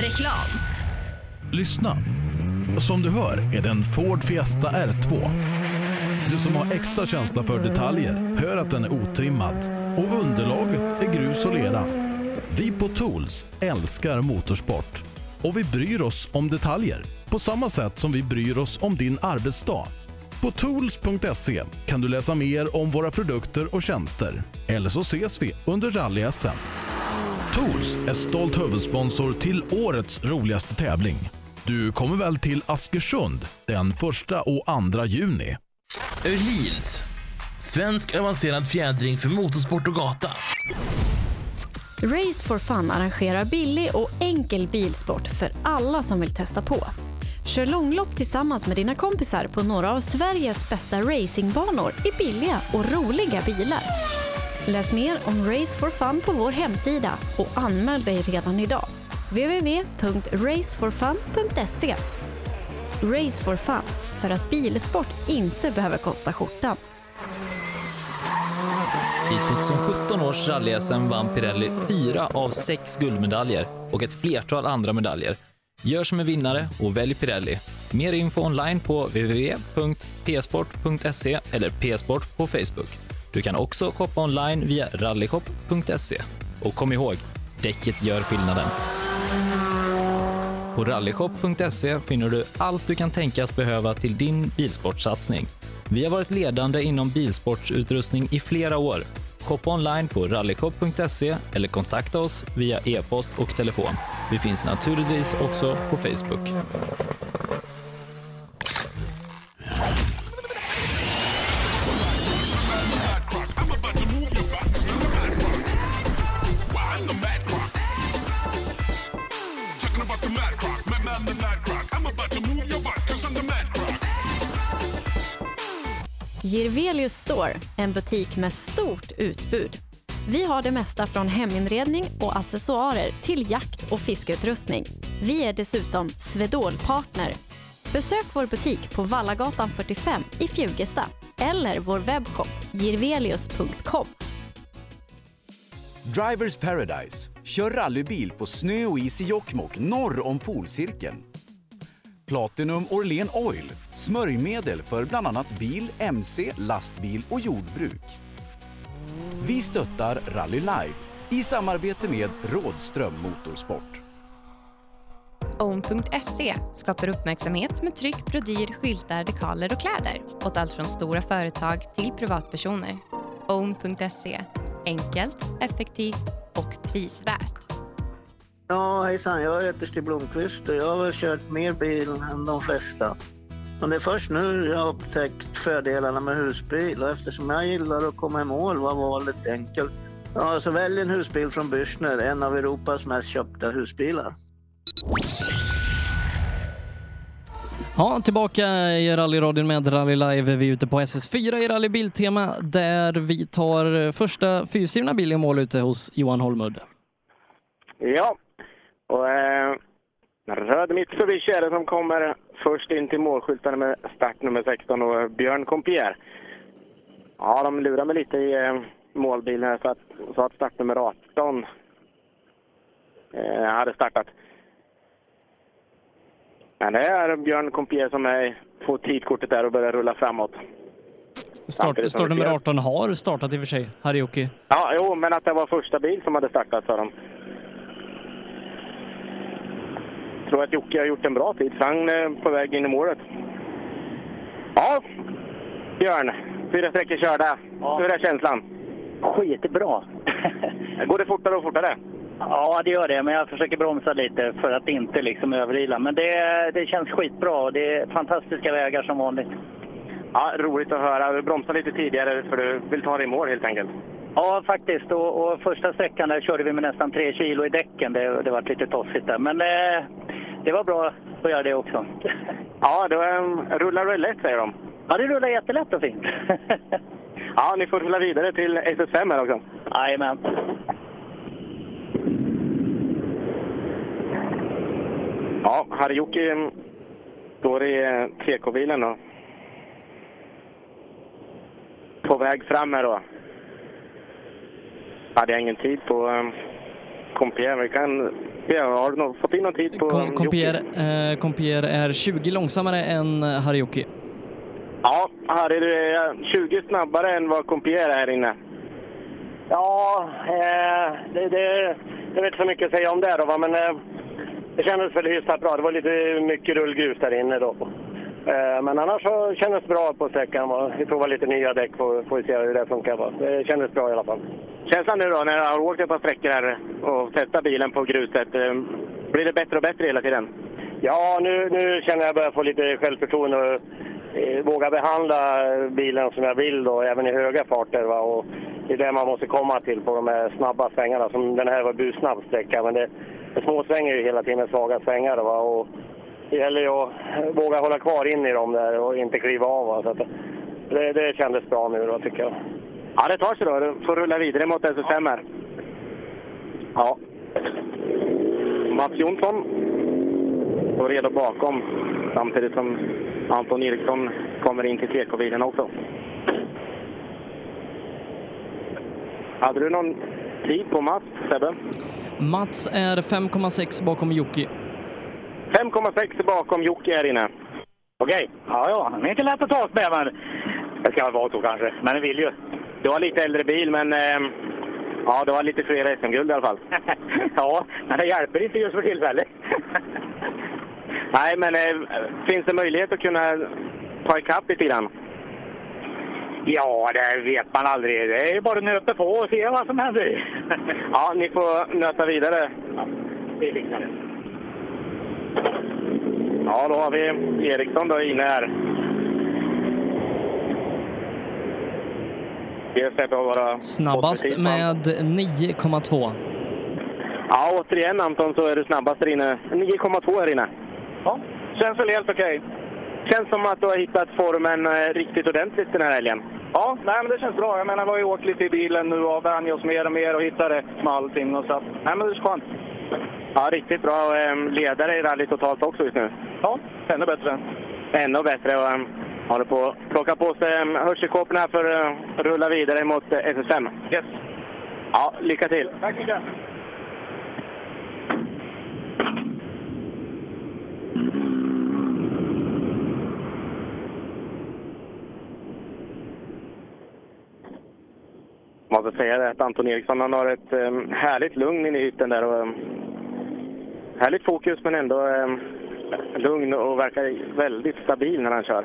Reklam. Lyssna. Som du hör är det en Ford Fiesta R2. Du som har extra känsla för detaljer hör att den är otrimmad och underlaget är grus och lera. Vi på Tools älskar motorsport och vi bryr oss om detaljer på samma sätt som vi bryr oss om din arbetsdag. På tools.se kan du läsa mer om våra produkter och tjänster. Eller så ses vi under rally-SM. Tools är stolt huvudsponsor till årets roligaste tävling. Du kommer väl till Askersund den 1 och 2 juni? Öhlins. Svensk avancerad fjädring för motorsport och gata. Race for Fun arrangerar billig och enkel bilsport för alla som vill testa på. Kör långlopp tillsammans med dina kompisar på några av Sveriges bästa racingbanor i billiga och roliga bilar. Läs mer om Race for Fun på vår hemsida och anmäl dig redan idag. www.raceforfun.se Race for Fun, för att bilsport inte behöver kosta skjortan. I 2017 års rally-SM vann Pirelli fyra av sex guldmedaljer och ett flertal andra medaljer. Gör som en vinnare och välj Pirelli. Mer info online på www.psport.se eller psport på Facebook. Du kan också shoppa online via rallyshop.se. Och kom ihåg, däcket gör skillnaden. På rallyshop.se finner du allt du kan tänkas behöva till din bilsportsatsning. Vi har varit ledande inom bilsportsutrustning i flera år. Shoppa online på rallyshop.se eller kontakta oss via e-post och telefon. Vi finns naturligtvis också på Facebook. Jirvelius Store, en butik med stort utbud. Vi har det mesta från heminredning och accessoarer till jakt och fiskeutrustning. Vi är dessutom Swedol-partner. Besök vår butik på Vallagatan 45 i Fjugesta eller vår webbshop jirvelius.com. Drivers Paradise. Kör rallybil på snö och is i Jokkmokk norr om polcirkeln. Platinum Orlen Oil. Smörjmedel för bland annat bil, mc, lastbil och jordbruk. Vi stöttar Rally Life i samarbete med Rådström Motorsport. Own.se skapar uppmärksamhet med tryck, brodyr, skyltar, dekaler och kläder åt allt från stora företag till privatpersoner. Own.se enkelt, effektivt och prisvärt. Ja, hejsan. Jag heter Stig Blomqvist och jag har väl kört mer bil än de flesta. Men det är först nu jag har upptäckt fördelarna med husbil och eftersom jag gillar att komma i mål var valet enkelt. Ja, så välj en husbil från Bürstner, en av Europas mest köpta husbilar. Ja, tillbaka i rallyradion med Rally Live. Vi är ute på SS4 i Rally Biltema där vi tar första fyrhjulsdrivna bil i mål ute hos Johan Holmud. Ja, och eh, röd Mitsubishi är det som kommer först in till målskyltarna med startnummer 16 och Björn Compier. Ja, de lurar mig lite i eh, målbilen här så att, så att startnummer 18 eh, hade startat. Men det är Björn Compier som är, får tidkortet där och börjar rulla framåt. Start, startnummer 18 har startat i och för sig, Harjoki. Ja, jo, men att det var första bil som hade startat sa de. Jag tror att Jocke har gjort en bra tid, så han är på väg in i målet. Ja, Björn. Fyra sträckor körda. Hur är känslan? Skitbra. Går det fortare och fortare? Ja, det gör det, men jag försöker bromsa lite för att inte liksom överila. Men det, det känns skitbra och det är fantastiska vägar som vanligt. Ja, roligt att höra. Du bromsade lite tidigare för du vill ta dig i mål helt enkelt. Ja, faktiskt. Och, och första sträckan där körde vi med nästan tre kilo i däcken. Det, det var lite tossigt där. Men eh, det var bra att göra det också. Ja, det var, rullar det lätt säger de. Ja, det rullar jättelätt och fint. Ja, ni får rulla vidare till SS5 här också. Jajamän. Ja, Harjoki står i TK-bilen då. På väg fram här då. Hade jag ingen tid på um, Compier. Vi kan Ja, har du fått in någon tid på Kom? Compier, eh, Compier är 20 långsammare än Harjoki. Ja, Harry, du är 20 snabbare än vad Compier är här inne. Ja, eh, det, det, jag vet inte så mycket att säga om det då, men eh, det kändes väl hyfsat bra. Det var lite mycket rullgrus där inne då. Eh, men annars så kändes det bra på sträckan. Vi provar lite nya däck och får se hur det funkar. Det kändes bra i alla fall. Känslan nu då, när du har åkt ett par sträckor här och testat bilen på gruset, eh, blir det bättre och bättre hela tiden? Ja, nu, nu känner jag att jag börjar få lite självförtroende och eh, våga behandla bilen som jag vill då, även i höga farter. Va? Och det är det man måste komma till på de här snabba svängarna. Som den här var busnabb sträcka, men det, det småsvänger ju hela tiden med svaga svängar. Va? Och det gäller ju att våga hålla kvar in i dem där och inte kliva av. Va? Så att det, det kändes bra nu då, tycker jag. Ja, det tar sig då. Du får rulla vidare mot SS5 här. Ja. Mats Jonsson står redo bakom samtidigt som Anton Eriksson kommer in till TK-bilen också. Hade du någon tid på Mats, Sebbe? Mats är 5,6 bakom Jocke. 5,6 bakom Jocke här inne. Okej. Ja, ja. Det är inte lätt att ta med, men det ska vara så kanske. Men det vill ju. Du har lite äldre bil, men eh, ja, du har lite fler SM-guld i alla fall. ja, men det hjälper inte just för tillfället. Nej, men eh, finns det möjlighet att kunna ta ikapp lite grann? Ja, det vet man aldrig. Det är bara att nöta på och se vad som händer. ja, ni får nöta vidare. Det fixar det. Ja, då har vi Eriksson då inne här. Snabbast med 9,2. Ja, återigen Anton så är du snabbast där inne. 9,2 här inne. Ja, känns väl helt okej. Känns som att du har hittat formen eh, riktigt ordentligt den här helgen. Ja, nej, men det känns bra. Jag menar, vi har ju åkt lite i bilen nu och vänjt oss mer och mer och hittat rätt med allting. Och så nej, men det är skönt. Ja, riktigt bra eh, ledare i rally totalt också just nu. Ja, ännu bättre. Ännu bättre. Och, eh, håller på att plocka på sig eh, hörselkåporna för eh, att rulla vidare mot eh, SS5. Yes. Ja, lycka till. Tack så mycket. måste säga det att Anton Eriksson han har ett um, härligt lugn inne i hytten där. Och, um, härligt fokus men ändå um, lugn och verkar väldigt stabil när han kör.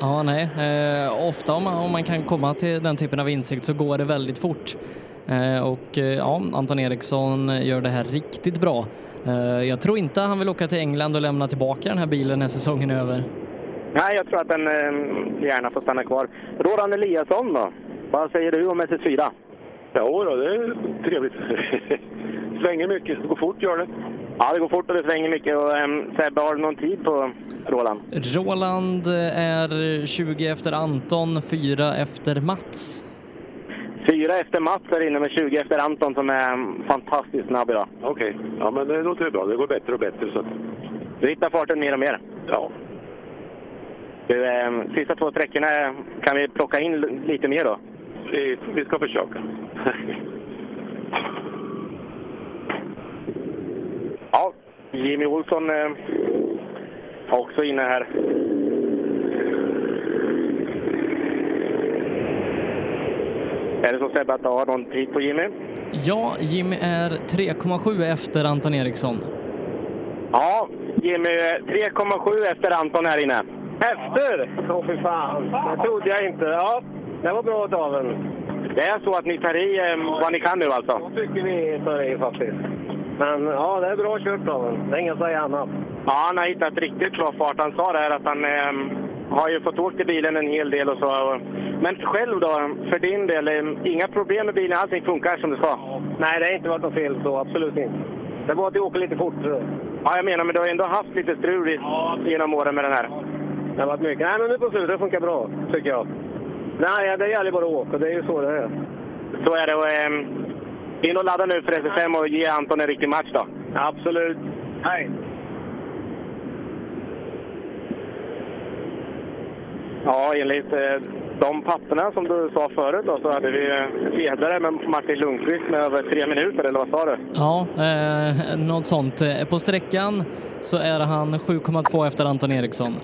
Ja, nej. Eh, ofta om man, om man kan komma till den typen av insikt så går det väldigt fort. Eh, och eh, ja, Anton Eriksson gör det här riktigt bra. Eh, jag tror inte han vill åka till England och lämna tillbaka den här bilen när säsongen är över. Nej, jag tror att den um, gärna får stanna kvar. Roland Eliasson då? Vad säger du om SS4? Ja, då, det är trevligt. svänger mycket. Går fort, gör det. Ja, det går fort och det svänger mycket. Och, um, Sebbe, har du någon tid på Roland? Roland är 20 efter Anton, 4 efter Mats. Fyra efter Mats där inne med 20 efter Anton som är fantastiskt snabb idag. Okej, okay. ja men det låter bra. Det går bättre och bättre. Så. Du hittar farten mer och mer? Ja. Du, eh, sista två sträckorna kan vi plocka in lite mer då? Vi, vi ska försöka. ja, Jimmy Olsson eh, också inne här. Är det så Sebbe att du har någon tid på Jimmy? Ja, Jimmy är 3,7 efter Anton Eriksson. Ja, Jimmy 3,7 efter Anton här inne. Efter? Åh oh, fy fan, det trodde jag inte. Ja, det var bra Daven. Det är så att ni tar i eh, vad ni kan nu alltså? Jag tycker vi tar i faktiskt. Men ja, det är bra kört Daven. Det är inget att säga annat. Ja, han har hittat riktigt bra fart. Han sa där att han eh, har ju fått åka i bilen en hel del och så. Men själv då, för din del, eh, inga problem med bilen? Allting funkar som det ska? Nej, det har inte varit något fel så. Absolut inte. Det var att jag åker lite fort. Ja, jag menar, men du har ändå haft lite strul i, ja, genom åren med den här. Det har varit mycket. Nej, men nu på slutet funkar bra, tycker jag. Nej, det gäller bara att åka. Det är ju så det är. Så är det. Och, eh, in och ladda nu för SS5 och ge Anton en riktig match då. Absolut. Hej! Ja, enligt eh, de papperna som du sa förut då, så hade vi eh, ledare med Martin Lundqvist med över tre minuter, eller vad sa du? Ja, eh, något sånt. Eh, På sträckan så är han 7,2 efter Anton Eriksson.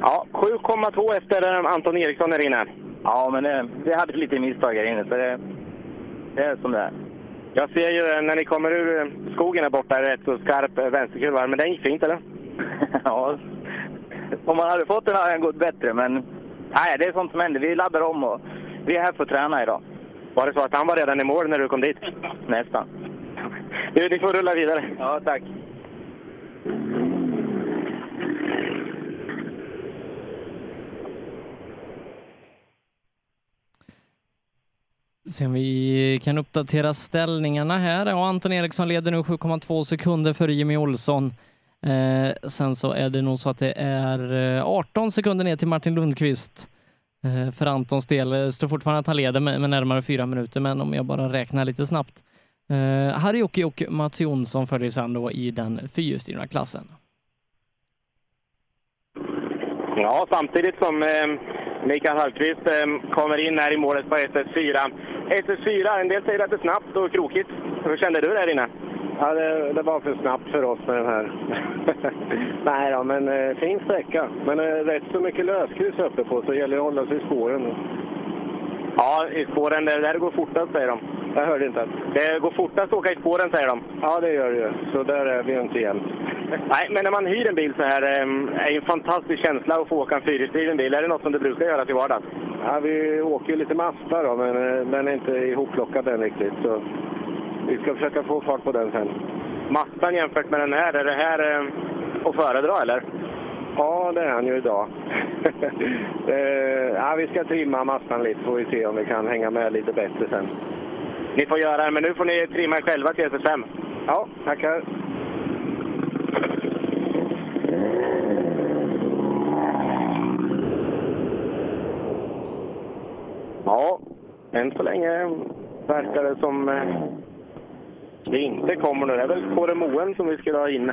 Ja, 7,2 efter eh, Anton Eriksson är inne. Ja, men det, vi hade lite misstag här inne, så det, det är som det är. Jag ser ju eh, när ni kommer ur eh, skogen här borta, rätt så skarp eh, vänsterkurva, men den gick fint eller? ja, om man hade fått den hade den gått bättre, men nej, det är sånt som händer. Vi laddar om och vi är här för att träna idag. Var det så att han var redan i mål när du kom dit? Nästan. Du, ni får rulla vidare. Ja, tack. Se om vi kan uppdatera ställningarna här. Ja, Anton Eriksson leder nu 7,2 sekunder före Jimmy Olsson. Eh, sen så är det nog så att det är eh, 18 sekunder ner till Martin Lundqvist. Eh, för Antons del Det står fortfarande att han leder med, med närmare fyra minuter, men om jag bara räknar lite snabbt. Eh, Harjoki och Mats Jonsson följer sen då i den fyrhjulsdrivna klassen. Ja, samtidigt som eh, Mikael Hallqvist eh, kommer in här i målet på SS4. SS4, en del säger att det är snabbt och krokigt. Hur kände du där inne? Ja, det, det var för snabbt för oss med den här. Nej då, men eh, fin sträcka. Men eh, rätt så mycket lösgrus uppe på så det gäller att hålla sig i spåren. Ja, i spåren, det där går fortast säger de. Jag hörde inte. Det går fortast att åka i spåren säger de. Ja, det gör det ju. Så där är vi ju inte jämt. Nej, men när man hyr en bil så här eh, är det en fantastisk känsla att få åka en fyrhjulsdriven bil. Är det något som du brukar göra till vardags? Ja, vi åker ju lite Mazda då, men eh, den är inte ihopplockad än riktigt. Så vi ska försöka få fart på den sen. Mazdan jämfört med den här, är det här eh, att föredra eller? Ja, det är han ju idag. eh, ja, vi ska trimma Mazdan lite får vi se om vi kan hänga med lite bättre sen. Ni får göra det, men nu får ni trimma er själva till SS5. Ja, tackar. Ja, än så länge verkar det som det inte kommer nu. Det är väl Kåre Moen som vi skulle ha in.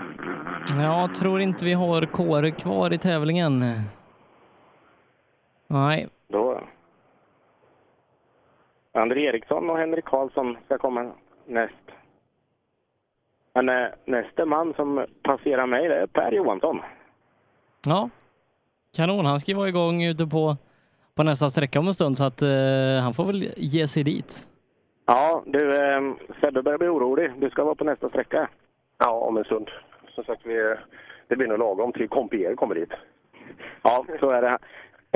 Jag tror inte vi har Kåre kvar i tävlingen. Nej, Då... André Eriksson och Henrik Karlsson ska komma näst. Men eh, nästa man som passerar mig det är Per Johansson. ja. Kanon, han ska ju vara igång ute på, på nästa sträcka om en stund så att eh, han får väl ge sig dit. Ja, du eh, Sebbe börjar bli orolig. Du ska vara på nästa sträcka. Ja, om en stund. Som sagt, vi, det blir nog lagom till Compier kommer dit. Ja, så är det.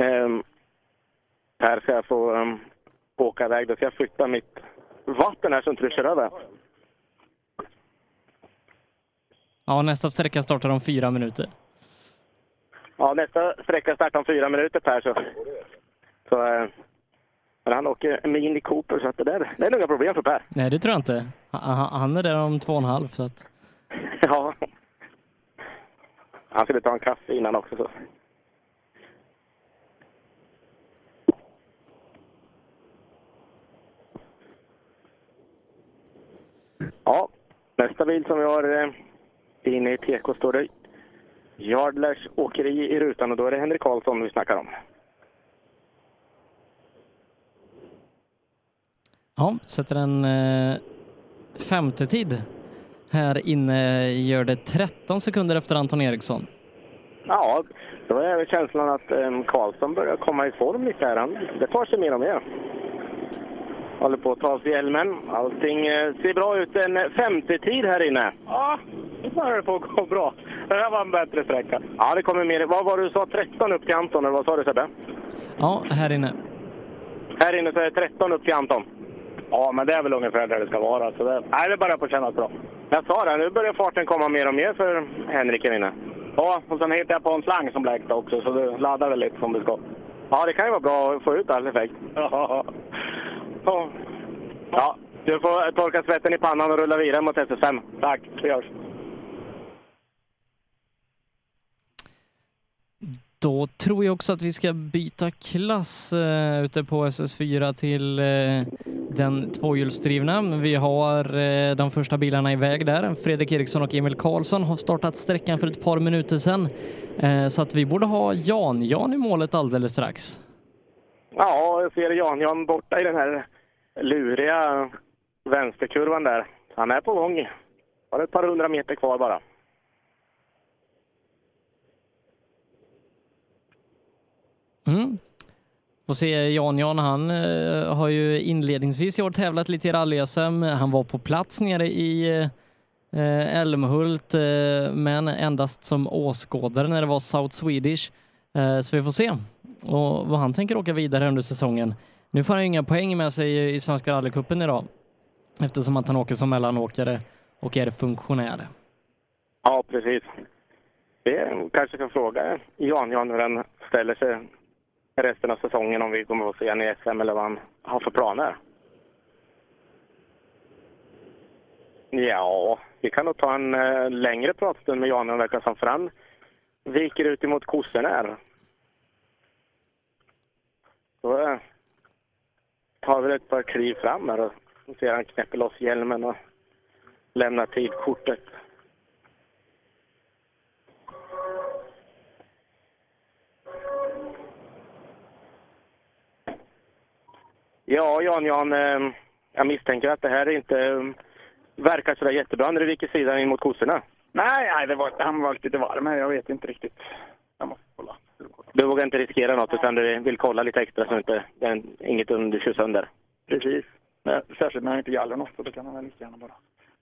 Um, här ska jag få um, åka iväg. Då ska jag flytta mitt vatten här så inte du kör över. Ja, nästa sträcka startar om fyra minuter. Ja, nästa sträcka startar om fyra minuter Per. Så, så, eh, men han åker Mini Cooper så att det, där, det är nog inga problem för Per. Nej, det tror jag inte. Han, är där om två och en halv så att... Ja. Han skulle ta en kaffe innan också. Så. Ja, nästa bil som vi har eh, inne i TK står det Yardlers åkeri i rutan och då är det Henrik Karlsson vi snackar om. Ja, sätter en eh, femte tid. Här inne gör det 13 sekunder efter Anton Eriksson. Ja, då är väl känslan att eh, Karlsson börjar komma i form lite här. Han, det tar sig mer och mer. Håller på att ta av sig hjälmen. Allting eh, ser bra ut. En eh, femte tid här inne. Ja, nu börjar det på att gå bra. Det här var en bättre sträcka. Ja, det kommer mer. Vad var det du sa? 13 upp till Anton, eller vad sa du Sebbe? Ja, här inne. Här inne så är det 13 upp till Anton. Ja, men det är väl ungefär där det ska vara. Så det, nej, det börjar på kännas bra. Jag sa det, nu börjar farten komma mer och mer för Henrik här inne. Ja, och sen hittade jag på en slang som läckte också, så du laddar väl lite som du ska. Ja, det kan ju vara bra att få ut all effekt. Ja. Ja. ja, du får torka svetten i pannan och rulla vidare mot SS5. Tack, det görs. Då tror jag också att vi ska byta klass eh, ute på SS4 till eh, den tvåhjulsdrivna. Vi har eh, de första bilarna iväg där. Fredrik Eriksson och Emil Karlsson har startat sträckan för ett par minuter sedan. Eh, så att vi borde ha Jan-Jan i målet alldeles strax. Ja, jag ser Jan-Jan borta i den här luriga vänsterkurvan där. Han är på gång. Har ett par hundra meter kvar bara. Mm. Får se Jan-Jan, han eh, har ju inledningsvis i år tävlat lite i rally-SM. Han var på plats nere i eh, Älmhult, eh, men endast som åskådare när det var South Swedish. Så vi får se och vad han tänker åka vidare under säsongen. Nu får han ju inga poäng med sig i, i Svenska rallycupen idag eftersom att han åker som mellanåkare och är funktionär. Ja, precis. Vi kanske kan fråga Jan-Jan hur han ställer sig resten av säsongen om vi kommer att se honom i SM eller vad han har för planer. Ja, vi kan nog ta en eh, längre pratstund med Jan verkar som för han viker ut emot kossorna här. Då eh, tar vi ett par kliv fram här och ser han knäpper loss hjälmen och lämnar tidkortet. Ja, Jan-Jan, eh, jag misstänker att det här inte eh, verkar sådär jättebra när du viker sidan in mot kossorna. Nej, nej det var, han var lite varm här. Jag vet inte riktigt. Jag måste kolla. Du vågar inte riskera något utan du vill kolla lite extra så inte det är inget under kör sönder? Precis. Särskilt när det inte gäller något, så då kan han väl lika gärna bara.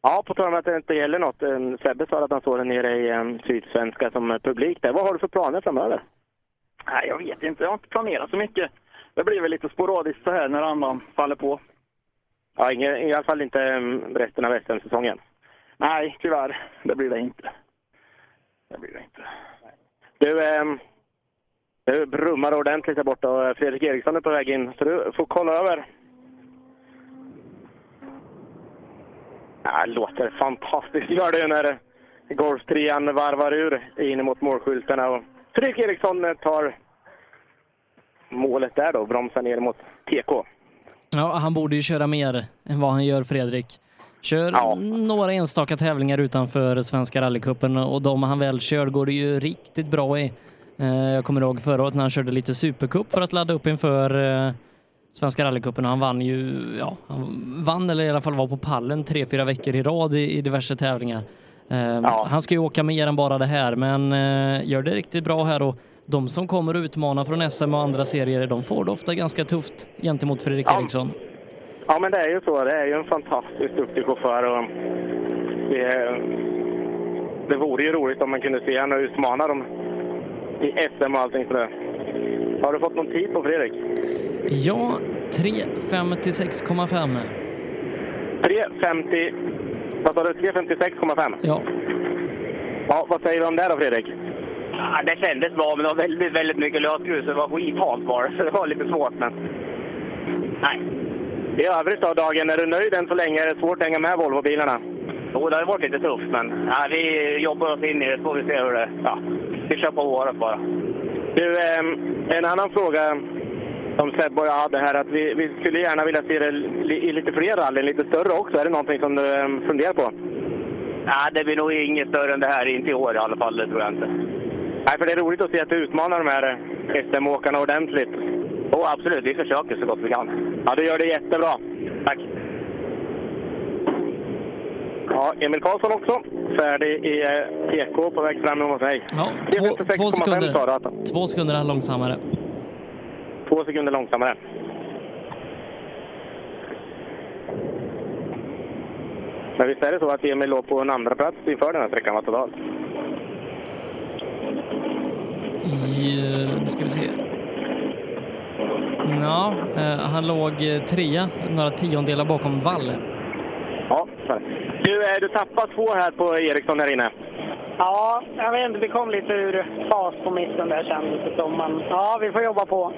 Ja, på tal om att det inte gäller något. eh, Sebbe sa att han står där nere i Sydsvenska som publik där. Vad har du för planer framöver? Nej, jag vet inte. Jag har inte planerat så mycket. Det blir väl lite sporadiskt så här när andan faller på. Ja, ingen, i alla fall inte um, resten av SM-säsongen. Nej, tyvärr. Det blir det inte. Det blir det inte. Du, um, det brummar ordentligt där borta och Fredrik Eriksson är på väg in. Så du får kolla över. Ja, det låter fantastiskt gör det ju när golftrean varvar ur in mot målskyltarna. Och Fredrik Eriksson tar målet där då, bromsar ner mot TK. Ja, han borde ju köra mer än vad han gör, Fredrik. Kör Ja. några enstaka tävlingar utanför Svenska rallycupen och de han väl kör går det ju riktigt bra i. Eh, Jag kommer ihåg förra året när han körde lite supercup för att ladda upp inför eh, Svenska rallycupen och han vann ju, ja, han vann eller i alla fall var på pallen tre, fyra veckor i rad i, i diverse tävlingar. Eh, Han ska ju åka mer än bara det här, men gör det riktigt bra här och de som kommer och utmanar från SM och andra serier, de får det ofta ganska tufft gentemot Fredrik Eriksson. Ja, men det är ju så. Det är ju en fantastiskt duktig chaufför. Och det, det vore ju roligt om man kunde se honom utmana dem i SM och allting sådär. Har du fått någon tid på Fredrik? Ja, 3.56,5. 3.50... Vad sa du? 3.56,5? Ja. Ja, vad säger du om det då Fredrik? Ja, det kändes bra, men det var väldigt, väldigt mycket lösgrus. Det var skithalt bara, så det var lite svårt. Men... Nej. I övrigt då, Dagen, är du nöjd än så länge? Är det svårt att hänga med Volvo-bilarna? Jo, det har varit lite tufft, men ja, vi jobbar oss in i det så får vi se hur det... Ja, vi kör på året bara. Du, ehm, en annan fråga som Sebbe och jag hade här, att vi, vi skulle gärna vilja se det i lite fler rallyn, lite större också. Är det någonting som du ehm, funderar på? Nej, det blir nog inget större än det här, inte i år i alla fall, det tror jag inte. Nej, för det är roligt att se att du utmanar de här SM-åkarna ordentligt. Jo, absolut. Vi försöker så gott vi kan. Ja, du gör det jättebra. Tack. Ja, Emil Karlsson också. Färdig i eh, TK på väg fram emot mig. Ja, två, två 3.56,5 sa du sekunder, att- två sekunder långsammare. Två sekunder långsammare. Men visst är det så att Emil låg på en andra plats inför den här sträckan va, totalt? I, eh, nu ska vi se. Ja, eh, han låg eh, trea, några tiondelar bakom Wall. Ja. Du, eh, du tappade två här på Eriksson här inne. Ja, jag vet inte. Vi kom lite ur fas på mitten där kändes det som. Men ja, vi får jobba på.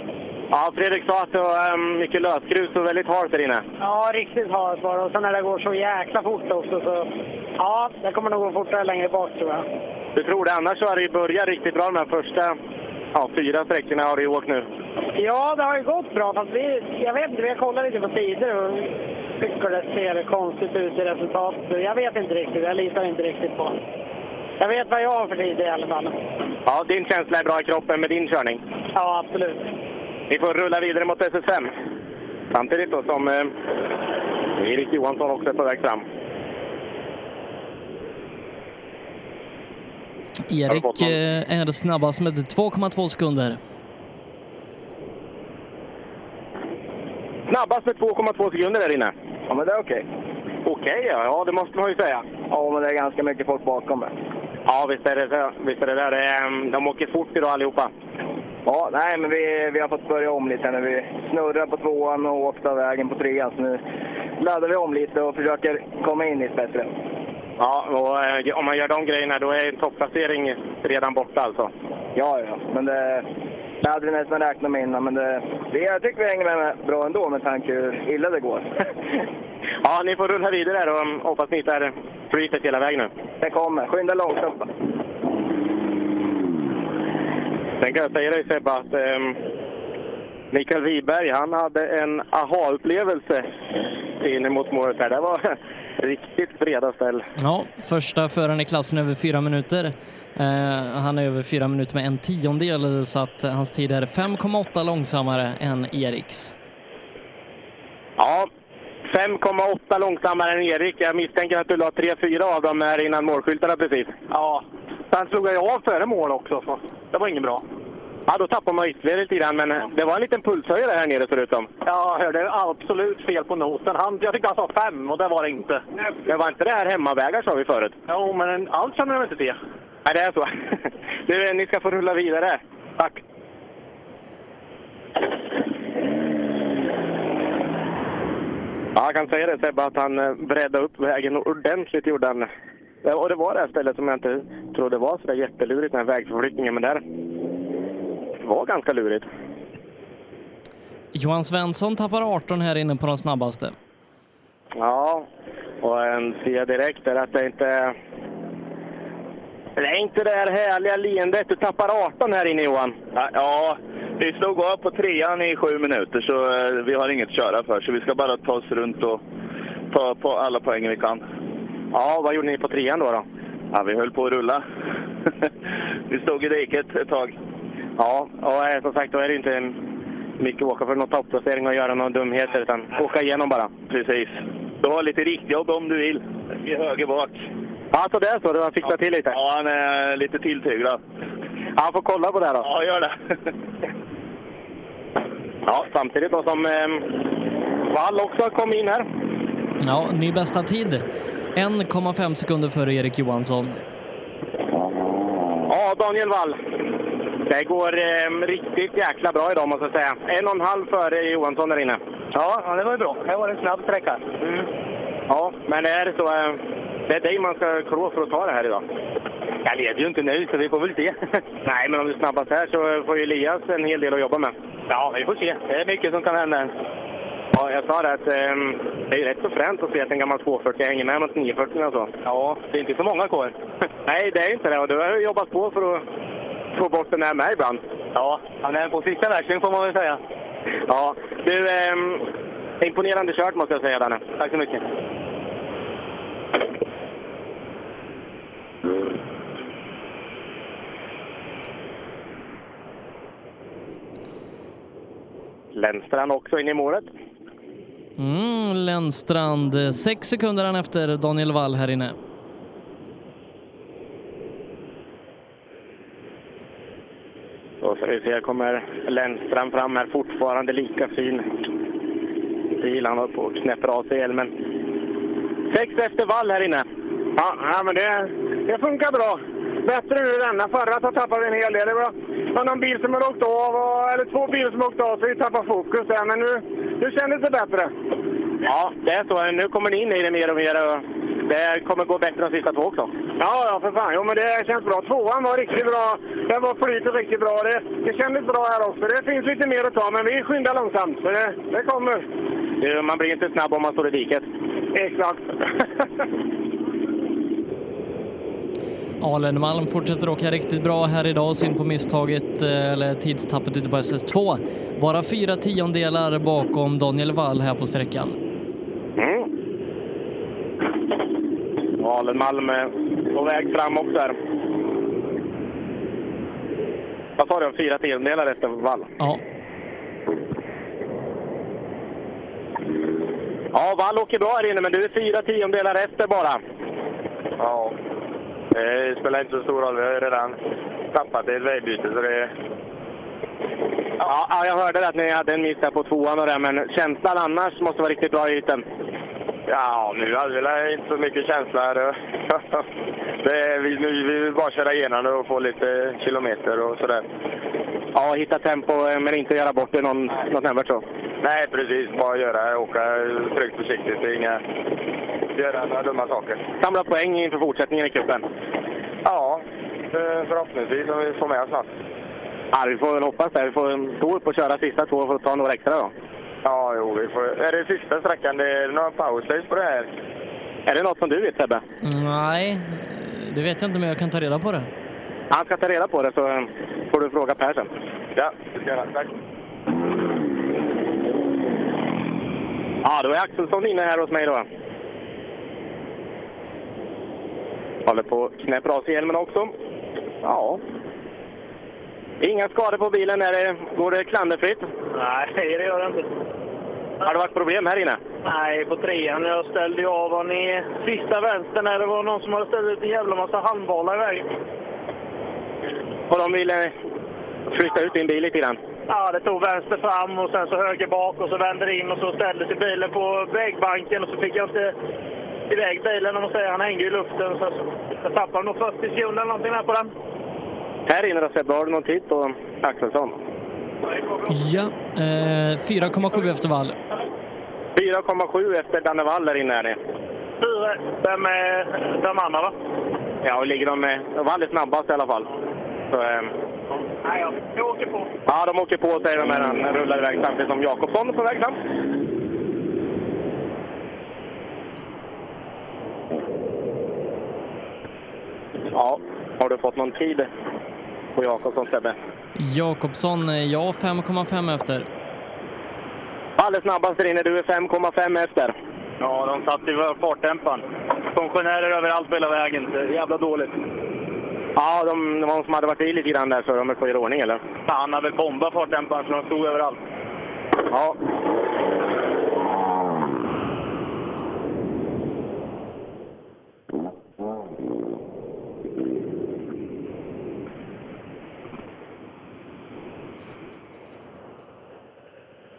Ja, Fredrik sa att det var mycket lösgrus och väldigt halt där inne. Ja, riktigt halt var det. Och sen när det går så jäkla fort också så... Ja, det kommer nog gå fortare längre bak tror jag. Du tror det? Annars så har det börjat riktigt bra de här första ja, fyra sträckorna har du åkt nu. Ja, det har ju gått bra. Fast vi, jag vet inte, vi har kollat lite på sidor och tycker det ser konstigt ut i resultatet. Jag vet inte riktigt. Jag litar inte riktigt på Jag vet vad jag har för tid i alla fall. Ja, din känsla är bra i kroppen med din körning. Ja, absolut. Vi får rulla vidare mot SS5. Samtidigt då som eh, Erik Johansson också är på väg fram. Erik eh, är snabbast med 2,2 sekunder. Snabbast med 2,2 sekunder där inne. Ja, men det är okej. Okej, ja. ja, det måste man ju säga. Ja, men det är ganska mycket folk bakom mig. Ja, visst är det så. Visst är det där. Eh, De åker fort idag allihopa. Ja, nej, men vi, vi har fått börja om lite när vi snurrar på tvåan och åkte av vägen på trean. Så nu laddar vi om lite och försöker komma in lite bättre. Ja, och eh, om man gör de grejerna då är en topplacering redan borta alltså. Ja, ja, men det, det hade nästan räknat med innan. Men det, det, jag tycker vi hänger med bra ändå med tanke hur illa det går. Ja, ni får rulla vidare och mm, hoppas ni hittar flytet hela vägen nu. Det kommer. Skynda långsamt. Sen kan jag säga dig Sebbe att eh, Mikael Wiberg, han hade en aha-upplevelse in mot målet här. Det var riktigt breda ställ. Ja, första föraren i klassen över fyra minuter. Eh, han är över fyra minuter med en tiondel så att hans tid är 5,8 långsammare än Eriks. Ja, 5,8 långsammare än Erik. Jag misstänker att du la 3-4 av dem här innan målskyltarna precis. Ja, sen slog jag av före mål också, så det var inget bra. Ja, då tappar man ytterligare lite grann, men det var en liten pulshöjare här nere det ut som. Jag hörde absolut fel på noten. Han, jag tyckte han sa fem och det var det inte. Men var inte det här hemmavägar sa vi förut? Jo, men allt känner jag inte till. Nej, det är så. Du, ni ska få rulla vidare. Tack. Ja, jag kan säga det Sebbe, att han eh, breddade upp vägen ordentligt gjorde han. Ja, Och det var det här stället som jag inte trodde var så där jättelurigt, den här vägförflyttningen. Men där det var ganska lurigt. Johan Svensson tappar 18 här inne på de snabbaste. Ja, och en ser direkt är att det inte... Det är inte det här härliga leendet. Du tappar 18 här inne Johan. Ja, vi slog av på trean i sju minuter så eh, vi har inget att köra för. Så vi ska bara ta oss runt och ta på alla poäng vi kan. Ja, vad gjorde ni på trean då? då? Ja, vi höll på att rulla. vi stod i diket ett tag. Ja, och eh, som sagt då är det inte mycket att åka för någon topplacering och göra några dumheter utan åka igenom bara. Precis. Du har lite riktjobb om du vill. I höger bak. Ja, så det är så. Du har fixat till lite? Ja, han är lite tilltyglad. Ja, får kolla på det då. Ja, gör det. ja, samtidigt då som eh, Wall också har kommit in här. Ja, ny bästa tid. 1,5 sekunder före Erik Johansson. Ja, Daniel Wall. Det går eh, riktigt jäkla bra idag måste jag säga. En och en halv före Johansson där inne. Ja, ja det var ju bra. Det var en snabb sträcka. Mm. Ja, men det är så. Eh, det är dig man ska klå för att ta det här idag. Jag leder ju inte nu, så vi får väl se. Nej, men om du är snabbast här så får ju Elias en hel del att jobba med. Ja, vi får se. Det är mycket som kan hända. Ja, jag sa det att eh, det är rätt så fränt att se att en gammal 240 hänger med mot 940 och så. Ja, det är inte så många kvar. Nej, det är inte det. Och du har ju jobbat på för att få bort den här med ibland. Ja, han är på sista växling får man väl säga. Ja, du, eh, imponerande kört måste jag säga Danne. Tack så mycket. Lennstrand också in i målet. Mm, Lennstrand, sex sekunder efter Daniel Wall här inne. Då ska vi se, kommer Lennstrand fram här, fortfarande lika fin bil. Han har på och knäpper av sig hjälmen. Sex efter Wall här inne. Ja, ja men det, det funkar bra. Bättre nu denna. Förra så tappade vi en hel del. Det var, var någon bil som hade åkt av, och, eller två bilar som åkte av, så vi tappade fokus där. Men nu, nu kändes det bättre. Ja, det är så. Nu kommer ni in i det mer och mer. Och det kommer gå bättre de sista två också. Ja, ja, för fan. Jo, men det känns bra. Tvåan var riktigt bra. Det var flytet riktigt bra. Det, det kändes bra här också. Det finns lite mer att ta, men vi skyndar långsamt. Så det, det kommer. Du, man blir inte snabb om man står i diket. Exakt. Alen Malm fortsätter åka riktigt bra här idag, synd på misstaget eh, eller tidstappet ute på SS2. Bara fyra tiondelar bakom Daniel Wall här på sträckan. Mm. Alenmalm är på väg fram också här. Vad sa du, fyra tiondelar efter Wall? Ja. Ja, Wall åker bra här inne, men du är fyra tiondelar efter bara. Ja, det spelar inte så stor roll. Vi har ju redan tappat ett vägbyte, så det... Ja, ja, jag hörde att ni hade en miss här på tvåan och det, men känslan annars måste vara riktigt bra i ytan. Ja, nu hade vi inte så mycket känsla. det, vi, nu, vi vill bara köra igenom och få lite kilometer och sådär. Ja, hitta tempo, eh, men inte göra bort det någon, något nämnvärt så. Nej, precis. Bara göra, åka tryggt försiktigt. Det är inga, göra några dumma saker. Samla poäng inför fortsättningen i cupen. Ja, eh, förhoppningsvis om vi får med oss något. Ja, vi får väl hoppas det. Vi får stå upp och köra sista två och få ta några extra då. Ja, jo, vi får... Är det sista sträckan? Det är några pausdays på det här? Är det något som du vet Sebbe? Nej, det vet jag inte men jag kan ta reda på det. Han ska ta reda på det så får du fråga Per sen. Ja, det ska jag. Tack. Ja, då är Axelsson inne här hos mig då. Håller på att knäppa av sig hjälmen också. Ja. Inga skador på bilen. Är det, går det klanderfritt? Nej, det gör det inte. Har det varit problem här inne? Nej, på trean. Jag ställde ju av och ni sista vänster när det var någon som hade ställt ut en jävla massa handbollar i vägen. Och de ville flytta ut din bil lite grann? Ja, det tog vänster fram och sen så höger bak och så vände det in och så ställde sig bilen på vägbanken och så fick jag inte iväg bilen om man säger. Han hängde i luften så jag tappade nog 40 sekunder eller någonting där på den. Här inne då Sebbe, har du någon tid på Axelsson? Ja, eh, 4,7 efter vall. 4,7 efter Danne Wall där inne är det. Fyra. Vem är de andra då? Ja, och ligger de med... Wall är snabbast i alla fall. Så, eh, Nej, jag, åker på. ja, de åker på säger de här. Han rullar iväg samtidigt som Jakobsson är på väg fram. Ja, har du fått någon tid på Jakobsson, Sebbe? Jakobsson, eh, ja 5,5 efter. Alldeles snabbast där inne. Du är 5,5 efter. Ja, de satt i fartdämparen. Funktionärer överallt på hela vägen. Det är jävla dåligt. Ja, de, det var någon som hade varit i lite grann där så de är på i ordning, eller? Han har väl bombat fartdämparen så de stod överallt. Ja.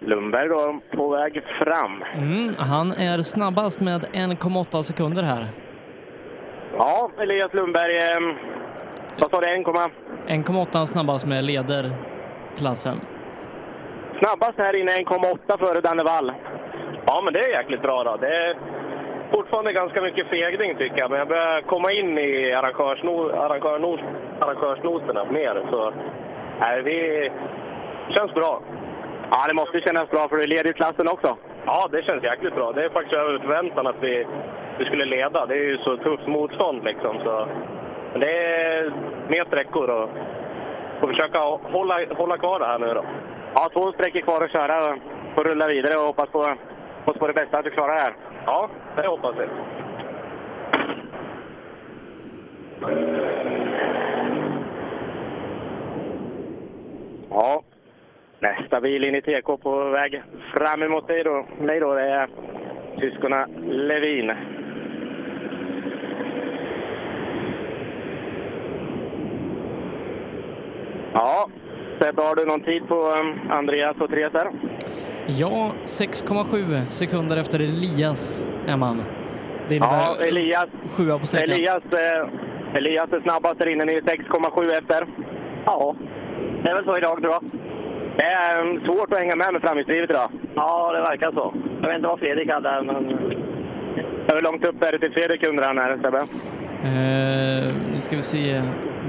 Lundberg då på väg fram. Mm, han är snabbast med 1,8 sekunder här. Ja, Elias Lundberg. Eh, vad sa du? 1, 1,8 snabbast med leder klassen. snabbast här inne 1,8 före Danne Wall. Ja, men det är jäkligt bra då. Det är fortfarande ganska mycket fegning tycker jag, men jag börjar komma in i arrangörsno, arrangörsnoterna mer. Så nej, vi känns bra. Ja, det måste kännas bra för du leder klassen också. Ja, det känns jäkligt bra. Det är faktiskt över förväntan att vi, vi skulle leda. Det är ju så tufft motstånd liksom. Så. Men det är mer sträckor och får försöka hålla, hålla kvar det här nu då. Ja, två sträckor kvar att köra. och Får rulla vidare och hoppas på, hoppas på det bästa att du klarar det här. Ja, det hoppas jag. Ja, nästa bil in i TK på väg fram emot dig då. mig då, det är syskonen Levin. Ja, Sebbe, har du någon tid på um, Andreas och Therese här? Ja, 6,7 sekunder efter Elias är man. Det innebär Ja, Elias, sjua på. Elias, eh, Elias är snabbast där inne. Ni är 6,7 efter. Ja, det är väl så idag tror jag. Det är um, svårt att hänga med med framhjulsdrivet idag. Ja, det verkar så. Jag vet inte vad Fredrik hade, men... Hur långt upp är det till Fredrik undrar han här, Sebbe? Eh, nu ska vi se.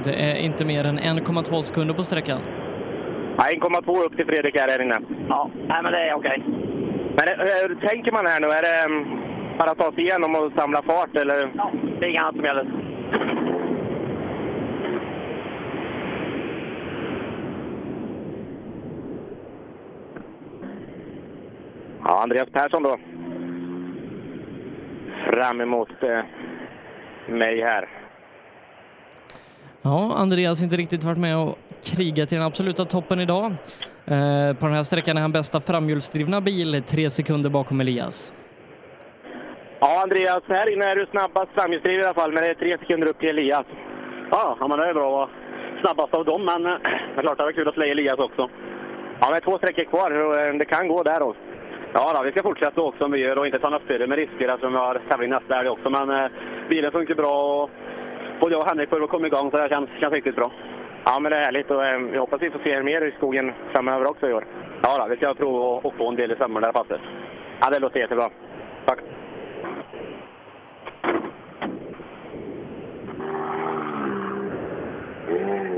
Det är inte mer än 1,2 sekunder på sträckan. Ja, 1,2 upp till Fredrik här, här inne. Ja, nej, men det är okej. Men hur tänker man här nu? Är det um, bara ta sig igenom och samla fart eller? Ja, det är inget annat som gäller. Ja, Andreas Persson då. Fram emot eh, mig här. Ja, Andreas inte riktigt varit med och krigat i den absoluta toppen idag. Eh, på den här sträckan är han bästa framhjulsdrivna bil, tre sekunder bakom Elias. Ja, Andreas, här inne är du snabbast framhjulsdriven i alla fall, men det är tre sekunder upp till Elias. Ja, ja men det är bra att vara snabbast av dem, men eh, det är klart det var kul att slå Elias också. Ja, men två sträckor kvar eh, det kan gå där då. Ja, då, vi ska fortsätta också som vi gör och inte ta några större med risker eftersom vi har tävling nästa helg också. Men eh, bilen funkar bra och både jag och Henrik börjar komma igång så det känns, känns riktigt bra. Ja, men det är härligt och eh, vi hoppas vi får se er mer i skogen framöver också i år. Ja, då, vi ska prova att- få en del i sommar där passet. Ja, det låter jättebra. Tack. Mm,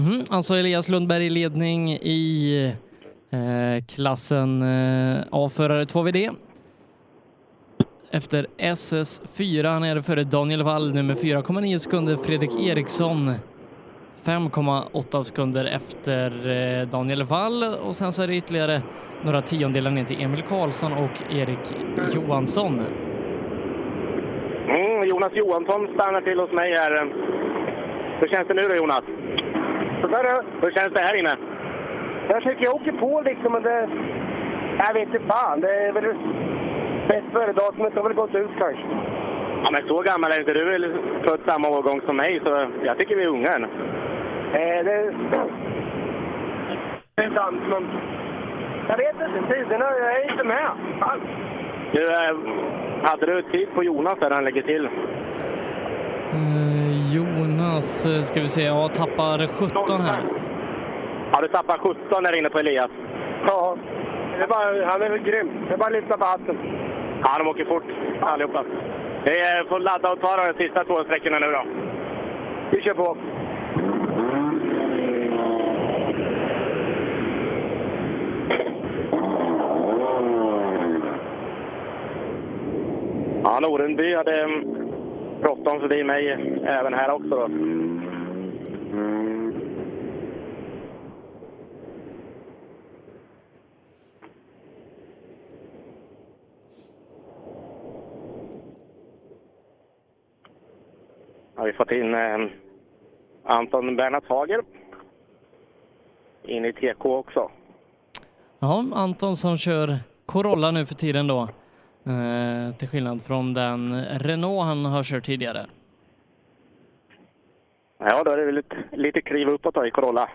Mm, alltså Elias Lundberg i ledning i eh, klassen eh, A-förare 2VD. Efter SS4 han är det före Daniel Wall nummer 4,9 sekunder Fredrik Eriksson 5,8 sekunder efter eh, Daniel Wall och sen så är det ytterligare några tiondelar ner till Emil Karlsson och Erik Johansson. Mm, Jonas Johansson stannar till hos mig här. Hur känns det nu då Jonas? Hur känns det här inne? Jag tycker jag åker på liksom, men det... Jag vet inte fan. Det är väl... Bäst före-datumet har väl gått ut kanske. Ja, men så gammal är inte du, eller född samma årgång som mig, så jag tycker vi är unga än. Eh, det... Det är inte alls någon... Jag vet inte, tiderna, jag är inte med. Fan. Du, eh, hade du tid på Jonas där han lägger till? Eh, Jonas, eh, ska vi se, jag tappar 17 här. Ja, du tappar 17 där inne på Elias. Ja, det är bara, han är väl grym. Det är bara att lyfta på hatten. Ja, de åker fort allihopa. Vi eh, får ladda och ta de sista två sträckorna nu då. Vi kör på. Ja, Norenby hade mm, bråttom förbi mig även här också. Då. har vi fått in eh, Anton Bernhard Hager in i TK också. Ja, Anton som kör Corolla nu för tiden då. Eh, till skillnad från den Renault han har kört tidigare. Ja, då är det väl lite, lite kliv uppåt då i Corolla.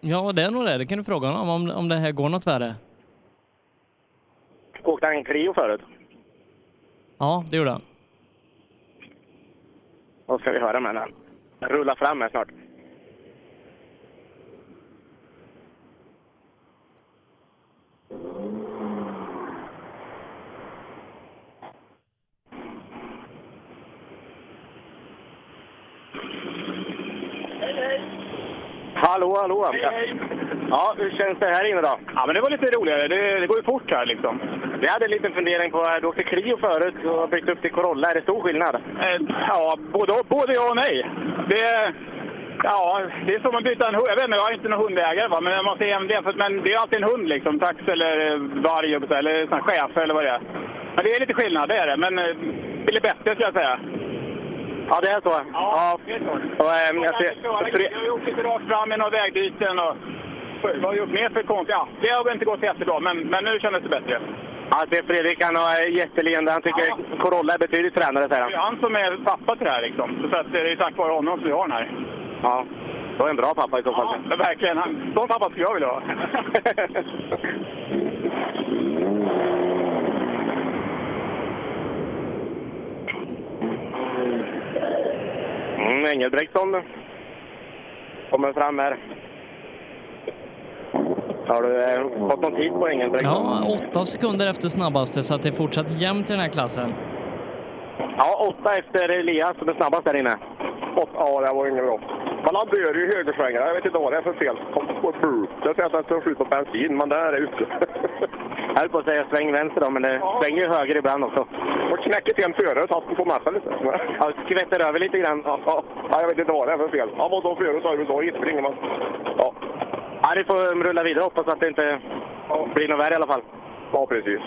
Ja, det är nog det. Det kan du fråga honom om, om det här går något värre. Åkte han Clio förut? Ja, det gjorde han. Då ska vi höra med den. Rulla fram här snart. Hallå, hallå! Ja, hur känns det här inne då? Ja, men det var lite roligare. Det, det går ju fort här liksom. Vi hade en liten fundering på, du åkte Clio förut och har bytt upp till Corolla. Är det stor skillnad? Eh, ja, både, både ja och nej. Det, ja, det är som att byta en hund. Jag vet inte, jag är inte någon hundägare va? men man ser jämfört, men det är alltid en hund liksom. Tax eller eh, varg eller sån här chef eller vad det är. Men det är lite skillnad, det är det. Men eh, det blir bättre skulle jag säga. Ja, det är så? Ja, det är så. Och, ähm, jag ser, Jag har gjort lite rakt fram i några vägbyten och vad har jag gjort mer för konstigt? Ja, det har väl inte gått jättebra, men, men nu kändes det bättre. Ja, det är Fredrik, han har jätteleende. Han tycker Corolla är betydligt tränare, säger Det är han. han som är pappa till det här liksom. Så att det är tack vare honom som vi har den här. Ja, då är en bra pappa i så fall. Ja, verkligen. Han, sån pappa skulle jag vilja ha. Mm, Engelbrektsson kommer fram här. Har du eh, fått någon tid på Engelbrektsson? Ja, åtta sekunder efter snabbaste så att det är fortsatt jämnt i den här klassen. Ja, åtta efter Elias som är snabbast där inne. Åtta, ja, det var inget bra. Men han dör ju i högersvängar. Jag vet inte vad det är för fel. Kom på brr. Jag säger att han tar slut på bensin, men där är ute. Jag höll på att säga sväng vänster då, men det svänger ju höger ibland också. Knäcker till en förare så han får sig lite. Ja, skvätter över lite grann. Ja, ja. Ja, jag vet inte vad det är för fel. Han var som förut sa USA, inte springer man. Ja. Ja, ni får rulla vidare. Hoppas att det inte blir något värre i alla fall. Ja, precis.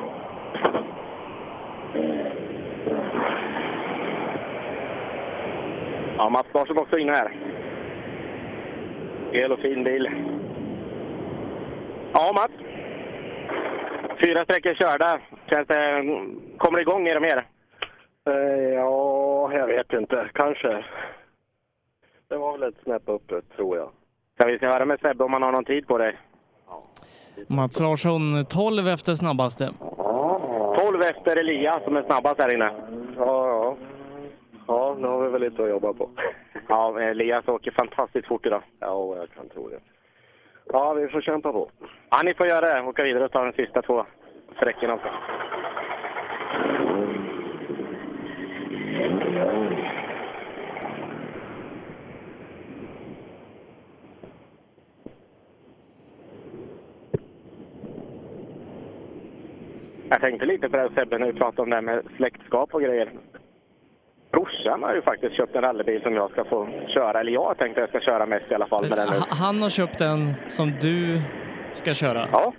Ja, Mats Larsson också inne här. Hel och fin bil. Ja, Mats. Fyra sträckor körda. Känns det, kommer det igång mer och mer? Eh, ja, jag vet inte. Kanske. Det var väl ett snäpp uppåt, tror jag. Ska vi ska höra med Sebbe om han har någon tid på dig? Mats Larsson 12 efter snabbaste. 12 efter Elias som är snabbast här inne. Ja, ja. Ja, nu har vi väl lite att jobba på. Ja, Elias åker fantastiskt fort idag. Ja, jag kan tro det. Ja, vi får kämpa på. Ja, ni får göra det. Åka vidare och ta de sista två sträckorna också. Jag tänkte lite på det här Sebbe när vi pratade om det här med släktskap och grejer. Brorsan har ju faktiskt köpt en rallybil som jag ska få köra, eller jag tänkte jag ska köra mest i alla fall med den nu. Han har köpt en som du ska köra. Ja.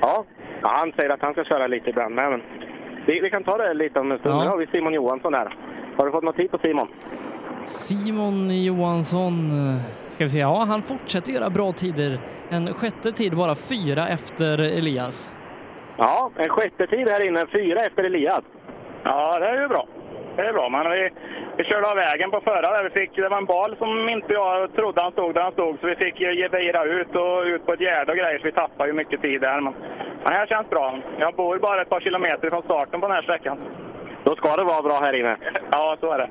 Ja, ja han säger att han ska köra lite ibland med. Men vi, vi kan ta det lite om en stund. Ja. Nu har vi Simon Johansson här. Har du fått något tid på Simon? Simon Johansson, eh, ska vi se, ja han fortsätter göra bra tider. En sjätte tid, bara fyra efter Elias. Ja, en sjätte tid här inne, fyra efter Elias. Ja, det är ju bra. Det är bra, men vi, vi körde av vägen på förra. där. Vi fick, det var en bal som inte jag trodde han stod där han stod, så vi fick ju ge vira ut och ut på ett gärde och grejer, så vi tappade ju mycket tid där. Men, men här känns bra. Jag bor bara ett par kilometer från starten på den här sträckan. Då ska det vara bra här inne. Ja, så är det.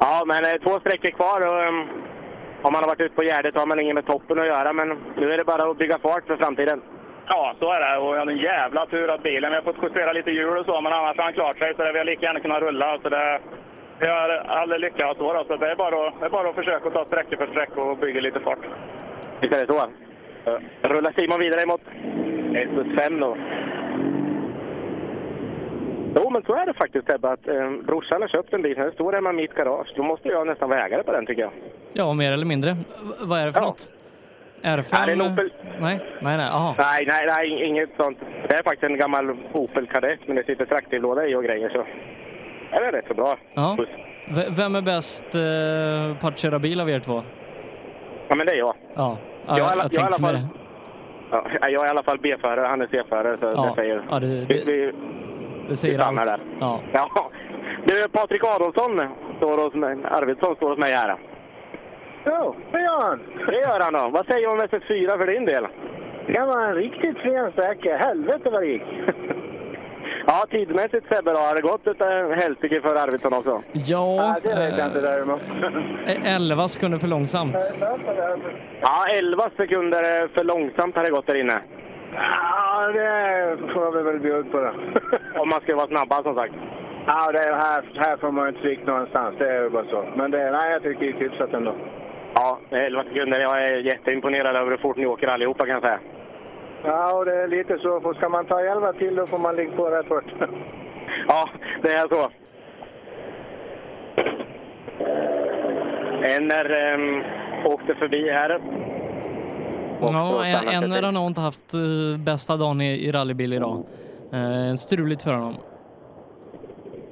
Ja, men eh, två sträckor kvar och um, om man har varit ute på Gärdet har man inget med toppen att göra, men nu är det bara att bygga fart för framtiden. Ja, så är det. Och jag hade en jävla tur att bilen, vi har fått justera lite hjul och så, men annars har han klart sig. Så det, vi har lika gärna kunnat rulla. Så det, vi har aldrig lyckats så. Då, så det är, bara att, det är bara att försöka ta sträcka för sträcka och bygga lite fart. Visst är det så? Rullar Simon vidare mot SS5 då. Jo, men så är det faktiskt Ebba, att eh, brorsan har köpt en bil. Den står hemma i mitt garage. Då måste jag nästan vara ägare på den tycker jag. Ja, mer eller mindre. V- vad är det för något? R5? Ja, det är en Opel. Nej, nej, nej. Aha. Nej, nej, nej, inget sånt. Det är faktiskt en gammal Opel Kadett, men det sitter traktivlåda i och grejer. Så det är rätt så bra. Ja. V- vem är bäst eh, på att köra bil av er två? Ja, men det är jag. Ja, ja Jag jag, är i alla- jag jag fall- det. Ja, jag är i alla fall B-förare, han är C-förare. Så Ja, det säger... ja, det- vi, det- vi, Det säger vi allt. där. Ja. Ja. Du, Patrik Adolfsson står hos mig, Arvidsson står hos mig här. Jo, det gör han. Det gör han då. Vad säger du om SS4 för din del? Det var en riktigt fin sträcka. Helvete vad det gick. Ja, tidmässigt Sebbe då, har det gått ett helsike för Arvidsson också? Ja, det jag inte eh, däremot. eh, 11 sekunder för långsamt. Ja, 11 sekunder för långsamt har det gått där inne. Ja, det får vi väl bjuda på då. Om man ska vara snabbast som sagt. Ja, det är här, här får man inte svikt någonstans. Det är ju bara så. Men det, nej, jag tycker det gick hyfsat ändå. Ja, 11 sekunder. Jag är jätteimponerad över hur fort ni åker allihopa kan jag säga. Ja, och det är lite så. För ska man ta 11 till då får man ligga på rätt fort. Ja, det är så. Enner ähm, åkte förbi här. Ja, Enner har nog inte haft eh, bästa dagen i, i rallybil idag. Eh, struligt för honom.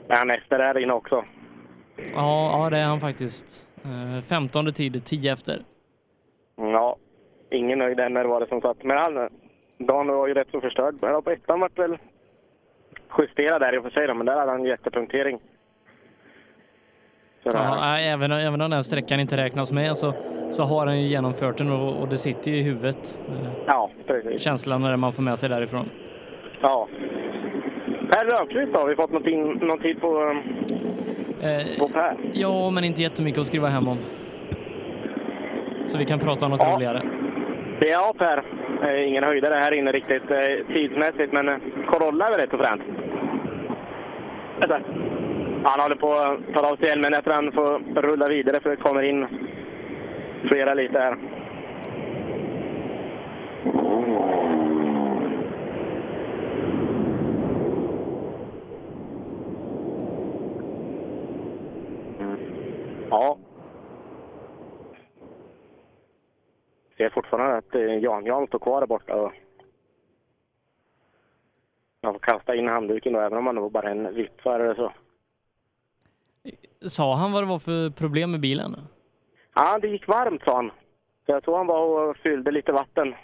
Är han efter där inne också? Ja, ja, det är han faktiskt. Eh, 15 tid, 10 efter. Ja, ingen nöjd Enner var det som satt. Men han, dagen var ju rätt så förstörd. Men på ettan vart väl justerad där i och för sig då, men där hade han jättepunktering. Så Ja, även, även om den sträckan inte räknas med så, så har han ju genomfört den och, och det sitter ju i huvudet. Ja, precis. Känslan är det man får med sig därifrån. Ja. Per Rönnqvist då, har vi fått någon, tid- någon tid på, Eh, på Per? ja, men inte jättemycket att skriva hem om. Så vi kan prata om något Ja. roligare. Ja, Per. Eh, ingen höjdare här inne riktigt eh, tidsmässigt, men eh, Corolla är väl rätt så fränt. Han håller på att ta av sig hjälmen. Jag tror han får rulla vidare för det kommer in flera lite här. Ja. Ser fortfarande att eh, Jan-Jan står kvar där borta. Och man får kasta in handduken då, även om man då bara är en vippförare så. Sa han vad det var för problem med bilen? Ja, det gick varmt sa han. Så jag tror han var och fyllde lite vatten.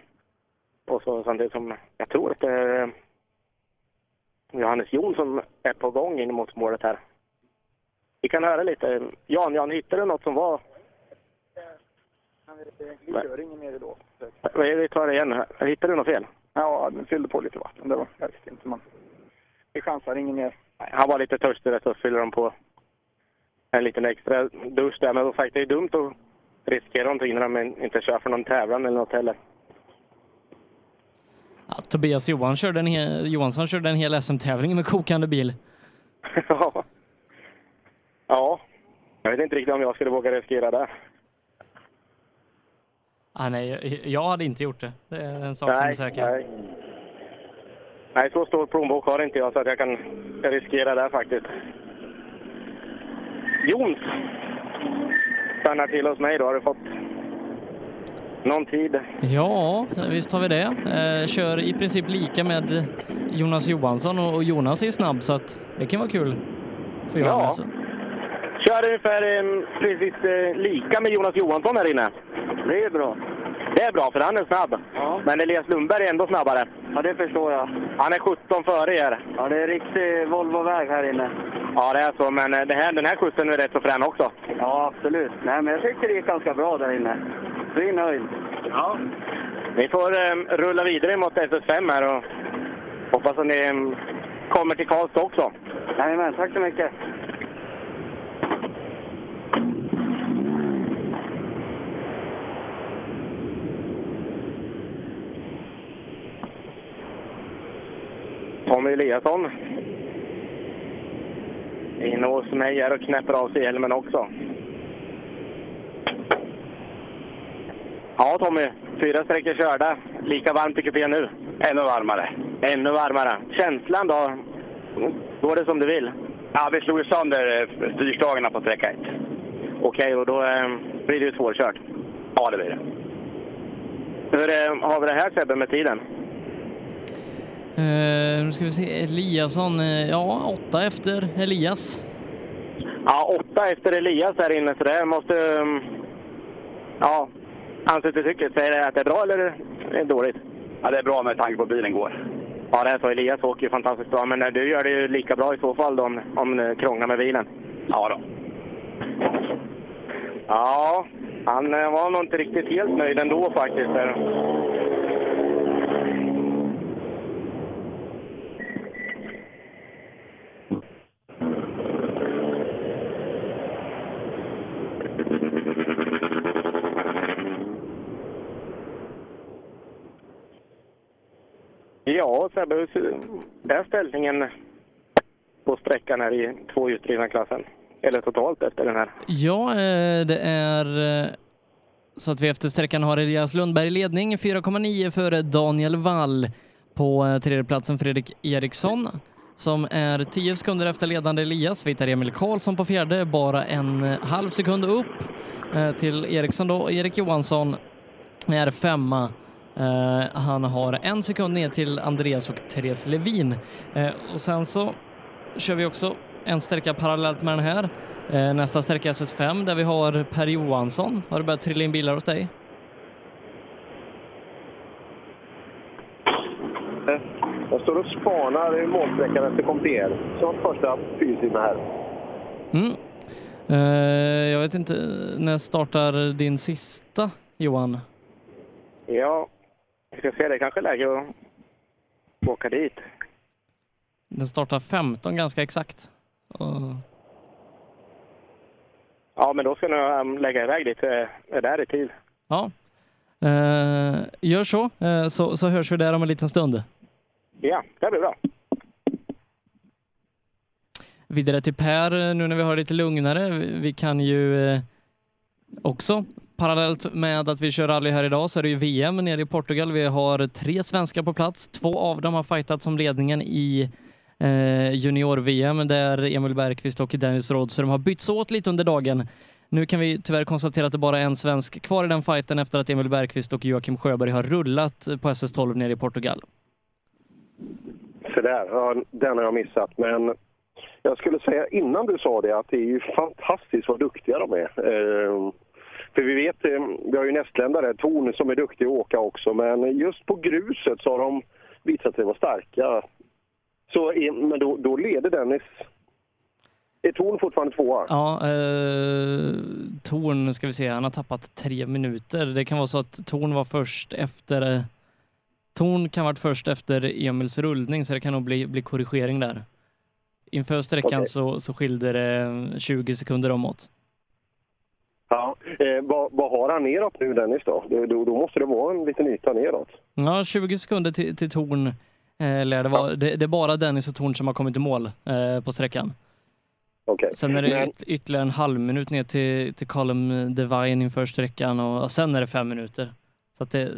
Och så samtidigt som, jag tror att det är Johannes Jonsson är på gång in mot målet här. Vi kan höra lite. Jan, Jan, hittade du något som var... Vi kör inget mer idag. Vi vi tar det igen. här. Hittade du något fel? Ja, den fyllde på lite vatten. Det var, jag visste inte, men vi chansar inget mer. Han var lite törstig där så fyller de på en liten extra dusch där. Men som sagt, det är dumt att riskera någonting när de inte kör för någon tävlan eller något heller. Ja, Tobias Johan körde en hel, Johansson körde en hel SM-tävling med kokande bil. Ja. ja. Jag vet inte riktigt om jag skulle våga riskera det. Ah, nej, jag- hade inte gjort det. Det är en sak som är Nej, säker. nej. Nej, så stor plånbok har inte jag så att jag kan riskera det faktiskt. Jons stannar till hos mig då. Har du fått någon tid? Ja, visst har vi det. Eh, kör i princip lika med Jonas Johansson och Jonas är snabb så att det kan vara kul för Ja. Johannes. Kör ungefär eh, precis eh, lika med Jonas Johansson här inne. Det är bra. Det är bra för han är snabb. Men Elias Lundberg är ändå snabbare. Ja, det förstår jag. Han är 17 före er. Ja, det är riktig Volvo-väg här inne. Ja, det är så. Men eh, här, den här skjutsen är rätt så frän också. Ja, absolut. Nej, men jag tyckte det gick ganska bra där inne. Vi är nöjd. Ja. Ni får eh, rulla vidare mot SS5 här och hoppas att ni eh, kommer till Karlstad också. Jajamän, tack så mycket. Tommy Eliasson. Inne hos mig här och knäpper av sig hjälmen också. Ja Tommy, fyra sträckor körda. Lika varmt i kupén nu? Ännu varmare. Ännu varmare. Känslan då? Går det som du vill? Ja, vi slog ju sönder eh, styrstagarna på sträcka ett. Okej, och då eh, blir det ju svårkört. Ja, det blir det. Hur eh, har vi det här Sebbe med tiden? Eh, nu ska vi se, Eliasson, eh, ja, åtta efter Elias. Ja, åtta efter Elias här inne, så det måste... um, Ja, ansluter tycket. Säger det att det är bra eller är det dåligt? Ja, det är bra med tanke på bilen går. Ja, det är så. Elias åker ju fantastiskt bra, men du gör det ju lika bra i så fall då, om, om det krånglar med bilen. Ja då. Ja, han eh, var nog inte riktigt helt nöjd ändå faktiskt. där. Ja, Sebbe, den är ställningen på sträckan här i två utdrivna klassen? Eller totalt efter den här? Ja, eh, det är eh, så att vi efter sträckan har Elias Lundberg i ledning, 4,9 före Daniel Wall. På eh, tredjeplatsen Fredrik Eriksson som är 10 sekunder efter ledande Elias. Vi hittar Emil Karlsson på fjärde, bara en halv sekund upp till Eriksson då. Erik Johansson är femma. Eh, han har en sekund ner till Andreas och Therese Levin. Eh, och sen så kör vi också en sträcka parallellt med den här. Eh, nästa sträcka är SS5 där vi har Per Johansson. Har det börjat trilla in bilar hos dig? Jag står och spanar i målsträckan efter Compier. Som första fyrhjulsdrivna här. Mm. Jag vet inte, när startar din sista Johan? Ja, vi ska se. Det kanske är läge att åka dit. Den startar 15 ganska exakt. Och- Ja, men då ska jag um, lägga iväg dit. eh, är där i tid. Ja. Eh, gör så, eh, så, så hörs vi där om en liten stund. Ja, det blir bra. Vidare till Per, eh, nu när vi har det lite lugnare. Vi- Vi kan ju eh, också parallellt med att vi kör rally här idag så är det ju VM nere i Portugal. Vi har tre svenskar på plats. Två av dem har fightat som ledningen i eh, junior-VM där Emil Bergqvist och Dennis Rådström har bytts åt lite under dagen. Nu kan vi tyvärr konstatera att det bara är en svensk kvar i den fighten efter att Emil Bergqvist och Joakim Sjöberg har rullat på SS12 nere i Portugal. Så där, ja, den har jag missat. Men jag skulle säga innan du sa det att det är ju fantastiskt vad duktiga de är. Eh, för vi vet, eh, vi har ju nästländare, Torn, som är duktig att åka också. Men just på gruset så har de visat sig vara starka. Så, men då, då leder Dennis. Är Torn fortfarande tvåa? Ja, eh, Torn ska vi se, han har tappat tre minuter. Det kan vara så att Torn var först efter Torn kan ha varit först efter Emils rullning så det kan nog bli, bli korrigering där. Inför sträckan Okej. så, så skilde det 20 sekunder omåt. Ja. Eh, vad, vad har han neråt nu Dennis då? Då, då? då måste det vara en liten yta neråt. Ja, 20 sekunder till, till Torn eh, lär det vara. Det, det är bara Dennis och Torn som har kommit i mål eh, på sträckan. Okej. Sen är det Men- yt, ytterligare en halv minut ner till, till Column Divine inför sträckan och, och sen är det fem minuter. Så att det,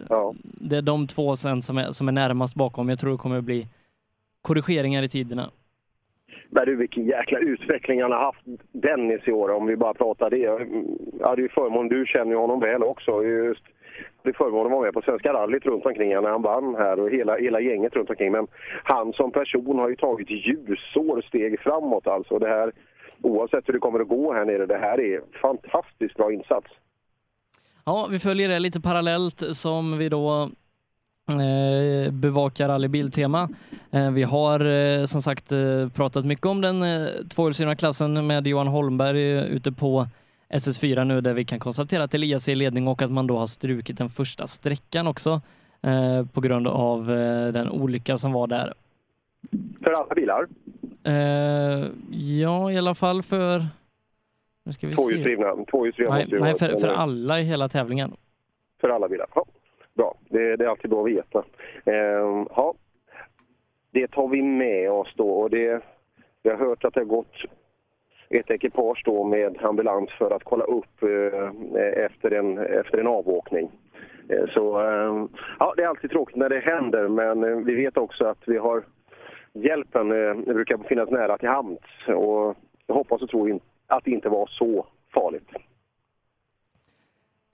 det är de två sen som är, som är närmast bakom. Jag tror det kommer att bli korrigeringar i tiderna. Men du, vilken jäkla utveckling han har haft, Dennis, i år, om vi bara pratar det. Jag hade ju förmånen, du känner ju honom väl också. Just, det är förmånen att vara med på Svenska rallyt runt omkring när han vann här och hela, hela gänget runt omkring. Men han som person har ju tagit ljusår steg framåt alltså. Det här, oavsett hur det kommer att gå här nere, det här är fantastiskt bra insats. Ja, vi följer det lite parallellt som vi då bevakar rallybiltema. Eh, vi har eh, som sagt eh, pratat mycket om den eh, tvåhjulsdrivna klassen med Johan Holmberg eh, ute på SS4 nu där vi kan konstatera att Elias är i ledning och att man då har strukit den första sträckan också eh, på grund av eh, den olycka som var där. För alla bilar? Eh, ja, i alla fall för... Nu ska vi se. Tvåhjulsdrivna. Tvåhjulsdrivna Nej, nej för, för alla i hela tävlingen. För alla bilar? Ja, bra. Det, det är alltid bra att veta. Eh, ja. Det tar vi med oss då. Och det, vi har hört att det har gått ett ekipage då med ambulans för att kolla upp eh, efter, en, efter en avåkning. Eh, så eh, ja, det är alltid tråkigt när det händer men eh, vi vet också att vi har hjälpen eh, det brukar finnas nära till hands och jag hoppas och tror in, att det inte var så farligt.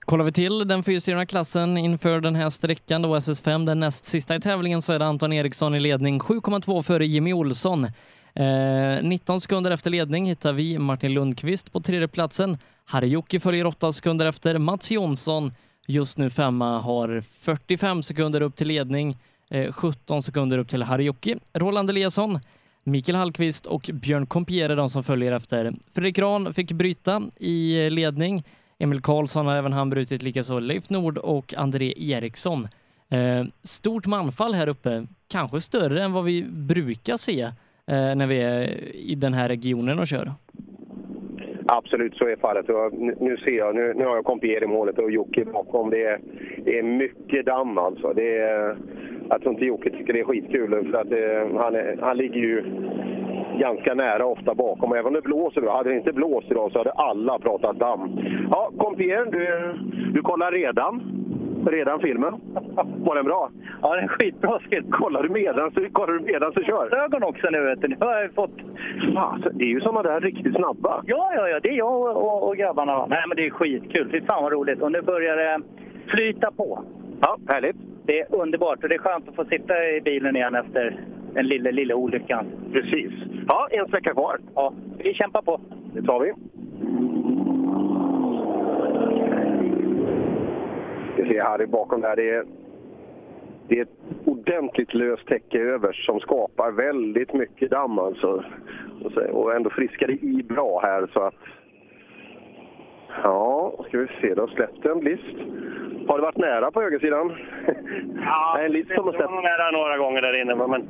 Kollar vi till den fyrhjulsdrivna klassen inför den här sträckan då SS5, den näst sista i tävlingen, så är det Anton Eriksson i ledning, 7,2 före Jimmy Olsson. Eh, 19 sekunder efter ledning hittar vi Martin Lundqvist på tredje platsen. Harry följer 8 sekunder efter. Mats Jonsson, just nu femma, har 45 sekunder upp till ledning. Eh, 17 sekunder upp till Harry Roland Eliasson, Mikael Hallqvist och Björn Kompier är de som följer efter. Fredrik Rahn fick bryta i ledning. Emil Karlsson har även han brutit, likaså Leif Nord och André Eriksson. Eh, stort manfall här uppe, kanske större än vad vi brukar se eh, när vi är i den här regionen och kör. Absolut, så är fallet. Nu, ser jag, nu, nu har jag Kompier i målet och Jocke bakom. Det är, det är mycket damm alltså. Det är, jag tror inte Jocke tycker det är skitkul för att det, han, är, han ligger ju ganska nära ofta bakom. Och även om det blåser idag, hade det inte blåst idag så hade alla pratat damm. Ja, Kompier, du, du kollar redan? Redan filmen? Var den bra? Ja, det är en skitbra film. Kollar du medan du, kollar du medan du kör? Ögon också nu vet du. Nu har jag fått... Alltså, det är ju sådana där riktigt snabba. Ja, ja, ja. Det är jag och, och, och grabbarna. Nej, men det är skitkul. Fy fan vad roligt. Och nu börjar det flyta på. Ja, härligt. Det är underbart och det är skönt att få sitta i bilen igen efter den lilla, lilla olyckan. Precis. Ja, en sträcka kvar. Ja, vi kämpar på. Det tar vi. Vi ser Harry bakom där. Det är, det är ett ordentligt löst täcke över som skapar väldigt mycket damm alltså. Och ändå friskar det i bra här så att... Ja, ska vi se. Då släppte en list. Har det varit nära på högersidan? Ja, en list som har det var nära några gånger där inne. Men,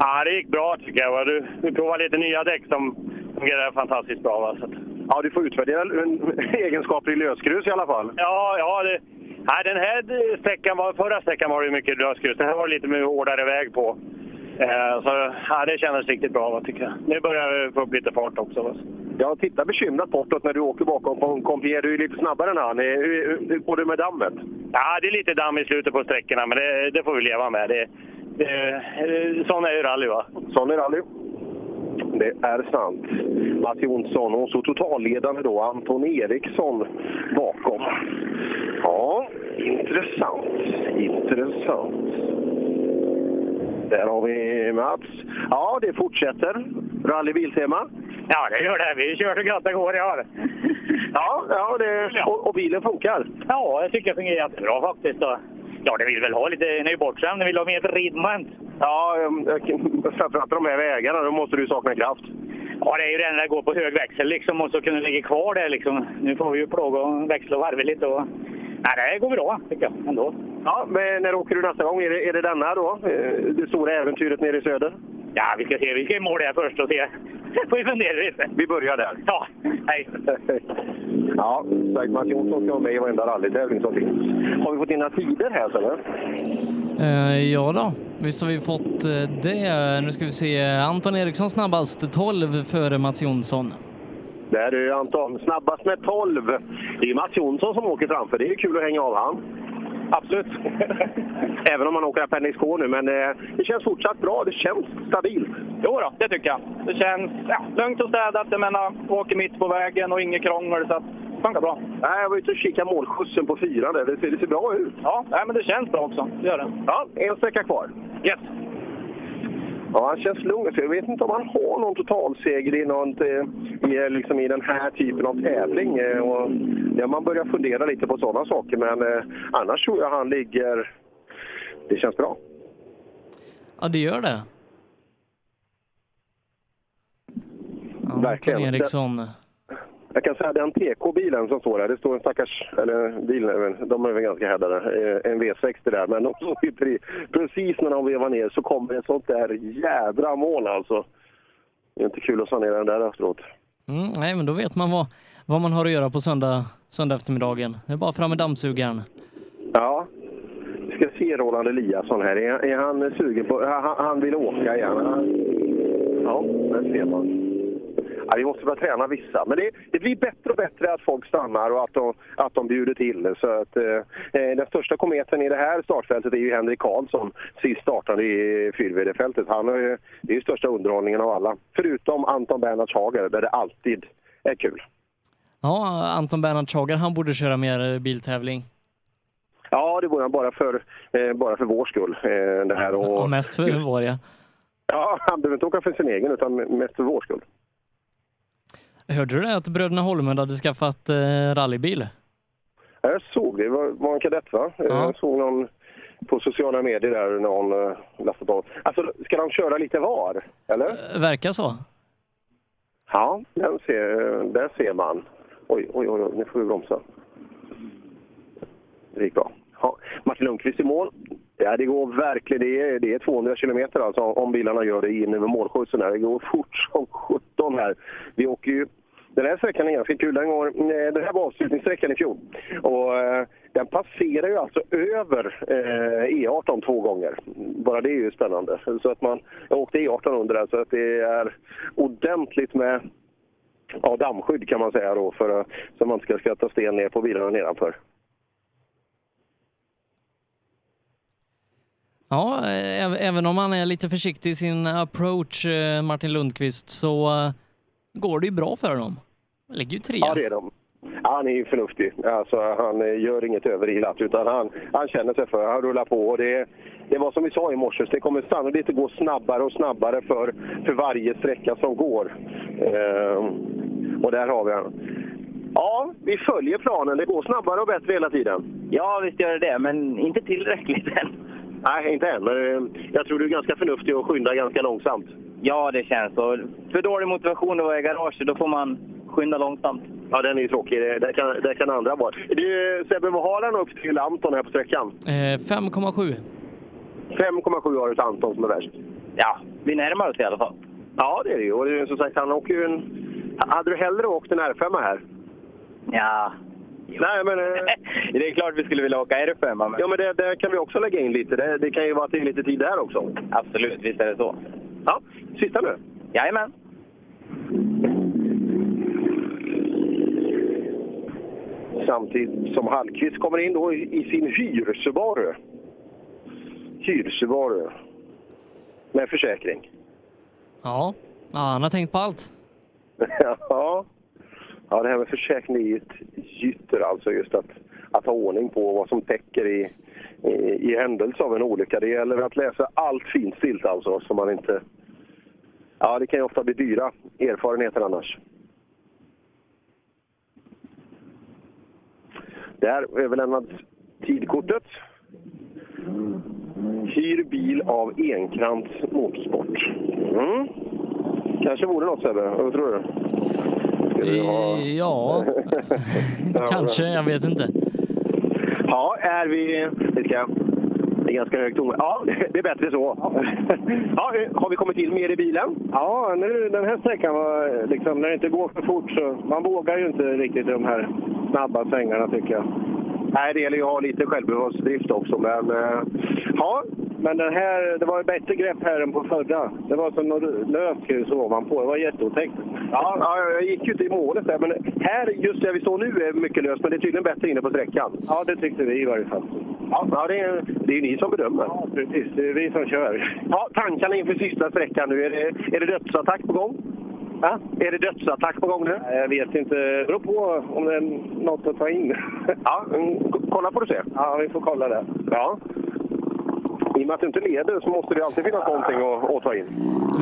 ja, det gick bra tycker jag. Du, du provade lite nya däck som fungerar fantastiskt bra. Va? Så Ja, du får utvärdera en- egenskaper i lösgrus i alla fall. ja, ja det, nej, den här sträckan var, förra sträckan var det mycket lösgrus. Den här var det lite mer hårdare väg på. Eh, så ja, det kändes riktigt bra va, tycker jag. Nu börjar vi få upp lite fart också. Va? Jag tittar bekymrat bortåt när du åker bakom på en kompier. Du är lite snabbare än han. Hur, hur går det med dammet? Ja, det är lite damm i slutet på sträckorna, men det, det får vi leva med. Det, det, sån är ju rally, va? Sån är rally. Det är sant. Mats Jonsson och så totalledande då Anton Eriksson bakom. Ja, intressant. Intressant. Där har vi Mats. Ja, det fortsätter. Rallybiltema. Ja, det gör det. Vi körde gott det går år. Ja, ja det, och, och bilen funkar. Ja, jag tycker det fungerar jättebra faktiskt. Och, ja, det vill väl ha lite, bortskämd, den vill ha mer ridmoment. Ja, jag- framförallt de här vägarna, då måste du sakna kraft. Ja, det är ju det när det går på hög växel liksom och så kunna ligga kvar där liksom. Nu får vi ju plåga och växla och varva lite och... Nej, det går bra tycker jag ändå. Ja, men när åker du nästa gång? Är det, är det denna då? Eh, Det stora äventyret nere i söder? Ja, vi ska se. Vi ska i mål där först och se. får vi fundera lite. Vi börjar där. Ja, hej. Ja, Mats Jonsson ska vara med i varenda rallytävling som finns. Har vi fått dina tider här eller? Eh, ja då, visst har vi fått eh, det. Nu ska vi se. Anton Eriksson snabbast 12 före Mats Jonsson. Där är Anton, snabbast med 12. Det är Mats Jonsson som åker framför. Det är kul att hänga av han. Absolut. Även om han åker Appendix nu, men eh, det känns fortsatt bra. Det känns stabilt. Jo då, det tycker jag. Det känns ja, lugnt och städat. Jag menar, åker mitt på vägen och inget krångel. Så att, funkar bra. Nej, jag var ute och kikade målskjutsen på fyran. Det ser, det ser bra ut. Ja, nej, men det känns bra också. Det gör det. Ja, en sträcka kvar. Yes. Ja, han känns lugn. Så Jag vet inte om han har någon totalseger i, något, eh, i, liksom i den här typen av tävling. Eh, Och, ja, man börjar fundera lite på sådana saker, men eh, annars tror jag han ligger... Det känns bra. Ja, det gör det. Verkligen. Anton Eriksson. Jag kan säga den TK-bilen som står där, det står en stackars, eller bilen, de är väl ganska härdade, eh, en V60 där, men de sitter i, precis när de vevar ner så kommer ett sånt där jädra mål alltså. Det är inte kul att sanera den där efteråt. Mm, nej, men då vet man vad, vad man har att göra på söndag, söndag eftermiddagen. Det är bara fram med dammsugaren. Ja, vi ska se Roland Eliasson här. Är, är han sugen på... Han, han vill åka igen. Ja, där ser man. Ja, vi måste börja träna vissa. Men det, det blir bättre och bättre att folk stannar och att de, att de bjuder till. Så att, eh, den största kometen i det här startfältet är ju Henrik Karlsson. Sist startade i fyrvd-fältet. Han är, ju- det är ju största underhållningen av alla. Förutom Anton Bernhards Hager, där det alltid är kul. Ja, Anton Bernhard Schager, han borde köra mer biltävling. Ja, det vore han bara för, eh, bara för vår skull. Eh, det här och, Ja, mest för vår, ja. Ja, han behöver inte åka för sin egen utan mest för vår skull. Hörde du det att bröderna Holmlund hade skaffat eh, rallybil? Ja, Jag såg det, det var, var en kadett va? Eh, Jag såg någon på sociala medier där, någon uh, lastat av. Alltså, ska de köra lite var? Eller? Verkar så. Ja, den ser, där ser man. Oj, oj, oj, nu får vi bromsa. Det gick bra. Ja, Martin Lundqvist i mål. Ja, det går verkligen. Det är, det är 200 kilometer alltså om bilarna gör det in över målskjutsen. Det går fort som 17 här. Vi åker ju... Den här sträckan är ganska kul. Den, går, eh, den här var avslutningssträckan i fjol. Och, eh, den passerar ju alltså över eh, E18 två gånger. Bara det är ju spännande. Så att man, jag åkte E18 under där så att det är ordentligt med ja, dammskydd kan man säga då för att- så man inte ska skratta sten ner på bilarna nedanför. Ja, eh, äv- även om han är lite försiktig i sin approach, eh, Martin Lundqvist, så eh, går det ju bra för honom. Han ligger ju trea. Ja, det är de. Han är ju förnuftig. Alltså, han gör inget överilat utan han, han känner sig för. Han rullar på. Och det, det var som vi sa i morse, det kommer sannolikt att gå snabbare och snabbare för, för varje sträcka som går. Ehm, och där har vi han. Ja, vi följer planen. Det går snabbare och bättre hela tiden. Ja, visst gör det det, men inte tillräckligt än. Nej, inte än. Men eh, jag tror du är ganska förnuftig och skyndar ganska långsamt. Ja, det känns så. För dålig motivation att vara i garaget, då får man skynda långsamt. Ja, den är ju tråkig. Det, kan, där kan andra vara. Du, Sebbe, vad har han upp till Anton här på sträckan? Eh, 5,7. 5,7 har du till Anton som är värst. Ja, vi närmar oss i alla fall. Ja, det är det ju. Och det är, som sagt, han åker ju en... Hade du hellre åkt en R5 här? Ja. Nej, men eh, det är klart vi skulle vilja åka R5. Men... Ja, men det, det kan vi också lägga in lite. Det, det, kan ju vara att det är lite tid där också. Absolut, visst är det så. Ja, sista nu. Jajamän. Samtidigt som Hallqvist kommer in då i, i sin hyr-Subaru. Med försäkring. Ja, han har tänkt på allt. ja ja, det här med försäkring är ju ett gytter alltså. Just att, att ha ordning på vad som täcker i, i, i händelse av en olycka. Det gäller att läsa allt finstilt alltså, så man inte... Ja, det kan ju ofta bli dyra erfarenheter annars. Där överlämnades tidkortet. Hyr bil av Enkrans Motorsport. Mm. Kanske vore något Sebbe, vad tror du? Ha- Ja, kanske. Jag vet inte. Ja, är vi... Ska... Det är ganska högt ton. Ja, det är bättre så. Ja, har vi kommit in mer i bilen? Ja, nu, den här sträckan var liksom, när det inte går för fort så man vågar ju inte riktigt de här snabba svängarna tycker jag. Nej, det gäller ju att ha lite självbevarelsedrift också, men... eh, Ja, men den här, det var ett bättre grepp här än på förra. Det var som något löst grus ovanpå. Det var jätteotäckt. Ja, ja, jag gick ju inte i målet där, men här, just där vi står nu, är mycket löst, men det är tydligen bättre inne på sträckan. Ja, det tyckte vi i varje fall. Ja, ja det, är, det är ni som bedömer. Ja, precis. Det är vi som kör. Ja, tankarna inför sista sträckan nu. Är det, är det dödsattack på gång? Ja, är det dödsattack på gång nu? Jag vet inte. Det beror på om det är något att ta in. Ja, mm, kolla får du se. Ja, vi får kolla det. Ja. I och med att du inte leder så måste det alltid finnas någonting att, att ta in.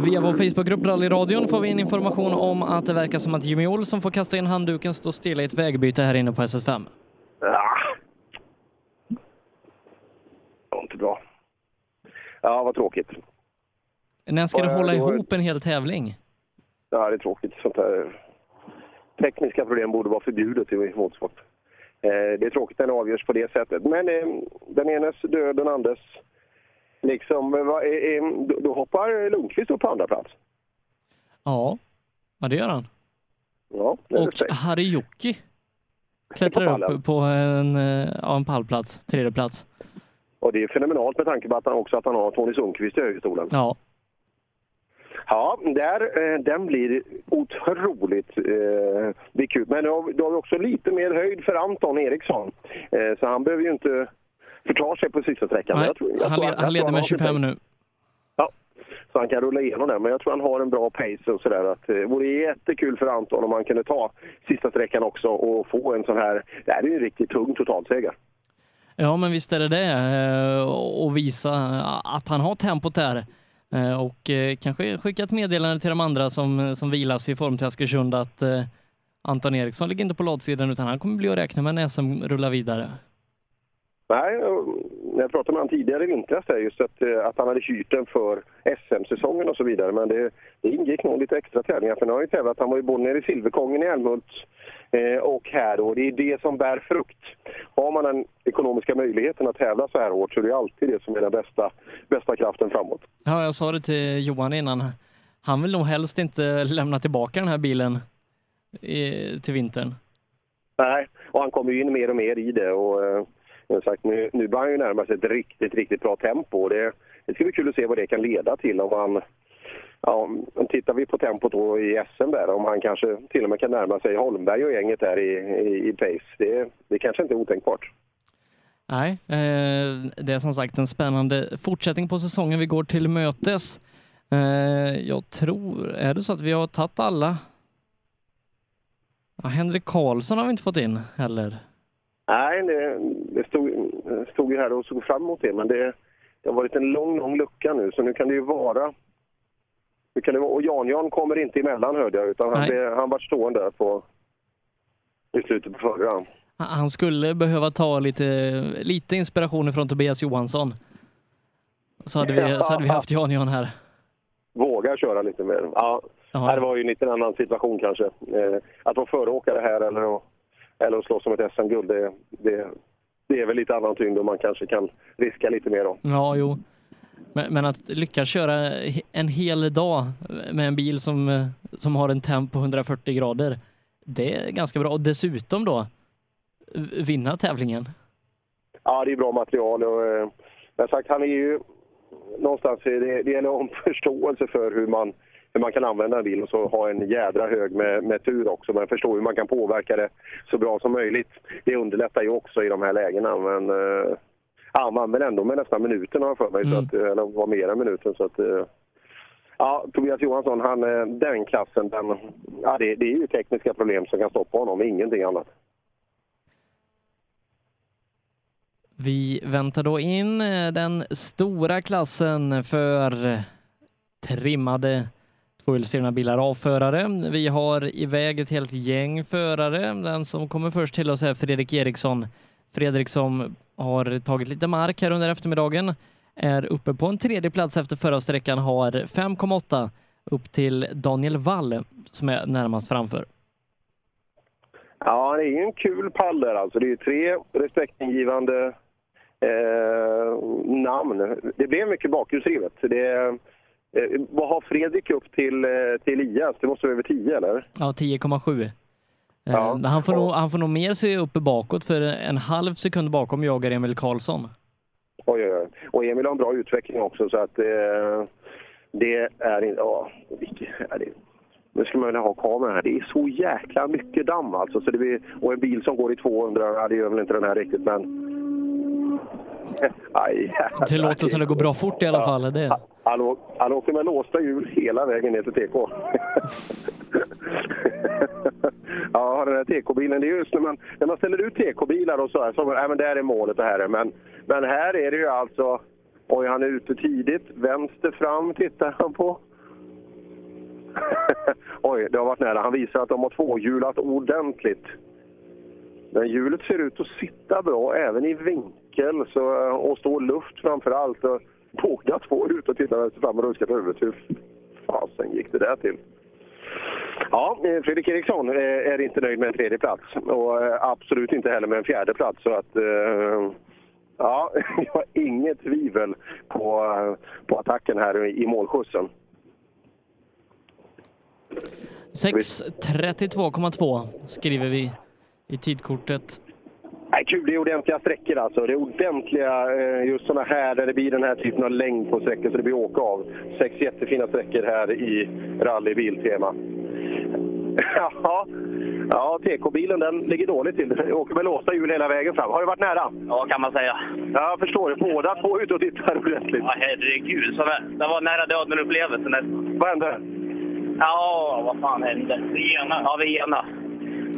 Via vår Facebookgrupp Rallyradion får vi in information om att det verkar som att Jimmy Olsson får kasta in handduken står stilla i ett vägbyte här inne på SS5. Ja. Det var inte bra. Ja, vad tråkigt. När ska du Ja, hålla då- ihop en hel tävling? Ja, det är tråkigt. Sånt här tekniska problem borde vara förbjudet i motorsport. Eh, det är tråkigt när det avgörs på det sättet. Men eh, den enes död, den andres... Liksom, då, hoppar Lundqvist upp på andra plats. Ja, ja det gör han. Ja, det Och respekt. Harjoki klättrar pallen. upp på en, eh, ja, en pallplats, tredje plats. Och det är fenomenalt med tanke på att han också att han har Tony Sundqvist i högerstolen. Ja. Ja, där, eh, den blir otroligt eh, blir kul. Men då då har vi också lite mer höjd för Anton Eriksson. Eh, så han behöver ju inte förta sig på sista sträckan. Nej, jag tror- jag han, tror- han leder med sin 25 pace. nu. Ja, så han kan rulla igenom den. Men jag tror han har en bra pace och sådär. Att, eh, Det vore jättekul för Anton om han kunde ta sista sträckan också och få en sån här... Det här är ju en riktigt tung totalseger. Ja, men visst är det det. eh, Och visa att han har tempot där. Eh, Och kanske skicka ett meddelande till de andra som, som vilas i form till Askersund att Anton Eriksson ligger inte på latsidan utan han kommer bli att räkna med när SM rullar vidare. Nej, och när jag pratade med honom tidigare i vintras där, just att, eh, att han hade hyrt den för SM-säsongen och så vidare. Men det, det ingick nog lite extra tävlingar för nu har han ju tävlat. Han var ju både nere i Silverkongen i Älmhult eh, och här då. Det är det som bär frukt. Har man den ekonomiska möjligheten att tävla så här hårt så är det alltid det som är den bästa, bästa kraften framåt. Ja, jag sa det till Johan innan. Han vill nog helst inte lämna tillbaka den här bilen i, till vintern. Nej, och han kommer ju in mer och mer i det. Och, men sagt, nu, nu börjar han ju närma sig ett riktigt, riktigt bra tempo. Och det, det ska bli kul att se vad det kan leda till om han... Ja, tittar vi på tempot då i SM där, om han kanske till och med kan närma sig Holmberg och gänget där i, i, i pace. Det, det kanske inte är otänkbart. Nej, eh, det är som sagt en spännande fortsättning på säsongen vi går till mötes. Eh, jag tror, är det så att vi har tagit alla? Ja, Henrik Karlsson har vi inte fått in heller. Nej, det, det stod, stod ju här och såg fram emot det, men det, det har varit en lång, lång lucka nu, så nu kan det ju vara... Nu kan det vara och Jan-Jan kommer inte emellan hörde jag, utan han, blev, han var stående där på, i slutet på förra. Han skulle behöva ta lite, lite inspiration från Tobias Johansson. Så hade vi, så hade vi haft Jan Jan här. Våga köra lite mer. Ja. Det var ju en liten annan situation kanske. Eh, att vara föråkare här eller att, eller att slåss om ett SM-guld, det, det, det är väl lite annan tyngd och man kanske kan riska lite mer då. Ja, jo. Men, men att lyckas köra en hel dag med en bil som, som har en temp på 140 grader, det är ganska bra. Och dessutom då vinna tävlingen. Ja, det är bra material och eh, men sagt, han är ju någonstans, det, det gäller en förståelse för hur man, hur man kan använda en bil och så ha en jädra hög med, med tur också. Men förstå hur man kan påverka det så bra som möjligt. Det underlättar ju också i de här lägena. Men eh, han vann väl ändå med nästan minuten har jag för mig, så att, eh, eller var mer än minuten. Så att, eh, Ja, Tobias Johansson, han, eh, den klassen, den, ja, det, det är ju tekniska problem som kan stoppa honom, ingenting annat. Vi väntar då in den stora klassen för trimmade tvåhjulsdrivna bilar avförare. Vi har iväg ett helt gäng förare. Den som kommer först till oss är Fredrik Eriksson. Fredrik som har tagit lite mark här under eftermiddagen är uppe på en tredje plats efter förra sträckan, har 5,8 upp till Daniel Wall som är närmast framför. Ja, det är ju en kul pall där alltså. Det är ju tre respektingivande eh, namn. Det blev mycket bakhjulsdrivet. Det, eh, vad har Fredrik upp till, eh, till Elias? Det måste vara över 10 eller? Ja, 10,7. Eh, Ja. Han, får nog, han får nog mer se uppe bakåt för en halv sekund bakom jagar Emil Karlsson. Oj, oj, oj. Och Emil har en bra utveckling också så att eh, det är inte... Ja, vilket är det? Nu ska man vilja ha kameran här. Det är så jäkla mycket damm alltså. Så det blir, och en bil som går i 200, ja, det gör väl inte den här riktigt men... Aj. Det låter som det går bra fort i alla fall. Det. Han, han åker med låsta hjul hela vägen ner till TK. ja, den här TK-bilen, det är just när man, när man ställer ut TK-bilar och så här, så äh, men där är målet det här är men, men här är det ju alltså, oj han är ute tidigt, vänster fram tittar han på. oj, det har varit nära. Han visar att de har tvåhjulat ordentligt. Men hjulet ser ut att sitta bra även i vinkel så, och stå luft framför allt. Och båda två är ute och tittar fram och ruskar på huvudet. Hur fasen gick det där till? Ja, eh, Fredrik Eriksson eh, är inte nöjd med en tredje plats och eh, absolut inte heller med en fjärde plats. Så att, ja, jag har inget tvivel på, på attacken här i målskjutsen. 6.32,2 skriver vi i tidkortet. Nej, kul, det är ordentliga sträckor alltså. Det är ordentliga, eh, just sådana här där det blir den här typen av längd på sträckor så det blir åka av. Sex jättefina sträckor här i rally Biltema. Ja, ja TK-bilen den ligger dåligt till. Den åker med låsta hjul hela vägen fram. Har det varit nära? Ja, kan man säga. Ja, jag förstår det. Båda två ute och tittar ordentligt. Ja, herregud. Så det, det var nära döden upplevelsen. Vad hände? Ja, vad fan hände? Vi ena. Ja, vi ena.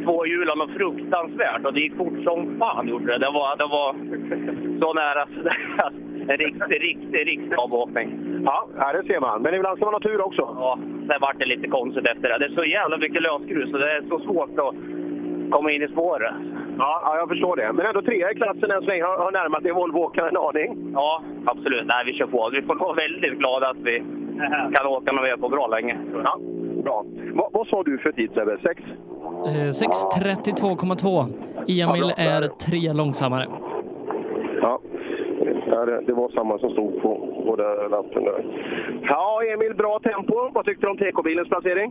Två hjulen och fruktansvärt och det gick fort som fan gjorde det. Det var, det var så nära. En riktig, riktig, riktig avåkning. Ja, det ser man. Men ibland ska man ha tur också. Ja, sen vart det lite konstigt efter det. Det är så jävla mycket lösgrus och det är så svårt att komma in i spåret. Ja, ja, jag förstår det. Men ändå trea i klassen än så länge. Har, har närmat dig Volvo-åkaren en aning. Ja, absolut. Nej, vi kör på. Vi får vara väldigt glada att vi kan åka när vi är på bra länge. Ja, bra. Vad, vad sa du för tid Sebbe? Sex? Eh, 6.32,2. Emil är tre långsammare. Ja, det var samma som stod på, på den lappen där. Ja, Emil, bra tempo. Vad tyckte du om TK-bilens placering?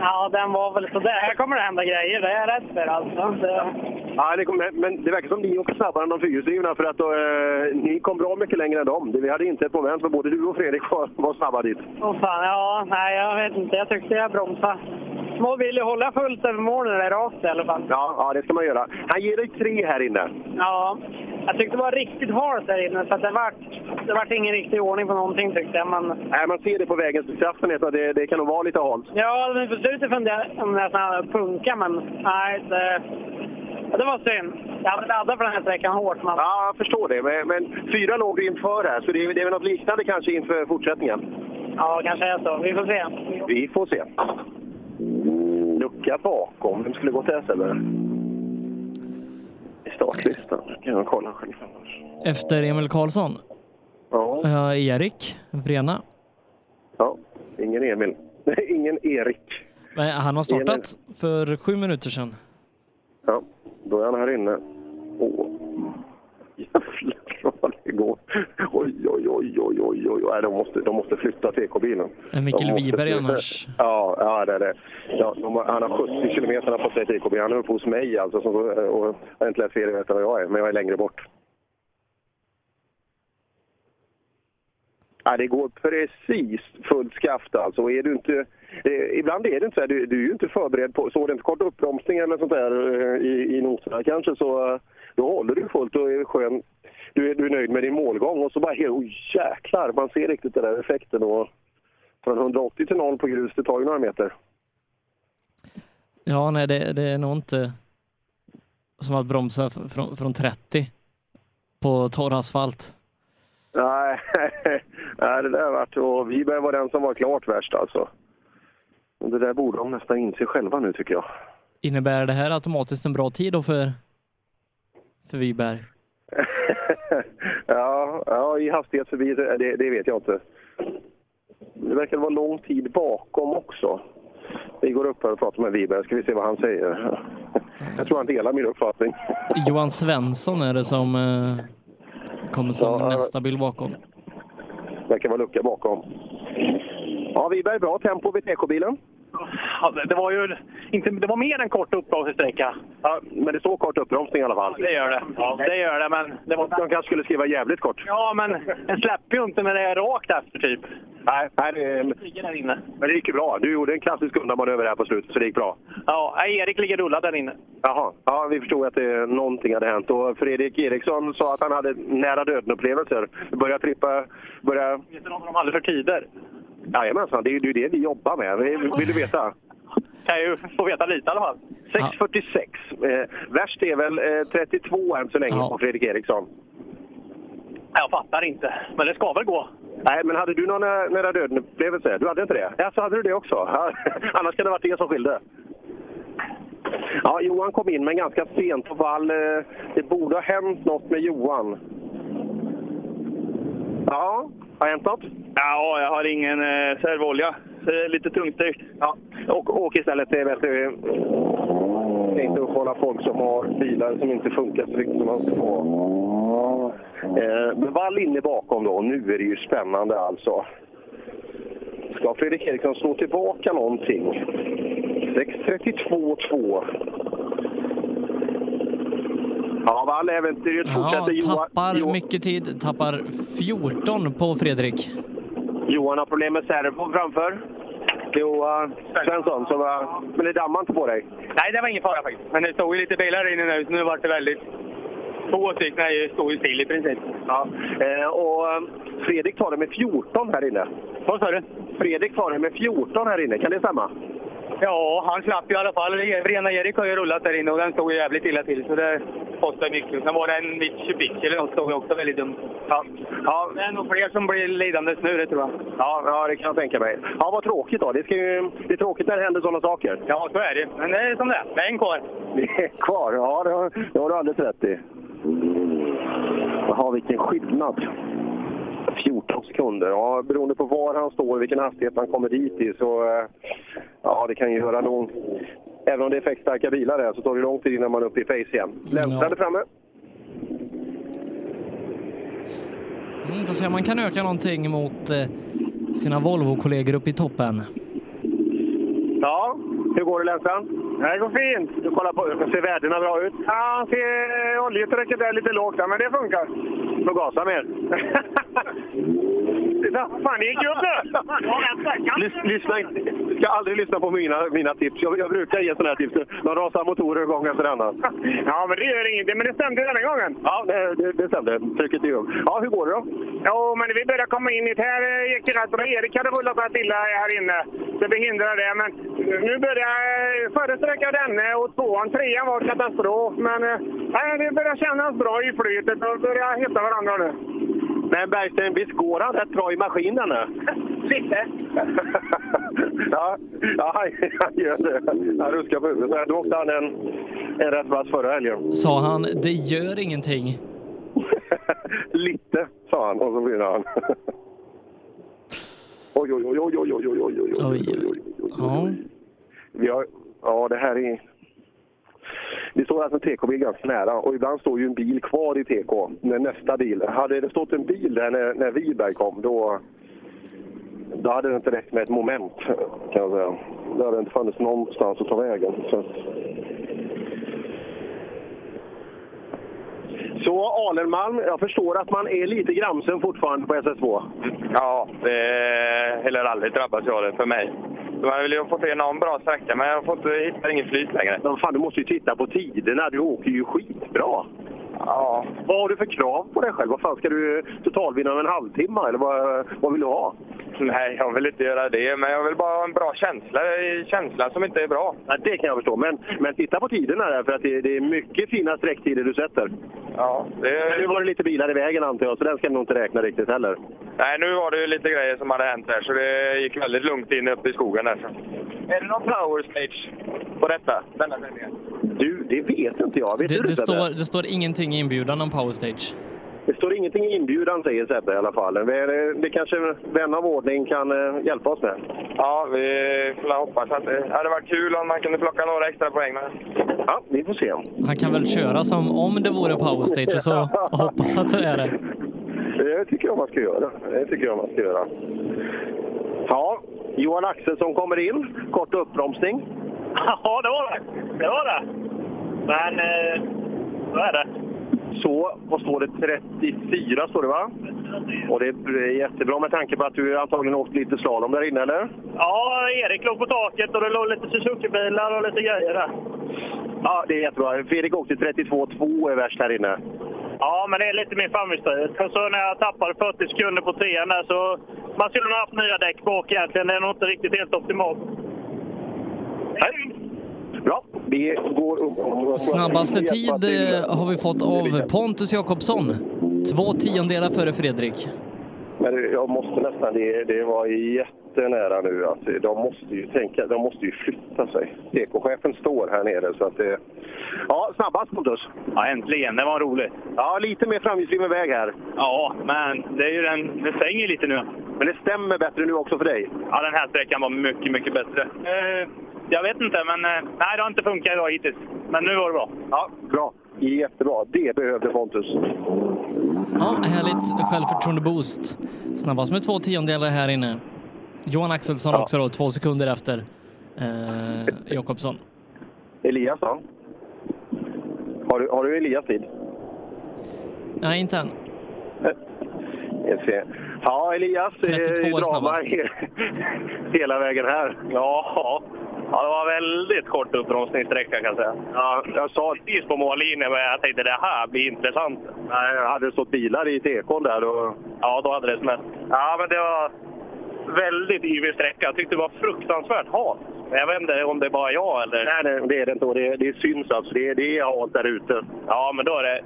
Ja, den var väl sådär. Här kommer det hända grejer, det är jag rädd för alltså. Det... Ja, det kom, men det verkar som ni åker snabbare än de fyrhjulsdrivna för att eh, ni kom bra mycket längre än dem. Vi hade inte ett moment för både du och Fredrik var, var snabba dit. Åh fan, ja, nej jag vet inte. Jag tyckte jag bromsade. Små vill ju hålla fullt över mål när det är rakt i alla fall. Ja, ja, det ska man göra. Han ger dig tre här inne. Ja, jag tyckte det var riktigt halt där inne så att det vart, det vart ingen riktig ordning på någonting tyckte jag. Men Nej, man ser det på vägens beskaffenhet att det, det kan nog vara lite halt. ja, men på slutet funderade jag om nästan punka men nej, det, ja, det var synd. Jag hade laddat för den här sträckan hårt. Men... Ja, jag förstår det. Men, men fyra låg du inför här, så det är, det är väl något liknande kanske inför fortsättningen. Ja, kanske är så. Vi får se. Vi får se. Lucka bakom. Vem skulle gått där Sebbe? I startlistan. Kan jag kolla själv. Efter Emil Karlsson. Ja. Ja, Erik Vrena. Ja, ingen Emil. Nej, ingen Erik. Men Han har startat för sju minuter sedan. Ja, då är han här inne. Åh, jävlar vad det går. Oj, oj, oj, oj, oj, oj. Nej, de, måste, de måste flytta TK-bilen. En Mikael Wiberg annars. Ja, ja det är det. Ja, de, han har 70 kilometer på sig TK-bil. Han är uppe hos mig alltså. Så, och, jag har inte läst fel vad jag är, men jag är längre bort. Ja, det går precis fullt skaft alltså. Är du inte, eh, ibland är det inte så här, du, du är ju inte förberedd på, så det inte kort uppbromsning eller sånt där eh, i, i noterna kanske så eh, då håller du fullt och är skön. Du, är- du är nöjd med din målgång och så bara oh, jäklar, man ser riktigt den där effekten. Och från 180 till 0 på grus, det tar ju några meter. Ja, nej, det, det är nog inte som att bromsa från, från 30 på torr asfalt. Nej, nej det där vart och Wiberg var den som var klart värst alltså. Och det där borde de nästan inse själva nu tycker jag. Innebär det här automatiskt en bra tid då för, för Wiberg? ja, ja, i hastighet förbi, det, det det vet jag inte. Det verkar vara lång tid bakom också. Vi går upp här och pratar med Wiberg, ska vi se vad han säger. Jag tror han delar min uppfattning. Johan Svensson är det som eh, kommer som Ja, nästa bil bakom. verkar vara lucka bakom. Ja, Wiberg, bra tempo vid TK-bilen. Ja, det- var ju inte, det var mer än kort uppbromsningssträcka. Ja, men det står kort uppbromsning i alla fall. Det gör det. Det gör det, men... Det var... De kanske skulle skriva jävligt kort. Ja, men den släpper ju inte när det är rakt efter, typ. Nej, nej det, Ligger där inne. men det gick ju bra. Du gjorde en klassisk undanmanöver här på slutet, så det gick bra. Ja, Erik ligger rullad där inne. Jaha, ja, vi förstod att det, någonting hade hänt. Och Fredrik Eriksson sa att han hade nära döden-upplevelser. Började trippa, började... Vet du vad de hade för tider? Jajamensan, det är ju det, är det vi jobbar med. Vill vill du veta? Kan ju få veta lite i alla fall. 6.46. Eh, värst är väl eh, 32 än så länge Ja. på Fredrik Eriksson. Jag fattar inte, men det ska väl gå. Nej, men hade du någon nä- nära döden-upplevelse? Du hade inte det? Ja, så hade du det också? Ja, Annars kan det varit det som skilde. Ja, Johan kom in, men ganska sent på vall. Eh, Det borde ha hänt något med Johan. Ja, har hänt något? Ja, jag har ingen eh, servolja. Så det är lite tungstyrt. Ja, och åk istället. Det är bättre. Det är inte uppehålla folk som har bilar som inte funkar så riktigt som man ska få. Eh, men inne bakom då. Nu är det ju spännande alltså. Ska Fredrik Eriksson slå tillbaka någonting? 6.32,2. Ja, Wall äventyret Ja, fortsätter. Johan, tappar Jo- mycket tid, tappar 14 på Fredrik. Johan har problem med servo framför. Johan Svensson, som var... Men det dammar inte på dig? Nej, det var ingen fara faktiskt. Men det stod ju lite bilar inne nu, så nu vart det väldigt... Två stycken stod ju still i princip. Ja. Eh, och eh, Fredrik tar det med 14 här inne. Vad sa du? Fredrik tar det med 14 här inne, kan det stämma? Ja, han slapp ju i alla fall. Rena Erik har ju rullat där inne och den stod jävligt illa till, så det kostar mycket. Sen var det en Mitsubishi eller något, stod också väldigt dumt. Ja. Ja. Det är nog fler som blir lidandes nu, det tror jag. Ja, ja, det kan jag tänka mig. Ja, vad tråkigt då. Det, ska ju, det är tråkigt när det händer sådana saker. Ja, så är det Men det är som det är. Det är en kvar. Det är kvar, ja det har, det har du alldeles rätt i. Jaha, vilken skillnad. 14 sekunder. Ja, beroende på var han står, vilken hastighet han kommer dit i, så eh, ja, det kan ju göra lång... Även om det är effektstarka bilar där så tar det lång tid innan man är uppe i face igen. Länsstrand är framme. Mm, får se om man kan öka någonting mot eh, sina Volvo-kollegor uppe i toppen. Ja, hur går det Länsstrand? Det går fint. Du kollar på, ser värdena bra ut? Ja, ser oljetrycket är lite lågt men det funkar. Får gasa mer. Fan det gick upp nu! Lys- Lyssna inte. Ska aldrig lyssna på mina, mina tips. Jag, jag brukar ge sådana här tips. De rasar motorer gång efter annan. Ja, men det gör ingenting. Men det stämde denna gången. Ja, det, det, det stämde. Trycket är upp. Ja, hur går det då? Jo, men vi började komma in hit. Här eh, gick det rätt bra. Erik hade rullat rätt illa här inne, så det hindrade det. Men nu börjar eh, förra sträckan denne och tvåan. Trean var katastrof, men eh, nej, det börjar kännas bra i flytet och börjar hitta varandra nu. Men Bergsten, visst går han rätt bra i maskinen nu? Lite. ja, ja, han gör det. Han ruskar på huvudet. Då åkte han en, en rätt vass förra helgen. Sa han, det gör ingenting. Lite, sa han och så vinner han. oj, oj, oj, oj, oj, oj, oj, oj, oj, oj, oj, oj. Ja. Vi har, ja, det här är... Det står alltså TK-bil ganska nära och ibland står ju en bil kvar i TK när nästa bil... Hade det stått en bil där när, när Wiberg kom då, då hade det inte räckt med ett moment kan jag säga. Då hade det inte funnits någonstans att ta vägen. Så. Så Alenmalm, jag förstår att man är lite gramsen fortfarande på SS2. Ja, det eller aldrig drabbas jag av det för mig. Så man vill ju få till någon bra sträcka, men jag får inte, hittar ingen flyt längre. Men fan, du måste ju titta på tiderna. Du åker ju skitbra. Ja. Vad har du för krav på dig själv? Vad fan, ska du totalvinna med en halvtimme eller vad, vad vill du ha? Nej, jag vill inte göra det, men jag vill bara ha en bra känsla. Känsla som inte är bra. Ja, det kan jag förstå. Men, men titta på tiderna där, för att det, det är mycket fina sträcktider du sätter. Ja, det... Men nu var det lite bilar i vägen antar jag, så den ska nog inte räkna riktigt heller. Nej, nu var det ju lite grejer som hade hänt där, så det gick väldigt lugnt in uppe i skogen där. Är det någon power stage på detta? Denna? Du, det vet inte jag. Vet Det, du det, Sebbe? står, det står ingenting i inbjudan om powerstage. Det står ingenting i inbjudan säger Sebbe i alla fall. Det, det kanske vän av ordning kan eh, hjälpa oss med. Ja, vi får hoppas att det hade varit kul om man kunde plocka några extra poäng. Men... Ja, vi får se. Han kan väl köra som om det vore powerstage och så hoppas att det är det. Det tycker jag man ska göra. Det tycker jag man ska göra. Ja, Johan Axelsson kommer in. Kort uppbromsning. Ja, det var det. Det var det. Men, eh, så är det. Så, vad står det? 34 står det va? Och det är jättebra med tanke på att du antagligen åkt lite slalom där inne, eller? Ja, Erik låg på taket och det låg lite Suzuki-bilar och lite grejer där. Ja, det är jättebra. Fredrik åkte 32,2 är värst här inne. Ja, men det är lite min framhjulsdrivet. Så när jag tappade 40 sekunder på trean där så... Man skulle nog ha haft nya däck bak egentligen. Det är nog inte riktigt helt optimalt. Bra, vi går upp. Snabbaste tid eh, har vi fått av Pontus Jakobsson. Två tiondelar före Fredrik. Men jag måste nästan, det, det var jättenära nu. Alltså, de måste ju tänka, de måste ju flytta sig. Ekochefen står här nere så att det... Ja, snabbast Pontus. Ja, äntligen. Det var roligt. Ja, lite mer framhjulsdriven väg här. Ja, men det är ju den... Det svänger lite nu. Men det stämmer bättre nu också för dig? Ja, den här sträckan var mycket, mycket bättre. Eh, jag vet inte, men eh, nej, det har inte funkat idag hittills. Men nu var det bra. Ja, bra. Jättebra. Det behövde Pontus. Ja, härligt självförtroende-boost. Snabbast med två tiondelar här inne. Johan Axelsson också då, två sekunder efter eh, Jakobsson. Elias då? Har du, har du Elias tid? Nej, inte än. Jag ser. Ja, Elias. 32 eh, drama snabbast. he- hela vägen här. Ja, ja det var väldigt kort uppbromsningssträcka kan jag säga. Ja, jag sa precis på mållinjen, men jag tänkte det här blir intressant. Nej, hade det stått bilar i tekon där då... Ja, då hade det smält. Ja, men det var väldigt yvig sträcka. Jag tyckte det var fruktansvärt halt. Jag vet inte om det är bara jag eller... Nej, nej, det är det inte. Och det, det syns alltså. Det, det är halt där ute. Ja, men då är det...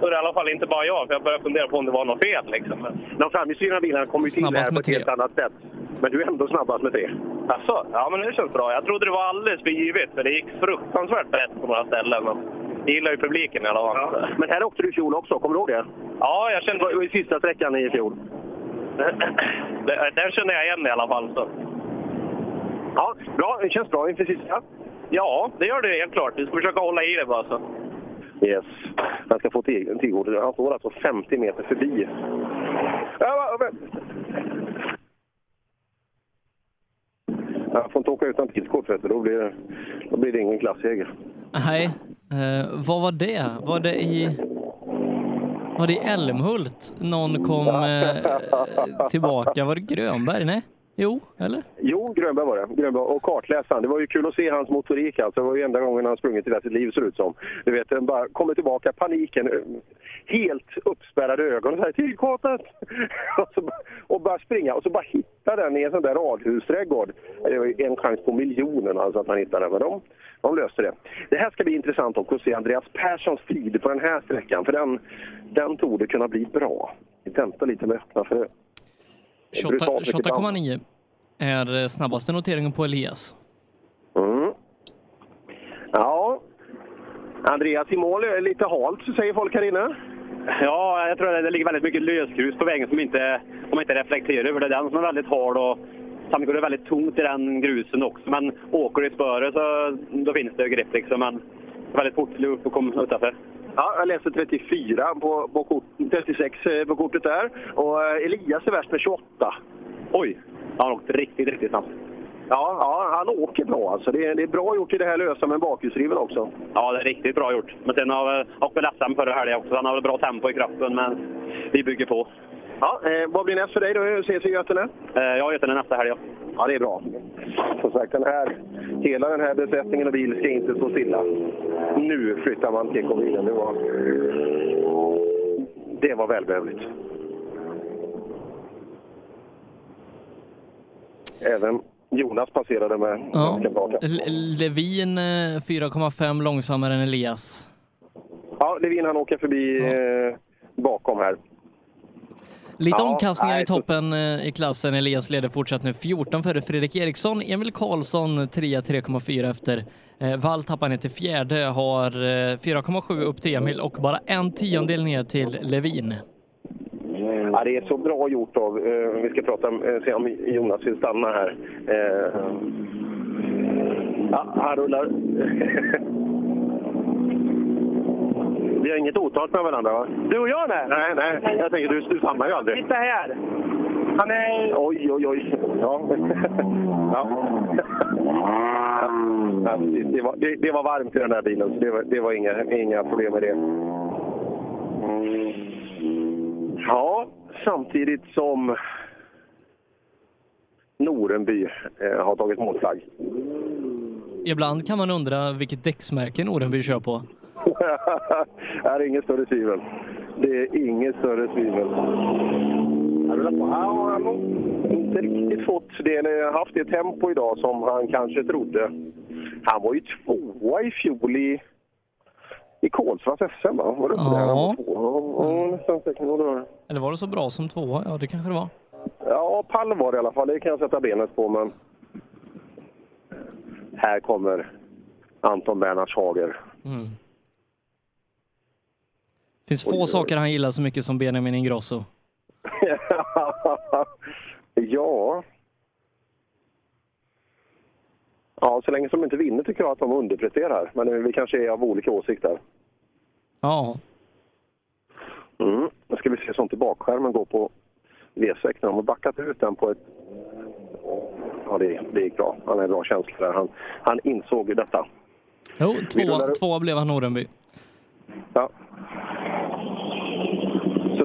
Då är det i alla fall inte bara jag, för jag började fundera på om det var något fel. Liksom. De framhjulsdrivna bilarna kommer ju till Snabbast här på ett helt annat sätt. Men du är ändå snabbast med tre. Alltså, ja, men det känns bra. Jag trodde det var alldeles för givet, för det gick fruktansvärt rätt på några ställen. Men jag gillar ju publiken i alla fall. Men här åkte du i fjol också, kommer du ihåg det? Ja, jag kände... Det var i sista sträckan i fjol. Det- Den känner jag igen i alla fall. Så. Ja, bra. Det känns bra inför sista. Ja, det gör det helt klart. Vi ska försöka hålla i det bara. Så. Yes. Han ska få tillgång. Han står alltså 50 meter förbi. Ja, Jag får inte åka utan tidskort, vet du. Då blir, det- då blir det ingen klassseger. Nej, eh, vad var det? Var det i... Var det i Älmhult någon kom eh, tillbaka? Var det Grönberg? Nej? Jo, eller? Jo, Grönberg var det. Grönberg och kartläsaren. Det var ju kul att se hans motorik. Alltså. Det var ju enda gången han sprungit i hela sitt liv, ser det ut som. Du vet, den bara kommer tillbaka, paniken. Eh, helt uppspärrade ögon och så här, och, så, och bara springa och så bara hitta den i en sån där radhusträdgård. Det var ju en chans på miljonen alltså att han hittade den, men de, de löste det. Det här ska bli intressant också att se Andreas Perssons tid på den här sträckan, för den, den tog det kunna bli bra. Vi väntar lite med öppna för det. 28 Brutalt mycket 28,9 är eh, snabbaste noteringen på Elias. Mm. Ja, Andreas i mål. är Lite halt, säger folk här inne. Ja, jag tror att det ligger väldigt mycket lösgrus på vägen som inte, som inte reflekterar över. Det är den som är väldigt hal och samtidigt går det väldigt tomt i den grusen också. Men åker du i spöret så då finns det grepp liksom. Men väldigt fort upp och kom utanför. Ja, jag läser 34 på, på kort, 36 eh, på kortet där. Och eh, Elias är värst med 28. Oj! Han har åkt riktigt, riktigt snabbt. Ja, ja, han åker bra alltså. Det är, det är bra gjort i det här lösa med bakhjulsdriven också. Ja, det är riktigt bra gjort. Men sen har vi åkt väl SM förra helgen också. Han har väl bra tempo i kroppen, men vi bygger på. Ja, eh, vad blir näst för dig då? Ses i Götene? Eh, jag har Götene nästa helg, ja. Ja, det är bra. Som sagt, den här, hela den här besättningen och bil ska inte stå stilla. Nu flyttar man TK-bilen. Det var, det var välbehövligt. Även Jonas passerade med Ja. Levin eh, 4,5 långsammare än Elias. Ja, Levin han åker förbi eh, bakom här. Lite Ja, omkastningar nej, i toppen eh, i klassen. Elias leder fortsatt nu 14 före Fredrik Eriksson. Emil Karlsson 3 3,4 efter. Eh, Wall tappar ner till fjärde, har eh, 4,7 upp till Emil och bara en tiondel ner till Levin. Ja, det är så bra gjort av, eh, vi ska prata om, eh, se om Jonas vill stanna här. Eh, ja, han rullar. Vi har inget otalt med varandra va? Du och jag nej. Nej, nej. Jag tänker du, du stannar ju aldrig. Titta här. Han är... Oj, oj, oj. Ja. ja. ja det, det, var, det, det var varmt i den här bilen, så det var, det var inga, inga problem med det. Ja, samtidigt som Norenby eh, har tagit målflagg. Ibland kan man undra vilket däcksmärke Norenby kör på. det är inget större tvivel. Det är inget större tvivel. Han. Ja, har inte riktigt fått det, eller haft det tempo idag som han kanske trodde. Han var ju tvåa i fjol i, i Kolsvars SM, va? Var det inte det? Han var Ja. tvåa. Ja, det. Eller var det så bra som tvåa? Ja, det kanske det var. Ja, pall var det i alla fall. Det kan jag sätta benet på, men... Här kommer Anton Bernhards Hager. Mm. Finns få saker han gillar så mycket som Benjamin Ingrosso. ja. Ja, så länge som de inte vinner tycker jag att de underpresterar. Men vi kanske är av olika åsikter. Ja. Mm. Nu ska vi se sånt i bakskärmen gå på V6. De har backat ut den på ett... Ja, det, det gick bra. Han har en bra känsla där. Han, han insåg ju detta. Jo, tvåa, rullar tvåa blev han Norenby. Ja.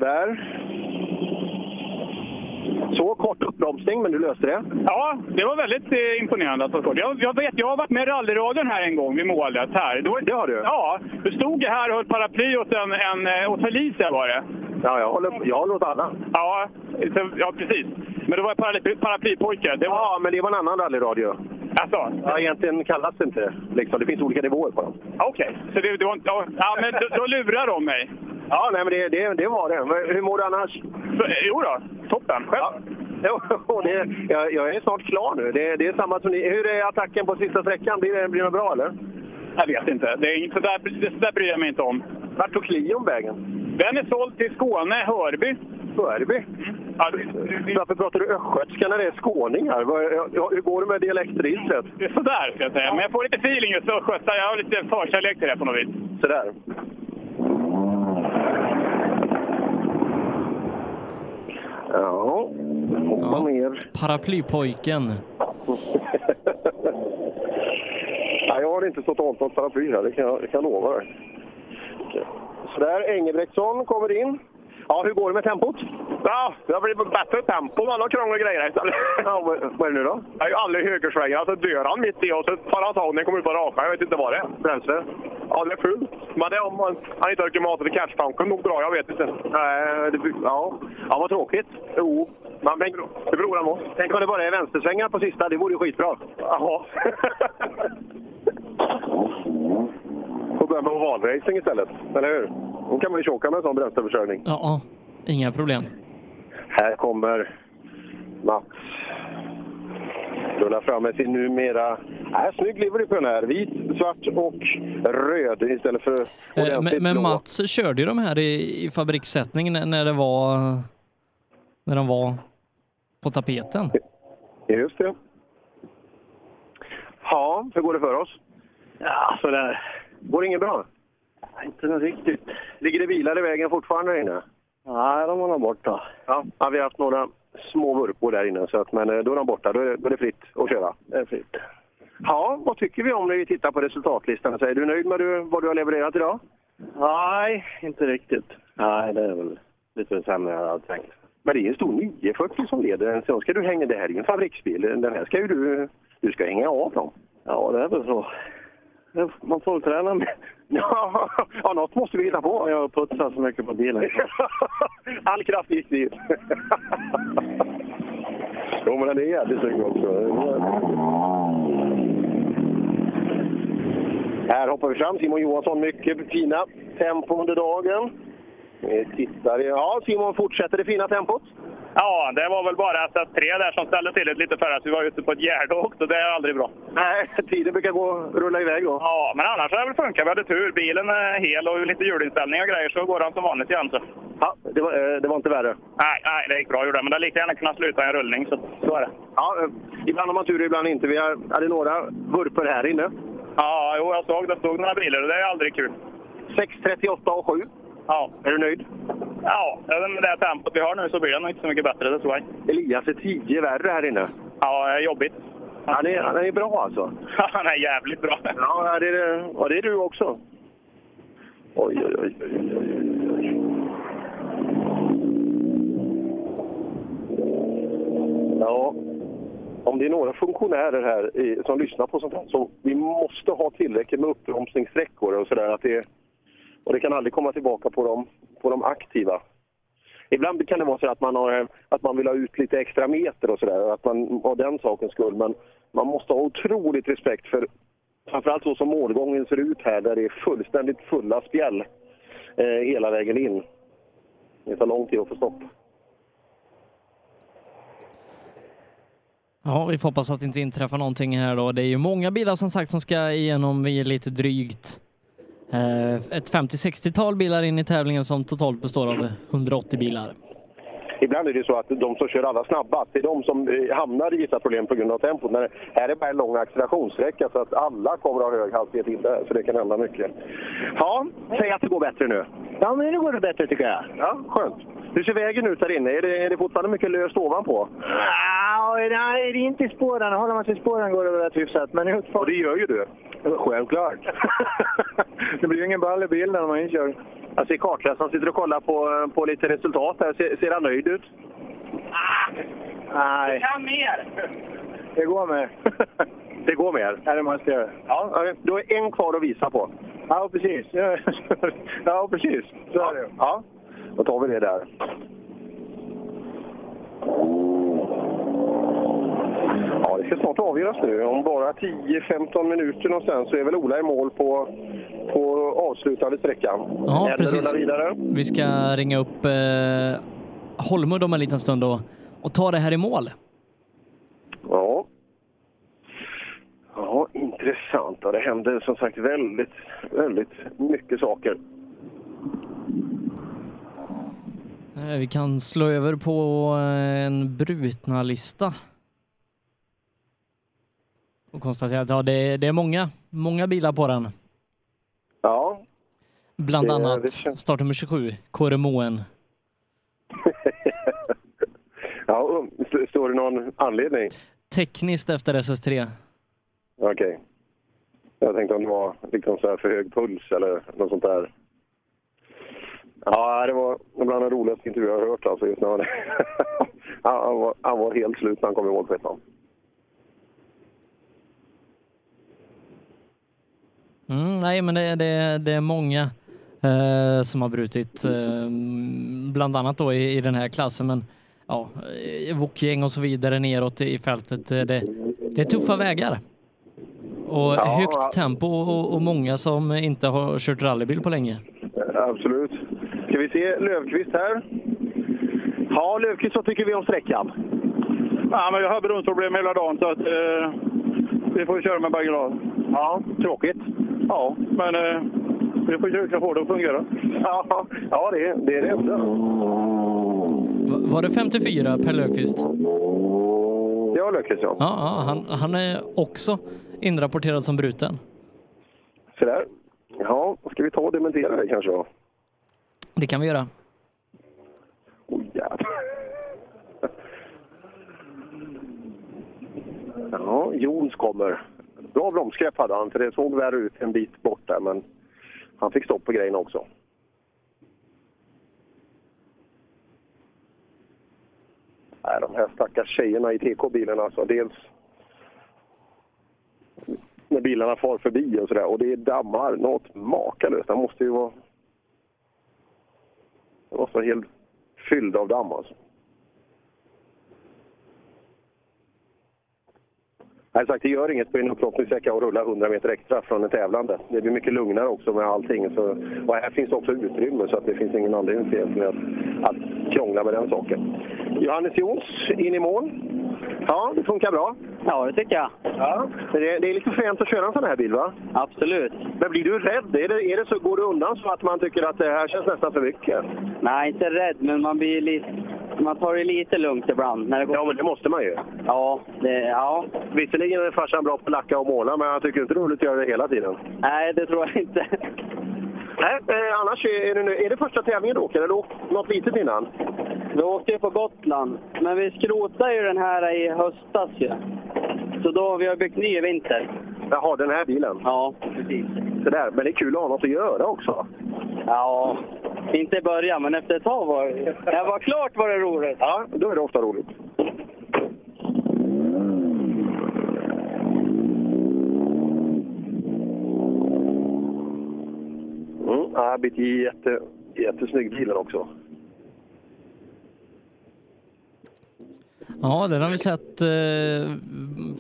Sådär. Så kort uppbromsning, men du löste det. Ja, det var väldigt eh, imponerande att. Jag, jag vet, jag har varit med i rallyradion här en gång vid målet. Här. Då, det har du? Ja, du stod jag här och höll paraply åt, en, en, eh, åt Felicia var det. Ja, jag håller, jag håller åt alla. Ja, så, ja, precis. Men då var paraply, paraplypojke. Det var... Ja, men det var en annan rallyradio. Alltså? Ja, egentligen kallas det inte det. Liksom. Det finns olika nivåer på dem. Okej, så det, det var inte... Ja, men då, då lurar de mig. Ja, nej, men det, det, det var det. Hur mår du annars? Jo då, toppen. Själv? Jo, det, jag, jag är snart klar nu. Det, det är samma som ni. Hur är attacken på sista sträckan? Blir det, blir det bra eller? Jag vet inte. Det är inte där, det där bryr jag mig inte om. Vart tog Clion vägen? Den är såld till Skåne, Hörby. Hörby? Ja, det, Varför pratar du östgötska när det är skåningar? Ja, Hur går det med dialektregistret? det är sådär, ska jag säga. Men jag får lite feeling just östgötar. Jag har lite förkärlek till det på något vis. Sådär. Ja, hoppa ner. Paraplypojken. Nej, jag har inte stått hållit något paraply här, det kan jag, det kan jag lova dig. Sådär, Engelbrektsson kommer in. Ja, hur går det med tempot? Ja, det har blivit bättre tempo. Man har krångel och grejer istället. Ja, vad, är det nu då? Jag är ju aldrig högersvängar, så dör han mitt i och så tar han tag när kommer ut på raka. Jag vet inte vad det är. Bränsle? Ja, det är fullt. Men det är om man, han inte orkar mata till catchtanken nog bra, jag vet inte. Nej, det, ja. ja, vad tråkigt. Jo, men det det beror han på. Tänk om det bara är vänstersvängar på sista, det vore ju skitbra. Jaha. Får börja med ovalracing istället, eller hur? Då kan man ju tjocka med en sån bränsleförsörjning. Ja, inga problem. Här kommer Mats. Rullar fram med sin numera... Äh, snygg livery på den här. Vit, svart och röd istället för Eh, ordentligt Men, men blå. Mats körde ju de här i, i fabrikssättning när, när det var när de var på tapeten. Just det. Ja, hur går det för oss? Ja, sådär. Går det inget bra? Inte något riktigt. Ligger det bilar i vägen fortfarande där inne? Nej, de har nog borta. Ja, ja, vi har haft några små vurpor där inne. Så att, men eh, då är de borta. Då är, då är det fritt att köra. Det är fritt. Ja, vad tycker vi om när vi tittar på resultatlistan? Så är du nöjd med vad du har levererat idag? Nej, inte riktigt. Nej, det är väl lite sämre än jag hade tänkt. Men det är en stor 940 som leder. Sen ska du hänga, det här är ju en fabriksbil. Den här ska ju du, du ska hänga av dem. Ja, det är väl så. Det- Man får träna med. Ja, ja, något måste vi hitta på. Jag har putsat så mycket på bilen. All kraft gick dit. jo, men den är jävligt snygg också. Här hoppar vi fram. Simon Johansson, mycket fina tempo under dagen. Vi tittar. Ja, Simon fortsätter det fina tempot. Ja, det var väl bara SS3 där som ställde till det lite för att vi var ute på ett gärde också. Det är aldrig bra. Nej, tiden brukar gå rulla iväg då. Ja, men annars har det väl funkat. Vi hade tur. Bilen är hel och lite hjulinställning och grejer så går den som vanligt igen. Så. Ja, det var, eh, det var inte värre. Nej, nej, det gick bra gjorde det. Men det hade lika gärna kunnat sluta i en rullning. Så, så är det. Ja, eh, ibland har man tur, ibland inte. Vi har- hade några vurpor här inne. Ja, jo, jag såg det stod några bilar och det är aldrig kul. 6.38 och 7. Ja. Är du nöjd? Ja, med det tempot vi har nu så blir det nog inte så mycket bättre, det tror jag. Elias är 10 värre här inne. Ja, det är jobbigt. Han är, han är bra alltså. Han är jävligt bra. Ja, det är, det- ja, det är du också. Oj, oj. oj, oj, oj, oj. Ja, om det är några funktionärer här i, som lyssnar på sånt här så vi måste ha tillräckligt med uppbromsningssträckor och sådär. att Det, och det kan aldrig komma tillbaka på de, på de aktiva. Ibland kan det vara så att man, har, att man vill ha ut lite extra meter och sådär, av den sakens skull. Men man måste ha otroligt respekt för framförallt så som målgången ser ut här där det är fullständigt fulla spjäll eh, hela vägen in. Det tar lång tid att få stopp. Ja, vi får hoppas att det inte inträffar någonting här då. Det är ju många bilar som sagt som ska igenom vi lite drygt Eh, ett 50-60-tal bilar in i tävlingen som totalt består av 180 bilar. Ibland är det så att de som kör allra snabbast, det är de som eh, hamnar i vissa problem på grund av tempot. Men här är bara en lång accelerationssträcka så att alla kommer att ha hög hastighet in där, så det kan hända mycket. Ja, säg att det går bättre nu. Ja, men nu går det bättre tycker jag. Ja, skönt. Hur ser vägen ut där inne? Är det, är det fortfarande mycket löst ovanpå? Ja, nej, det är inte i spåren. Håller man sig i spåren går det väl rätt hyfsat. Men utför... Och det gör ju du. Självklart. det blir ju ingen ball i bilen när man är inkörd. Jag ser kartläsaren sitter och kollar på, på lite resultat här. Ser, ser han nöjd ut? Nej, kan mer! det går med. Det går mer? Ja, det måste jag. Ja, du har en kvar att visa på. Ja, precis. Ja, ja precis. Så är det. Ja, då tar vi det där. Ja, det ska snart avgöras nu. Om bara 10-15 minuter någonstans så är väl Ola i mål på, på avslutande sträckan. Ja, Eller precis. vidare. Vi ska ringa upp eh, Holmud om en liten stund och, och ta det här i mål. Ja. Ja, intressant. Ja, det händer som sagt väldigt, väldigt mycket saker. Eh, Vi kan slå över på eh, en brutna lista. Och konstatera att ja, det, är, det är många, många bilar på den. Ja. Bland Det- annat det känns- startnummer 27, Kåre. Ja, st- står det någon anledning? Tekniskt efter SS3. Okej. Jag tänkte om det var liksom så här för hög puls eller något sånt där. Ja, det var bland de roligaste intervjuer jag har hört. Alltså, just när han, var, han var helt slut när han kom i mål på ettan. Mm, nej, men det, det, det är många eh, som har brutit, eh, bland annat då i, i den här klassen. Men ja, Wokgäng och så vidare neråt i fältet. eh, Det, det är tuffa vägar. Och Ja, högt ja. tempo och, och många som inte har kört rallybil på länge. Absolut. Ska vi se Lövqvist här? Ja, Lövqvist, vad tycker vi om sträckan? Ja, men jag har bromsproblem hela dagen så att eh, vi får köra med bagagelag. Ja, tråkigt. Ja, men eh, vi får försöka få det att fungera. Ja, ja det, är- det är det enda. Va- Var det 54 Per Löfqvist? Ja, Lövqvist ja. Ja, ja han, han är också inrapporterad som bruten. Så där. Ja, ska vi ta och dementera det kanske då? Det kan vi göra. Oh, jävlar. Ja, Jons kommer. Bra bromsgrepp hade han, för det såg värre ut en bit bort där, men han fick stopp på grejen också. Nej, de här stackars tjejerna i TK-bilen alltså. Dels när bilarna far förbi och sådär. Och det är dammar något makalöst. Det måste ju vara... Det måste vara helt fylld av damm alltså. Nej, sagt, det gör inget på en upploppningssträcka att rulla 100 meter extra från en tävlande. Det blir mycket lugnare också med allting. Så, och här finns också utrymme så att det finns ingen anledning till att, att krångla med den saken. Johannes Jons in i mål. Ja, det funkar bra. Ja, det tycker jag. Ja. Det, det är lite fränt att köra en sån här bil, va? Absolut. Men blir du rädd? Är det, är det så, går det undan så att man tycker att det här känns nästan för mycket? Nej, inte rädd, men man blir lite... Man tar det lite lugnt ibland. När det går... Ja, men det måste man ju. Ja, det, ja. Visserligen är farsan bra på att lacka och måla, men jag tycker inte det är roligt att göra det hela tiden. Nej, det tror jag inte. Nej, eh, annars är det, nu, är det första tävlingen du åker, eller har du åkt något litet innan? Vi åkte ju på Gotland, men vi skrotade ju den här i höstas ju. Så då vi har byggt ny i vinter. Jaha, den här bilen? Ja, precis. Så där. Men det är kul att ha något att göra också. Ja, inte i början, men efter ett tag var det... När det var klart var det roligt. Ja, då är det ofta roligt. Mm, ja, det blir jätte, jättesnygg bilen också. Ja, där har vi sett eh,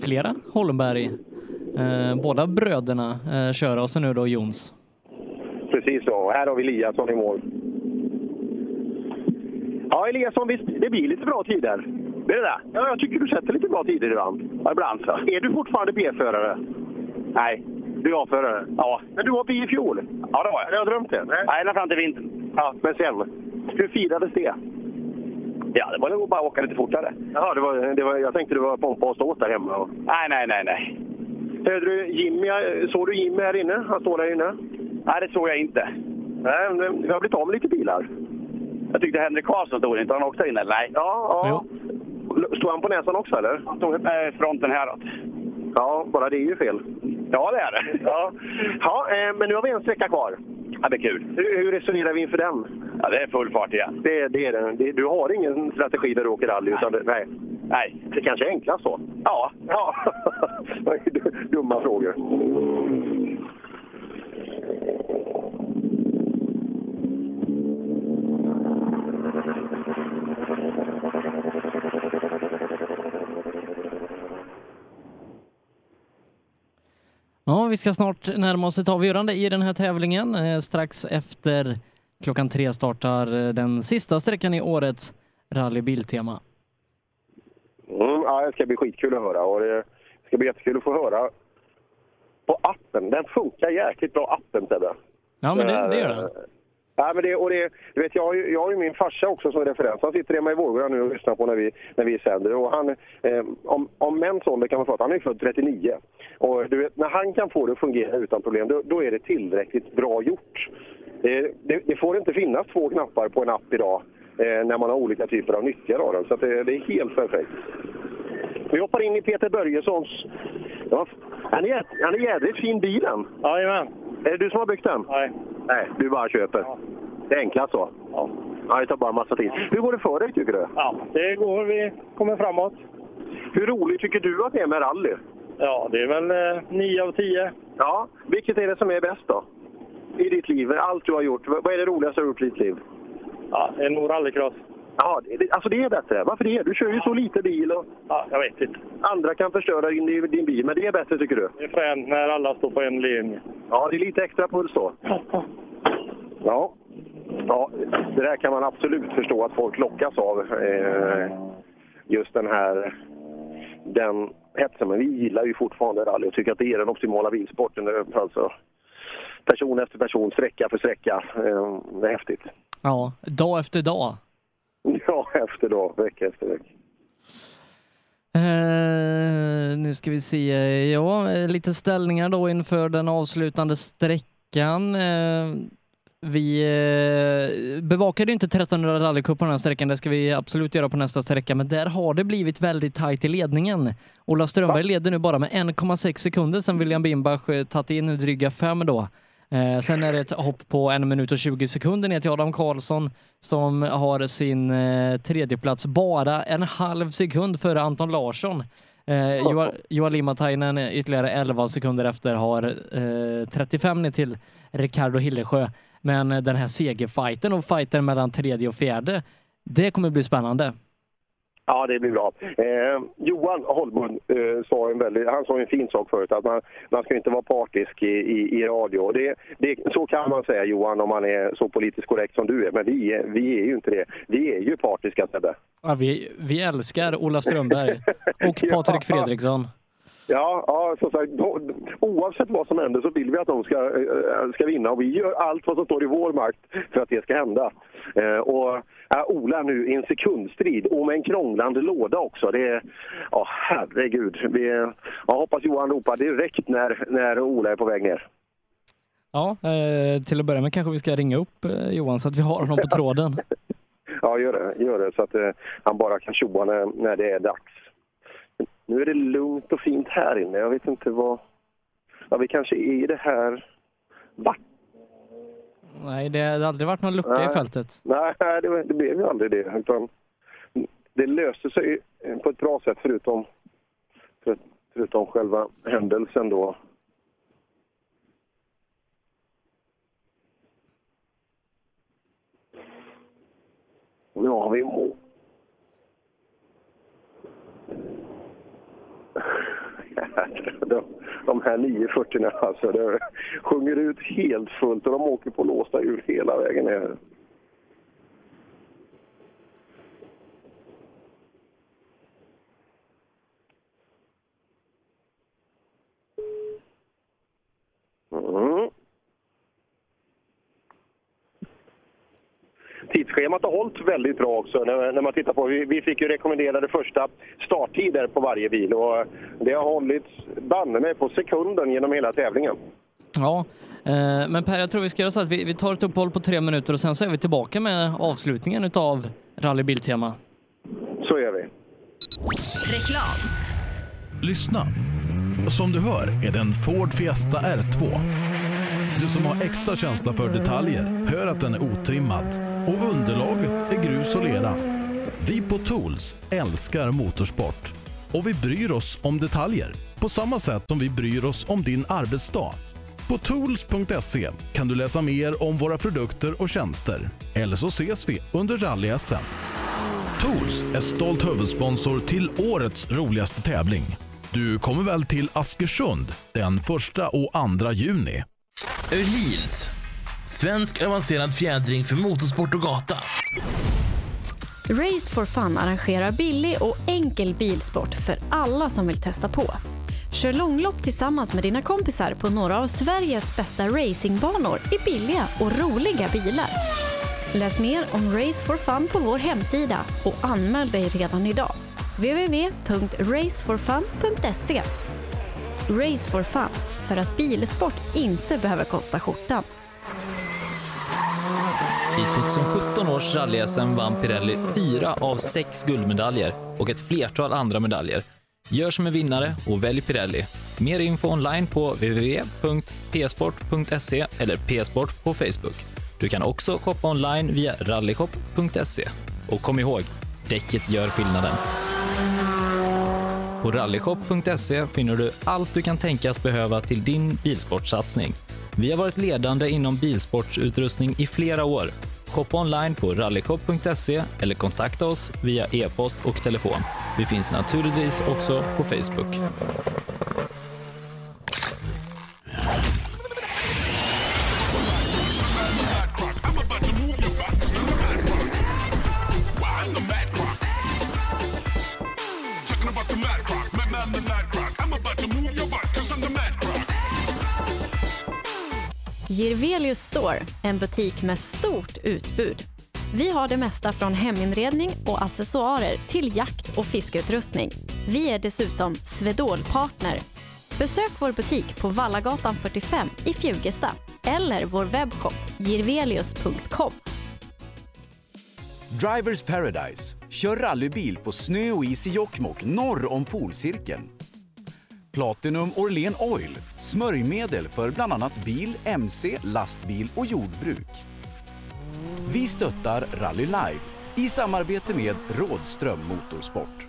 flera Holmberg. Eh, båda bröderna eh, köra och så nu då Jons. Precis så. Här har vi Eliasson i mål. Ja, Eliasson, visst, det blir lite bra tider. Det det? Ja, jag tycker du sätter lite bra tider ibland. Ja, ibland så. Är du fortfarande B-förare? Nej. Du är A-förare? Ja. Men du var B i fjol? Ja, det var jag. Har jag drömt det? Nej, Nej ända fram till vintern. Ja, men sen? Hur firades det? Ja, det var nog bara att åka lite fortare. Ja, det var, det var, jag tänkte det var pompa och ståt där hemma. Och... Nej, nej, nej, nej. Hörde du Jimmy, såg du Jimmy här inne? Han står där inne. Nej, det såg jag inte. Nej, men vi har blivit av med lite bilar. Jag tyckte Henrik Karlsson stod inte. Han inne, eller? Nej. Ja, ja. Stod han på näsan också, eller? Han stod med fronten häråt. Ja, bara det är ju fel. Ja, det är det. Ja, ja eh, men nu har vi en sträcka kvar. Ja, det är kul. Hur, hur resonerar vi inför den? Ja, det är full fart igen. Det, det är. Det, du har ingen strategi där du åker rally? Nej. Utan det, nej. nej. Det kanske är enklast så? Ja. ja. Dumma frågor. Ja, vi ska snart närma oss ett avgörande i den här tävlingen. Eh, strax efter klockan tre startar eh, den sista sträckan i årets Rally Biltema. Mm, ja, det ska bli skitkul att höra och det ska bli jättekul att få höra på appen. Den funkar jäkligt bra, appen Sebbe. Ja, men det, det gör den. Ja, men det, och det, du vet, jag, har ju, jag har ju min farsa också som referens. Han sitter hemma i Vårgårda nu och lyssnar på när vi, när vi sänder. Och han, eh, om, om mäns ålder kan man prata, han är född 39. Och du vet, när han kan få det att fungera utan problem, då, då är det tillräckligt bra gjort. Det, det, det, får inte finnas två knappar på en app idag eh, när man har olika typer av nyttjare av den. Så det, det, är helt perfekt. Vi hoppar in i Peter Börjessons... Ja, han, är, han är jädrigt fin bilen. Jajamän. Är det du som har byggt den? Nej. Nej, du bara köper. Ja. Det är enklast så? Ja. ja. Det tar bara en massa tid. Hur går det för dig tycker du? Ja, det går. Vi kommer framåt. Hur roligt tycker du att det är med rally? Ja, det är väl eh, 9 av 10. Ja. Vilket är det som är bäst då? I ditt liv? Allt du har gjort. Vad är det roligaste du har gjort i ditt liv? Ja, det är nog rallycross. Ja, det, alltså det är bättre. Varför det? Du kör ju så lite bil och... Ja, jag vet inte. Andra kan förstöra din, din bil, men det är bättre tycker du? Det är fränt när alla står på en linje. Ja, det är lite extra puls då. Ja. Ja, det där kan man absolut förstå att folk lockas av. Eh, just den här den hetsen. Men vi gillar ju fortfarande rally och tycker att det är den optimala bilsporten. Alltså, person efter person, sträcka för sträcka. Eh, det är häftigt. Ja, dag efter dag. Ja, efter dag, vecka efter vecka. Uh, nu ska vi se, ja, lite ställningar då inför den avslutande sträckan. Uh, vi eh, bevakade inte 1300 rallycup på den här sträckan, det ska vi absolut göra på nästa sträcka, men där har det blivit väldigt tajt i ledningen. Ola Strömberg leder nu bara med 1,6 sekunder sen William Bimbach eh, tagit in dryga fem då. Eh, sen är det ett hopp på en minut och 20 sekunder ner till Adam Karlsson som har sin eh, tredjeplats bara en halv sekund före Anton Larsson. Eh, Joa, Joa Limatainen ytterligare 11 sekunder efter har eh, 35 ner till Ricardo Hillesjö. Men den här segerfighten och fighten mellan tredje och fjärde, det kommer bli spännande. Ja, det blir bra. Eh, Johan Holmlund eh, sa en väldigt, han sa en fin sak förut, att man, man ska inte vara partisk i, i, i radio. Det, det, så kan man säga Johan om man är så politiskt korrekt som du är, men vi är, vi är ju inte det. Vi är ju partiska Sebbe. Ja, vi, vi älskar Ola Strömberg och Patrik Fredriksson. Ja, ja som sagt, oavsett vad som händer så vill vi att de ska, eh, ska vinna och vi gör allt vad som står i vår makt för att det ska hända. Eh, och äh, Ola nu i en sekundstrid och med en krånglande låda också. Det är, ja herregud. Vi, jag hoppas Johan ropar direkt när, när Ola är på väg ner. Ja, eh, till att börja med kanske vi ska ringa upp Johan så att vi har honom på tråden. Ja, gör det. Gör det så att han bara kan tjoa när, när det är dags. Nu är det lugnt och fint här inne. Jag vet inte vad... Ja, vi kanske är i det här... Va? Nej, det har aldrig varit någon lucka Nej. i fältet. Nej, det, det blev ju aldrig det. Utan det löste sig på ett bra sätt förutom, för, förutom själva händelsen då. Har vi mål. De, de här 940 alltså, det sjunger ut helt fullt och de åker på låsta ur hela vägen ner. Mm. Tidsschemat har hållit väldigt bra också när, när man tittar på. Vi, vi fick ju rekommenderade första starttider på varje bil och det har hållits banne mig på sekunden genom hela tävlingen. Ja, eh, men Per, jag tror vi ska göra så att vi, vi tar ett uppehåll på tre minuter och sen så är vi tillbaka med avslutningen utav Rally Biltema. Så gör vi. Reklam. Lyssna! Som du hör är det en Ford Fiesta R2. Du som har extra känsla för detaljer hör att den är otrimmad och underlaget är grus och lera. Vi på Tools älskar motorsport och vi bryr oss om detaljer på samma sätt som vi bryr oss om din arbetsdag. På tools.se kan du läsa mer om våra produkter och tjänster. Eller så ses vi under rally-SM. Tools är stolt huvudsponsor till årets roligaste tävling. Du kommer väl till Askersund den 1 och 2 juni? Öhlins. Svensk avancerad fjädring för motorsport och gata. Race for Fun arrangerar billig och enkel bilsport för alla som vill testa på. Kör långlopp tillsammans med dina kompisar på några av Sveriges bästa racingbanor i billiga och roliga bilar. Läs mer om Race for Fun på vår hemsida och anmäl dig redan idag. www.raceforfun.se Race for Fun, för att bilsport inte behöver kosta skjortan. I 2017 års rally-SM vann Pirelli fyra av sex guldmedaljer och ett flertal andra medaljer. Gör som en vinnare och välj Pirelli. Mer info online på www.psport.se eller psport på Facebook. Du kan också shoppa online via rallyshop.se. Och kom ihåg, däcket gör skillnaden. På rallyshop.se finner du allt du kan tänkas behöva till din bilsportsatsning. Vi har varit ledande inom bilsportsutrustning i flera år. Shoppa online på rallyshop.se eller kontakta oss via e-post och telefon. Vi finns naturligtvis också på Facebook. Girvelius Store, en butik med stort utbud. Vi har det mesta från heminredning och accessoarer till jakt och fiskeutrustning. Vi är dessutom Swedol-partner. Besök vår butik på Vallagatan 45 i Fjugesta eller vår webbshop girvelius.com. Drivers Paradise. Kör rallybil på snö och is i Jokkmokk norr om polcirkeln. Platinum Orlen Oil. Smörjmedel för bland annat bil, mc, lastbil och jordbruk. Vi stöttar Rally Live i samarbete med Rådström Motorsport.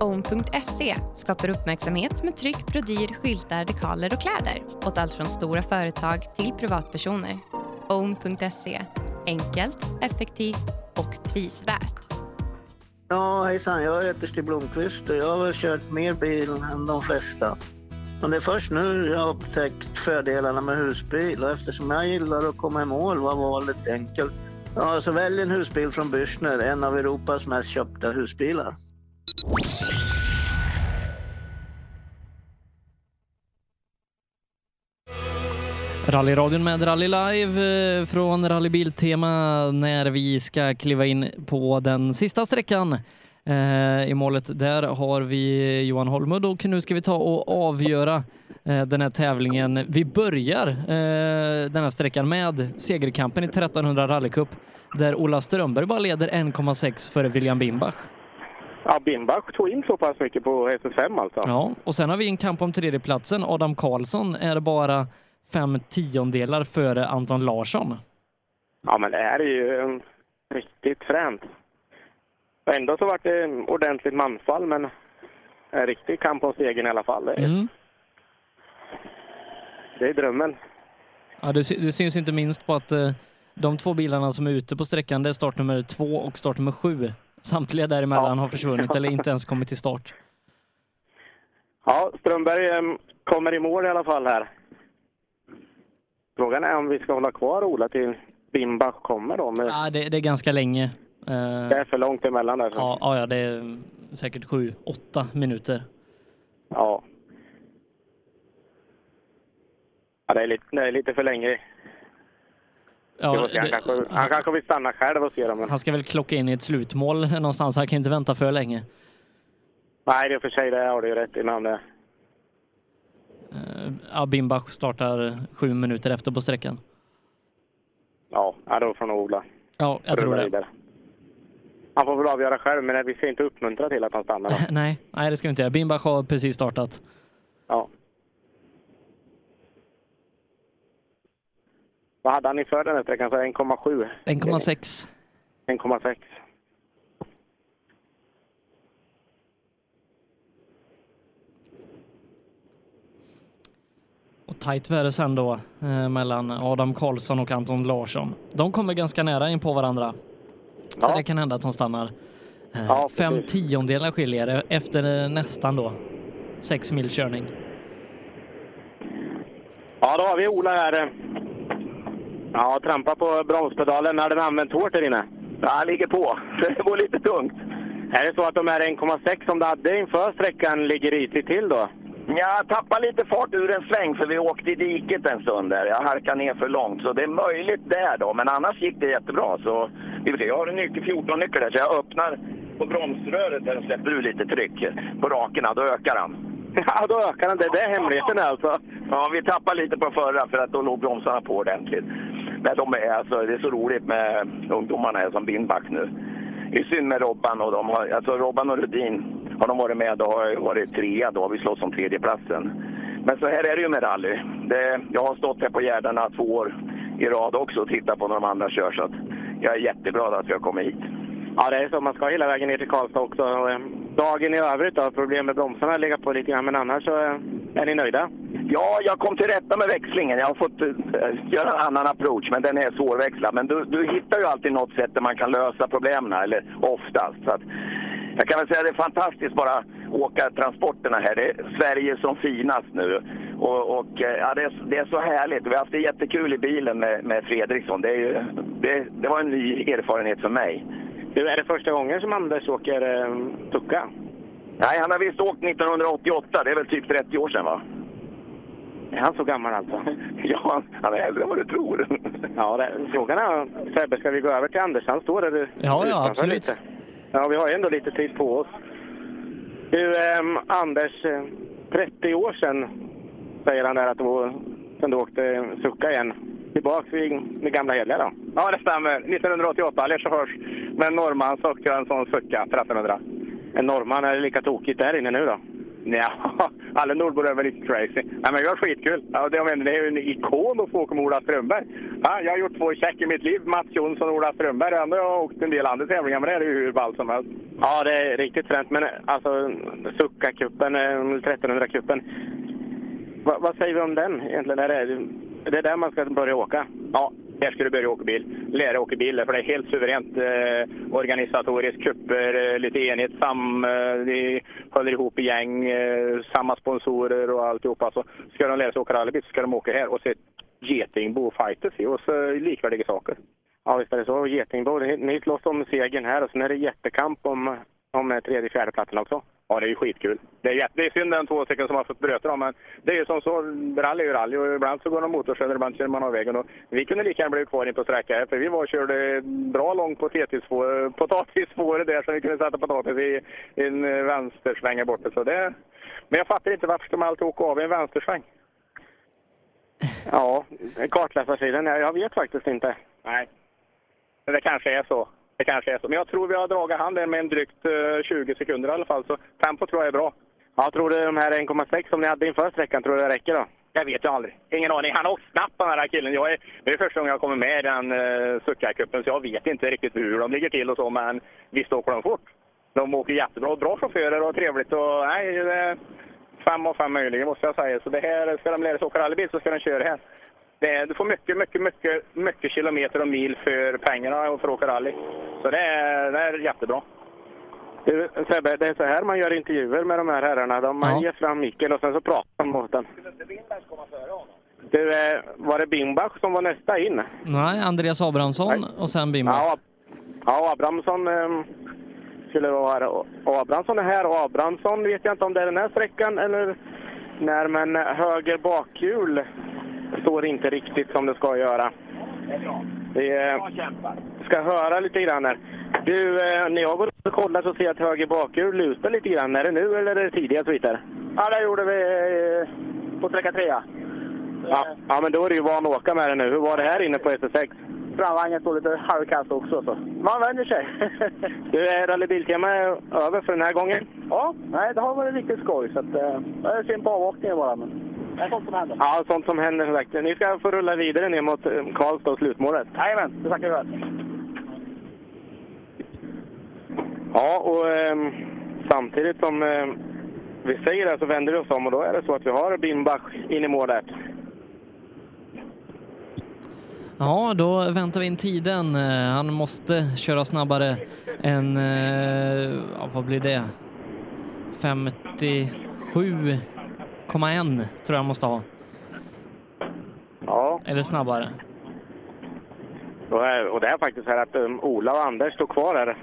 Own.se skapar uppmärksamhet med tryck, brodyr, skyltar, dekaler och kläder åt allt från stora företag till privatpersoner. Own.se enkelt, effektivt och prisvärt. Ja, hejsan. Jag heter Stig Blomqvist och jag har väl kört mer bil än de flesta. Men det är först nu jag har upptäckt fördelarna med husbil och eftersom jag gillar att komma i mål var valet enkelt. Ja, så välj en husbil från Bürstner, en av Europas mest köpta husbilar. Rallyradion med Rally Live eh, från Rallybiltema när vi ska kliva in på den sista sträckan. Eh, I målet där har vi Johan Holmud och nu ska vi ta och avgöra eh, den här tävlingen. Vi börjar den här sträckan med segerkampen i 1300 rallycup där Ola Strömberg bara leder 1,6 före William Bimbach. Ja, Bimbach tog in så pass mycket på SS5 alltså. Ja, och sen har vi en kamp om tredjeplatsen. Adam Karlsson är bara fem tiondelar före Anton Larsson. Ja, men det här är ju riktigt fränt. Ändå så vart det ordentligt manfall, men en riktig kamp om segern i alla fall. Det är, Mm. det är drömmen. Ja, det, det syns inte minst på att eh, de två bilarna som är ute på sträckan, det är startnummer två och startnummer sju. Samtliga däremellan har försvunnit eller inte ens kommit till start. Ja, Strömberg em, kommer i mål i alla fall här. Frågan är om vi ska hålla kvar Ola till Bimbach kommer då. Men Ja, det, det är ganska länge. Det är för långt emellan där. så. ja, ja, det är säkert sju, åtta minuter. Ja. ja det, är lite, det är lite för länge. Ja, se, han, det- kanske, han kanske vill stanna själv och se dem. Han ska väl klocka in i ett slutmål någonstans, han kan inte vänta för länge. Nej, det är för sig det har du ju rätt i. Men det... Eh, Bimbach startar sju minuter efter på sträckan. Ja, då får nog Ola Ja, jag tror det. vidare. Han får väl avgöra själv, men vi ska inte uppmuntra till att han stannar. Nej, nej, det ska vi inte göra. Bimbach har precis startat. Ja. Vad hade han inför den här sträckan? Så 1,7? 1,6. 1,6. Tajt väder sen då eh, mellan Adam Karlsson och Anton Larsson. De kommer ganska nära in på varandra. Så Ja. det kan hända att de stannar. Eh, Ja, Fem tiondelar skiljer efter eh, nästan då sex mil körning. Ja, då har vi Ola här. Ja, trampa på bromspedalen. När den använt hårt där inne? Ja, han ligger på. Det går lite tungt. Är det så att de här 1,6 som du hade inför sträckan ligger risigt till då? Ja, jag tappade lite fart ur en sväng för vi åkte i diket en stund där. Jag harkade ner för långt, så det är möjligt där då. Men annars gick det jättebra. Så. Jag har en nyckel, 14 nyckel där, så jag öppnar på bromsröret där och släpper ur lite tryck på rakerna. Då ökar han. Ja, då ökar han. Det det är hemligheten alltså. Ja, vi tappade lite på förra för att då låg bromsarna på ordentligt. Men de är, alltså, det är så roligt med ungdomarna här som Bindback nu. Är synd med Robban och de har, alltså Robban och Rudin har de varit med, då har jag varit trea, då har vi slåss om tredjeplatsen. Men så här är det ju med rally. Det, jag har stått här på Gärdarna två år i rad också och tittat på när de andra kör, så att jag är jätteglad att jag kommer hit. Ja, det är så. Man ska hela vägen ner till Karlstad också. Eh, Dagen i övrigt då? Problem med bromsarna ligger på lite grann, men annars så eh, är ni nöjda? Ja, jag kom till rätta med växlingen. Jag har fått eh, göra en annan approach, men den är svårväxlad. Men du, du hittar ju alltid något sätt där man kan lösa problemen, eller oftast. Så att, jag kan väl säga att det är fantastiskt bara åka transporterna här. Det är Sverige som finast nu. Och, och eh, ja, det, är, det är så härligt. Vi har haft det jättekul i bilen med, med Fredriksson. Det, är ju, det, det var en ny erfarenhet för mig. Du, är det första gången som Anders åker eh, Tucka? Nej, han har visst åkt 1988. Det är väl typ 30 år sedan va? Är han så gammal alltså? Ja, han- är äldre än vad du tror. Ja, det, frågan är Sebbe, ska vi gå över till Anders? Han står där Ja, ja, utanför absolut. Lite. Ja, vi har ändå lite tid på oss. Du, ehm, Anders, eh, 30 år sedan säger han där att då sen du åkte Succa igen. Tillbaks i det gamla hederliga då? Ja, det stämmer. 1988, Lesjöfors. Med en norrman så åkte jag en sån Succa 1300. En norrman, är det lika tokigt där inne nu då? Ja, alla nordbor är väl lite crazy. Nej, men vi har skitkul. Ja, det, menar, det är ju en ikon att få åka med Ola Strömberg. Ja, jag har gjort två check i mimitt liv, Mats Jonsson och Ola Strömberg. Ändå har jag åkt en del andra tävlingar, men det är ju hur ballt som helst. Ja, det är riktigt fränt. Men alltså, Succa-cupen, eh, 1300-cupen. Va, vad säger vi om den egentligen? Är det, är det där man ska börja åka? Ja, där ska du börja åka bil. Lära dig åka bil, för det är helt suveränt eh, organisatoriskt. Kupper, eh, lite enhet, sam, eh, vi håller ihop i gäng, eh, samma sponsorer och alltihopa. Så ska de lära sig åka rallybil så ska de åka här och se Getingbo fighters i och så likvärdiga saker. Ja, visst är det så. Getingbo, ni slåss om segern här och sen är det jättekamp om, om tredje fjärde platsen också. Ja, det är ju skitkul. Det är, jätte, det är synd den två stycken som har fått böter då, men det är ju som så. Rally är ju rally och ibland så går de motorskönor, ibland kör man av vägen. Och vi kunde lika gärna bli kvar in på sträcka här, för vi var och körde bra långt på potatisspåret där så vi kunde sätta potatis i, i en vänstersväng här borta. Så det, men jag fattar inte varför ska man alltid åka av i en vänstersväng? Ja, kartläsarsidan, ja, jag vet faktiskt inte. Nej, men det kanske är så. Det kanske är så. Men jag tror vi har dragit handen med en drygt eh, 20 sekunder i alla fall, så tempo tror jag är bra. Ja, tror du de här 1,6 som ni hade inför sträckan, tror du det räcker då? Jag vet ju aldrig. Ingen aning. Han har åkt snabbt den här killen. Jag är, det är första gången jag kommer med i den uh, Succa-cupen, så jag vet inte riktigt hur de ligger till och så, men visst åker de fort. De åker jättebra. Bra chaufförer och trevligt. Och, nej, det är fem av fem möjliga måste jag säga. Så det här, ska de lära sig åka rallybil så ska de köra här. Det är, du får mycket, mycket, mycket, mycket kilometer och mil för pengarna för att åka rally. Så det är, det är jättebra. Du, Sebbe, det är så här man gör intervjuer med de här herrarna. De, man Ja. ger fram micken och sen så pratar de mot den. Du, eh, var det Bimbach som var nästa in? Nej, Andreas Abrahamsson och sen Bimba. Ja, ja Abrahamsson eh, skulle vara här. Och och Abrahamsson är här och Abrahamsson vet jag inte om det är den här sträckan eller när, men höger bakhjul står inte riktigt som det ska göra. Vi eh, ska höra lite grann här. Du, eh, när jag går och kollar så ser jag att höger bakhjul lutar lite grann. Är det nu eller är det tidiga sviter? Ja, det gjorde vi eh, på sträcka trea. Ja, ja, men då är du ju van att åka med det nu. Hur var det här inne på SS6? Framvagnen står lite halvkast också. Så. Man vänjer sig. Du, är rallybiltema över för den här gången? ja, nej, det har varit riktigt skoj. Så att, eh, det är synd på avåkningen bara, men det är sånt som händer. Ja, sånt som händer sagt. Ni ska få rulla vidare ner mot eh, Karlstad och slutmålet. Jajamän, det tackar vi för. Ja, och ehm, samtidigt som ehm, vi säger det så vänder vi oss om och då är det så att vi har Bimbach in i målet. Ja, då väntar vi in tiden. Eh, Han måste köra snabbare än, eh, vad blir det? 57,1 tror jag måste ha. Ja. Eller snabbare. Och, det är faktiskt här att um, Ola och Anders står kvar här.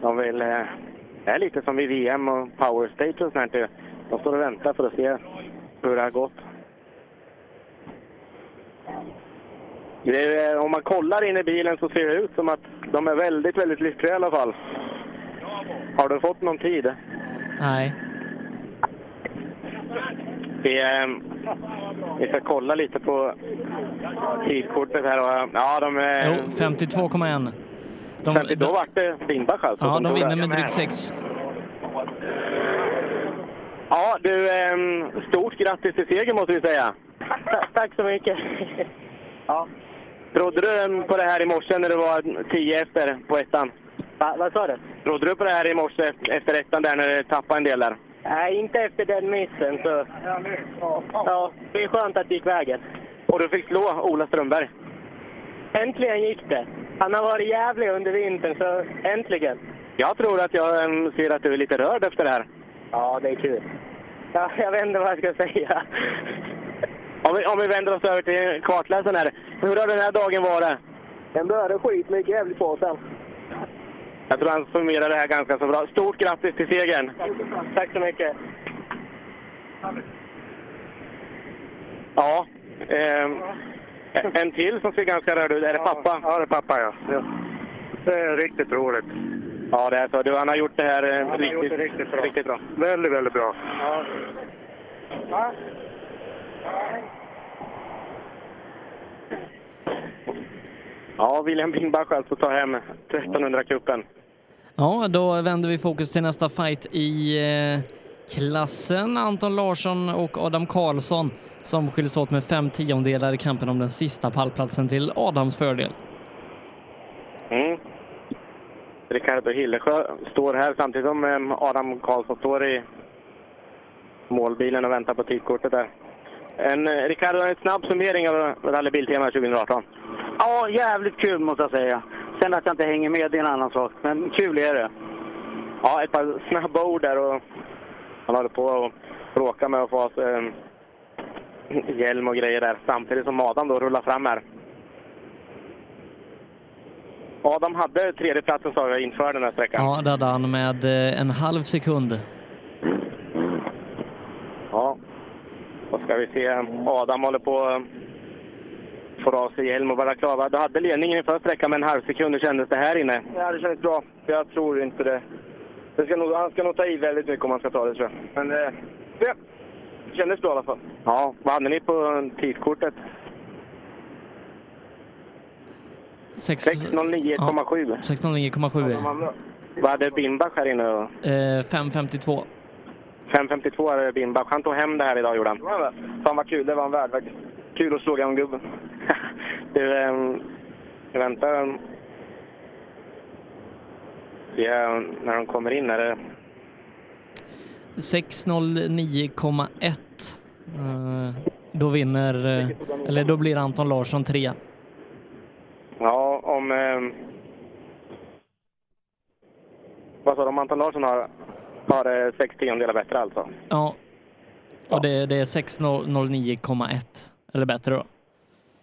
De vill... Eh, det är lite som vid VM och Power Stage och sånt. där. De står och väntar för att se hur det har gått. Är, eh, om man kollar in i bilen så ser det ut som att de är väldigt, väldigt lyckliga i alla fall. Har du fått någon tid? Nej. Vi, eh, vi ska kolla lite på tidkortet här. Och, ja, de är... Jo, 52,1. De, 50, då vart det Bimbach alltså. Ja, de vinner det. med drygt 6. Ja, du, ehm, stort grattis till seger måste vi säga. Tack så mycket. Ja. Trodde du ehm, på det här i morse när det var 10 efter på ettan? vad sa du? Trodde du på det här i morse efter ettan där när du tappade en del där? Nej, inte efter den missen. Så... Ja, det är skönt att det gick vägen. Och du fick slå Ola Strömberg? Äntligen gick det. Han har varit jävlig under vintern, så äntligen. Jag tror att jag ser att du är lite rörd efter det här. Ja, det är kul. Ja, jag vet inte vad jag ska säga. Om vi, om vi vänder oss över till kartläsaren här. Hur har den här dagen varit? Den började skit, men gick jävligt bra sen. Jag tror han summerar det här ganska så bra. Stort grattis till segern! Tack så mycket! Ja, eh, en till som ser ganska rörd ut. Är det pappa? Ja, det är pappa ja. Det är riktigt roligt. Ja, det är så. Du, han har gjort det här eh, riktigt, gjort det riktigt, bra. riktigt bra. Väldigt, väldigt bra. Ja. Ja, William Bingbach alltså tar hem 1300 kuppen Ja, då vänder vi fokus till nästa fight i eh, klassen. Anton Larsson och Adam Karlsson som skiljs åt med fem tiondelar i kampen om den sista pallplatsen till Adams fördel. Mm. Ricardo Hillesjö står här samtidigt som eh, Adam Karlsson står i målbilen och väntar på tidkortet där. En, eh, Ricardo, en snabb summering av Rally Biltema 2018. Ja, jävligt kul måste jag säga. Sen att jag inte hänger med, det är en annan sak. Men kul är det. Ja, ett par snabba ord där och han håller på att bråka med att få sig eh, hjälm och grejer där samtidigt som Adam då rullar fram här. Adam hade tredjeplatsen sa jag inför den här sträckan. Ja, det hade han med eh, en halv sekund. Ja, då ska vi se. Adam håller på att få av sig hjälm och vara klar. Du hade ledningen inför sträckan med en halv sekund. Hur kändes det här inne? Ja, det kändes bra. Jag tror inte det. det ska nog, han ska nog ta i väldigt mycket om han ska ta det, tror jag. Men eh, det kändes bra i alla fall. Ja, vad hade ni på tidkortet? Sex- 609,7. 609,7. Vad hade Bimbach här inne? då? Eh, 5.52. 5.52 hade Bimbach. Han tog hem det här idag, gjorde han. Fan vad kul, det var en värd faktiskt. Kul att slå gubben. Du, ähm, jag väntar. ehm, eh, när de kommer in. Är det... 609,1. Eh, Då vinner, eh, eller då blir Anton Larsson trea. Ja, om... ehm, vad sa du? Om Anton Larsson har, har eh, sex tiondelar bättre alltså? Ja. Och det, det är 609,1. Eller bättre då.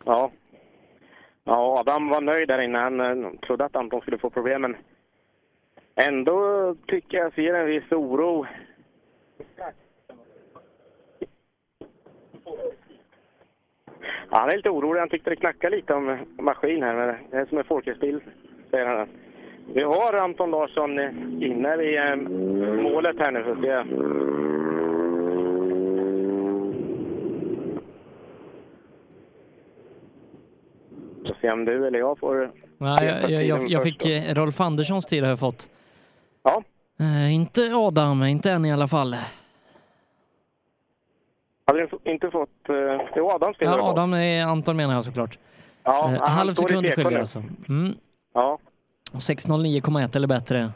Ja. Ja, Adam var nöjd där inne. Han eh, trodde att Anton skulle få problem, men ändå tycker jag ser en viss oro. Ja, han är lite orolig. Han tyckte det knackade lite om maskin här, men det är som en folkracebil, säger han. Vi har Anton Larsson inne vid eh, målet här nu, så ska jag Så se om du eller jag får... Nej, jag, jag, jag, jag fick eh, Rolf Anderssons tid har jag fått. Ja. Eh, inte Adam, inte än i alla fall. Hade du inte fått... Uh, jo, Adam skulle Ja, Adam är Anton menar jag såklart. Ja, Eh, halv sekund skiljer alltså. Mm. Ja. 609,1 eller bättre.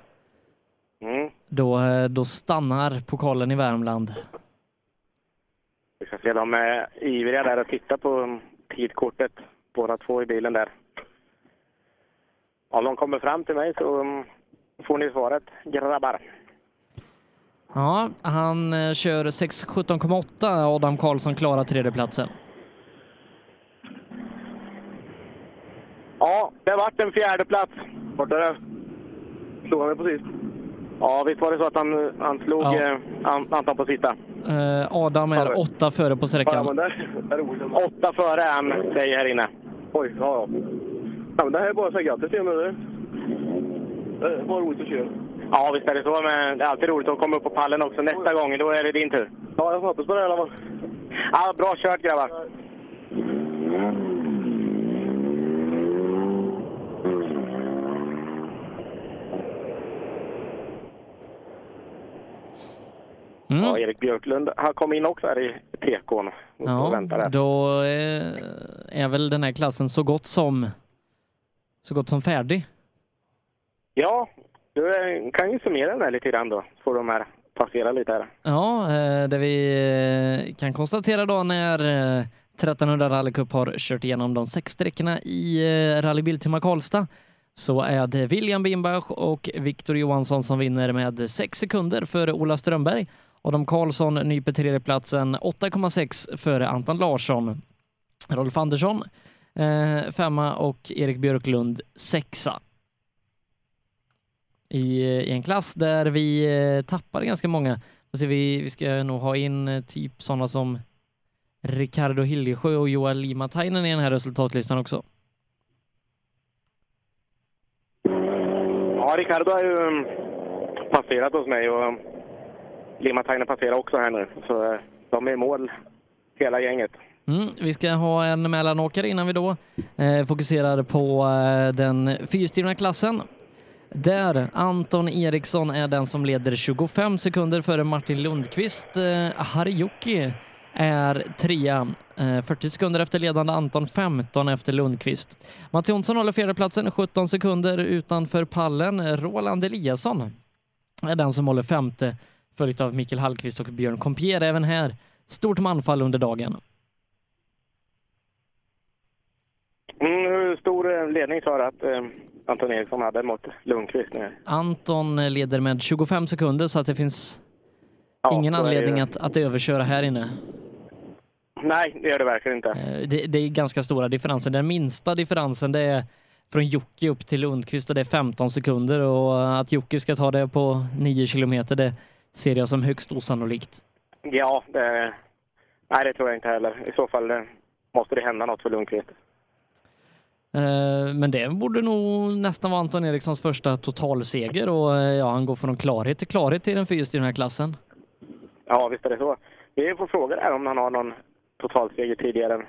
Mm. Då, eh, då stannar pokalen i Värmland. Vi ska se, de är ivriga där och tittar på tidkortet, båda två i bilen där. Om de kommer fram till mig så mm, får ni svaret, grabbar. Ja, han eh, kör 6.17,8. Adam Karlsson klarar tredjeplatsen. Ja, det vart en fjärde plats. Vart är det? Slog han på sist? Ja, visst var det så att han, han slog Ja. eh, An- Anton på sista? Eh, Adam är åtta före på Ja, sträckan. det är. Åtta före är han, säger här inne. Oj, ja, ja. ja men det här är bara att säga grattis till det. Det var roligt att köra. Ja, visst är det så, men det är alltid roligt att komma upp på pallen också. Nästa gång, då är det din tur. Ja, jag hoppas på det i alla fall. Ja, bra kört grabbar! Mm. Ja, Erik Björklund han kom in också här i tekon och Ja, då eh, är väl den här klassen så gott som så gott som färdig. Ja, du eh, kan ju summera den här lite grann då. Får de här passera lite här. Ja, eh, det vi kan konstatera då när eh, 1300 Rally Cup har kört igenom de sex sträckorna i Rally Biltema Karlstad så är det William Bimbach och Viktor Johansson som vinner med sex sekunder före Ola Strömberg. Adam Karlsson nyper tredjeplatsen 8,6 före Anton Larsson. Rolf Andersson eh, femma och Erik Björklund sexa. I, eh, I en klass där vi eh, tappar ganska många. Alltså vi, vi ska nog ha in eh, typ sådana som Ricardo Hiljesjö och Joel Limatainen i den här resultatlistan också. Ja, Ricardo har ju mm, passerat hos mig och Limatainen passerar också här nu. Så eh, de är i mål, hela gänget. Mm, vi ska ha en mellanåkare innan vi då eh, fokuserar på eh, den fyrstyrna klassen. Där Anton Eriksson är den som leder 25 sekunder före Martin Lundqvist. Eh, Harijoki är trea, eh, 40 sekunder efter ledande Anton, 15 efter Lundqvist. Mats Jonsson håller fjärdeplatsen, 17 sekunder utanför pallen. Roland Eliasson är den som håller femte, följt av Mikael Hallqvist och Björn Kompier. Även här stort manfall under dagen. Mm, stor eh, ledning sa du att eh, Anton Eriksson hade mot Lundqvist nu? Anton leder med 25 sekunder så att det finns Ja, ingen det anledning ju. att, att överköra här inne. Nej, det gör det verkligen inte. Eh, Det, det är ganska stora differenser. Den minsta differensen det är från Jocke upp till Lundqvist och det är 15 sekunder och att Jocke ska ta det på 9 kilometer det ser jag som högst osannolikt. Ja, det, nej, det tror jag inte heller. I så fall eh, måste det hända något för Lundqvist. Eh, Men det borde nog nästan vara Anton Erikssons första totalseger och eh, ja, han går från klarhet till klarhet i den fyrhjulsdrivna här klassen. Ja, visst är det så. Vi får fråga där om han har någon totalseger tidigare.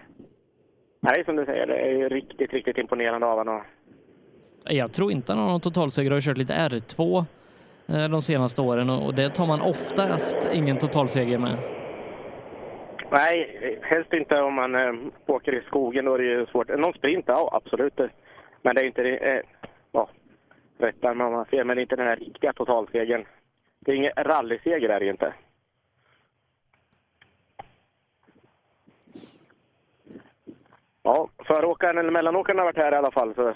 Nej, som du säger, det är riktigt, riktigt imponerande av honom. Jag tror inte han har någon totalseger och har kört lite R2 eh, Eh, de senaste åren och det tar man oftast ingen totalseger med. Nej, helst inte om man eh, åker i skogen. Då är det ju svårt. Någon sprint, ja absolut. Men det är inte. Eh, ja, rätta mig om jag fel, men inte den här riktiga totalsegern. Det är ingen rallyseger är det ju inte. Ja, föråkaren eller mellanåkaren har varit här i alla fall så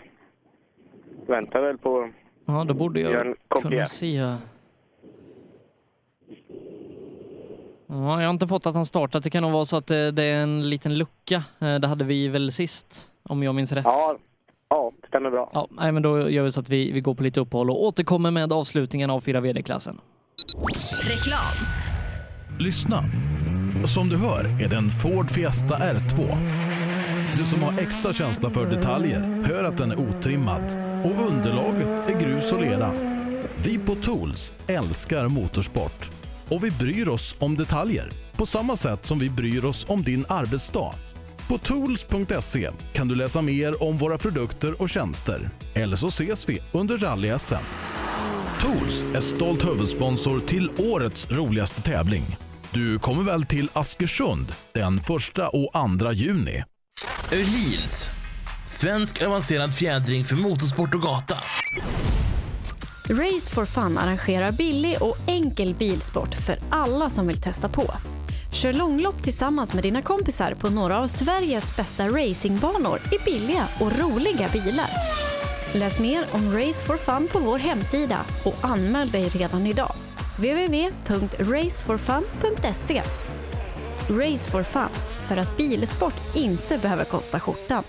väntar väl på Ja, då borde jag kunna se. Ja, jag har inte fått att han startat. Det kan nog vara så att det, det är en liten lucka. Eh, Det hade vi väl sist, om jag minns rätt. Ja, ja det stämmer bra. Ja, nej, men då gör vi så att vi, vi går på lite uppehåll och återkommer med avslutningen av 4 VD-klassen. Reklam. Lyssna! Som du hör är det en Ford Fiesta R2. Du som har extra känsla för detaljer hör att den är otrimmad och underlaget är grus och lera. Vi på Tools älskar motorsport och vi bryr oss om detaljer på samma sätt som vi bryr oss om din arbetsdag. På tools.se kan du läsa mer om våra produkter och tjänster. Eller så ses vi under rally-SM. Tools är stolt huvudsponsor till årets roligaste tävling. Du kommer väl till Askersund den 1 och 2 juni? Öhlins. Svensk avancerad fjädring för motorsport och gata. Race for Fun arrangerar billig och enkel bilsport för alla som vill testa på. Kör långlopp tillsammans med dina kompisar på några av Sveriges bästa racingbanor i billiga och roliga bilar. Läs mer om Race for Fun på vår hemsida och anmäl dig redan idag. www.raceforfun.se Race for Fun, för att bilsport inte behöver kosta skjortan.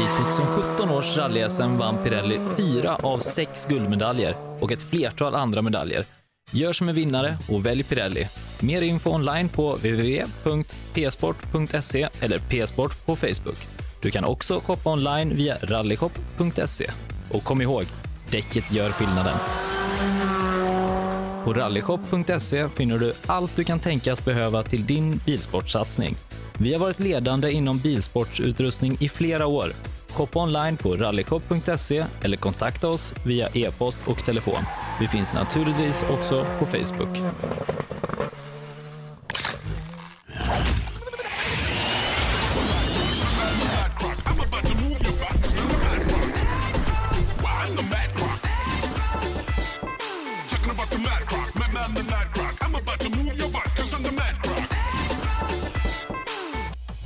I 2017 års rally-SM vann Pirelli fyra av sex guldmedaljer och ett flertal andra medaljer. Gör som en vinnare och välj Pirelli. Mer info online på www.psport.se eller psport på Facebook. Du kan också shoppa online via rallyshop.se. Och kom ihåg, däcket gör skillnaden. På rallyshop.se finner du allt du kan tänkas behöva till din bilsportsatsning. Vi har varit ledande inom bilsportsutrustning i flera år. Shoppa online på rallyshop.se eller kontakta oss via e-post och telefon. Vi finns naturligtvis också på Facebook.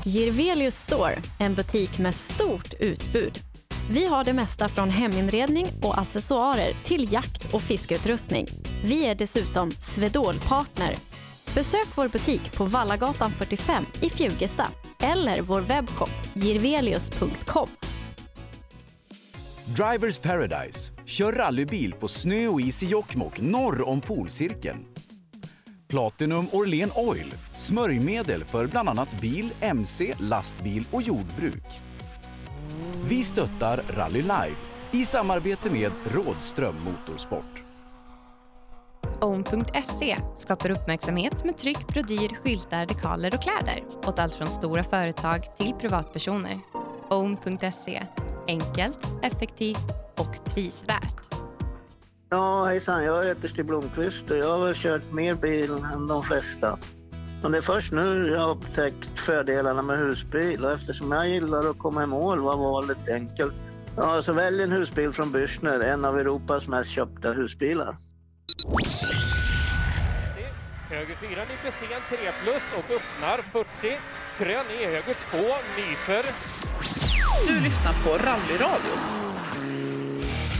Girvelius Store, en butik med stort utbud. Vi har det mesta från heminredning och accessoarer till jakt och fiskeutrustning. Vi är dessutom Swedol-partner. Besök vår butik på Vallagatan 45 i Fjugesta eller vår webbshop girvelius.com. Drivers Paradise. Kör rallybil på snö och is i Jokkmokk norr om polcirkeln. Platinum Orlen Oil. Smörjmedel för bland annat bil, mc, lastbil och jordbruk. Vi stöttar Rally Life i samarbete med Rådström Motorsport. Own.se skapar uppmärksamhet med tryck, brodyr, skyltar, dekaler och kläder åt allt från stora företag till privatpersoner. Own.se enkelt, effektivt och prisvärt. Ja, hejsan. Jag heter Stig Blomqvist och jag har väl kört mer bil än de flesta. Men det är först nu jag har upptäckt fördelarna med husbil och eftersom jag gillar att komma i mål var valet enkelt. Ja, så välj en husbil från Bürstner, en av Europas mest köpta husbilar. Höger 4 nyper sen 3 plus och öppnar 40. Krön i höger 2 nyper. Du lyssnar på Rallyradio.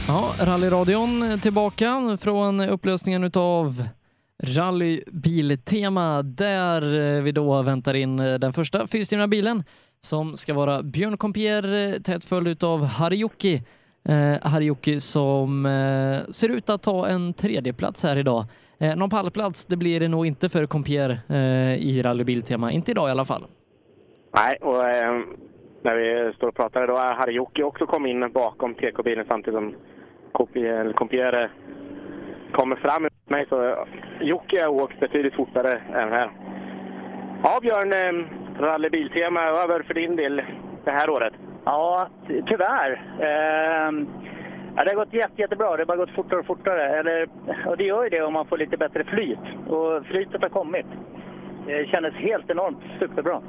Ja, rallyradion tillbaka från upplösningen utav rallybiltema där vi då väntar in eh, den första fyrstyrna bilen som ska vara Björn Compier eh, tätt följd utav Harijoki. Eh, Harjuki som eh, ser ut att ta en tredjeplats här idag. Eh, någon pallplats det blir det nog inte för Compier eh, i rallybiltema, inte idag i alla fall. Nej, och eh, när vi står och pratar då har Harjuki också kommit in bakom TK-bilen samtidigt som Compier kommer fram mot mig. Så Jocke har åkt betydligt fortare än här. Ja, Björn, ehm, rallybiltema över för din del det här året. Ja, tyvärr. Ehm, ja, det har gått jätte, jättebra. Det har bara gått fortare och fortare. Eller, och det gör ju det om man får lite bättre flyt. Och flytet har kommit. Det kändes helt enormt superbra.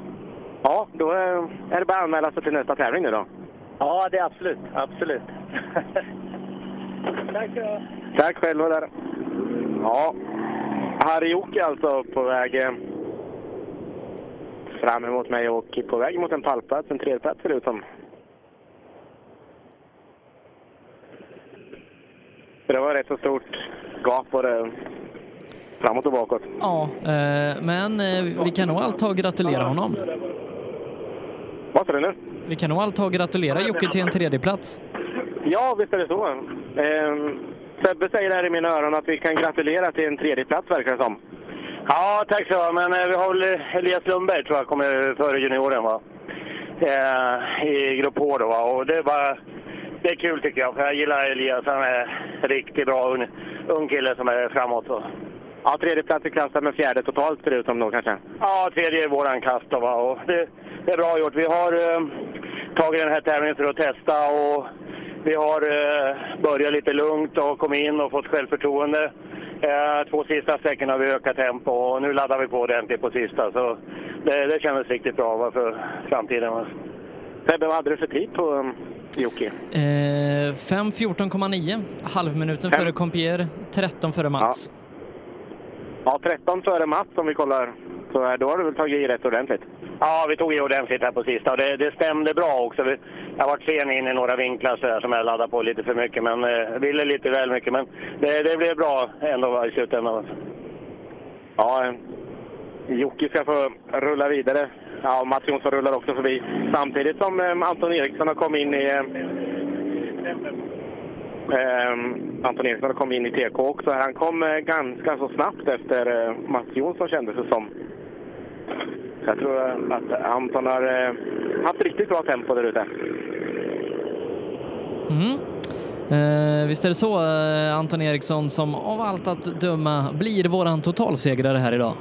Ja, då eh, är det bara att anmäla sig till nästa tävling nu då. Ja, det är absolut. Absolut. Tack då. Tack själva där. Ja, Harjuki alltså på väg eh, fram emot mig och på väg mot en pallplats, en tredjeplats ser det ut som. Så det var rätt så stort gap både framåt och bakåt. Ja, eh, men vi kan nog allt ta och gratulera honom. Vad sa du nu? Vi kan nog allt ta och gratulera Jocke till en tredjeplats. Ja, visst är det så. Eh, Sebbe säger här i mina öron att vi kan gratulera till en tredjeplats verkar det som. Ja, tack så Men eh, vi har väl Elias Lundberg tror jag kommer före junioren va? Eh, I grupp H då va? Och det är bara... Det är kul tycker jag, för jag gillar Elias. Han är en riktigt bra ung, ung kille som är framåt. Så. Ja, tredjeplats i klassen med fjärde totalt ser det ut som då kanske. Ja, tredje är våran kast då, va? Och det, det är bra gjort. Vi har eh, tagit den här tävlingen för att testa och vi har eh, börjat lite lugnt och kommit in och fått självförtroende. Eh, två sista sträckorna har vi ökat tempo och nu laddar vi på ordentligt på sista. Så det, det kändes riktigt bra va, för framtiden. Va? Sebbe, vad hade du för tid på um, Jocke? Eh, 5.14,9, halvminuten före Compier, 13 före Mats. Ja, 13 före Mats om vi kollar. Så här, då har du väl tagit i rätt ordentligt? Ja, vi tog i ordentligt här på sista det, det stämde bra också. Vi, jag varit sen in i några vinklar så här, som jag laddade på lite för mycket, men eh, ville lite väl mycket. Men det, det blev bra ändå i slutändan. Ja, eh, Jocke ska få rulla vidare. Ja, Mats Jonsson rullar också förbi. Samtidigt som eh, Anton Eriksson har kommit in i... Eh, eh, Anton Eriksson har kommit in i TK också. Han kom eh, ganska så snabbt efter eh, Mats Jonsson kändes det som. Jag tror att Anton har eh, haft riktigt bra tempo där ute. Mm. Eh, visst är det så, eh, Anton Eriksson, som av allt att döma blir våran totalsegrare här idag?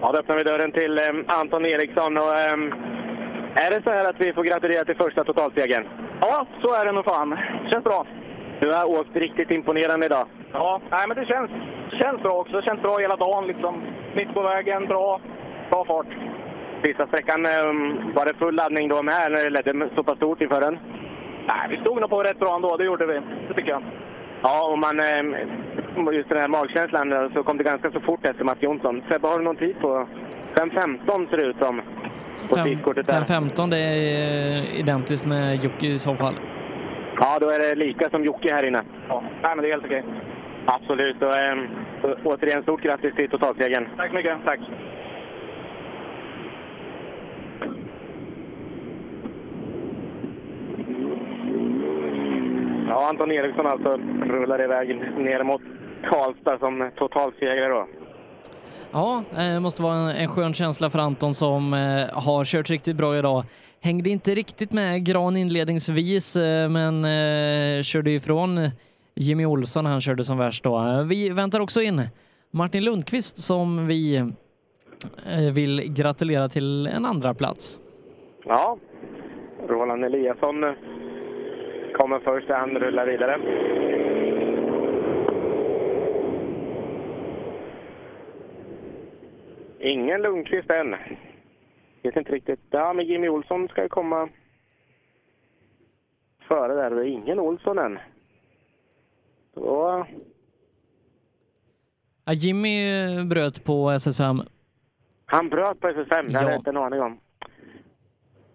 Ja, då öppnar vi dörren till eh, Anton Eriksson. Och, eh, är det så här att vi får gratulera till första totalsegern? Ja, så är det nog fan. Känns bra. Du har åkt riktigt imponerande idag. Ja, nej, men det känns, känns bra också. Det känns bra hela dagen. Liksom. Mitt på vägen, bra, bra fart. Sista sträckan, eh, var det full laddning då med när det ledde så pass stort inför den? Nej, vi stod nog på rätt bra ändå, det gjorde vi. Det tycker jag. Ja, och man, eh, just den här magkänslan eh, så kom det ganska så fort efter Mats Jonsson. Sebbe, har du någon tid på 5.15 ser det ut som på Fem- tidkortet där. 5.15, det är eh, identiskt med Jocke i så fall. Ja, då är det lika som Jocke här inne. Ja, nej, men det är helt okej. Absolut. Och, eh, å- återigen, stort grattis till totalsegern. Tack så mycket. Tack. Ja, Anton Eriksson alltså rullar iväg ner mot Karlstad som totalsegrare då. Ja, det måste vara en, en skön känsla för Anton som eh, har kört riktigt bra idag. Hängde inte riktigt med Gran inledningsvis, eh, men eh, körde ifrån Jimmy Olsson, han körde som värst då. Eh, Vi väntar också in Martin Lundqvist som vi eh, vill gratulera till en andra plats. Ja, Roland Eliasson eh, kommer först, han rullar vidare. Ingen Lundqvist än. Vet inte riktigt. Ja, men Jimmy Olsson ska ju komma före där. Det är ingen Olsson än. Så, Ja, Jimmy bröt på SS5. han bröt på SS5, det hade Ja. jag inte en aning om.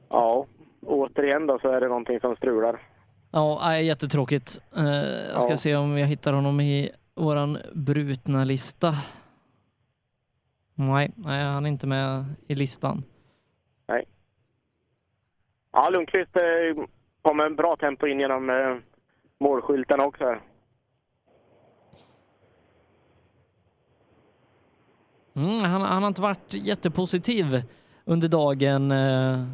Ja, återigen då så är det någonting som strular. Ja, jättetråkigt. Eh, Jag ska Ja. se om jag hittar honom i våran brutna lista. Nej, nej, han är inte med i listan. Nej. Ja, Lundqvist eh, kom med en bra tempo in genom eh, målskylten också. Mm, han, han har inte varit jättepositiv under dagen, eh,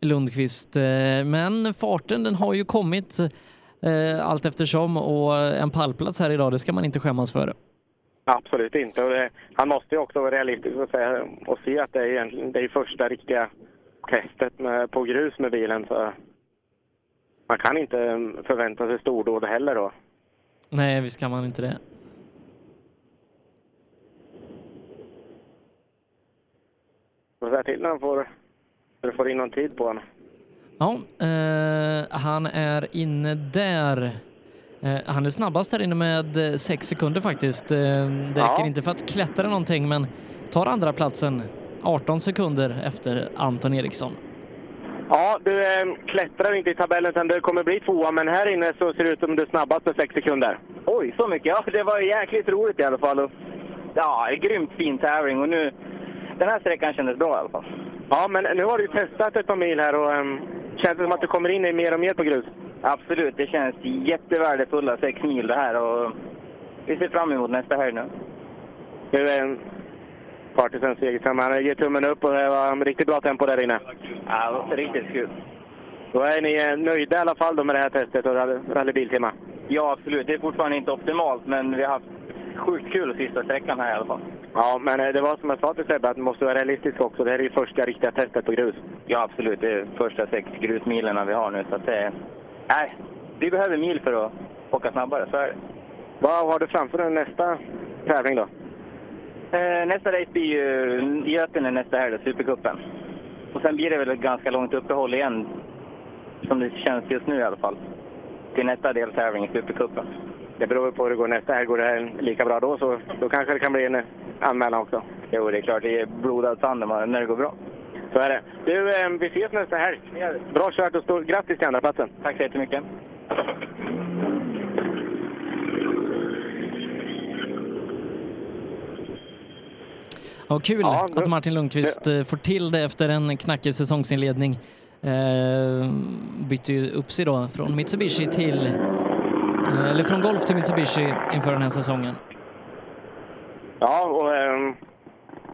Lundqvist. Eh, men farten den har ju kommit eh, allt eftersom och en pallplats här idag, det ska man inte skämmas för. Absolut inte. Och det, han måste ju också vara realistisk och, säga, och se att det är, egentligen, det är första riktiga testet med, på grus med bilen. Så man kan inte eh, förvänta sig stordåd heller då. Nej, visst kan man inte det. Så säga till när han får, när får in någon tid på honom. Ja, eh, han är inne där. Eh, han är snabbast här inne med eh, sex sekunder faktiskt. Eh, det Ja. räcker inte för att klättra någonting, men tar andra platsen 18 sekunder efter Anton Eriksson. Ja, du klättrar inte i tabellen sen du kommer bli tvåa, men här inne så ser det ut som du är snabbast med sex sekunder. Oj, så mycket? Ja, det var jäkligt roligt i alla fall. Ja, grymt fin tävling och nu... Den här sträckan kändes bra i alla fall. Ja, men nu har du testat ett par mil här och um, känns det som att du kommer in i mer och mer på grus? Absolut, det känns jättevärdefulla sex mil det här och vi ser fram emot nästa helg nu. Du, eh, Partisan Segerström, han ger tummen upp och det var riktigt bra tempo där inne. Ja, det var riktigt kul. Då är ni eh, nöjda i alla fall då med det här testet och rally- rallybiltema? Ja, absolut. Det är fortfarande inte optimalt, men vi har haft sjukt kul sista sträckan här i alla fall. Ja, men eh, det var som jag sa till Sebbe, att det måste vara realistiskt också. Det här är ju första riktiga testet på grus. Ja, absolut. Det är första sex grusmilerna vi har nu, så det... Nej, vi behöver mil för att åka snabbare, så är det. Vad har du framför dig nästa tävling då? Eh, nästa race blir ju Götene nästa helg, Supercupen. Och sen blir det väl ett ganska långt uppehåll igen, som det känns just nu i alla fall, till nästa deltävling i Supercupen. Det beror på hur det går nästa helg. Går det här lika bra då, så då kanske det kan bli en anmälan också. Jo, det är klart. Det är blodad sand när det går bra. Så är det. Du, eh, vi ses nästa helg. Bra kört och stort grattis till andra platsen. Tack så jättemycket. Ja, kul Ja, att Martin Lundqvist eh, får till det efter en knackig säsongsinledning. Eh, bytte ju upp sig då från Mitsubishi till, eh, eller från Golf till Mitsubishi inför den här säsongen. Ja, och ehm,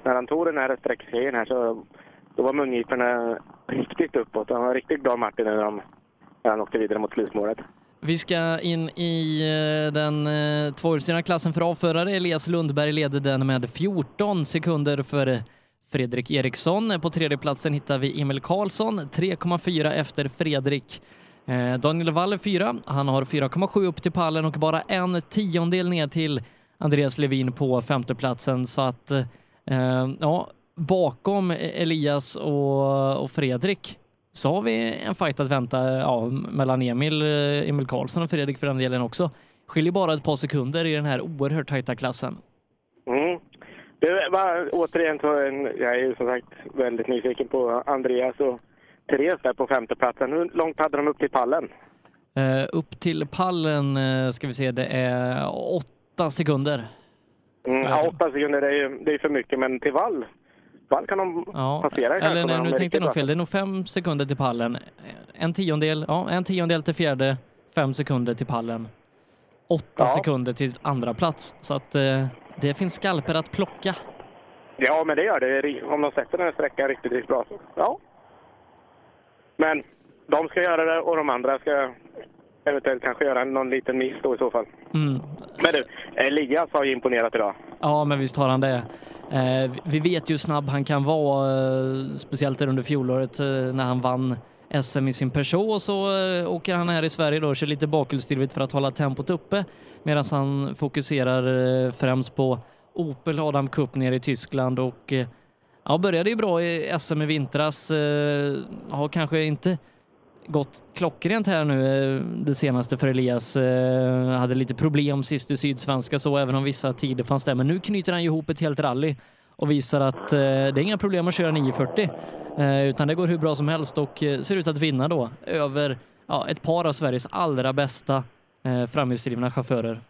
när han tog den här sträckserien här så då var mungiporna riktigt uppåt. Han var riktigt bra Martin när, de, när han åkte vidare mot slutmålet. Vi ska in i eh, den eh, tvåhjulsdrivna klassen för avförare. Elias Lundberg leder den med 14 sekunder för Fredrik Eriksson. På tredje platsen hittar vi Emil Karlsson, 3,4 efter Fredrik. Eh, Daniel Daniel Waller 4, han har 4,7 upp till pallen och bara en tiondel ner till Andreas Levin på femteplatsen. Så att, eh, ja, bakom Elias och, och Fredrik så har vi en fight att vänta ja, mellan Emil, eh, Emil Karlsson och Fredrik för den delen också. Skiljer bara ett par sekunder i den här oerhört tajta klassen. Mm. Du, va, återigen så en, jag är som sagt väldigt nyfiken på Andreas och Therese där på femteplatsen. Hur långt hade de upp till pallen? Eh, upp till pallen eh, ska vi se, det är åtta sekunder. Mm, ja, åtta sekunder det är ju det är för mycket, men till vall, vall kan de Ja, passera eller nej, nu tänkte jag nog fel. Det är nog fem sekunder till pallen. En tiondel, ja, en tiondel till fjärde, fem sekunder till pallen. Åtta Ja. sekunder till andra plats. Så att eh, det finns skalper att plocka. Ja, men det gör det. Om de sätter den här sträckan riktigt, riktigt bra. så- Ja. Men de ska göra det och de andra ska eventuellt kanske göra någon liten miss då i så fall. Mm. Men du, Elias har ju imponerat idag. Ja, men visst har han det. Eh, vi vet ju hur snabb han kan vara, eh, speciellt under fjolåret eh, när han vann SM i sin Peugeot och så eh, åker han här i Sverige då och kör lite bakhjulsdrivet för att hålla tempot uppe medan han fokuserar eh, främst på Opel Adam Cup nere i Tyskland och eh, ja, började ju bra i SM i vintras. eh, Har kanske inte gått klockrent här nu eh, det senaste för Elias. Eh, Hade lite problem sist i Sydsvenska så även om vissa tider fanns där. Men nu knyter han ihop ett helt rally och visar att eh, det är inga problem att köra 940 eh, utan det går hur bra som helst och ser ut att vinna då över ja, ett par av Sveriges allra bästa framhjulsdrivna chaufförer.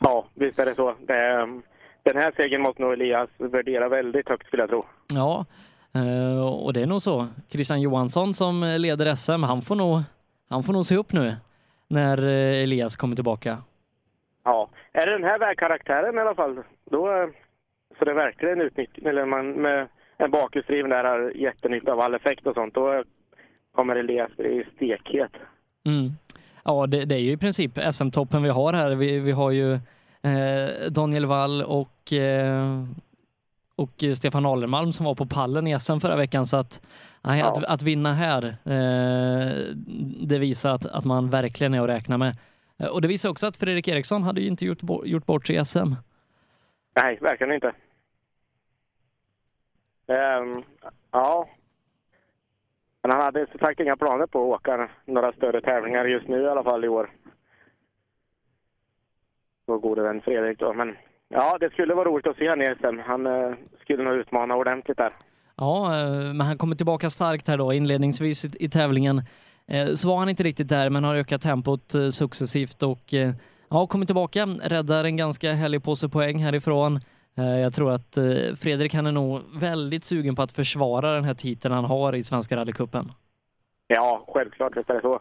Ja, visst är det så. Det, är- den här segern måste nog Elias värdera väldigt högt skulle jag tro. Ja, eh, och det är nog så. Christian Johansson som leder SM, han får nog, han får nog se upp nu när eh, Elias kommer tillbaka. Ja, är det den här vägkaraktären i alla fall, då eh, så det verkligen utnyttjat, eller man med en bakhjulsdriven där har jättenytta av all effekt och sånt, då kommer Elias bli stekhet. Mm. Ja, det, det är ju i princip SM-toppen vi har här. Vi, vi har ju eh, Daniel Wall och, eh, och Stefan Alermalm som var på pallen i SM förra veckan. Så att, nej, att, att vinna här, eh, det visar att, att man verkligen är att räkna med. Eh, Och det visar också att Fredrik Eriksson hade ju inte gjort, gjort bort sig i SM. Nej, verkligen inte. Ehm, ja. Men han hade som sagt inga planer på att åka några större tävlingar just nu i alla fall i år. Vår gode vän Fredrik då. Men ja, det skulle vara roligt att se honom i SM. Han eh, skulle nog utmana ordentligt där. Ja, eh, men han kommer tillbaka starkt här då inledningsvis i, i tävlingen. Eh, Så var han inte riktigt där, men har ökat tempot eh, successivt och ja, kommer tillbaka, räddar en ganska härlig påse poäng härifrån. Jag tror att Fredrik han är nog väldigt sugen på att försvara den här titeln han har i Svenska rallycupen. Ja, självklart visst är det så.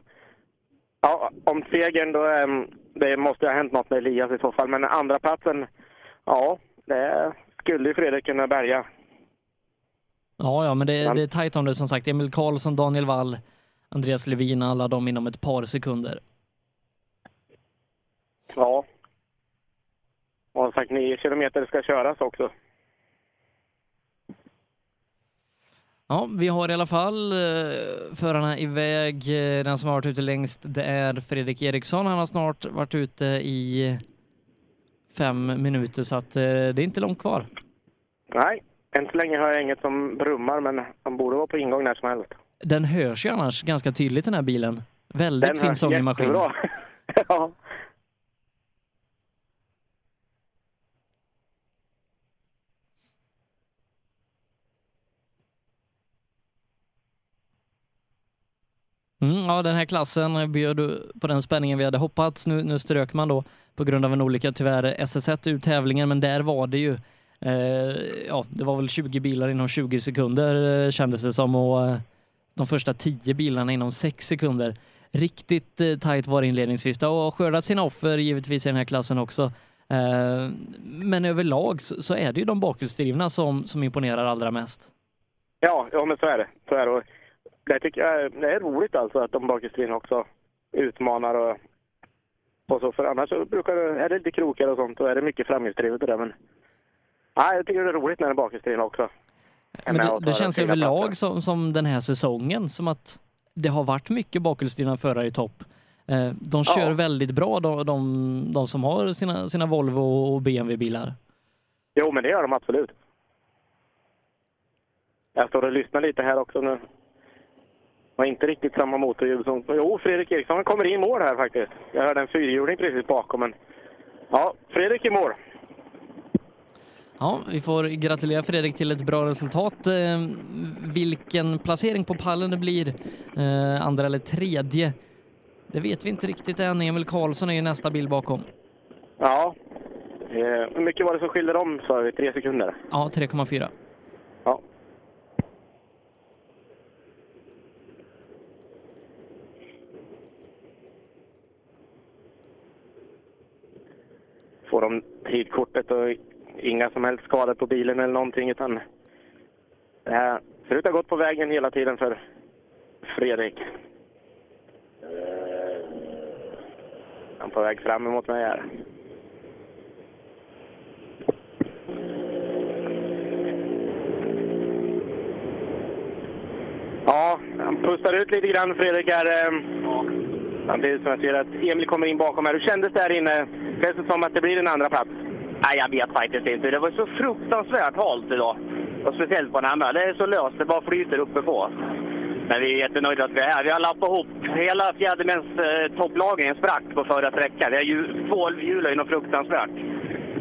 Ja, om segern då, det måste ha hänt något med Elias i så fall. Men andra platsen, ja, det skulle Fredrik kunna bärga. Ja, ja, men det, Men- det är tajt om det som sagt. Emil Karlsson, Daniel Wall, Andreas Levin, alla de inom ett par sekunder. Ja. Och sagt, nio kilometer ska köras också. Ja, vi har i alla fall eh, förarna iväg. Eh, Den som har varit ute längst det är Fredrik Eriksson. Han har snart varit ute i fem minuter så att eh, det är inte långt kvar. Nej, än så länge har jag inget som brummar, men han borde vara på ingång när som helst. Den hörs ju annars ganska tydligt den här bilen. Väldigt fin hörs sångig maskin. jättebra. ja. Mm, ja, den här klassen bjöd på den spänningen vi hade hoppats. Nu, nu strök man då på grund av en olycka tyvärr SS1 ur tävlingen, men där var det ju eh, ja, det var väl 20 bilar inom 20 sekunder eh, kändes det som och eh, de första 10 bilarna inom 6 sekunder. Riktigt eh, tajt var det inledningsvis. Det har skördat sina offer givetvis i den här klassen också. Eh, men överlag så, så är det ju de bakhjulsdrivna som, som imponerar allra mest. Ja, ja, men så är det. Så är det. Det tycker jag det är roligt alltså att de bakhjulsdrivna också utmanar och, och så. För annars så brukar det, är det lite krokar och sånt och är det mycket framhjulsdrivet och det. Men ja, jag tycker det är roligt när bakhjulsdrivna också. Men det, det känns överlag som, som den här säsongen som att det har varit mycket bakhjulsdrivna förare i topp. Eh, De kör Ja. väldigt bra, de, de, de som har sina, sina Volvo och BMW-bilar. Jo, men det gör de absolut. Jag står och lyssnar lite här också nu. Var inte riktigt samma motorljud som... Jo, Fredrik Eriksson kommer in i mål här faktiskt. Jag hörde en fyrhjuling precis bakom, men... Ja, Fredrik i mål. Ja, vi får gratulera Fredrik till ett bra resultat. Eh, Vilken placering på pallen det blir, eh, andra eller tredje, det vet vi inte riktigt än. Emil Karlsson är ju nästa bil bakom. Ja. Eh, hur mycket var det som skilde dem, sa vi? Tre sekunder? Ja, 3,4. Ja. Får de tidkortet och inga som helst skador på bilen eller någonting utan det här ser ut att ha gått på vägen hela tiden för Fredrik. Eh, han är på väg fram emot mig här. Ja, han pustar ut lite grann Fredrik här. Eh. Ja. Samtidigt som jag ser att Emil kommer in bakom här. Hur kändes det här inne? Känns det som att det blir en andra plats? Nej, jag vet faktiskt inte. Det var så fruktansvärt halt idag. Och speciellt på den här. Det är så löst, det bara flyter uppe på. Men vi är jättenöjda att vi är här. Vi har lappat ihop hela fjädermäns eh, topplagringen sprack på förra sträckan. Vi har ju, två hjul är ju något fruktansvärt.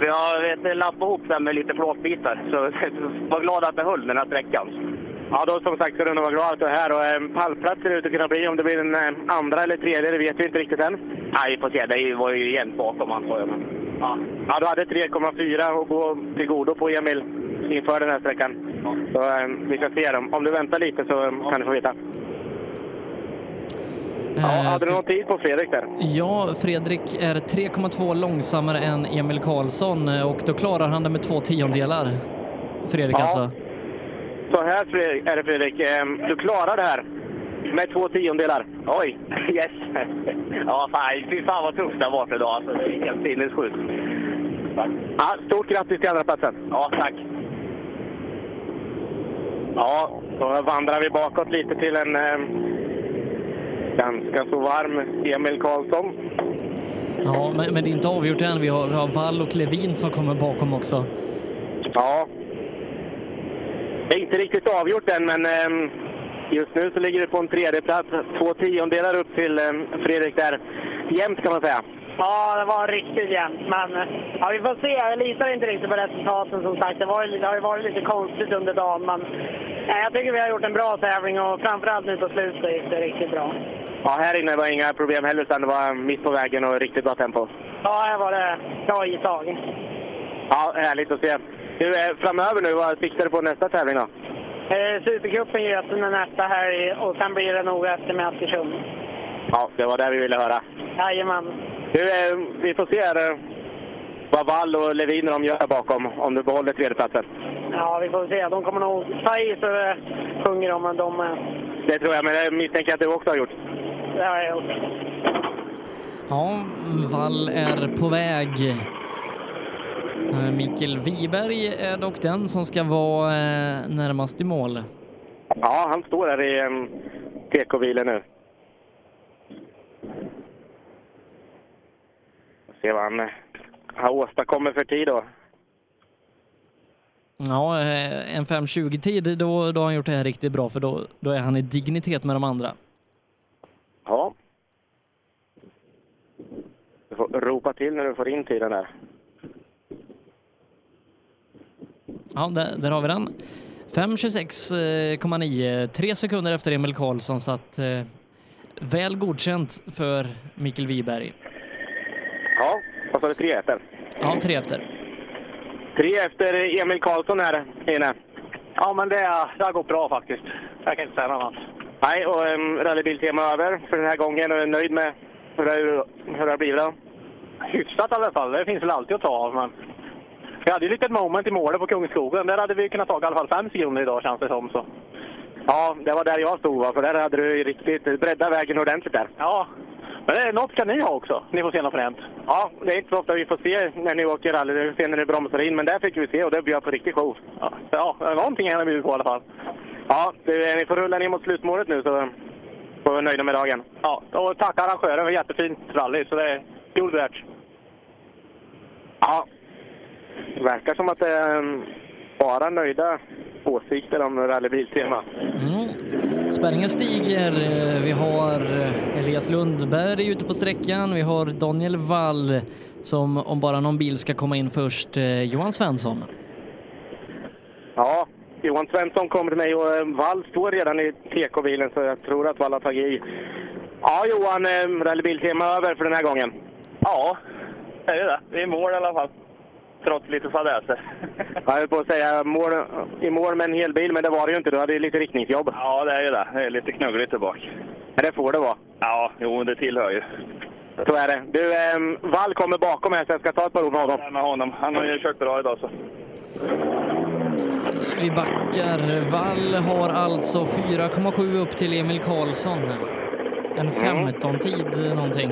Vi har vet, lappat ihop den med lite plåtbitar. Så var glad att det höll den här sträckan. Ja, då som sagt ska du nog vara glad att du är här. Och eh, pallplats ser det ut att kunna bli. Om det blir en eh, andra eller tredje, det vet vi inte riktigt än. Nej, vi får se. Det var ju jämnt bakom antar jag. Men, ja. Ja, du hade 3,4 att gå till godo på Emil inför den här sträckan. Så eh, vi ska se dem. Om du väntar lite så eh, kan du få veta. Ja, hade du någon tid på Fredrik där? Ja, Fredrik är 3,2 långsammare än Emil Karlsson och då klarar han det med två tiondelar. Fredrik Ja. alltså. Så här Fredrik, är det Fredrik. Eh, Du klarar det här med två tiondelar. Oj, yes! ja, fan, fy fan vad tufft det har varit idag. Alltså, det är helt sinnessjukt. Ja, stort grattis till andra platsen. Ja, tack. Ja, då vandrar vi bakåt lite till en eh, ganska så varm Emil Karlsson. Ja, men, men det är inte avgjort än. Vi har, vi har Wall och Levin som kommer bakom också. Ja. Det är inte riktigt avgjort än, men eh, just nu så ligger det på en tredje plats. Två tiondelar upp till eh, Fredrik där. Jämnt kan man säga. Ja, det var riktigt jämnt. Men ja, vi får se. Jag litar inte riktigt på resultaten som sagt. Det, var, det har ju varit lite konstigt under dagen. Men nej, jag tycker vi har gjort en bra tävling och framförallt nu på slutet gick det riktigt bra. Ja, här inne var inga problem heller, utan det var mitt på vägen och riktigt bra tempo. Ja, här var det bra istag. Ja, härligt att se. Du, eh, framöver nu, vad siktar du på nästa tävling då? Eh, Supercupen Götene nästa helg och sen blir det nog efter med Askersund. Ja, det var det vi ville höra. Jajamän. Du, eh, vi får se här, eh, vad Wall och Levin de gör bakom, om du behåller tredjeplatsen. Ja, vi får se. De kommer nog ta i så det sjunger de, men de... eh, Det tror jag, men det misstänker jag att du också har gjort. Det har jag gjort. Ja, Wall är på väg. Eh, Mikael Wiberg är dock den som ska vara eh, närmast i mål. Ja, han står där i um, TK-bilen nu. Se vad han eh, har åstadkommit för tid då. Ja, en 5.20-tid, då, då har han gjort det här riktigt bra för då, då är han i dignitet med de andra. Ja. Du får ropa till när du får in tiden där. Ja, där, där har vi den. 5.26,9, tre sekunder efter Emil Karlsson, så att eh, väl godkänt för Mikael Wiberg. Ja, vad sa du? Tre efter? Ja, tre efter. Tre efter Emil Karlsson här inne. Ja, men det, det har gått bra faktiskt. Jag kan inte säga något annat. Nej, och um, rallybiltema över för den här gången. Och är nöjd med hur det, hur det har blivit då? Hyfsat i alla fall. Det finns väl alltid att ta av. Men... Vi hade ju ett litet moment i målet på Kungsskogen. Där hade vi kunnat ta i alla fall fem sekunder idag känns det som. Så. Ja, det var där jag stod va? För där hade du riktigt breddat vägen ordentligt där. Ja, men det är något ska ni ha också. Ni får se något fränt. Ja, det är inte så ofta vi får se när ni åker rally. Vi får se när ni bromsar in, men där fick vi se och det bjöd på riktig show. Ja, ja någonting ni bjudit på i alla fall. Ja, du, ni får rulla ner mot slutmålet nu så får vi nöjda med dagen. Ja, och tacka arrangören för jättefint rally, så det är guld värt. Ja, det verkar som att det är um, bara nöjda åsikter om rallybiltema. Mm. Spänningen stiger. Eh, Vi har eh, Elias Lundberg ute på sträckan. Vi har Daniel Wall som om bara någon bil ska komma in först, eh, Johan Svensson. Ja, Johan Svensson kommer till mig och Wall står redan i TK-bilen så jag tror att Wall har tagit i. Ja, Johan, rallybiltema över för den här gången. Ja, det är det. Vi är i mål i alla fall. Trots lite fadäser. Jag höll på att säga mål, i mål med en hel bil, men det var det ju inte. Du hade ju lite riktningsjobb. Ja, det är ju det. Det är lite knuggligt där bak. Men det får det vara. Ja, jo, det tillhör ju. Så är det. Du, eh, Wall kommer bakom här så jag ska ta ett par ord med honom. Med honom. Han har ju kört bra idag så. Vi backar. Wall har alltså 4,7 upp till Emil Karlsson. En 15-tid någonting.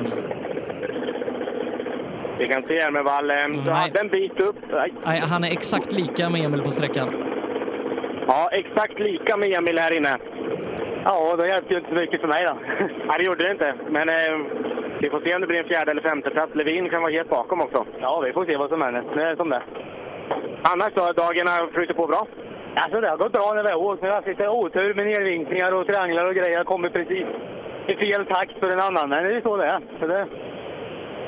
Vi kan se här med Wall. eh, Du Nej. hade en bit upp. Nej. Nej, han är exakt lika med Emil på sträckan. Ja, exakt lika med Emil här inne. Ja, det hjälpte ju inte så mycket för mig då. Nej, det gjorde det inte. Men eh, vi får se om det blir en fjärde eller femte plats. Levin kan vara helt bakom också. Ja, vi får se vad som händer. Det är som det Annars då? Dagen har flutit på bra? Alltså det har gått bra när vi har åkt. Vi har haft lite otur med nedvinkningar och trianglar och grejer. Kommit precis i fel takt för en annan. Men det är så det är. Så det...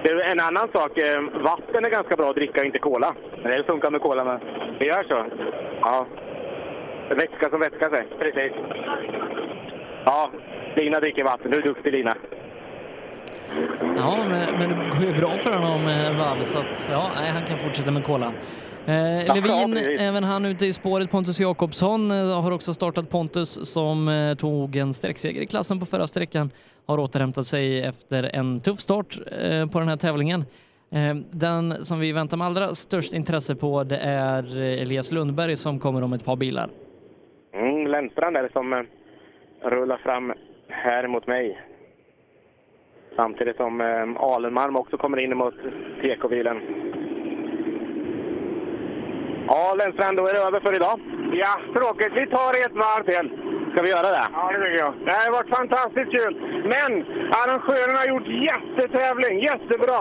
En annan sak. eh, Vatten är ganska bra att dricka, inte cola. Men det funkar med cola med. Det gör så? Ja. Vätska som vätskar sig. Precis. Ja, Lina dricker vatten. Du är duktig Lina. Ja, men, men det går ju bra för honom, eh, Wall, så att ja, nej, han kan fortsätta med cola. Eh, Levin, även han ute i spåret. Pontus Jakobsson eh, har också startat. Pontus som eh, tog en sträckseger i klassen på förra sträckan har återhämtat sig efter en tuff start eh, på den här tävlingen. Eh, den som vi väntar med allra störst intresse på det är eh, Elias Lundberg som kommer om ett par bilar. Mm, Lennstrand är det som eh, rullar fram här mot mig. Samtidigt som eh, Alenmalm också kommer in mot TK-bilen. Ja, Lennstrand, då är det över för idag. Ja, tråkigt. Vi tar ett varv till. Ska vi göra det? Ja, det tycker jag. Det har varit fantastiskt kul. Men arrangörerna har gjort jättetävling, jättebra.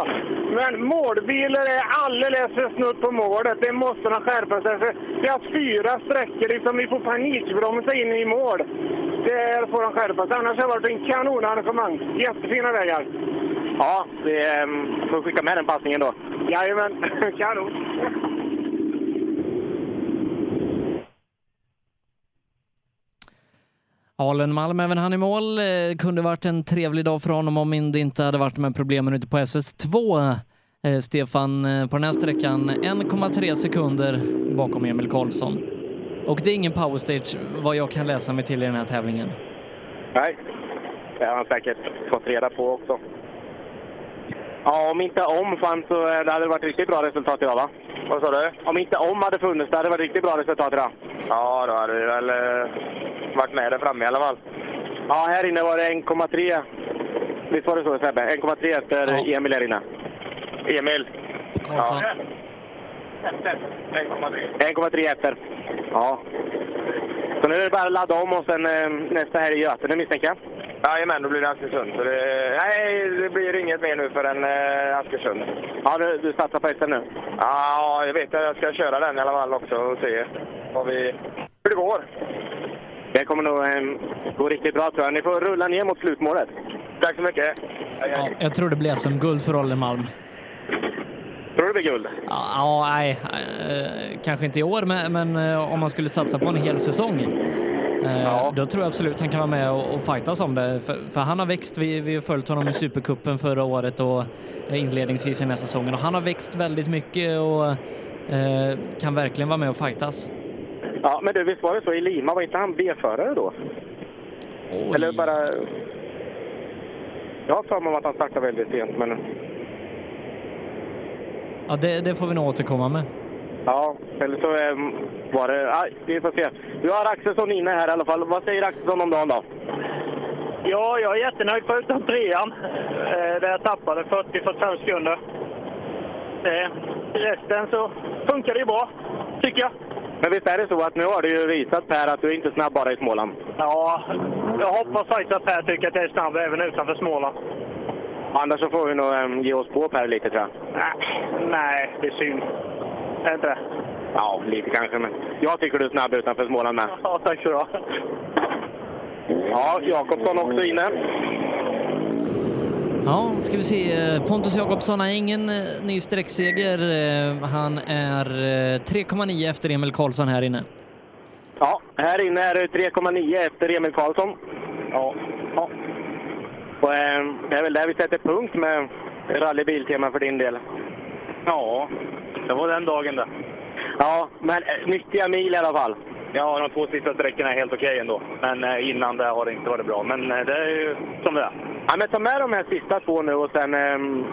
Men målbilar är alldeles för snudd på målet. Det måste de skärpa sig för. Vi har fyra sträckor, liksom vi får panikbromsa in i mål. Det får de skärpa sig. Annars har det varit en kanonarrangemang. Jättefina vägar. Ja, vi eh, får skicka med den passningen då. Jajamän, kanon. Alen Malm, även han i mål. Eh, kunde varit en trevlig dag för honom om det inte hade varit med problemen ute på SS2. Eh, Stefan, eh, på den här sträckan 1,3 sekunder bakom Emil Karlsson. Och det är ingen powerstage vad jag kan läsa mig till i den här tävlingen. Nej, det har han säkert fått reda på också. Ja, om inte om fanns så eh, det hade det varit riktigt bra resultat idag va? Vad sa du? Om inte om hade funnits, det hade varit riktigt bra resultat idag. Ja, då hade vi väl eh, varit med där framme i alla fall. Ja, här inne var det 1,3. Visst var det så Sebbe? 1,3 efter Emil här inne. Emil? Karlsson. Ja. 1,3 efter. Ja. Så nu är det bara att ladda om och sen eh, nästa helg i Götene misstänker jag. Jajamän, då blir det Askersund. Så det, nej, det blir inget mer nu förrän eh, Askersund. Ja, du, du satsar på SM nu? Ja, jag vet att jag ska köra den i alla fall också och se vad vi, hur det går. Det kommer nog eh, gå riktigt bra tror jag. Ni får rulla ner mot slutmålet. Tack så mycket. Ja, jag tror det blir SM-guld för Alenmalm. Tror du det blir guld? Ja, ja, nej, eh, kanske inte i år, men, men eh, om man skulle satsa på en hel säsong, eh, då tror jag absolut han kan vara med och, och fightas om det. För, för han har växt, vi, vi har följt honom i Supercupen förra året och inledningsvis i den här säsongen och han har växt väldigt mycket och eh, kan verkligen vara med och fightas. Ja, men du, visst var det så i Lima? Var inte han B-förare då? Eller bara... Jag har för mig att han startade väldigt sent, men... Ja, det, det får vi nog återkomma med. Ja, eller så eh, var det... Ja, vi får se. Du har Axelsson inne här i alla fall. Vad säger Axelsson om dagen då? Ja, jag är jättenöjd förutom trean. Eh, där jag tappade 40-45 sekunder. Eh, resten så funkar det ju bra, tycker jag. Men visst är det så att nu har du ju visat Per att du är inte snabb bara i Småland? Ja, jag hoppas faktiskt att Per tycker att jag är snabb även utanför Småland. Annars så får vi nog eh, ge oss på Per lite tror jag. Nej, nej, det är synd. Är det inte det? Ja, lite kanske, men jag tycker du är snabb utanför Småland med. Ja, tack så du ha. Ja, Jakobsson också inne. Ja, ska vi se. Pontus Jakobsson har ingen eh, ny sträckseger. Eh, Han är eh, 3,9 efter Emil Karlsson här inne. Ja, här inne är det 3,9 efter Emil Karlsson. Ja. ja. Och, eh, det är väl där vi sätter punkt med rallybiltema för din del. Ja, det var den dagen det. Ja, men eh, nyttiga mil i alla fall. Ja, de två sista sträckorna är helt okej ändå. Men eh, innan det har det inte varit bra. Men eh, det är ju som det är. Ja, men ta med de här sista två nu och sen ehm,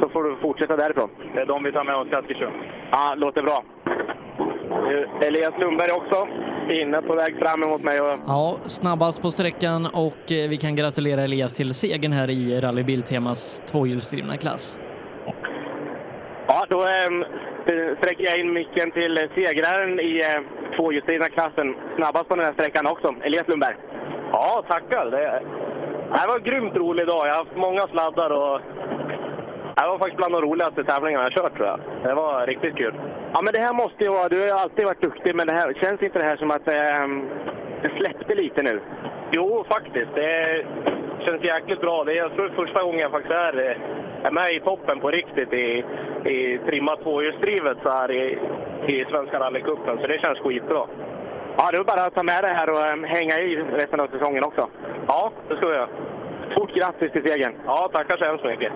så får du fortsätta därifrån. Det är de vi tar med oss till Askersund. Ja, låter bra. Elias Lundberg också inne på väg fram emot mig. Och... Ja, snabbast på sträckan och vi kan gratulera Elias till segern här i Rally Biltemas tvåhjulsdrivna klass. Ja, då ehm, sträcker jag in micken till eh, segraren i eh, äh, tvåhjulsdrivna klassen. Snabbast på den här sträckan också, Elias Lundberg. Ja, tackar. Det, det var en grymt rolig dag. Jag har haft många sladdar och det var faktiskt bland de roligaste tävlingarna jag kört tror jag. Det var riktigt kul. Ja, men det här måste ju vara... Du har ju alltid varit duktig, men det här, känns inte det här som att ähm, det släppte lite nu? Jo, faktiskt. Det känns jäkligt bra. Det är jag tror första gången jag faktiskt är, är med i toppen på riktigt i, i trimmat tvåhjulsdrivet så här i, i Svenska rallycupen. Så det känns skitbra. Ja, det är bara att ta med det här och ähm, hänga i resten av säsongen också. Ja, det ska vi göra. Stort grattis till segern! Ja, tackar så hemskt mycket!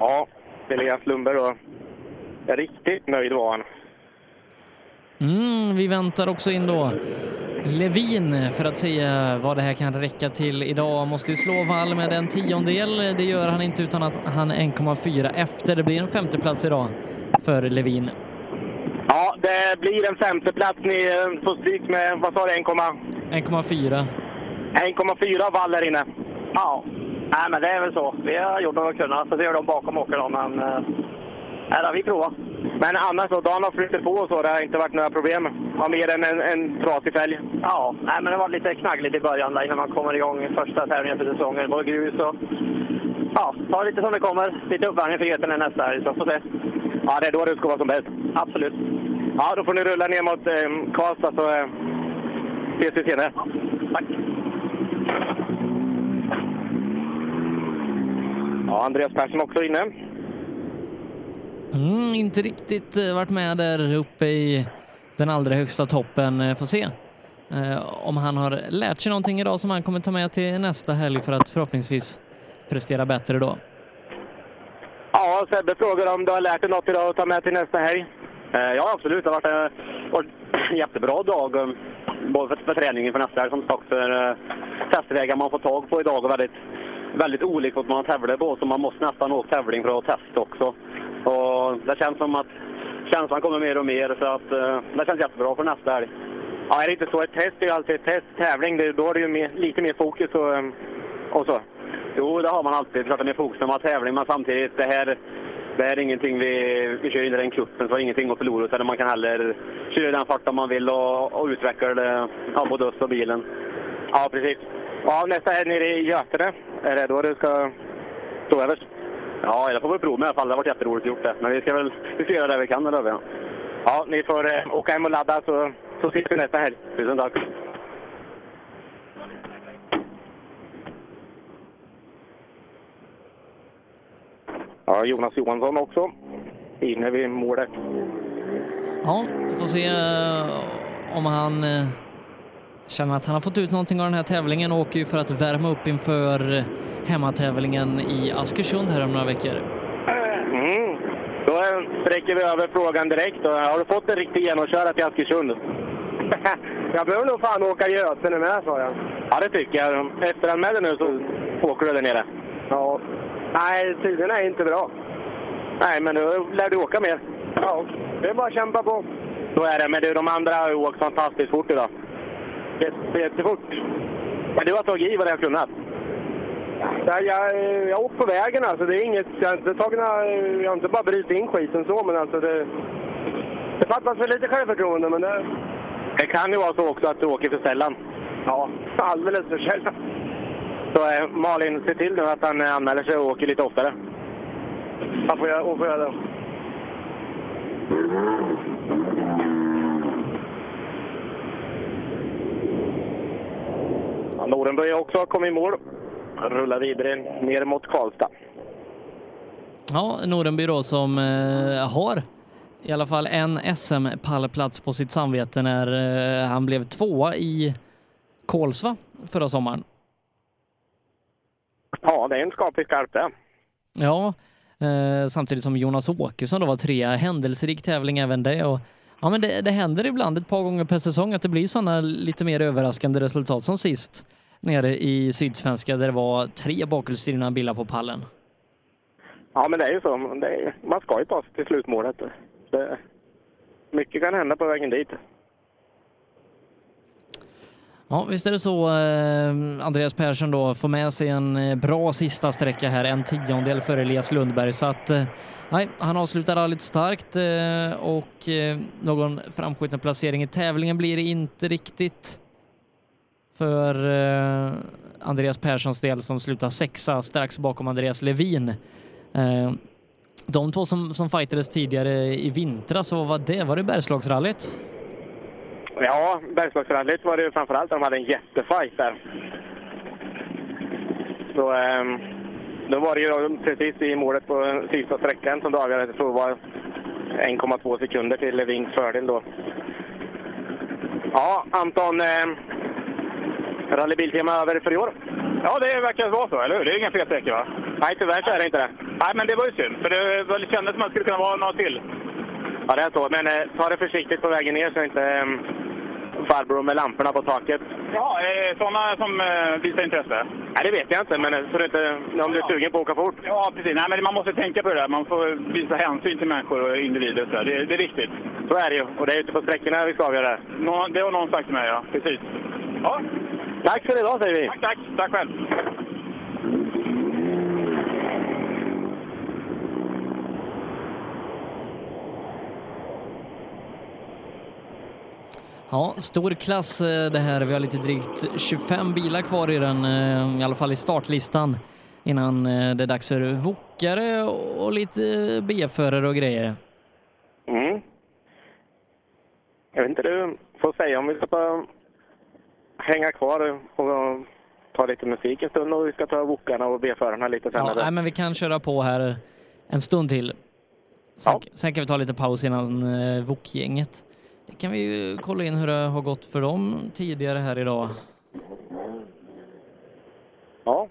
Ja, Elias Lundberg då. Riktigt nöjd var han. Mm, vi väntar också in då Levin för att se vad det här kan räcka till idag. Måste ju slå vall med en tiondel. Det gör han inte utan att han är 1,4 efter. Det blir en femteplats idag för Levin. Ja, det blir en femteplats. Ni får stryk med, vad sa du, 1,4. 1,4 vall här inne. Ja, Nej, men det är väl så. Vi har gjort vad vi kunnat, så det gör de bakom också. Då, men äh, nej, vi provar. Men annars då, dagen har flyttat på och så, det har inte varit några problem? Var mer än en, en trasig fälg? Ja, nej, men det var lite knaggligt i början där, innan man kommer igång första tävlingen för säsongen. Det var grus och... Ja, ta lite som det kommer. Lite uppvärmning för Götene nästa här, så får se. Ja, det är då det ska vara som bäst? Absolut. Ja, då får ni rulla ner mot eh, Karlstad så eh, ses vi senare. Tack. Ja, Andreas Persson också inne. Mm, inte riktigt eh, varit med där uppe i den allra högsta toppen. Eh, får se eh, om han har lärt sig någonting idag som han kommer ta med till nästa helg för att förhoppningsvis prestera bättre då. Ja, Sebbe frågar om du har lärt dig något idag att ta med till nästa helg? Eh, ja, absolut. Det har varit, eh, varit en jättebra dag. Både för, för träningen för nästa helg som sagt för eh, testvägar man får tag på idag och väldigt väldigt olikt vad man tävlar på, så man måste nästan åka tävling för att testa också. Och det känns som att känslan kommer mer och mer, så att uh, det känns jättebra för nästa helg. Ja, är det inte så? Ett test är ju alltid ett test. Tävling, det, då är det ju mer, lite mer fokus och, och så. Jo, det har man alltid. Klart det är mer fokus när man har tävling, men samtidigt, det här, det här är ingenting vi, vi kör in i den kuppen, så det är ingenting att förlora. Utan man kan heller köra den farten man vill och, och utveckla det, ja, både oss och bilen. Ja, precis. Ja, nästa helg nere i Götene. Är det då du ska stå överst? Ja, jag får väl prova med i alla fall. Det har varit jätteroligt att gjort det. Men vi ska väl vi ska göra det vi kan där över. Ja, ni får eh, åka hem och ladda så, så ses vi nästa helg. Tusen tack. Ja, Jonas Johansson också. Inne vid målet. Ja, vi får se eh, om han eh, känner att han har fått ut någonting av den här tävlingen och åker ju för att värma upp inför hemmatävlingen i Askersund här om några veckor. Mm. Då sträcker vi över frågan direkt. Har du fått en riktig genomkörare till Askersund? jag behöver nog fan åka Götene med, sa jag. Ja, det tycker jag. Efteranmäl dig nu så åker du där nere. Ja. Nej, tiderna är inte bra. Nej, men då lär du åka mer. Ja, det är bara att kämpa på. Så är det. Men du, de andra har ju åkt fantastiskt fort idag. Jätte, jättefort. Men du har tagit i vad du har kunnat? Ja, jag, jag har åkt på vägen alltså. Det är inget, jag, har inte tagit, jag har inte bara brutit in skiten så, men alltså det... Det fattas väl lite självförtroende, men det... Det kan ju vara så också att du åker för sällan. Ja, alldeles för sällan. Så eh, Malin, se till nu att han eh, anmäler sig och åker lite oftare. Han får göra, får göra det. Norenberg har också kommit i mål. Rullar vidare ner mot Karlstad. Ja, Norenby då som eh, har i alla fall en SM-pallplats på sitt samvete när eh, han blev tvåa i Kolsva förra sommaren. Ja, det är en skaplig skarp det. Ja, eh, samtidigt som Jonas Åkesson då var trea. Händelserik tävling även det. Och, ja, men det, det händer ibland ett par gånger per säsong att det blir sådana lite mer överraskande resultat som sist nere i Sydsvenska där det var tre bakhjulsdrivna bilar på pallen. Ja, men det är ju så. Är, man ska ju ta sig till slutmålet. Det, mycket kan hända på vägen dit. Ja, visst är det så. Eh, Andreas Persson då får med sig en eh, bra sista sträcka här, en tiondel för Elias Lundberg. Så att, eh, nej, han avslutar rallyt starkt och någon framskjuten placering i tävlingen blir det inte riktigt för eh, Andreas Perssons del som slutar sexa strax bakom Andreas Levin. Eh, de två som, som fightades tidigare i vintras, vad var det? Var det Bergslagsrallyt? Ja, Bergslagsrallyt var det ju framförallt. De hade en jättefight där. Så, ehm, då var det ju precis i målet på sista sträckan som det avgjordes. Jag tror det var 1,2 sekunder till Levins fördel då. Ja, Anton. Ehm, Rallybiltema över för i år? Ja, det verkar vara så, eller hur? Det är inga fel sträckor, va? Nej, tyvärr så är det inte det. Nej, men det var ju synd, för det det kändes som att det skulle kunna vara något till. Ja, det är så. Men eh, ta det försiktigt på vägen ner så inte eh, farbror med lamporna på taket. Ja, eh, sådana som eh, visar intresse. Nej, det vet jag inte, men eh, så du inte, om du är sugen på att åka fort. Ja, precis. Nej, men man måste tänka på det där. Man får visa hänsyn till människor och individer. Så det, det är viktigt. Så är det ju. Och det är ute på sträckorna vi ska avgöra. Nå, det har någon sagt till mig, ja. Precis. Ja. Tack för idag, säger vi. Tack, tack. Tack själv. Ja, stor klass eh, det här. Vi har lite drygt 25 bilar kvar i den, eh, i alla fall i startlistan, innan eh, det är dags för wokare och lite B-förare och grejer. Mm. Jag vet inte, du får säga om vi ska ta, hänga kvar och ta lite musik en stund och vi ska ta wokarna och B-förarna lite sen. Ja, nej, men vi kan köra på här en stund till. Sen, sen kan vi ta lite paus innan eh, wok-gänget. Det kan vi ju kolla in hur det har gått för dem tidigare här idag. Ja.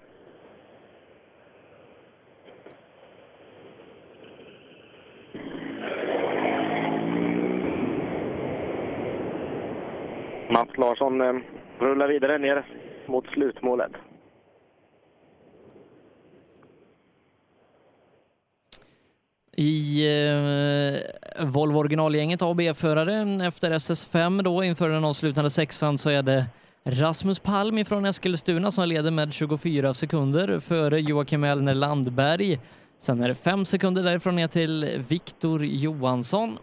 Mats Larsson rullar vidare ner mot slutmålet. I eh, Volvo originalgänget A och B-förare efter SS5 då inför den avslutande sexan så är det Rasmus Palm ifrån Eskilstuna som leder med 24 sekunder före Joakim Elner Landberg. Sen är det fem sekunder därifrån ner till Viktor Johansson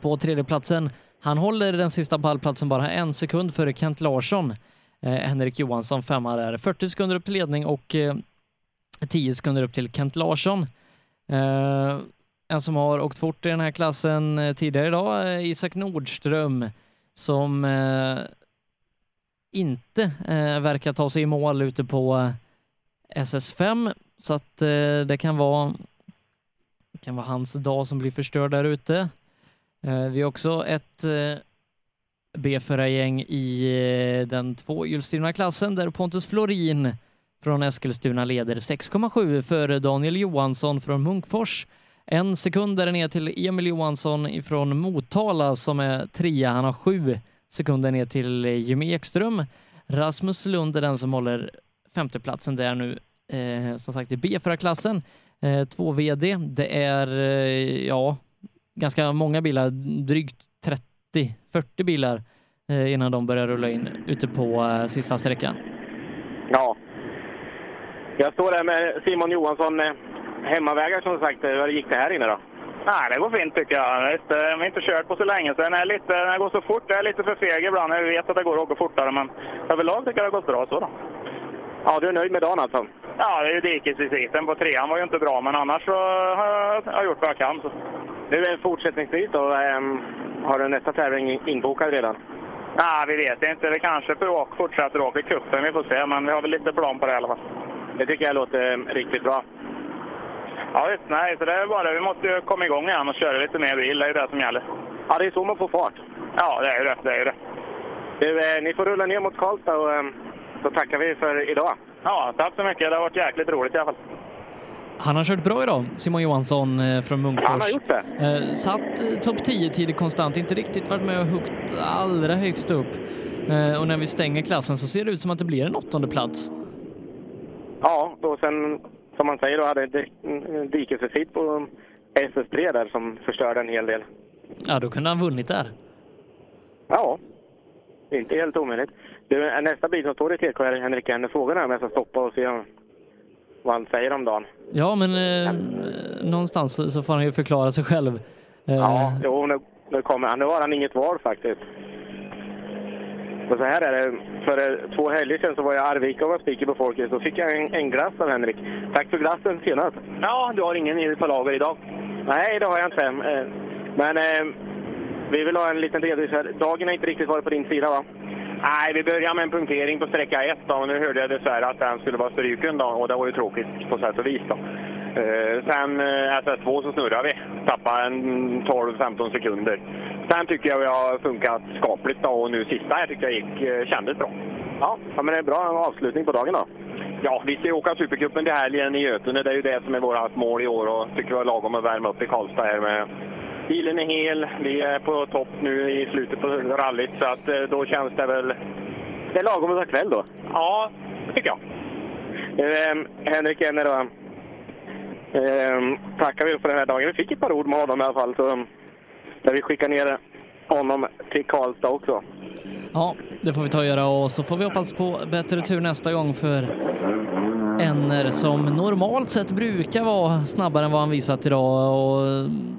på tredjeplatsen. Han håller den sista pallplatsen bara en sekund före Kent Larsson. Eh, Henrik Johansson femma där. 40 sekunder upp till ledning och eh, 10 sekunder upp till Kent Larsson. Eh, en som har åkt fort i den här klassen eh, tidigare idag är Isak Nordström som eh, inte eh, verkar ta sig i mål ute på eh, SS5 så att eh, det kan vara det kan vara hans dag som blir förstörd där ute. Eh, vi har också ett eh, B-förargäng i eh, den tvåhjulsdrivna klassen där Pontus Florin från Eskilstuna leder 6,7 före Daniel Johansson från Munkfors. En sekund där ner till Emil Johansson från Motala som är trea. Han har sju sekunder ner till Jimmy Ekström. Rasmus Lund är den som håller femteplatsen där nu, eh, som sagt i B-förarklassen. Eh, två VD. Det är, eh, ja, ganska många bilar, drygt 30-40 bilar eh, innan de börjar rulla in ute på eh, sista sträckan. Ja. Jag står där med Simon Johansson, eh, hemmavägar som sagt. Hur gick det här inne då? Nej, det går fint tycker jag. Det inte- Vi har inte kört på så länge, så den, är lite, den går så fort. Jag är lite för feg ibland. Jag vet att det går att åka fortare, men överlag tycker jag det har gått bra så då. Ja, du är nöjd med dagen alltså? Ja, det är ju dikesvisiten på trean var ju inte bra, men annars så har jag, har jag gjort vad jag kan. Så. Nu är fortsättningsvis då, ehm, har du nästa tävling inbokad redan? Nej, vi vet inte. Vi kanske fortsätter åka i cupen. Vi får se, men vi har väl lite plan på det i alla fall. Det tycker jag låter eh, riktigt bra. Ja, visst. Nej, så det är bara det. Vi måste ju komma igång igen och köra lite mer bil. Det är det som gäller. Ja, det är så man får fart. Ja, det är ju det. det, är det. Du, eh, ni får rulla ner mot Karlstad och ehm, så tackar vi för idag. Ja, tack så mycket. Det har varit jäkligt roligt i alla fall. Han har kört bra idag, Simon Johansson eh, från Munkfors. Han har gjort det. Eh, satt eh, topp 10-tid konstant, inte riktigt varit med och huggt allra högst upp. Och när vi stänger klassen så ser det ut som att det blir en åttonde plats. Ja, och sen som man säger då hade dikesvisit på SS3 där som förstörde en hel del. Ja, då kunde han vunnit där. Ja, inte helt omöjligt. Du, nästa bil som står i TK är Henrik Enner. Frågan är om jag ska stoppa och se om- vad han säger om dagen. Ja, men eh, någonstans så- får han ju förklara sig själv. Eh, Ja, jo, nu, nu kommer han. Nu har han inget val faktiskt. Och så här är det. För eh, två helger sedan så var jag i Arvika och var speaker på Folket. Så fick jag en, en glass av Henrik. Tack för glassen senast. Ja, du har ingen i på lager idag? Nej, det har jag inte. Eh, Men eh, vi vill ha en liten redovisning. Dagen har inte riktigt varit på din sida va? Nej, vi började med en punktering på sträcka 1 då, och nu hörde jag dessvärre att den skulle vara stryken då, och det var ju tråkigt på sätt och vis. Då. Eh, sen eh, SS2 så snurrade vi, tappade en 12-15 sekunder. Sen tycker jag vi har funkat skapligt då, och nu sista här tycker jag gick, eh, kändes bra. Ja, men det är bra avslutning på dagen då. Ja, vi ska ju åka Supercupen till helgen i Götene. Det är ju det som är vårt mål i år och tycker vi har lagom att värma upp i Karlstad här med Bilen är hel, vi är på topp nu i slutet på rallyt så att eh, då känns det väl... Det är lagom att ta kväll då? Ja, det tycker jag. Eh, Henrik Enner då. Eh, tackar vi för den här dagen. Vi fick ett par ord med honom i alla fall. Så, där vi skickar ner honom till Karlstad också. Ja, det får vi ta och göra och så får vi hoppas på bättre tur nästa gång för Enner som normalt sett brukar vara snabbare än vad han visat idag och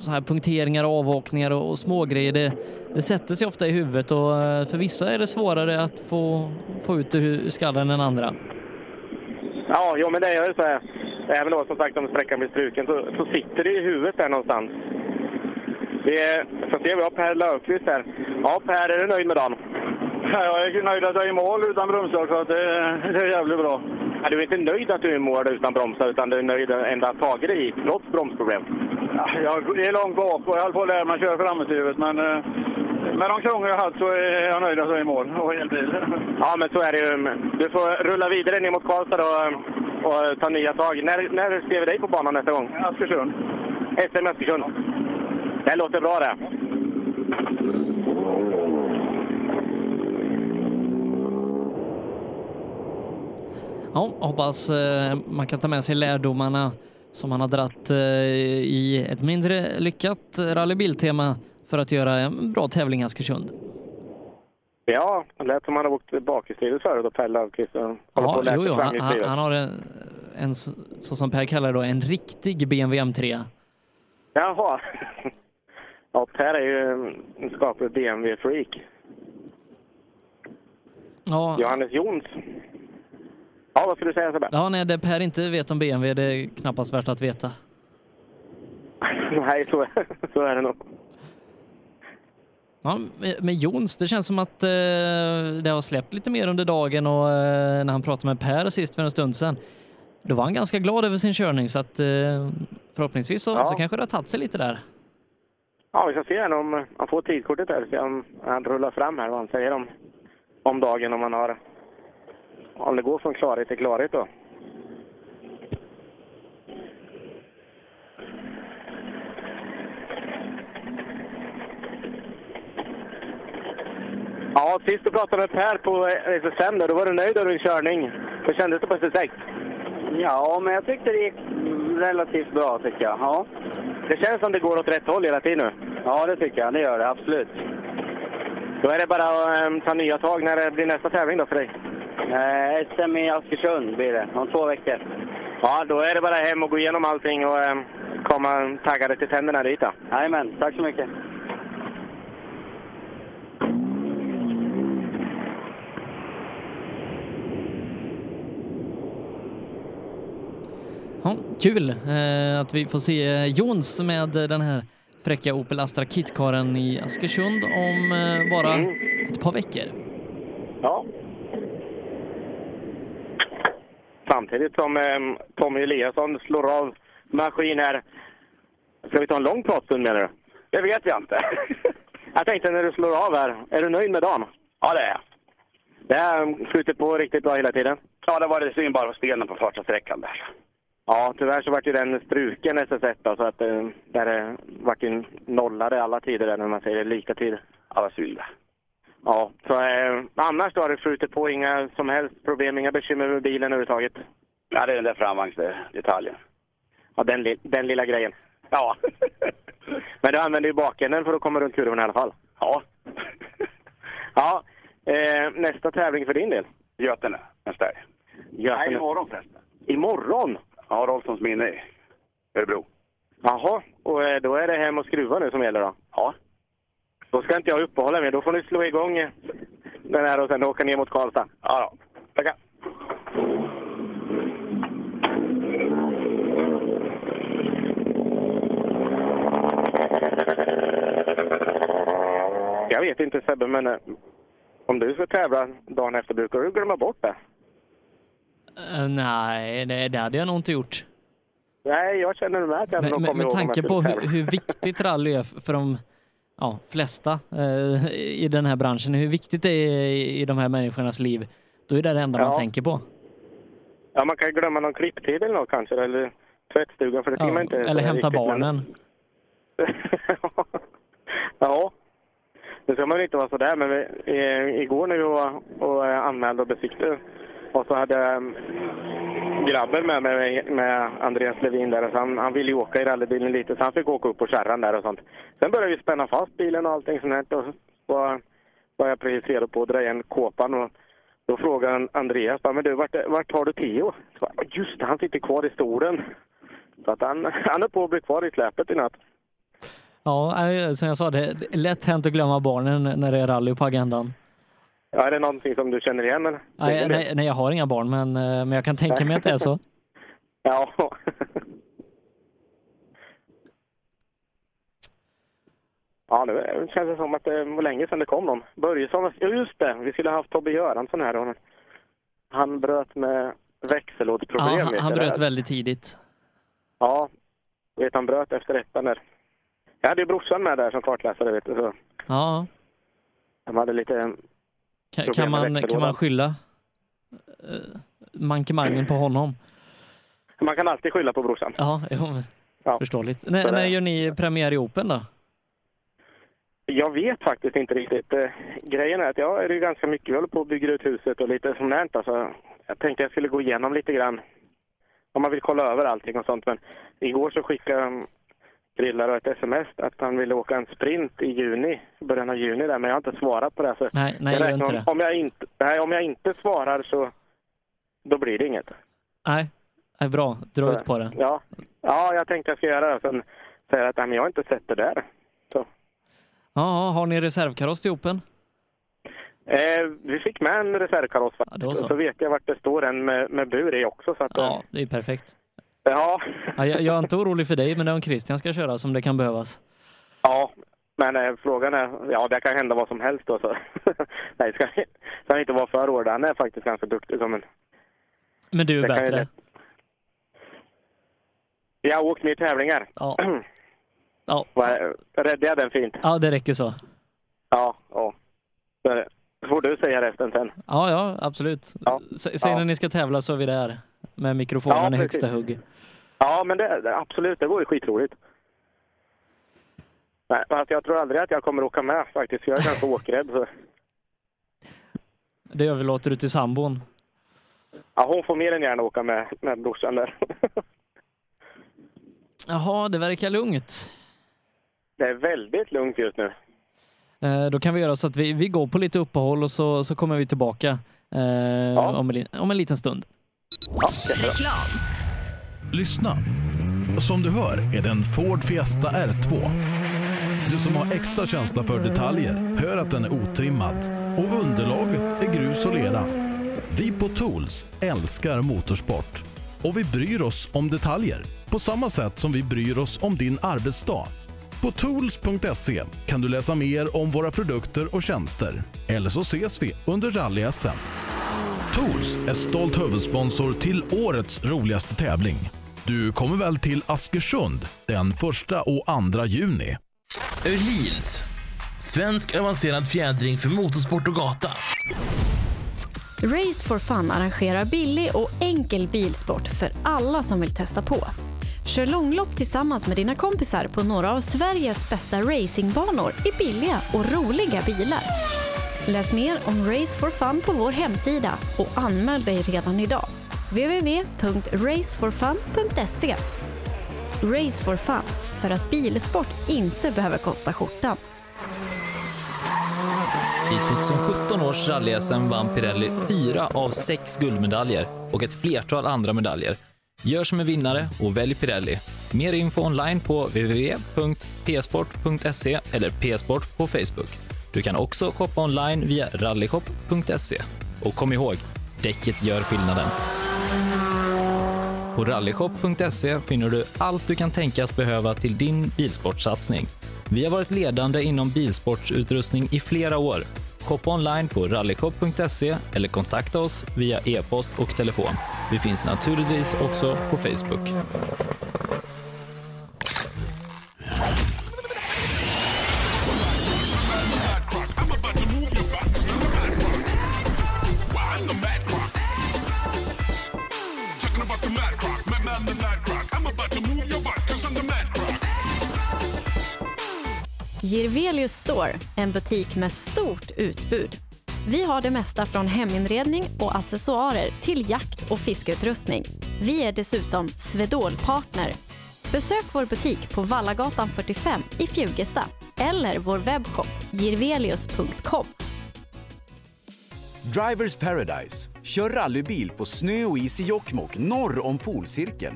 så här punkteringar, avåkningar och, och smågrejer det, det sätter sig ofta i huvudet och eh, för vissa är det svårare att få, få ut det ur skallen än andra. Ja, jo, men det är ju så här. Även då som sagt om sträckan blir struken så, så sitter det i huvudet där någonstans. Vi är, får se, vi har Per Löfqvist här. Ja, Per, är du nöjd med dagen? Ja, jag är nöjd att jag är i mål utan bromsar så att det, det är jävligt bra. Ja, du är inte nöjd att du är mål utan bromsar utan du är nöjd ändå att tagit dig hit trots bromsproblem? Ja, jag är långt bak och jag håller på att lära mig att köra framhjulsdrivet men eh, med de krångel jag har haft så är jag nöjd att jag är i mål och hel bil. Ja, men så är det ju. Du får rulla vidare ner mot Karlstad då och ta nya tag. När, när ser vi dig på banan nästa gång? Askersund. SM Askersund. Det låter bra det. Ja, hoppas eh, man kan ta med sig lärdomarna som han har dratt eh, i ett mindre lyckat rallybiltema för att göra en bra tävling i Askersund. Ja, det lät som han hade åkt bakhjulsdrivet förut och Per Löfqvist Ja, jo, jo, han, han, han har en, en, så som Per kallar det då, en riktig BMW M3. Jaha. Ja, Per är ju en skaplig BMW-freak. Ja, Johannes Jons. Ja, vad skulle du säga Sebbe? ja, nej, det Per inte vet om BMW det är knappast värt att veta. Nej, så, så är det nog. Ja, med- Jons, det känns som att eh, det har släppt lite mer under dagen och eh, när han pratade med Per sist för en stund sedan, då var han ganska glad över sin körning så att eh, förhoppningsvis så, Ja. så kanske det har tagit sig lite där. Ja, vi ska se här om han får tidkortet där. Se om han rullar fram här vad han säger om, om dagen. Om han har... Om det går från klarhet till klarhet då. Ja, sist du pratade med Per på SSM då, då var du nöjd över din körning. Hur kändes det på SS6? Ja, men jag tyckte det gick relativt bra tycker jag. Ja. Det känns som det går åt rätt håll hela tiden nu. Ja, det tycker jag. Det gör det absolut. Då är det bara att ehm, ta nya tag när det blir nästa tävling då för dig. Eh, SM i Askersund blir det, om två veckor. Ja, då är det bara hem och gå igenom allting och ehm, komma taggade till tänderna dit då. Jajamän, tack så mycket. Ja, kul eh, att vi får se Jons med den här fräcka Opel Astra Kitkaren i Askersund om eh, bara ett par veckor. Ja. Samtidigt som ehm, Tommy Eliasson slår av maskin här. Ska vi ta en lång pratstund menar du? Det vet jag inte. Jag tänkte när du slår av här, är du nöjd med dagen? Ja, det är jag. Det har flutit på riktigt bra hela tiden. Ja, det var det synd bara på stenen på första sträckan där. Ja, tyvärr så vart ju den struken SS1 då, så att eh, där det vart ju nollade alla tider där när man säger lika tider. Ja, vad synd det. Ja, så eh, annars då har det flutit på inga som helst problem, inga bekymmer med bilen överhuvudtaget? Ja, det är den där framvagnsdetaljen. Ja, den, li- den lilla grejen. Ja. Men du använder ju bakänden för att komma runt kurvorna i alla fall. Ja. Ja, Eh, nästa tävling för din del? Götene, nästa. Götene. Nej, imorgon förresten. Imorgon? Ja, Rolfssons minne i Örebro. Jaha, och eh, då är det hem och skruva nu som gäller då? Ja. Då ska inte jag uppehålla mig. Då får ni slå igång den här och sen åka ner mot Karlstad. Ja, ja. Tackar. Jag vet inte Sebbe, men eh, om du ska tävla dagen efter brukar du glömma bort det? Eh, nej, det, det hade jag nog inte gjort. Nej, jag känner med att jag Med, nog med, kommer med ihåg jag tanke på hur, hur viktigt rally är för de ja, flesta eh, i den här branschen, hur viktigt det är i, i de här människornas liv, då är det det enda man Ja. tänker på. Ja, man kan ju glömma någon klipptid eller något kanske, eller tvättstugan, för det Ja, man inte eller hämta viktigt, men- barnen. Ja, nu ska man ju inte vara sådär, men vi, igår när vi var och anmälde och besiktade och så hade grabben med mig, med Andreas Levin där, så han, han ville ju åka i rallybilen lite, så han fick åka upp på kärran där och sånt. Sen började vi spänna fast bilen och allting sånt här, och så var, var jag precis redo på att dra igen kåpan och då frågade Andreas, men du, vart, vart har du Theo? Så bara, Just det, han sitter kvar i stolen. Så att han, han är på att bli kvar i släpet i natt. Ja, eh, som jag sa, det är lätt hänt att glömma barnen när det är rally på agendan. Ja, är det någonting som du känner igen? Eller? Nej, nej, nej, jag har inga barn, men, eh, men jag kan tänka mig att det är så. Ja. Ja, nu känns det som att det var länge sedan det kom någon. Börjesson, just det, vi skulle ha haft Tobbe Göransson här. Han bröt med växellådsproblem. Ja, han, han bröt där. väldigt tidigt. Ja, vet han bröt efter ettan där. Jag hade ju brorsan med där som kartläsare, vet du. Så Ja, de hade lite kan, kan, man, kan man skylla eh, mankemangen på honom? Man kan alltid skylla på brorsan. Ja, jo, men förståeligt. När, det- när gör ni premiär i Open då? Jag vet faktiskt inte riktigt. Eh, grejen är att jag är ju ganska mycket, vi håller på att bygga ut huset och lite sånt där. Alltså, jag tänkte jag skulle gå igenom lite grann om man vill kolla över allting och sånt. Men igår så skickade Grillar ett sms att han ville åka en sprint i juni, början av juni där, men jag har inte svarat på det. Så Nej, nej, jag inte om- det. Om jag inte, nej, om jag inte svarar så då blir det inget. Nej, nej bra. Dra ut på det. Ja, ja jag tänkte jag ska göra det. Sen säger att nej, men jag har inte sett det där. Ja, har ni reservkaross till Open? Eh, vi fick med en reservkaross faktiskt. då så. och så vet jag vart det står en med, med bur i också. Så att, eh, Ja, det är perfekt. Ja, Ja, jag, jag är inte orolig för dig, men det är om Christian ska köra som det kan behövas. ja, men eh, frågan är, ja det kan hända vad som helst då. Så. nej, ska, ska inte vara för hård. Han är faktiskt ganska duktig som en... Men du är Det kan bättre. lätt- Jag har åkt mer tävlingar. Ja. Ja. Vad- Räddade jag den fint? Ja, det räcker så. Ja, ja. Så får du säga resten sen. Ja, ja, absolut. S- Säg Ja. när ni ska tävla så är vi där. Med mikrofonen Ja, i högsta hugg. Ja, men det, absolut, det vore skitroligt. Nej, fast jag tror aldrig att jag kommer åka med faktiskt, jag är ganska åkrädd. Så. Det överlåter du till sambon. Ja, hon får mer än gärna åka med, med brorsan där. Jaha, det verkar lugnt. Det är väldigt lugnt just nu. Eh, då kan vi göra så att vi, vi går på lite uppehåll och så, så kommer vi tillbaka eh, om, en, om en liten stund. Reklam. Lyssna. Som du hör är det en Ford Fiesta R2. Du som har extra känsla för detaljer hör att den är otrimmad och underlaget är grus och lera. Vi på Tools älskar motorsport och vi bryr oss om detaljer på samma sätt som vi bryr oss om din arbetsdag. På tools.se kan du läsa mer om våra produkter och tjänster. Eller så ses vi under rally-SM. Tools är stolt huvudsponsor till årets roligaste tävling. Du kommer väl till Askersund den 1 och 2 juni? Öhlins. Svensk avancerad fjädring för motorsport och gata. Race for Fun arrangerar billig och enkel bilsport för alla som vill testa på. Kör långlopp tillsammans med dina kompisar på några av Sveriges bästa racingbanor i billiga och roliga bilar. Läs mer om Race for Fun på vår hemsida och anmäl dig redan idag. www.raceforfun.se Race for Fun, för att bilsport inte behöver kosta skjortan. I 2017 års rally-SM vann Pirelli fyra av sex guldmedaljer och ett flertal andra medaljer. Gör som en vinnare och välj Pirelli. Mer info online på www.psport.se eller psport på Facebook. Du kan också shoppa online via rallyshop.se. Och kom ihåg, däcket gör skillnaden. På rallyshop.se finner du allt du kan tänkas behöva till din bilsportsatsning. Vi har varit ledande inom bilsportsutrustning i flera år. Shoppa online på rallyshop.se eller kontakta oss via e-post och telefon. Vi finns naturligtvis också på Facebook. Jirvelius Store, en butik med stort utbud. Vi har det mesta från heminredning och accessoarer till jakt och fiskeutrustning. Vi är dessutom Swedol-partner. Besök vår butik på Vallagatan 45 i Fjugesta eller vår webbshop jirvelius.com. Drivers Paradise. Kör rallybil på snö och is i Jokkmokk norr om polcirkeln.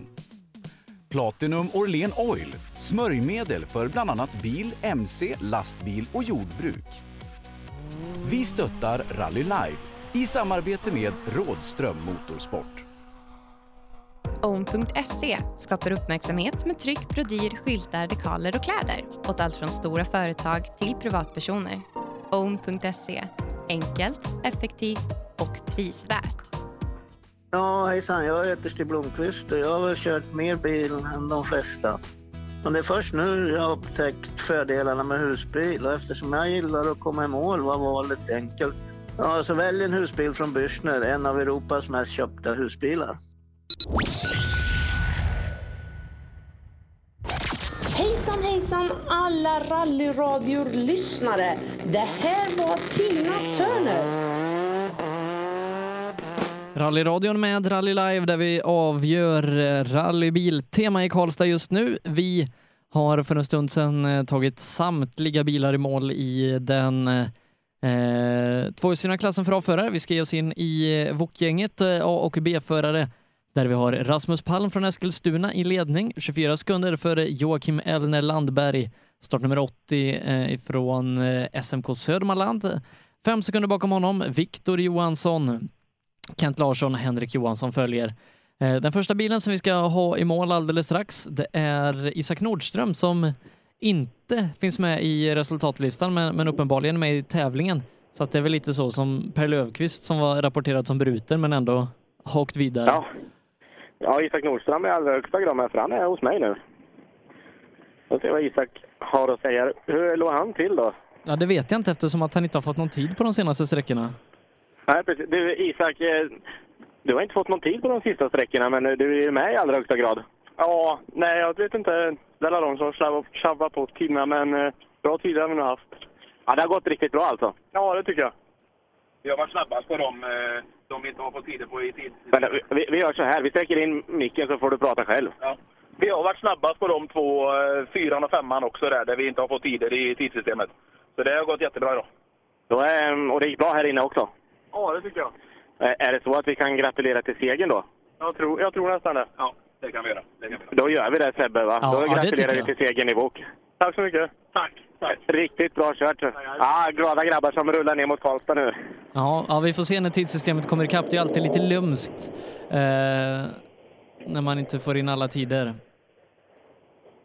Platinum Orlen Oil. Smörjmedel för bland annat bil, mc, lastbil och jordbruk. Vi stöttar Rally Life i samarbete med Rådström Motorsport. Own.se skapar uppmärksamhet med tryck, brodyr, skyltar, dekaler och kläder åt allt från stora företag till privatpersoner. Own.se enkelt, effektivt och prisvärt. Ja, hejsan. Jag heter Stig Blomqvist och jag har väl kört mer bil än de flesta. Men det är först nu jag har upptäckt fördelarna med husbil och eftersom jag gillar att komma i mål var valet enkelt. Ja, så välj en husbil från Bürstner, en av Europas mest köpta husbilar. Hejsan hejsan alla rallyradior-lyssnare. Det här var Tina Turner. Rallyradion med Rally Live där vi avgör eh, rallybiltema i Karlstad just nu. Vi har för en stund sedan eh, tagit samtliga bilar i mål i den eh, eh, tvåhjulsdrivna klassen för A-förare. Vi ska ge oss in i VOK-gänget A och B-förare där vi har Rasmus Palm från Eskilstuna i ledning, 24 sekunder före Joakim Elner Landberg, startnummer 80 eh, ifrån SMK Södermanland. Fem sekunder bakom honom, Viktor Johansson, Kent Larsson och Henrik Johansson följer. Eh, Den första bilen som vi ska ha i mål alldeles strax, det är Isak Nordström som inte finns med i resultatlistan, men, men uppenbarligen med i tävlingen. Så det är väl lite så som Per Lövqvist som var rapporterad som bruten, men ändå har åkt vidare. Ja. Ja, Isak Nordström är i allra högsta grad med, för han är hos mig nu. Vi får se vad Isak har att säga. Hur låg han till då? Ja, det vet jag inte eftersom att han inte har fått någon tid på de senaste sträckorna. Nej, precis. Du, Isak, eh, du har inte fått någon tid på de sista sträckorna, men du är ju med i allra högsta grad. Ja, nej jag vet inte. Det är alla de som tjabbar på tiderna, men eh, bra tider har vi nog haft. Ja, det har gått riktigt bra alltså. Ja, det tycker jag. Vi har varit snabbast på dem eh, de inte har fått tider på i tid. Men, eh, vi, vi gör så här, vi sträcker in micken så får du prata själv. Ja. Vi har varit snabbast på de två, eh, fyran och femman också där, där vi inte har fått tider i tidssystemet. Så det har gått jättebra idag. Då är, och det gick bra här inne också. Ja, det tycker jag. Eh, Är det så att vi kan gratulera till segern då? Jag tror, jag tror nästan det. Ja, det kan vi göra. Det kan vi göra. Då gör vi det Sebbe, va? Ja, då ja, gratulerar vi till segern i bok. Tack så mycket. Tack. Tack. Riktigt bra kört. Ja, glada grabbar som rullar ner mot Karlstad nu. Ja, ja, vi får se när tidssystemet kommer ikapp. Det är alltid lite lumskt eh, när man inte får in alla tider.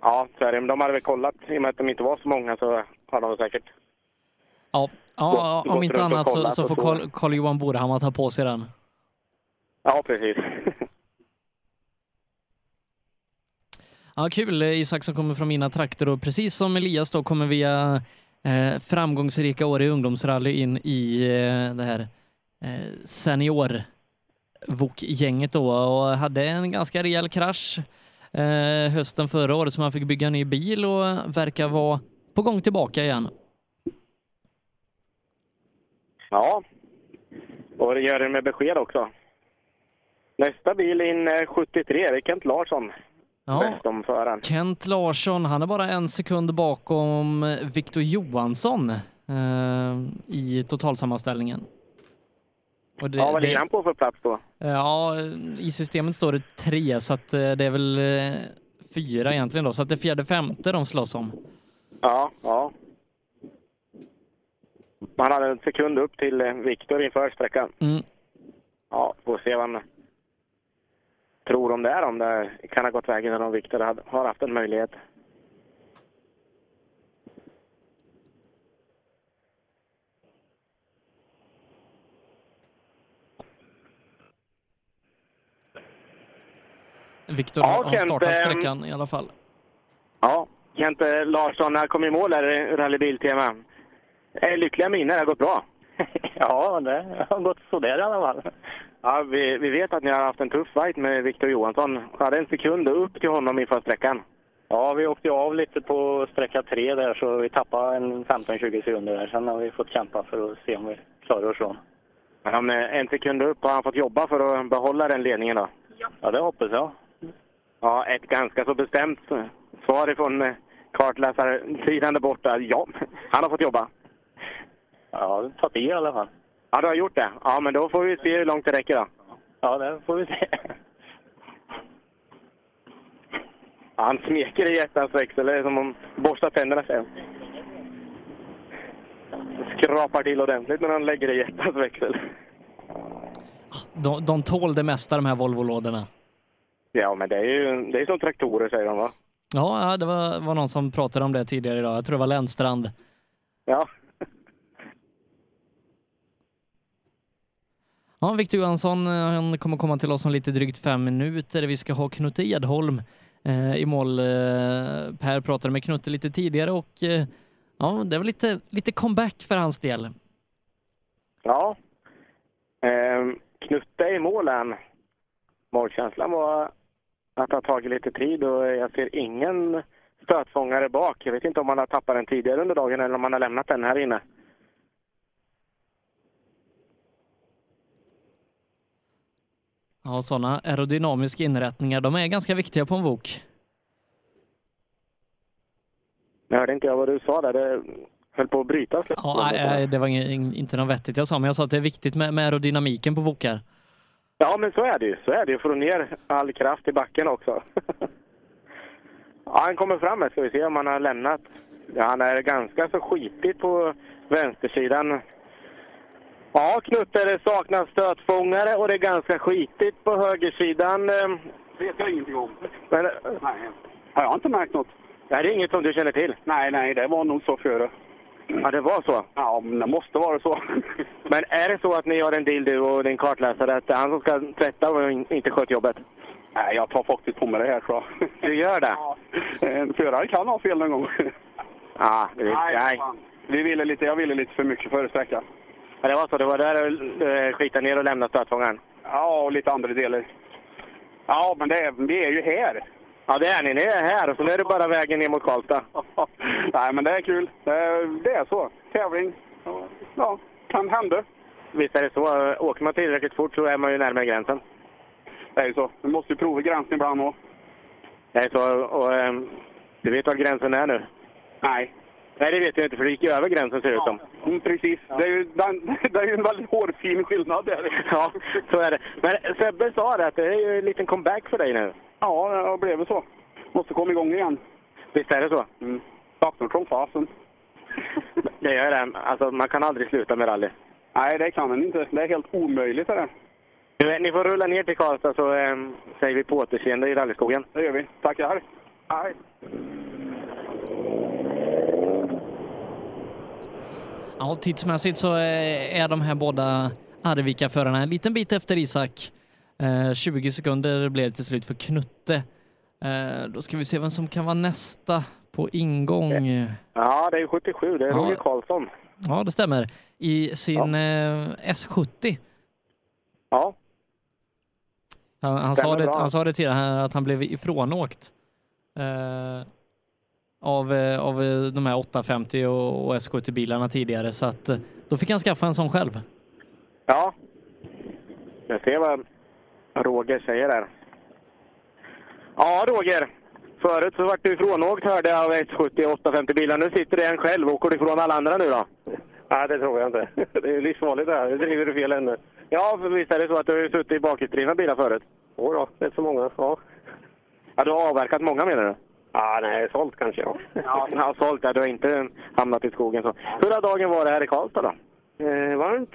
Ja, så är det. Men de hade väl kollat, i och med att de inte var så många så har de säkert... Ja, ja Gått- om gått inte annat så, så får Carl-Johan Borhammar ta på sig den. Ja, precis. Ja, kul. Isak som kommer från mina trakter och precis som Elias då kommer via eh, framgångsrika år i ungdomsrally in i eh, det här eh, senior gänget då och hade en ganska rejäl krasch eh, hösten förra året som han fick bygga en ny bil och verkar vara på gång tillbaka igen. Ja, och det gör det med besked också. Nästa bil in eh, 73, det är Kent Larsson. Ja. Kent Larsson, han är bara en sekund bakom Viktor Johansson. eh, i totalsammanställningen. Och det- ja, vad ligger han på för plats då? Ja, i systemet står det tre, så att eh, det är väl eh, fyra egentligen då. Så att det är fjärde, femte de slåss om. Ja, ja. Man hade en sekund upp till eh, Viktor inför sträckan. Mm. Ja, får se vad han tror om det är. Om det kan ha gått vägen eller om Viktor har haft en möjlighet. Viktor Ja, har startat ehm, sträckan i alla fall. Ja, Kent eh, Larsson han kom i mål där i rallybiltema. Eh, Lyckliga minnen, det har gått bra. Ja, det har gått sådär i alla fall. Ja, vi, vi vet att ni har haft en tuff fight med Viktor Johansson. Hade en sekund upp till honom inför sträckan. Ja, vi åkte av lite på sträcka tre där så vi tappade en 15-20 sekunder där. Sen har vi fått kämpa för att se om vi klarar oss från. Men om eh, en sekund upp har han fått jobba för att behålla den ledningen då? Ja, det hoppas jag. Ja, ett ganska så bestämt svar ifrån eh, kartläsarsidan där borta. Ja, han har fått jobba. Ja, det tar tid i alla fall. Ja, du har gjort det? Ja, men då får vi se hur långt det räcker då. Ja, det får vi se. Ja, han smeker i hjärtans växel, det är som om borstar tänderna sen. Skrapar till ordentligt när han lägger i hjärtans växel. De, de tål det mesta de här Volvo-lådorna. Ja, men det är ju det är som traktorer säger de va? Ja, ja, det var, var någon som pratade om det tidigare idag. Jag tror det var Lennstrand. Ja. Ja, Victor Johansson eh, han kommer komma till oss om lite drygt fem minuter. Vi ska ha Knutte Edholm eh, i mål. Eh, per pratade med Knutte lite tidigare och eh, ja, det var lite, lite comeback för hans del. Ja. eh, Knutte i målen. Målkänslan var att det har tagit lite tid och jag ser ingen stötfångare bak. Jag vet inte om han har tappat den tidigare under dagen eller om han har lämnat den här inne. Ja, sådana aerodynamiska inrättningar, de är ganska viktiga på en Vok. Jag hörde inte jag vad du sa där. Det höll på att brytas. Ja, nej, det var ing- inte något vettigt jag sa, men jag sa att det är viktigt med, med aerodynamiken på Vokar. Ja, men så är det ju. Så är det ju. Får ner all kraft i backen också. ja, han kommer fram här. Ska vi se om han har lämnat. Ja, han är ganska så skitig på vänstersidan. Ja, Knutte, det saknas stötfångare och det är ganska skitigt på högersidan. ehm. vet jag ingenting om. Men, Nej. Har jag inte märkt något? Nej, det är inget som du känner till? Nej, nej, det var nog så före. Ja, det var så? Ja, men det måste vara så. Men är det så att ni har en deal du och din kartläsare att det han som ska tvätta och in- inte sköta jobbet? Nej, jag tar faktiskt på mig det här jag. Du gör det? En förare kan ha fel någon gång. Ja, det, nej. nej. fan. Vi ville lite, jag ville lite för mycket före sträckan. Ja, det var så. Det var där du eh, skitade ner och lämnade stötfångaren? Ja, och lite andra delar. Ja, men det är, vi är ju här. Ja, det är ni. Ni är här och så nu är det bara vägen ner mot Karlstad. Nej, men det är kul. Det är, det är så. Tävling. Ja, kan hända. Visst är det så. Åker man tillräckligt fort så är man ju närmare gränsen. Det är ju så. Vi måste ju prova gränsen ibland också. Det är så. Och, ehm, du vet var gränsen är nu? Nej. Nej, det vet jag inte för du gick ju över gränsen ser det ut som. Mm, precis. Det är ju det är ju en väldigt hårfin skillnad där. Ja, så är det. Men Sebbe sa det att det är ju en liten comeback för dig nu. Ja, det blev så. Måste komma igång igen. Visst är det så? Mm. Datorn som fasen. Det gör det. Alltså, man kan aldrig sluta med rally. Nej, det kan man inte. Det är helt omöjligt. Är det. Nu, ni får rulla ner till Karlstad så ehm, säger vi på återseende i rallyskogen. Det gör vi. Tackar. Hej. Ja, tidsmässigt så eh, är de här båda Arvika-förarna en liten bit efter Isak. Eh, 20 sekunder blev det till slut för Knutte. Eh, då ska vi se vem som kan vara nästa på ingång. Ja, det är 77. Det är Ja. Roger Karlsson. Ja, det stämmer. I sin eh, S70. Ja. Han, han, sa det, bra. han sa det till här att han blev ifrånåkt eh, av, eh, av eh, de här 850 och, och S70-bilarna tidigare, så att eh, då fick han skaffa en sån själv. Ja. Jag ser vad Roger säger där. Ja, Roger. Förut så vart du ifrånåkt hörde jag av S70 850 bilar. Nu sitter du en själv. Åker du ifrån alla andra nu då? Nej, det tror jag inte. Det är livsfarligt det här. Nu driver du fel ände. Ja, för visst är det så att du har suttit i bakhjulsdrivna bilar förut? Jo då, rätt så många. Ja. ja, du har avverkat många menar du? Ja, nej, sålt kanske ja. Ja, ja sålt. Ja, du har inte hamnat i skogen så. Hur har dagen varit här i Karlstad då? Eh, varmt,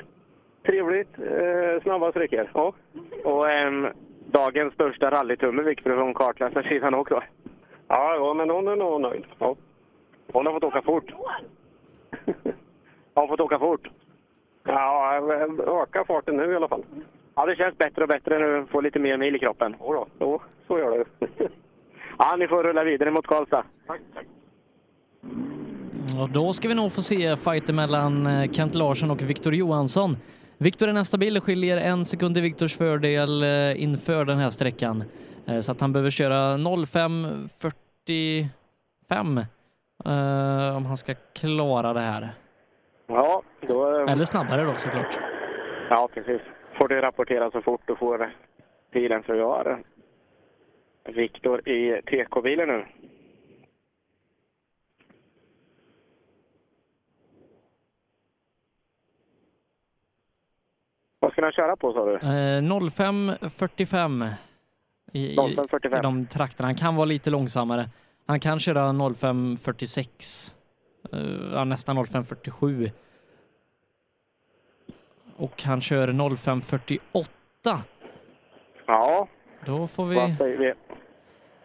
trevligt, eh, snabba sträckor. Ja. Och ehm, dagens största rallytumme fick du från kartläsarsidan också? Ja, ja, men hon är nog nöjd. Ja. Hon har fått åka fort. har fått åka fort? Ja, öka farten nu i alla fall. Ja, det känns bättre och bättre när du får lite mer mil i kroppen. Jo, jo så gör det. ja, ni får rulla vidare mot Karlstad. Tack, tack. Och då ska vi nog få se fighter mellan eh, Kent Larsson och Viktor Johansson. Viktor är nästa bil, skiljer en sekund i Viktors fördel eh, inför den här sträckan. Eh, Så att han behöver köra 05.45 eh, om han ska klara det här. Ja, då... Eller snabbare då såklart. Ja, precis. Får du rapportera så fort du får tiden så jag har Viktor i TK-bilen nu. Vad ska han köra på sa du? Eh, 05.45 i, i, 05.45. i de trakterna. Han kan vara lite långsammare. Han kan köra 05.46. Eh, nästan 05.47. Och han kör 05.48. Ja. Då får vi... Vad säger vi?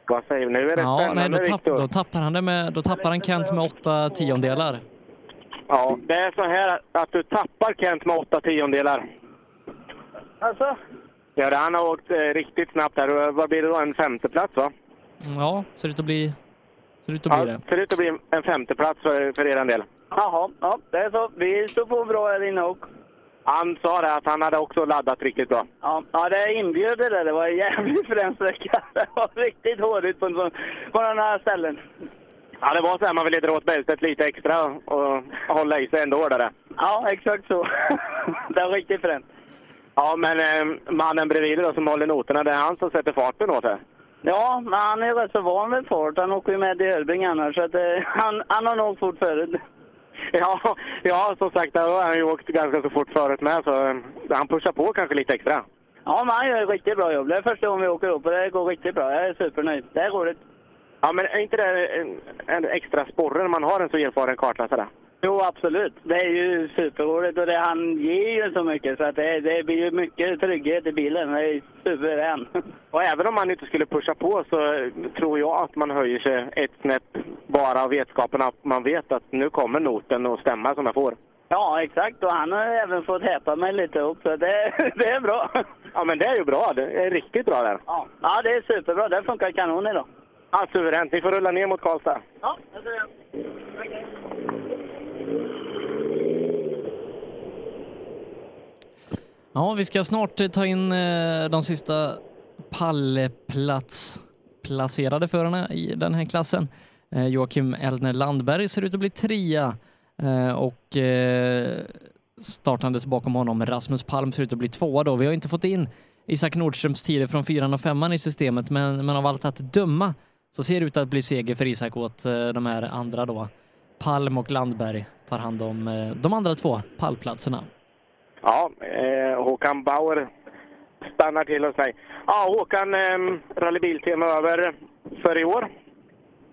Vad säger vi? Nu är det Ja, nej, spännande, då, tapp, då tappar han det med, då tappar han Kent med åtta tiondelar. Ja, det är så här att du tappar Kent med åtta tiondelar. Alltså? Ja, han har åkt eh, riktigt snabbt där. Och Vad blir det då? En femteplats va? Ja, ser ut att bli, ser ut att bli Ja, det. ser ut att bli en femteplats för, för er del. Jaha, ja, det är så. Vi står på bra här inne och Han sa det att han hade också laddat riktigt bra. Ja, ja det inbjöd det. Det var jävligt frän sträcka. Det var riktigt hårigt på, en sån- på några ställen. Ja, det var så här man ville dra åt bältet lite extra och hålla i sig ändå hårdare. Ja, exakt så. det var riktigt fränt. Ja, men eh, mannen bredvid då som håller noterna, det är han som sätter farten åt det. Ja, men han är rätt så van vid fart. Han åker ju med i Ölbring annars. Så att, eh, han, han har nog fort förut. Ja, ja, som sagt, där har han ju åkt ganska så fort förut med, så eh, han pushar på kanske lite extra. Ja, men han gör ett riktigt bra jobb. Det är första gången vi åker upp och det går riktigt bra. Jag är supernöjd. Det är roligt. Ja, men är inte det en, en extra sporre när man har en så erfaren kartläsare? Jo, absolut. Det är ju superroligt och det, han ger ju så mycket så att det, det blir ju mycket trygghet i bilen. Det är suverän. Och även om man inte skulle pusha på så tror jag att man höjer sig ett snäpp bara av vetskapen att man vet att nu kommer noten att stämma som jag får. Ja, exakt. Och han har även fått häpa mig lite upp, så det, det är bra. Ja, men det är ju bra. Det är riktigt bra där. Ja, ja det är superbra. Det funkar kanon idag. Ja, suveränt. Ni får rulla ner mot Karlstad. Ja, det ser jag. Ja, vi ska snart eh, ta in eh, de sista pallplatsplacerade förarna i den här klassen. Eh, Joakim Eldner Landberg ser ut att bli trea och startandes bakom honom Rasmus Palm ser ut att bli tvåa då. Vi har inte fått in Isak Nordströms tider från fyran och femman i systemet, men, men av allt att döma så ser det ut att bli seger för Isak åt de här andra då. Palm och Landberg tar hand om de andra två pallplatserna. Ja, eh, Håkan Bauer stannar till hos mig. Ja, Håkan, eh, rallybiltema över för i år.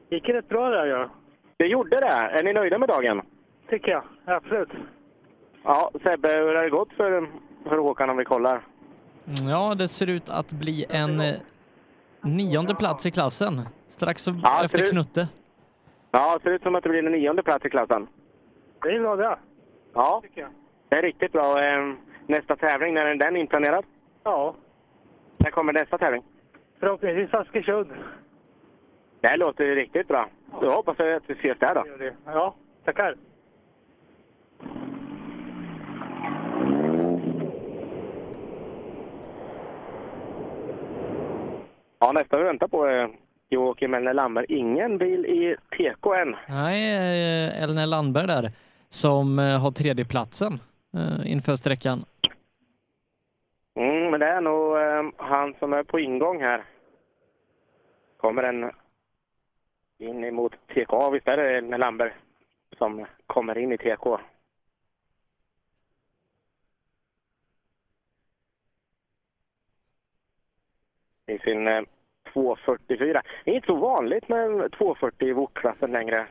gick rätt bra där ja. Det gjorde det. Är ni nöjda med dagen? Tycker jag. Absolut. Ja, Sebbe, hur har det gått för, för Håkan om vi kollar? Mm, Ja, det ser ut att bli en eh, nionde plats i klassen. Strax Ja, efter ser ut- Knutte. Ja, det ser ut som att det blir en nionde plats i klassen. Det är bra det. Ja, det är riktigt bra. Eh, Nästa tävling, när är den inplanerad? Ja. När kommer nästa tävling? Förhoppningsvis Askersund. Det här låter ju riktigt bra. Då hoppas jag att vi ses där då. Ja, tackar. Ja, nästa vi väntar på är Joakim Elner Lammer. Ingen bil i TK än. Nej, eh, Elner Landberg där som eh, har tredjeplatsen Eh, inför sträckan? Mm, men det är nog ehm, han som är på ingång här. Kommer en in emot TK, visst är det med Lamberg som kommer in i TK? I sin eh, 2.44. Det är inte så vanligt med 2.40 i vokklassen längre.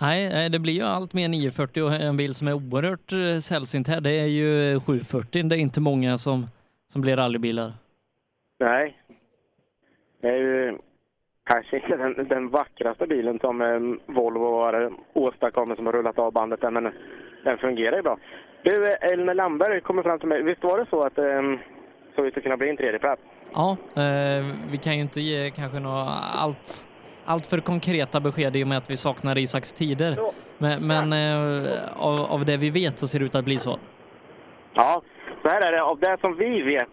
Nej, nej, det blir ju allt mer 940 och en bil som är oerhört eh, sällsynt här, det är ju 740. Det är inte många som, som blir rallybilar. Nej. Det är ju kanske inte den, den vackraste bilen som eh, Volvo har åstadkommit som har rullat av bandet än, men den fungerar ju bra. Du, eh, Elmer Lamberg kommer fram till mig. Visst var det så att eh, så vi ska kunna bli en tredjeplats? Ja, eh, vi kan ju inte ge kanske några allt, allt för konkreta besked i och med att vi saknar Isaks tider. Men, men eh, av, av det vi vet så ser det ut att bli så. Ja, så här är det. Av det som vi vet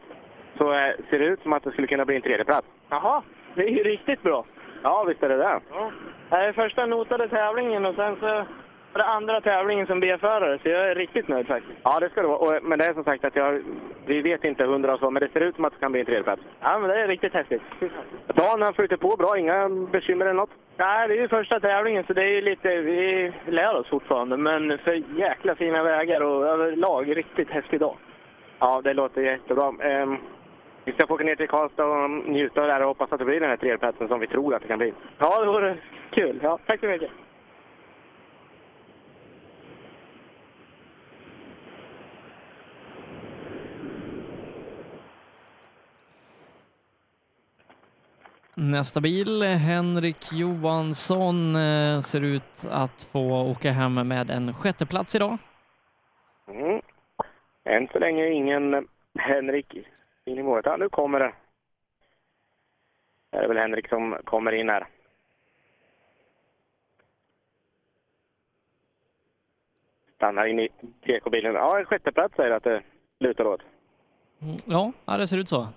så eh, ser det ut som att det skulle kunna bli en tredjeplats. Jaha, det är ju riktigt bra. Ja, visst är det det. Ja. Det är första notade tävlingen och sen så var det andra tävlingen som B-förare, så jag är riktigt nöjd faktiskt. Ja, det ska det vara. Och, men det är som sagt att jag, vi vet inte hundra och så, men det ser ut som att det kan bli en tredjeplats. Ja, men det är riktigt häftigt. Dan han flyter på bra, inga bekymmer eller något? Nej, det är ju första tävlingen så det är ju lite, vi lär oss fortfarande, men för jäkla fina vägar och överlag riktigt häftig dag. Ja, det låter jättebra. Ehm, vi ska få åka ner till Karlstad och njuta av det här och hoppas att det blir den här tredjeplatsen som vi tror att det kan bli. Ja, det vore kul. Ja, tack så mycket. Nästa bil, Henrik Johansson, eh, ser ut att få åka hem med en sjätteplats idag. Mm. Än så länge ingen Henrik in i målet. Ja, nu kommer det. Det är väl Henrik som kommer in här. Stannar in i TK-bilen. Ja, en sjätteplats säger att det lutar åt. Mm, ja, det ser ut så.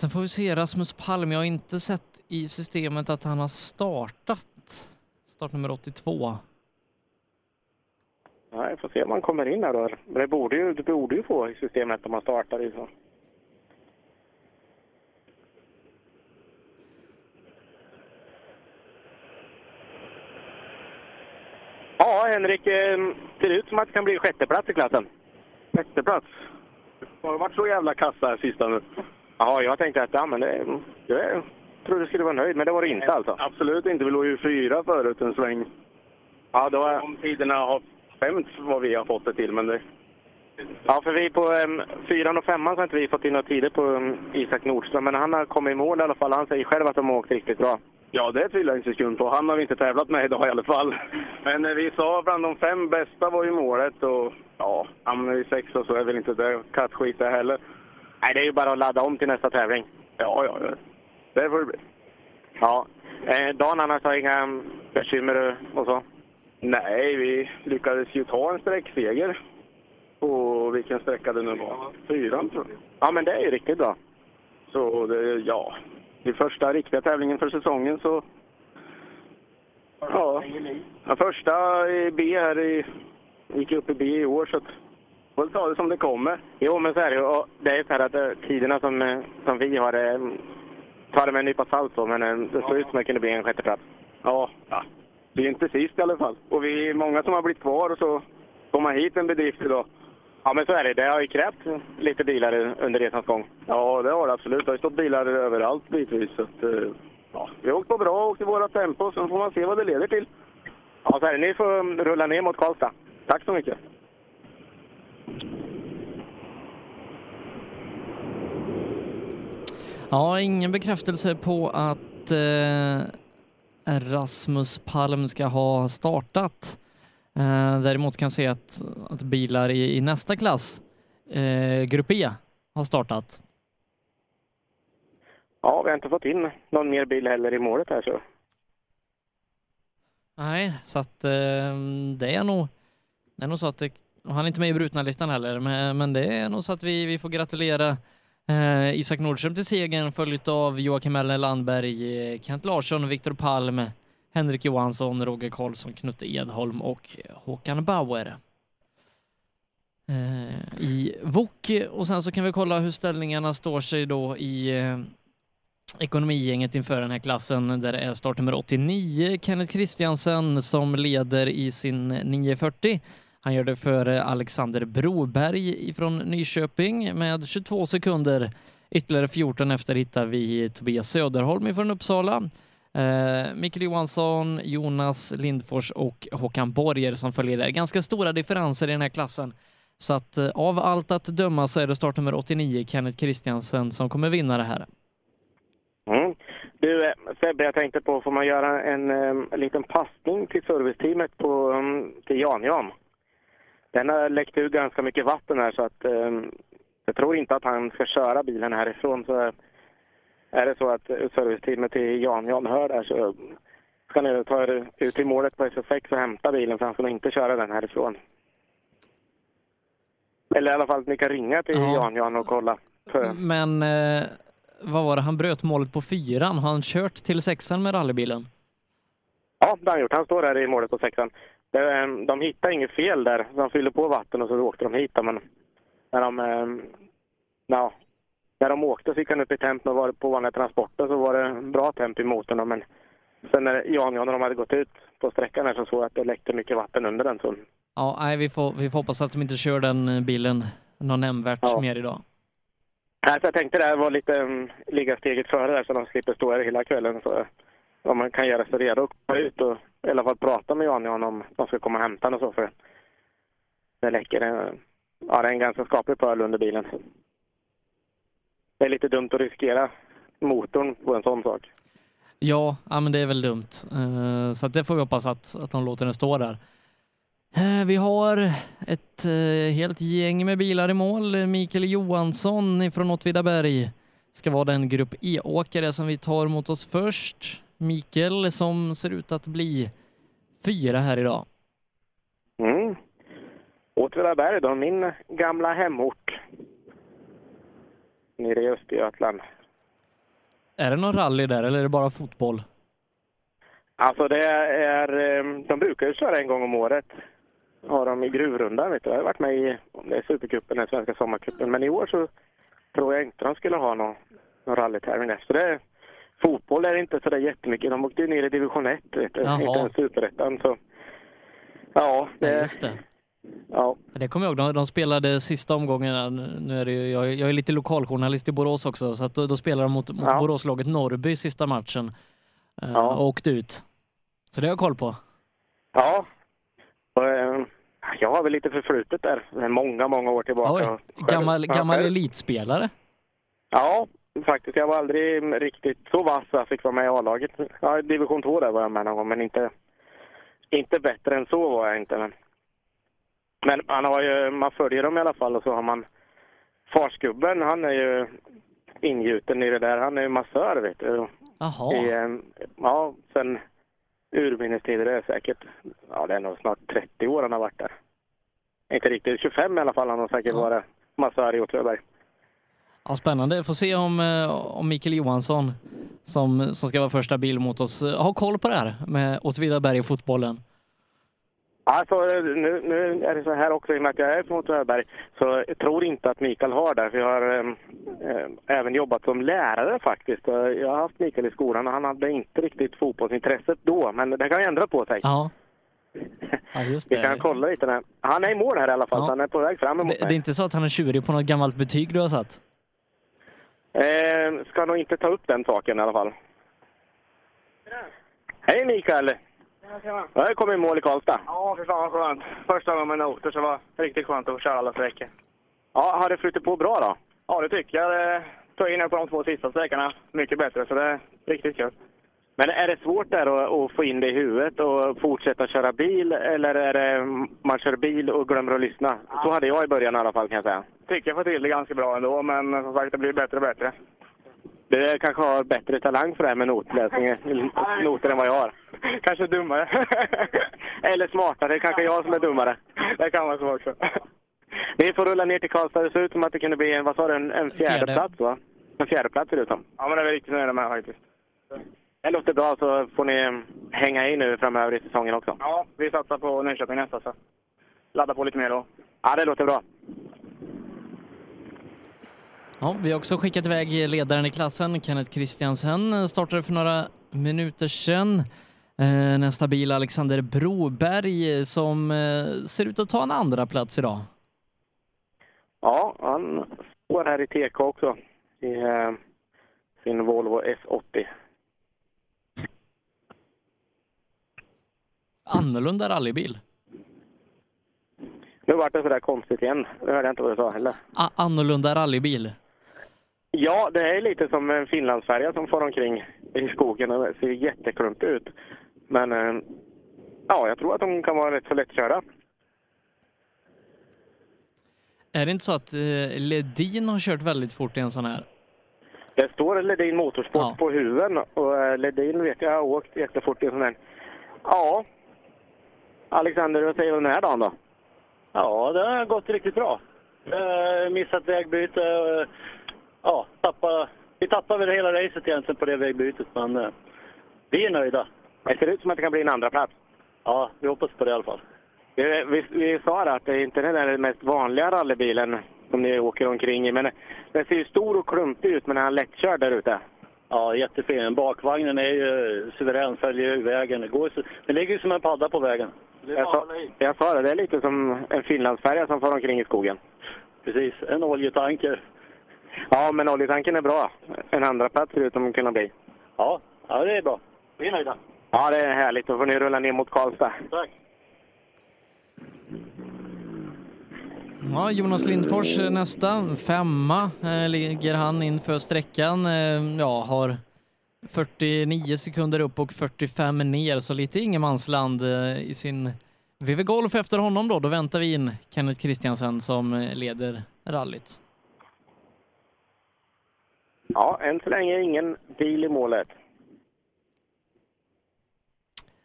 Sen får vi se Rasmus Palm. Jag har inte sett i systemet att han har startat. Startnummer 82. Nej, får se om han kommer in här då. Men Det borde ju, det borde ju få i systemet om man startar i så. Ja, Henrik, eh, ser ser ut som att det kan bli sjätteplats i klassen. Sjätteplats? Har det varit så jävla kassa här sista nu? Ja, jag tänkte att ja, men det, jag trodde du skulle vara nöjd, men det var du inte alltså? Absolut inte. Vi låg ju fyra förut en sväng. Ja, då. Om tiderna har skämt vad vi har fått det till, men det... Ja, för vi på um, fyran och femman så har inte vi fått in några tider på um, Isak Nordström, men han har kommit i mål i alla fall. Han säger själv att de har åkt riktigt bra. Ja, det tvivlar jag inte sekund på. Han har vi inte tävlat med idag i alla fall. Men eh, vi sa bland de fem bästa var ju målet och ja, hamnar vi sexa så är väl inte det kattskit det heller. Nej, det är ju bara att ladda om till nästa tävling. Ja, ja, ja. det får det bli. Ja. Eh, Dan annars har inga bekymmer och så? Nej, vi lyckades ju ta en sträckseger på vilken sträcka det nu var. Fyran tror jag. Ja, men det är ju riktigt bra. Så det, ja, i första riktiga tävlingen för säsongen så... Ja, ja första i B här i... Gick upp i B i år så att... Får ta det som det kommer. Jo, men så är det ju. Och Det är så här att eh, tiderna som, eh, som vi har, eh, ta det med en nypa salt så, men det såg ut som att det kunde bli en sjätteplats. Ja, ja. Vi är inte sist i alla fall. Och vi är många som har blivit kvar och så får man hit en bedrift idag. Ja, men så är det. Det har ju krävt lite bilar under resans gång. Ja, det har det absolut. Det har stått bilar överallt bitvis. Så att, ja, vi har åkt på bra och åkt i våra tempo, sen får man se vad det leder till. Ja, så är det. Ni får rulla ner mot Karlstad. Tack så mycket. Ja, ingen bekräftelse på att eh, Rasmus Palm ska ha startat. Eh, däremot kan jag se att, att bilar i, i nästa klass, eh, Grupp E, har startat. Ja, vi har inte fått in någon mer bil heller i målet här så. Nej, så att eh, det är nog, det är nog så att det, och han är inte med i brutna-listan heller, men, men det är nog så att vi, vi får gratulera eh, Isak Nordström till segern följt av Joakim Ellen Landberg, eh, Kent Larsson, Viktor Palm, Henrik Johansson, Roger Karlsson, Knutte Edholm och Håkan Bauer. Eh, I VOK och sen så kan vi kolla hur ställningarna står sig då i, eh, ekonomigänget inför den här klassen där det är startnummer 89, Kenneth Kristiansen, som leder i sin 940. Han gör det före eh, Alexander Broberg från Nyköping med 22 sekunder. Ytterligare 14 efter hittar vi Tobias Söderholm från Uppsala. Eh, Mikael Johansson, Jonas Lindfors och Håkan Borger som följer där. Ganska stora differenser i den här klassen. Så att eh, av allt att döma så är det startnummer 89, Kenneth Kristiansen, som kommer vinna det här. Mm. Du eh, Sebbe, jag tänkte på, får man göra en, en liten passning till serviceteamet på, mm, till Jan-Jan? Den har läckt ut ganska mycket vatten här så att um, jag tror inte att han ska köra bilen härifrån. Så är det så att serviceteamet till Jan-Jan hör där så ska ni ta er ut till målet på SF6 och hämta bilen för han ska nog inte köra den härifrån. Eller i alla fall att ni kan ringa till Ja. Jan-Jan och kolla. För, Men eh, vad var det, han bröt målet på fyran. Har han kört till sexan med rallybilen? Ja, det har han gjort. Han står där i målet på sexan. Det, ehm, De hittade inget fel där. De fyllde på vatten och så åkte de hit. Men när de, ehm, ja, när de åkte så gick han upp i temp och var på vanliga transporter så var det bra temp i motorn. Men sen när Jan och de hade gått ut på sträckan här så såg jag att det läckte mycket vatten under den. Så, Ja, nej, vi får, vi får hoppas att de inte kör den eh, bilen någon nämnvärt Ja. mer idag. Nej, så jag tänkte det här var lite um, ligga steget före där så de slipper stå här hela kvällen. Så om man kan göra sig redo att komma ut och i alla fall prata med Jan om de ska komma och hämta honom och så. För det läcker. en... Ja, det är en ganska skaplig pöl under bilen. Det är lite dumt att riskera motorn på en sån sak. Ja, ja men det är väl dumt. Eh, så att det får vi hoppas att, att de låter den stå där. Eh, vi har ett eh, helt gäng med bilar i mål. Mikael Johansson från Åtvidaberg ska vara den grupp E-åkare som vi tar mot oss först. Mikael som ser ut att bli fyra här idag. Mm. Åtvidaberg då, min gamla hemort. Nere i Östergötland. Är det någon rally där eller är det bara fotboll? Alltså det är, eh, de brukar ju köra en gång om året. Har de i gruvrundan vet du. Jag har varit med i, om det är Supercupen eller Svenska Sommarcupen. Men i år så tror jag inte de skulle ha någon, någon rallytävling där. Så det fotboll är det inte så där jättemycket. De åkte ju ner i division 1, vet du. Jaha. Inte ens superettan. Så ja, det, Ja, just det. ja. Det kommer jag ihåg, de, de spelade sista omgången, nu är det ju, jag, jag är lite lokaljournalist i Borås också, så att då, då spelade de mot, mot Ja. Boråslaget Norrby sista matchen eh, Ja. och åkte ut. Så det har jag koll på. ja. Och, eh, jag har väl lite förflutet där. Många, många år tillbaka. Oj, gammal, gammal elitspelare. Ja, faktiskt. Jag var aldrig riktigt så vass att jag fick vara med i A-laget. Ja, division 2 där var jag med någon gång, men inte, inte bättre än så var jag inte. Men, men man, har ju, man följer dem i alla fall och så har man farsgubben, han är ju ingjuten i det där. Han är ju massör, vet du. Jaha. I, eh, ja, sen urminnes tider, det är säkert, ja det är nog snart 30 år han har varit där. Inte riktigt, 25 i alla fall han har säkert varit massör i Åtvidaberg. Ja, spännande. Får se om, eh, om Mikael Johansson, som, som ska vara första bil mot oss, eh, har koll på det här med Åtvidaberg och fotbollen. Alltså, nu, nu är det så här också, i och med att jag är från Åtvidaberg, så jag tror inte att Mikael har det. För jag har eh, eh, även jobbat som lärare faktiskt. Jag har haft Mikael i skolan och han hade inte riktigt fotbollsintresset då, men det kan ju ändra på sig. Ja. Ja, just Vi det. kan kolla lite. Där. Han är i mål här i alla fall, Ja. han är på väg fram emot Det, det är mig. inte så att han är tjurig på något gammalt betyg du har satt? Eh, ska nog inte ta upp den saken i alla fall. Hej Mikael! Jag har kommit i mål i Karlstad. Ja, för fan vad skönt. Första gången med noter så det var riktigt skönt att få köra alla sträckor. Ja, har det flutit på bra då? Ja, det tycker jag. Det tog in på de två sista sträckorna mycket bättre, så det är riktigt kul. Men är det svårt där att, att få in det i huvudet och fortsätta köra bil eller är det man kör bil och glömmer att lyssna? Så hade jag i början i alla fall kan jag säga. Tycker jag får till det ganska bra ändå, men som sagt det blir bättre och bättre. Du kanske har bättre talang för det här med notläsning, noter än vad jag har. Kanske dummare. Eller smartare, det är kanske jag som är dummare. Det kan vara så också. Vi får rulla ner till Karlstad. Det ser ut som att det kunde bli en, vad sa du, en, en fjärde, Fjärde. plats va? En fjärde plats ser det ut som. Ja, men det är vi riktigt nöjda med faktiskt. Det låter bra så får ni hänga i nu framöver i säsongen också. Ja, vi satsar på Nyköping nästa så ladda på lite mer då. Ja, det låter bra. Ja, vi har också skickat iväg ledaren i klassen, Kenneth Christiansen, startade för några minuter sedan. Eh, nästa bil Alexander Broberg som eh, ser ut att ta en andra plats idag. Ja, han står här i TK också i eh, sin Volvo S80. Annorlunda rallybil. Nu vart det sådär konstigt igen. Det hörde jag inte vad du sa heller. A annorlunda rallybil. Ja, det är lite som en finlandsfärja som far omkring i skogen och ser jätteklumpig ut. Men eh, ja, jag tror att de kan vara rätt så lättkörda. Är det inte så att eh, Ledin har kört väldigt fort i en sån här? Det står Ledin Motorsport på huven och eh, Ledin vet jag har åkt jättefort i en sån här. Ja, Alexander, vad säger du om den här dagen då? Ja, det har gått riktigt bra. Missat vägbyte. Eh, ja, tappa, vi tappade väl hela racet egentligen på det vägbytet, men eh, vi är nöjda. Det ser ut som att det kan bli en andra plats. Ja, vi hoppas på det i alla fall. Vi, vi, vi sa det att det är inte den där mest vanliga rallybilen som ni åker omkring i, men den ser ju stor och klumpig ut, men den är lättkörd där ute. Ja, jättefin. Bakvagnen är ju suverän, följer ju vägen. Det går, den ligger ju som en padda på vägen. Jag sa, jag sa det, det är lite som en finlandsfärja som far omkring i skogen. Precis, en oljetanker. Ja, men oljetanken är bra. En andra plats ser ut som kunna bli. Ja, ja, det är bra. Vi är nöjda. Ja, det är härligt. Då får ni rulla ner mot Karlstad. Tack. Ja, Jonas Lindfors eh, nästa, femma eh, ligger han inför sträckan. Eh, ja, har 49 sekunder upp och 45 ner, så lite ingenmansland eh, i sin VW Golf efter honom då. Då väntar vi in Kenneth Christiansen som leder rallyt. Ja, än så länge ingen bil i målet.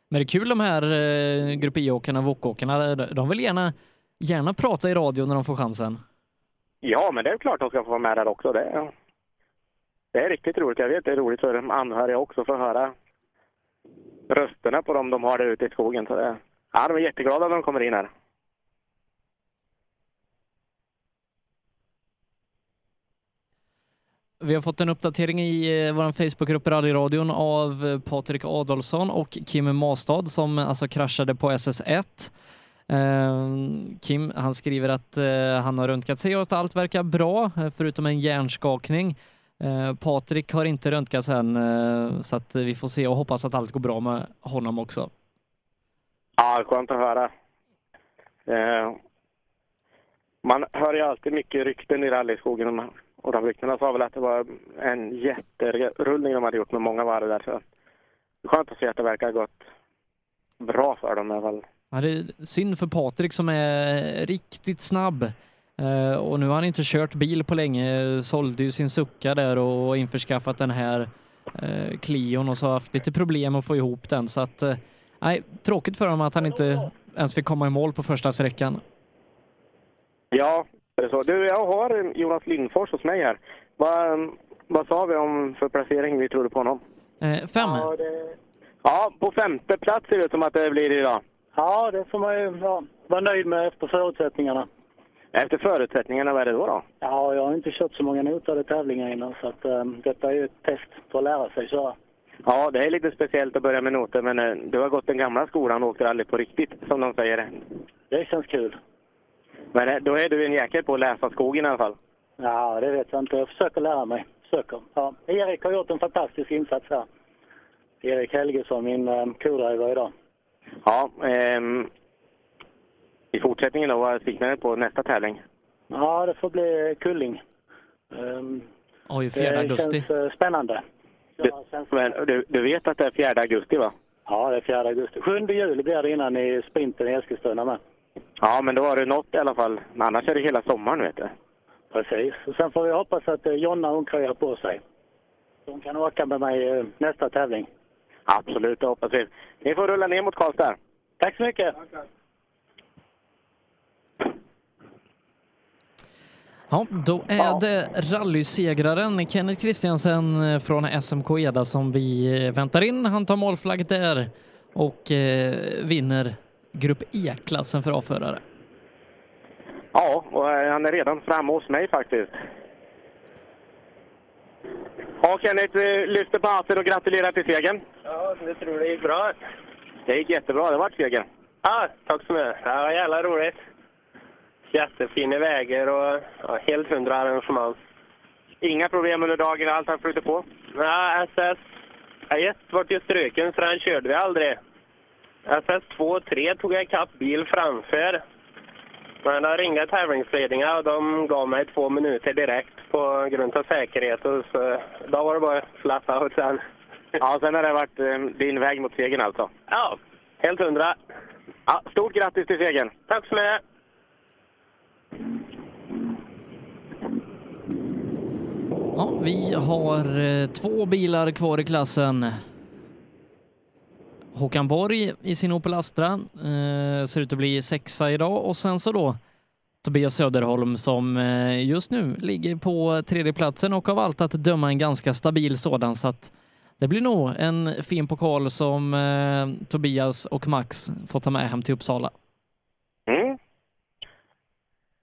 Men det är kul de här eh, Grupp I-åkarna, VOK-åkarna. De vill gärna, gärna prata i radio när de får chansen. Ja, men det är klart de ska få vara med där också. Det är, det är riktigt roligt. Jag vet det är roligt för de anhöriga också att få höra rösterna på dem de har där ute i skogen. Så det, ja, de är jätteglada när de kommer in här. Vi har fått en uppdatering i eh, vår Facebookgrupp Rallyradion av eh, Patrik Adolfsson och Kim Mastad som eh, alltså kraschade på SS1. Ehm, Kim, han skriver att han har röntgat sig och att allt verkar bra, förutom en hjärnskakning. Patrik har inte röntgats än, så att vi får se och hoppas att allt går bra med honom också. Ja, skönt att höra. Man hör ju alltid mycket rykten i rallyskogen och de ryktena sa väl att det var en jätterullning de hade gjort med många varv där. Så skönt att se att det verkar ha gått bra för dem i alla fall. Ja, det är synd för Patrik som är riktigt snabb. Eh, och nu har han inte kört bil på länge, sålde ju sin Succa där och införskaffat den här eh, Clion och så har haft lite problem att få ihop den. Så att, eh, nej, tråkigt för honom att han inte ens fick komma i mål på första sträckan. Ja, så. Du, jag har Jonas Lindfors hos mig här. Vad, vad sa vi om för placering vi trodde på honom? Eh, fem. Ja, det... ja, på femte plats ser det ut som att det blir idag. Ja, det får man ju ja, vara nöjd med efter förutsättningarna. Efter förutsättningarna, vad är det då? då? Ja, jag har inte kört så många notade tävlingar innan så att um, detta är ju ett test för att lära sig köra. Ja, det är lite speciellt att börja med noter, men eh, du har gått den gamla skolan och åkt rally på riktigt, som de säger. Det känns kul. Men eh, då är du en jäkel på att läsa skogen i alla fall. Ja, det vet jag inte. Jag försöker lära mig. Försöker. Ja, Erik har gjort en fantastisk insats här. Erik Helgesson, min um, co-driver idag. Ja, ehm, i fortsättningen då, vad siktar ni på nästa tävling? Ja, det får bli Kulling. Um, Oj, 4 augusti. Det känns uh, spännande. Du, men du, du vet att det är 4 augusti va? Ja, det är 4 augusti. 7 juli blir det innan i sprinten i Eskilstuna med. Ja, men då har du nått i alla fall. Men annars är det hela sommaren vet du. Precis. Och sen får vi hoppas att uh, Jonna hon kryar på sig. Hon kan åka med mig uh, nästa tävling. Absolut, det hoppas vi. Ni får rulla ner mot Karlstad. Tack så mycket! Ja, då är det rallysegraren Kenneth Christiansen från SMK Eda som vi väntar in. Han tar målflagg där och eh, vinner Grupp E-klassen för A-förare. Ja, och eh, han är redan framme hos mig faktiskt. Ja, Kenneth, vi lyfter på hatten och gratulerar till segern. Ja, det tror det gick bra. Det gick jättebra. Det vart seger. Ja, tack så mycket. Det var jävla roligt. Jättefina vägar och ja, helt hundra arrangemang. Inga problem under dagen? Allt har flutit på? Ja, SS 1 vart ju struken så den körde vi aldrig. SS 2 och 3 tog jag ikapp bil framför. Men jag ringde tävlingsledningen och de gav mig två minuter direkt på grund av säkerheten. Så då var det bara flat out sen. Ja, sen har det varit eh, din väg mot segern alltså? Ja, helt hundra. Ja, stort grattis till segern! Tack så mycket! Ja, vi har eh, två bilar kvar i klassen. Håkan Borg i sin Opel Astra eh, ser ut att bli sexa idag och sen så då Tobias Söderholm som eh, just nu ligger på tredjeplatsen och av allt att döma en ganska stabil sådan så att det blir nog en fin pokal som eh, Tobias och Max får ta med hem till Uppsala. Mm.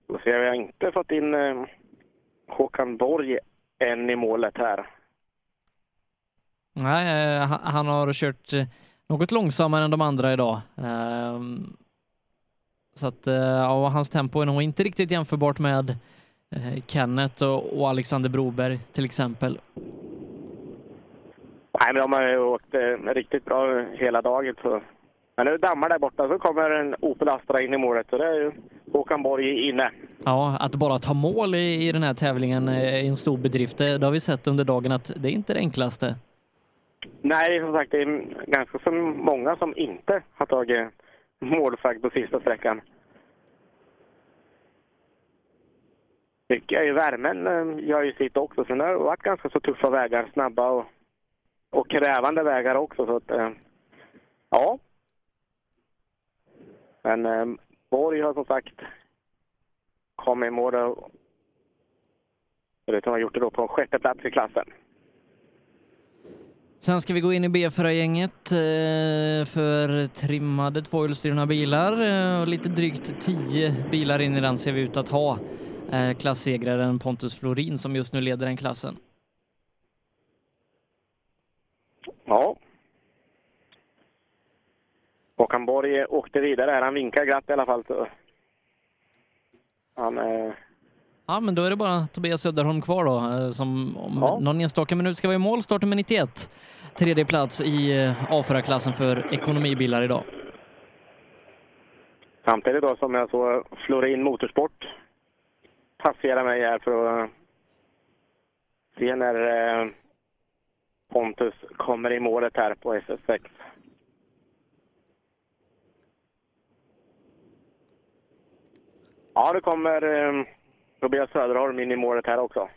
Då ser vi har inte fått in eh, Håkan Borg än i målet här. Nej, eh, han- han har kört eh, något långsammare än de andra idag. Ehm, Så att eh, ja, hans tempo är nog inte riktigt jämförbart med eh, Kenneth och Alexander Broberg till exempel. Nej, men de har ju åkt eh, riktigt bra hela dagen. Så. Men nu dammar där borta, så kommer en Opel Astra in i målet. Så det är ju Håkan Borg inne. Ja, att bara ta mål i, i den här tävlingen är en stor bedrift. Det, det har vi sett under dagen att det är inte det enklaste. Nej, som sagt, det är ganska så många som inte har tagit målflagg på sista sträckan. Mycket ju värmen eh, gör ju sitt också. Sen har det varit ganska så tuffa vägar, snabba och, och krävande vägar också. Så att, eh, ja. Men eh, Borg har som sagt kommit i mål och förutom har gjort det då på sjätte plats i klassen. Sen ska vi gå in i B4-gänget eh, för trimmade tvåhjulsdrivna bilar. Eh, och lite drygt tio bilar in i den ser vi ut att ha. Eh, klassegraren Pontus Florin som just nu leder den klassen. Ja. Håkan Borg åkte vidare här. Han vinkar glatt i alla fall. Han, Ja, men då är det bara Tobias Söderholm kvar då, eh, som om Ja. någon enstaka minut ska vara i mål. Startar med 91. Tredje plats i eh, A4-klassen för ekonomibilar idag. samtidigt då som jag såg Florin Motorsport passera mig här för att se när eh, Pontus kommer i målet här på SS6. Ja, det kommer eh, Tobias Söderholm in i målet här också.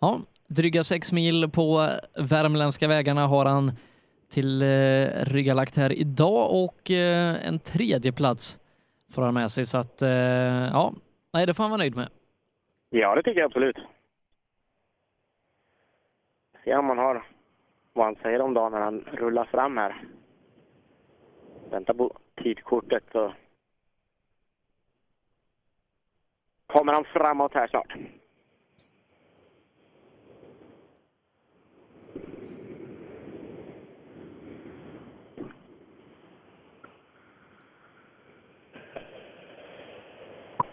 Ja, dryga sex mil på värmländska vägarna har han till eh, ryggalagt här idag och eh, en tredje plats får han med sig så att eh, ja, nej, det får han vara nöjd med. Ja, det tycker jag absolut. Se om man har vad han säger om dagen när han rullar fram här. Vänta på tidkortet så kommer han framåt här snart.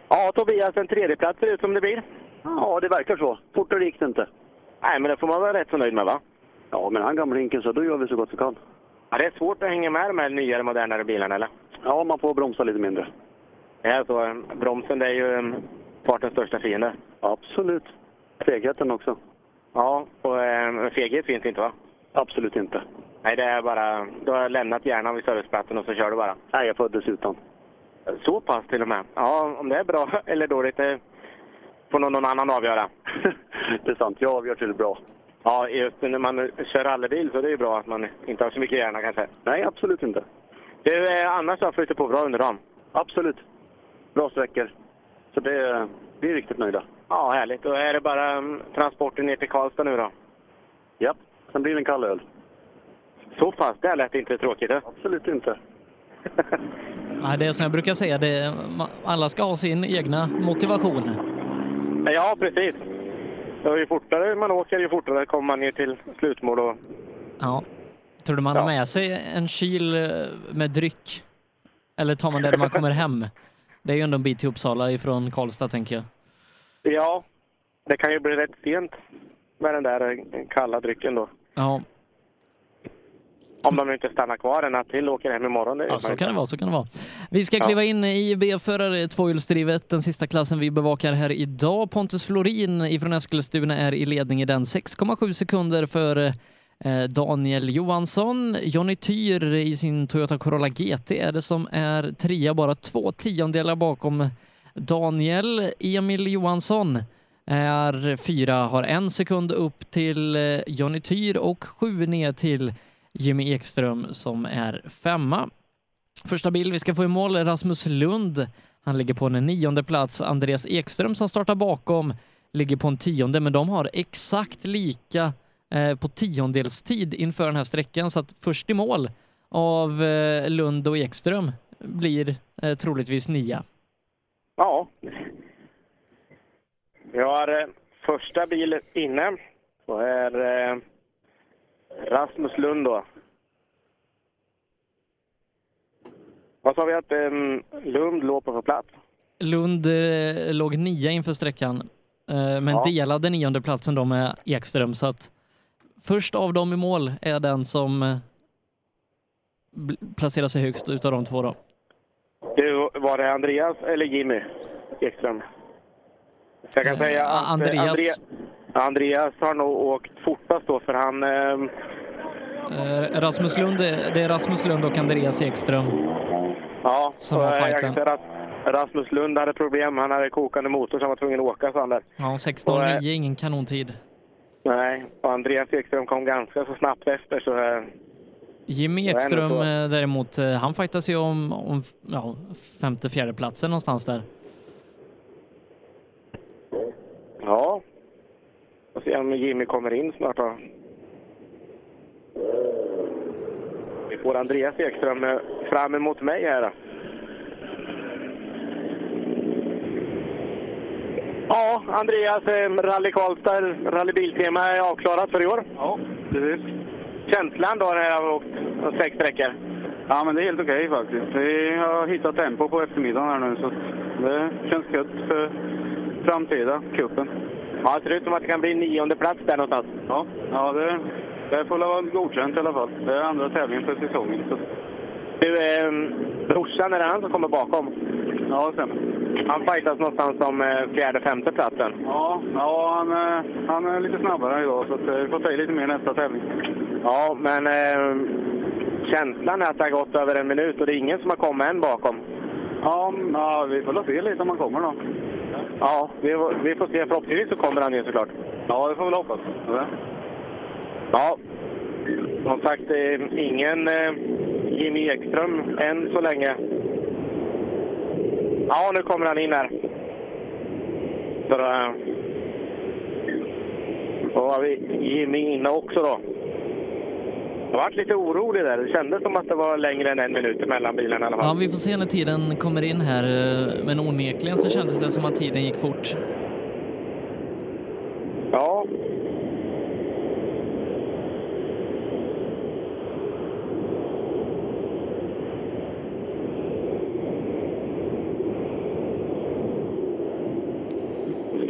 Ja, Tobias, en tredjeplats ser ut som det blir. Ja, det verkar så. Fortare gick det inte. Nej, men det får man vara rätt så nöjd med, va? Ja, men han gamlinken så då gör vi så gott vi kan. Ja, det är svårt att hänga med de här nyare, modernare bilarna, eller? Ja, man får bromsa lite mindre. Det är så. eh, Bromsen, det är ju fartens största fiende. Absolut. Fegheten också. Ja, och eh, feghet finns inte, va? Absolut inte. Nej, det är bara... Du har lämnat hjärnan vid serviceplatsen och så kör du bara. Nej, jag föddes utan. Så pass till och med? Ja, om det är bra eller dåligt, det får någon annan avgöra. det är sant. Jag avgör till bra. Ja, just när man kör rallybil så är det ju bra att man inte har så mycket hjärna kanske. Nej, absolut inte. Du, eh, annars har flutit på bra under dagen? Absolut. Bra sträckor. Så det, vi är riktigt nöjda. Ja, härligt. Och är det bara mm, transporten ner till Karlstad nu då? Ja, sen blir det en kall öl. Så pass? Det lät inte tråkigt. Det. Absolut inte. Nej, det är som jag brukar säga, det, alla ska ha sin egna motivation. Ja, precis. Ju fortare man åker, ju fortare kommer man ner till slutmål. Och... Ja. Tror du man har med sig en kyl eh, med dryck? Eller tar man det när man kommer hem? Det är ju ändå en bit till Uppsala ifrån Karlstad, tänker jag. Ja, det kan ju bli rätt sent med den där eh, kalla drycken då. Ja, Om de inte stannar kvar en natt till och åker hem imorgon. Det Ja, så kan det vara. Så kan det vara. Vi ska kliva in i B-förare tvåhjulsdrivet, den sista klassen vi bevakar här idag. Pontus Florin ifrån Eskilstuna är i ledning i den 6,7 sekunder för eh, Eh, Daniel Johansson. Jonny Tyr i sin Toyota Corolla GT är det som är trea, bara två tiondelar bakom Daniel. Emil Johansson är fyra, har en sekund upp till eh, Jonny Tyr och sju ner till Jimmy Ekström som är femma. Första bil vi ska få i mål är Rasmus Lund. Han ligger på en nionde plats. Andreas Ekström som startar bakom ligger på en tionde, men de har exakt lika eh, på tiondelstid inför den här sträckan, så att först i mål av eh, Lund och Ekström blir eh, troligtvis nia. Ja. Vi har eh, första bil inne. Så är eh, Rasmus Lund då. Vad sa vi att Lund låg på för plats? Lund låg nia inför sträckan, men Ja. delade nionde platsen då med Ekström, så att först av dem i mål är den som eh, placerar sig högst utav de två då. Du, var det Andreas eller Jimmy Ekström? Jag kan Eh, säga att eh, Andreas. Andre- Andreas har nog åkt fortast då för han... Eh, Eh, Rasmus Lund, det är Rasmus Lund och Andreas Ekström. ja, Som har fighten. Rasmus Lund hade problem. Han hade kokande motor så han var tvungen att åka, sa han där. Ja, Och, 16.09 eh, är ingen kanontid. Nej, och Andreas Ekström kom ganska så snabbt efter så... Eh, Jimmy Ekström eh, däremot, eh, han fightas ju om, om ja, femte, fjärde platsen någonstans där. ja. Och se om Jimmy kommer in snart då. Vi får Andreas Ekström fram emot mig här Ja, Andreas, eh, Rally Karlstad, Rally Biltema är avklarat för i år. Ja, precis. Känslan då när jag har åkt sex sträckor? Ja, men det är helt okej faktiskt. Vi har hittat tempo på eftermiddagen här nu, så det känns gött för framtida cupen. Ja, det ser ut som att det kan bli nionde plats där någonstans. Ja, ja det, det får vara godkänt i alla fall. Det är andra tävlingen för säsongen. Så. Du, eh, brorsan, är det han som kommer bakom? Ja, det stämmer. Han fightas någonstans om eh, fjärde, femte platsen. Ja, ja han, eh, han är lite snabbare idag, så eh, vi får se lite mer nästa tävling. Ja, men eh, känslan är att det har gått över en minut och det är ingen som har kommit än bakom. Ja, ja vi får se lite om han kommer då. Ja, vi, vi får se. Förhoppningsvis så kommer han ju såklart. Ja, det får vi väl hoppas. Ja. Ja, som sagt, ingen Jimmy Ekström än så länge. Ja, nu kommer han in här. Så då, eh, då har vi Jimmy inne också då. Jag varit lite orolig där. Det kändes som att det var längre än en minut mellan bilarna i alla Ja, fall. vi får se när tiden kommer in här, eh, men onekligen så kändes det som att tiden gick fort. Ja.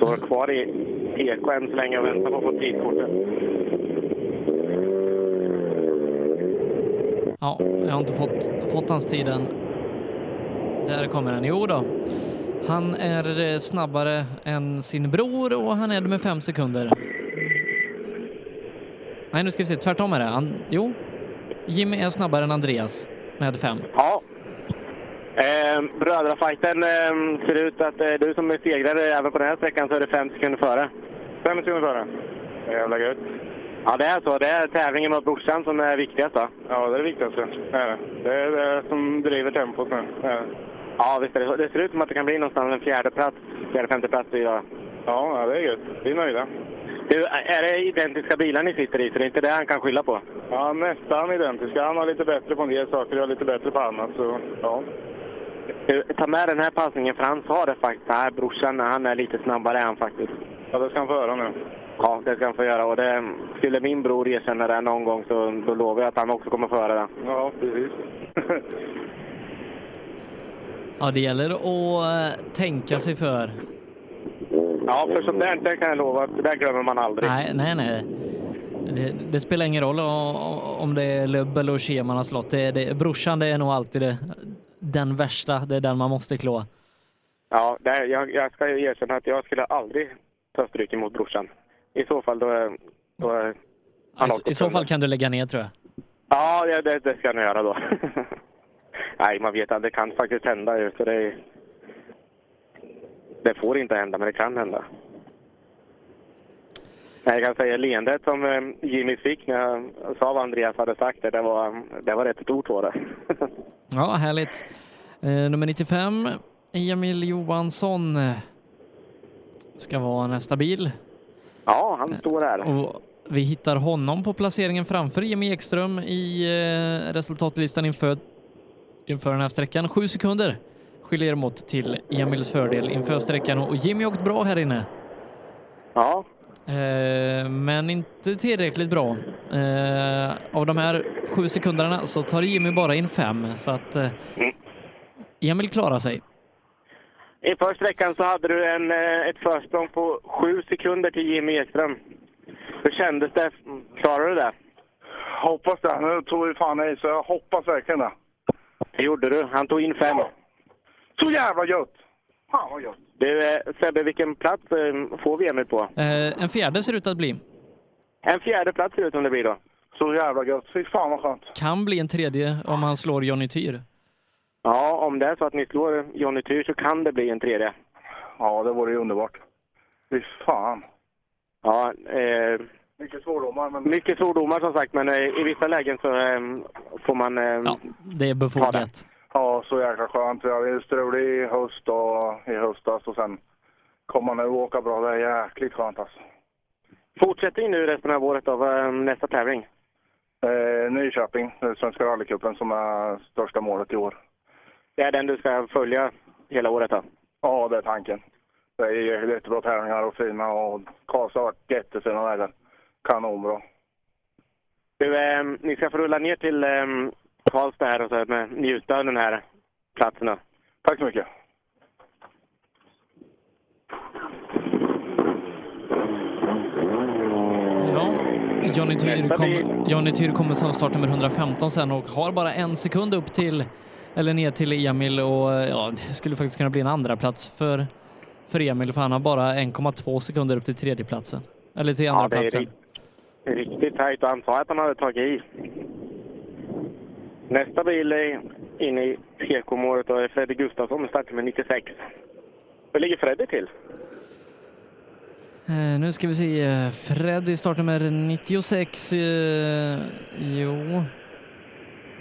Står kvar i Eko än så länge och väntar på att få tidkortet. Ja, jag har inte fått, fått hans tid än. Där kommer den. Jo då. Han är snabbare än sin bror och han är det med fem sekunder. Nej, nu ska vi se. Tvärtom är det. Han, jo, Jimmy är snabbare än Andreas med fem. Ja. Eh, brödrafajten eh, ser ut att eh, du som är segrare även på den här sträckan så är det fem sekunder före. Fem sekunder före. Jävla gött. Ja, det är så. Det är tävlingen mot brorsan som är viktigast va? Ja, det är det viktigaste. Det är det. Är det som driver tempot nu. Ja, visst är det så. Det ser ut som att det kan bli någonstans en fjärde plats, fjärde, femte plats idag. Ja, ja, det är gött. Vi är nöjda. Du, är det identiska bilar ni sitter i? Så det är inte det han kan skylla på? Ja, nästan identiska. Han har lite bättre på en del saker, jag har lite bättre på annat. Så, ja. Du, ta med den här passningen för han sa det faktiskt. Nej, brorsan han är lite snabbare än faktiskt. Ja, det ska han få höra nu. Ja, det ska han få göra. Och det, skulle min bror erkänna det någon gång så då lovar jag att han också kommer få höra det. Ja, precis. Ja, det gäller att eh, tänka sig för. Ja, för sånt där det kan jag lova det där glömmer man aldrig. Nej, nej, nej. Det, det spelar ingen roll om det är Lubb eller Oshie man har slått. Det, det, brorsan det är nog alltid det, den värsta. Det är den man måste klå. Ja, det, jag, jag ska erkänna att jag skulle aldrig ta stryk emot brorsan. I så fall då, då han Alltså, I så fall kan du lägga ner tror jag. Ja, det, det, ska jag nog göra då. Nej, man vet att det kan faktiskt hända. Så det, det får inte hända, men det kan hända. Jag kan säga leendet som eh, Jimmy fick när jag sa vad Andreas hade sagt, det, det, var, det var rätt stort var det. Ja, härligt. Eh, nummer 95, Emil Johansson, eh, ska vara nästa bil. Ja, han står här. Och vi hittar honom på placeringen framför Jimmy Ekström i resultatlistan inför, inför den här sträckan. Sju sekunder skiljer mot till Emils fördel inför sträckan och Jimmy har åkt bra här inne. Ja. Eh, men inte tillräckligt bra. Eh, av de här sju sekunderna så tar Jimmy bara in fem så att eh, Emil klarar sig. Inför sträckan så hade du en, ett försprång på sju sekunder till Jimmy Ekström. Hur kändes det? Klarade du det? Hoppas det. Nu tog vi fan i så jag hoppas verkligen det. Det gjorde du. Han tog in fem. Så jävla gött! Fan vad gött! Du eh, Sebbe, vilken plats eh, får vi Emil på? Eh, en fjärde ser ut att bli. En fjärde plats ser det ut som det blir då. Så jävla gött. Fy fan vad skönt. Kan bli en tredje om han slår Johnny Tyr. Ja, om det är så att ni slår Johnny Tyr så kan det bli en tredje. Ja, det vore ju underbart. Fy fan. Ja, eh, Mycket svordomar, men... mycket svordomar som sagt, men eh, i vissa lägen så eh, får man... Eh, Det är befogat. Ja, så jäkla skönt. Vi hade strul i höst och i höstas och sen komma nu och åka bra. Det är jäkligt skönt alltså. Fortsätter nu resten av året av eh, nästa tävling? Eh, Nyköping, eh, Svenska rallycupen som är största målet i år. Det är den du ska följa hela året då? Ja, det är tanken. Det är jättebra tävlingar och fina och Karlstad har varit jättefina vägar. Kanonbra. Du, eh, ni ska få rulla ner till eh, Karlstad här och så med, njuta av den här platsen. Tack så mycket. Ja, Johnny Tyr, kom, Johnny Tyr kommer som startnummer 115 sen och har bara en sekund upp till, eller ner till Emil och ja, det skulle faktiskt kunna bli en andra plats för, för Emil för han har bara 1,2 sekunder upp till tredjeplatsen. Eller till andra Ja, det är platsen. riktigt tajt och han sa att han hade tagit i. Nästa bil är inne i PK-målet och är Freddy Gustafsson med startnummer 96. Hur ligger Freddy till? Eh, nu ska vi se, Freddy startnummer 96. Eh, jo,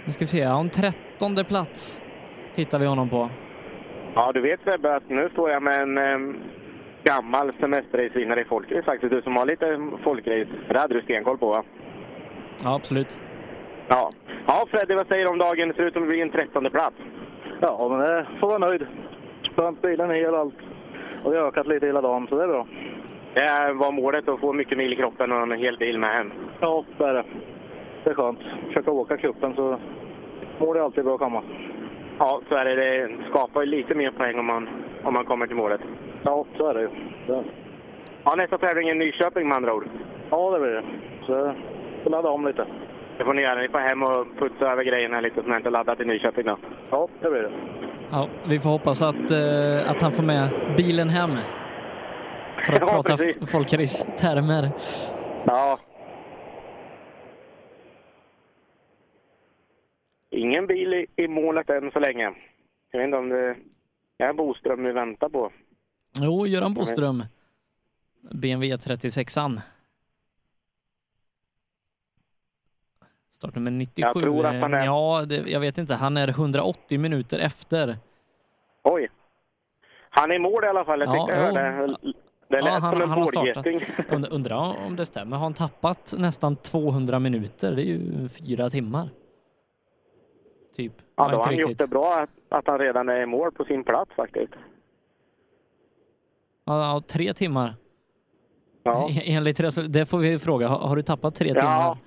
nu ska vi se, ja, en trettonde plats hittar vi honom på. Ja, du vet Sebbe att nu står jag med en eh, gammal semesterracevinnare i folkrace faktiskt. Du som har lite folkrace. Det hade du stenkoll på va? Ja, absolut. Ja. Ja, Freddy, vad säger du om dagen? Det ser ut det blir en trettonde plats. Ja, men det får vara nöjd. Skönt, bilen är hel och allt. Och vi har ökat lite hela dagen, så det är bra. Det var målet att få mycket mil i kroppen och en hel bil med hem. Ja, det är det. Det är skönt. Försöka åka kuppen så mål är alltid bra att komma. Ja, så är det. Det skapar ju lite mer poäng om man, om man kommer till målet. Ja, så är det ju. Det. Ja, nästa tävling är Nyköping med andra ord. Ja, det blir det. Så jag ladda om lite. Det får ni göra. Ni får hem och putsa över grejerna lite som jag inte laddat i Nyköping då. Ja, det blir det. Ja, vi får hoppas att, eh, att han får med bilen hem. För att Ja, prata folkrace-termer. Ja. Ingen bil i, i målet än så länge. Jag vet inte om det är Boström vi väntar på. Jo, Göran Boström. BMW 36an. Startnummer 97. Jag tror att han är- Ja, det, jag vet inte. Han är 180 minuter efter. Oj! Han är i mål i alla fall. Jag Ja, tyckte jag hörde. Det lät Ja, han, som en han undrar om det stämmer. Har han tappat nästan 200 minuter? Det är ju fyra timmar. Typ. Ja, Ja, då har han gjort det bra att, att han redan är i mål på sin plats faktiskt. Ja, ja, tre timmar. Ja. Enligt det får vi fråga. Har, har du tappat tre timmar?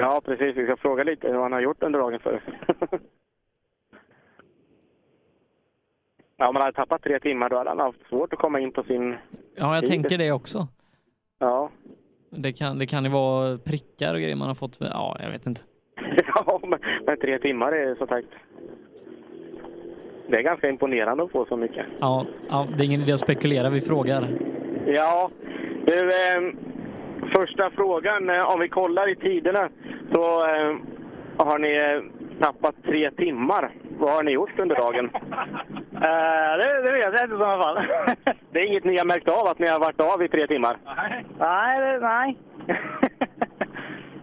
Ja. precis. Vi ska fråga lite hur han har gjort under dagen för. ja, om han hade tappat tre timmar då hade han haft svårt att komma in på sin Ja, jag tid. tänker det också. Ja. Det kan, det kan ju vara prickar och grejer man har fått. Ja, jag vet inte. Ja, men, men tre timmar är så tajt. Det är ganska imponerande att få så mycket. Ja, ja, det är ingen idé att spekulera. Vi frågar. Ja, du, eh, första frågan. Eh, om vi kollar i tiderna så eh, har ni eh, tappat tre timmar. Vad har ni gjort under dagen? Eh, det, det vet jag inte i alla fall. Det är inget ni har märkt av att ni har varit av i tre timmar? nej, det, nej.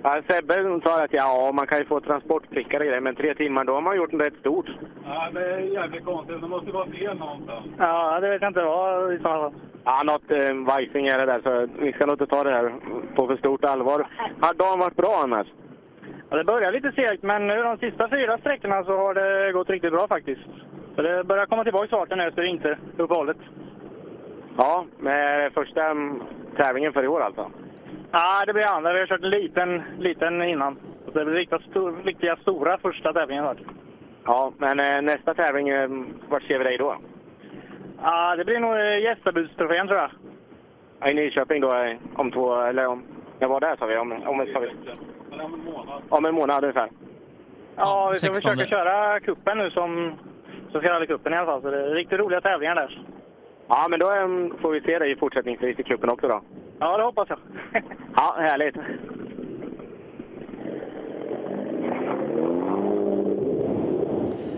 Ja, Sebbe sa att ja, man kan ju få transportprickar och grejer, men tre timmar, då har man gjort något rätt stort. Ja, det är jävligt konstigt. Det måste vara fel någonstans. Ja, det vet jag inte vad i sådana fall. Ja, något eh, vajsing är det där, så vi ska nog inte ta det här på för stort allvar. Har dagen varit bra annars? Ja, det börjar lite segt, men nu de sista fyra sträckorna så har det gått riktigt bra faktiskt. Så det börjar komma tillbaka farten nu efter vinteruppehållet. Ja, med första tävlingen för i år alltså? Ja, det blir andra. Vi har kört en liten, liten innan. Det blir riktigt stor, riktiga stora första tävlingen. Vart. Ja, men eh, nästa tävling, eh, vart ser vi dig då? Ja, det blir nog eh, gästabudstrofén tror jag. Ja, I Nyköping då, eh, om två, eller om... När var det sa vi? Om, om, sa vi? om en månad ungefär. Ja, vi ska 16. försöka köra kuppen nu som, som ska rally kuppen i alla fall. Så det är riktigt roliga tävlingar där. Ja, men då eh, får vi se dig fortsättningsvis i cupen också då. Ja, det hoppas jag. Ja, härligt.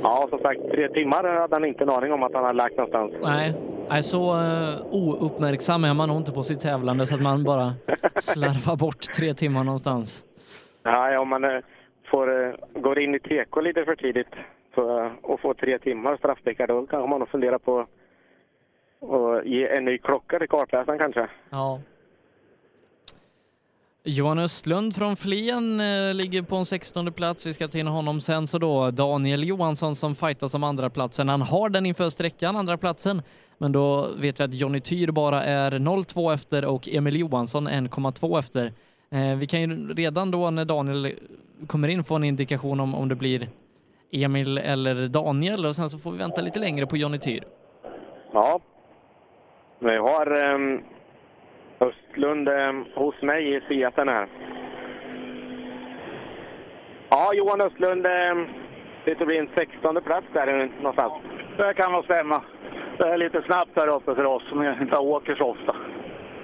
Ja, som sagt, tre timmar hade han inte en aning om att han hade lagt någonstans. Nej, nej så uh, ouppmärksam är man nog inte på sitt tävlande så att man bara slarvar bort tre timmar någonstans. Ja, om man eh, får, eh, går in i TK lite för tidigt så, och får tre timmar straffprickar, då kanske man nog fundera på att ge en ny klocka till kartläsaren kanske. Ja. Johan Östlund från Flen eh, ligger på en 16 plats. Vi ska ta in honom sen. Så då Daniel Johansson som fightas om andra platsen. Han har den inför sträckan, andra platsen. Men då vet vi att Jonny Tyr bara är 0,2 efter och Emil Johansson 1,2 efter. Eh, vi kan ju redan då när Daniel kommer in få en indikation om, om det blir Emil eller Daniel och sen så får vi vänta lite längre på Jonny Tyr. Ja. Vi har um, Östlund um, hos mig i Seaten här. Ja, Johan Östlund, um, det blir en 16 plats där någonstans. Det kan nog stämma. Det är lite snabbt här uppe för oss som inte åker så ofta.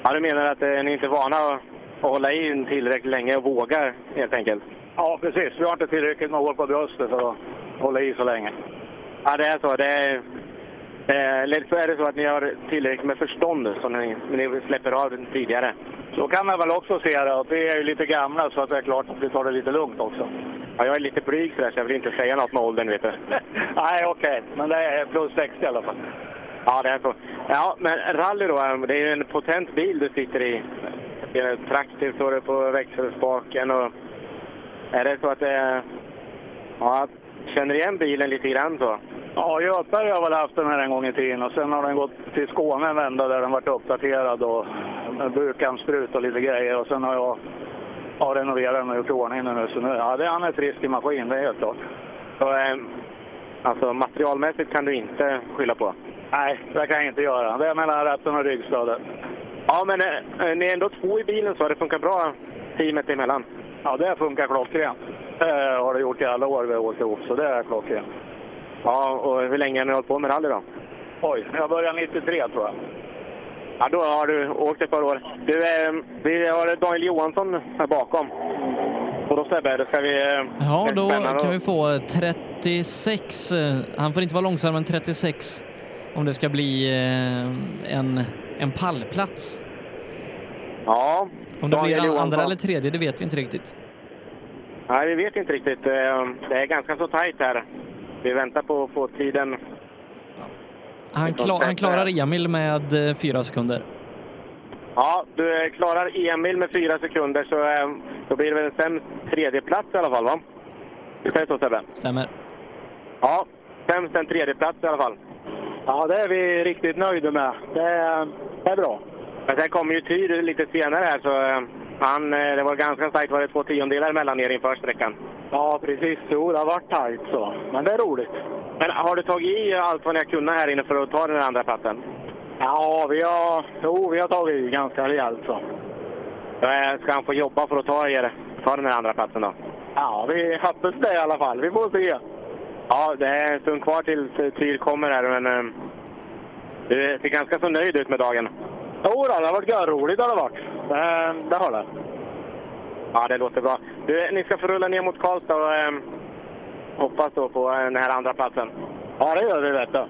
Ja, du menar att eh, ni inte är vana att, att hålla i tillräckligt länge och vågar helt enkelt? Ja, precis. Vi har inte tillräckligt med hår på bröstet för att hålla i så länge. Ja, det är så. Det är, eh, eller så är det så att ni har tillräckligt med förstånd som ni, ni släpper av den tidigare. Så kan man väl också se det. Vi är ju lite gamla så att det är klart att vi tar det lite lugnt också. Ja, jag är lite blyg sådär så jag vill inte säga något med åldern, vet du. Nej, okej. Men det är plus 60 i alla fall. Ja, det är så. Ja, men rally då, eh, det är ju en potent bil du sitter i. Det är traktiv står det på växelspaken och... Är det så att det. Ja, känner igen bilen lite grann så? Ja, Göteborg har väl haft den här en gång i tiden och sen har den gått till Skåne en vända där den varit uppdaterad och burkansprut och lite grejer och sen har jag ja, renoverat den och gjort ordning den nu. Så nu, ja, det är han är frisk i maskin, det är helt klart. Så, eh, alltså materialmässigt kan du inte skylla på? Nej, det kan jag inte göra. Det är mellan ratten och ryggstödet. Ja, men eh, ni är ändå två i bilen så det funkar bra teamet emellan? Ja, det funkar klockrent. Det har det gjort i alla år vi har åkt ihop, så det är klockrent. Ja, och hur länge har ni hållit på med rally då? Oj, jag började 93 tror jag. Ja, då har du åkt ett par år. Du, eh, vi har Daniel Johansson här bakom. Och då Sebbe, då ska vi... Eh, Ja, då kan vi få 36. eh, Han får inte vara långsam, men 36 om det ska bli eh, en, en pallplats. Ja, Om det Daniel blir Johansson. andra eller tredje, det vet vi inte riktigt. Nej, vi vet inte riktigt. Det är ganska så tajt här. Vi väntar på att få tiden. Han, kla, han klarar Emil med eh, fyra sekunder. Ja, du eh, klarar Emil med fyra sekunder så eh, då blir det väl sen tredje plats i alla fall, va? Visst är det så Sebbe? Stämmer. Ja, sämst en tredje plats i alla fall. Ja, det är vi riktigt nöjda med. Det är, det är bra. Men sen kom ju Tyr lite senare här, så han, eh, det var ganska starkt. Var det två tiondelar emellan er inför sträckan? Ja, precis. Jo, det har varit tajt så. Men det är roligt. Men har du tagit i allt vad ni har kunnat här inne för att ta den andra platsen? Ja, vi har, jo, vi har tagit i ganska rejält så. Eh, Ska han få jobba för att ta, er, ta den här andra platsen då? Ja, vi hoppas det i alla fall. Vi får se. Ja, det är en stund kvar tills Tyr kommer här, men eh, du ser ganska så nöjd ut med dagen. Jo, det har varit görroligt har det varit. Det, det har det. Ja, det låter bra. Du, ni ska få rulla ner mot Karlstad och eh, hoppas då på eh, den här andra platsen. Ja, det gör vi vet du.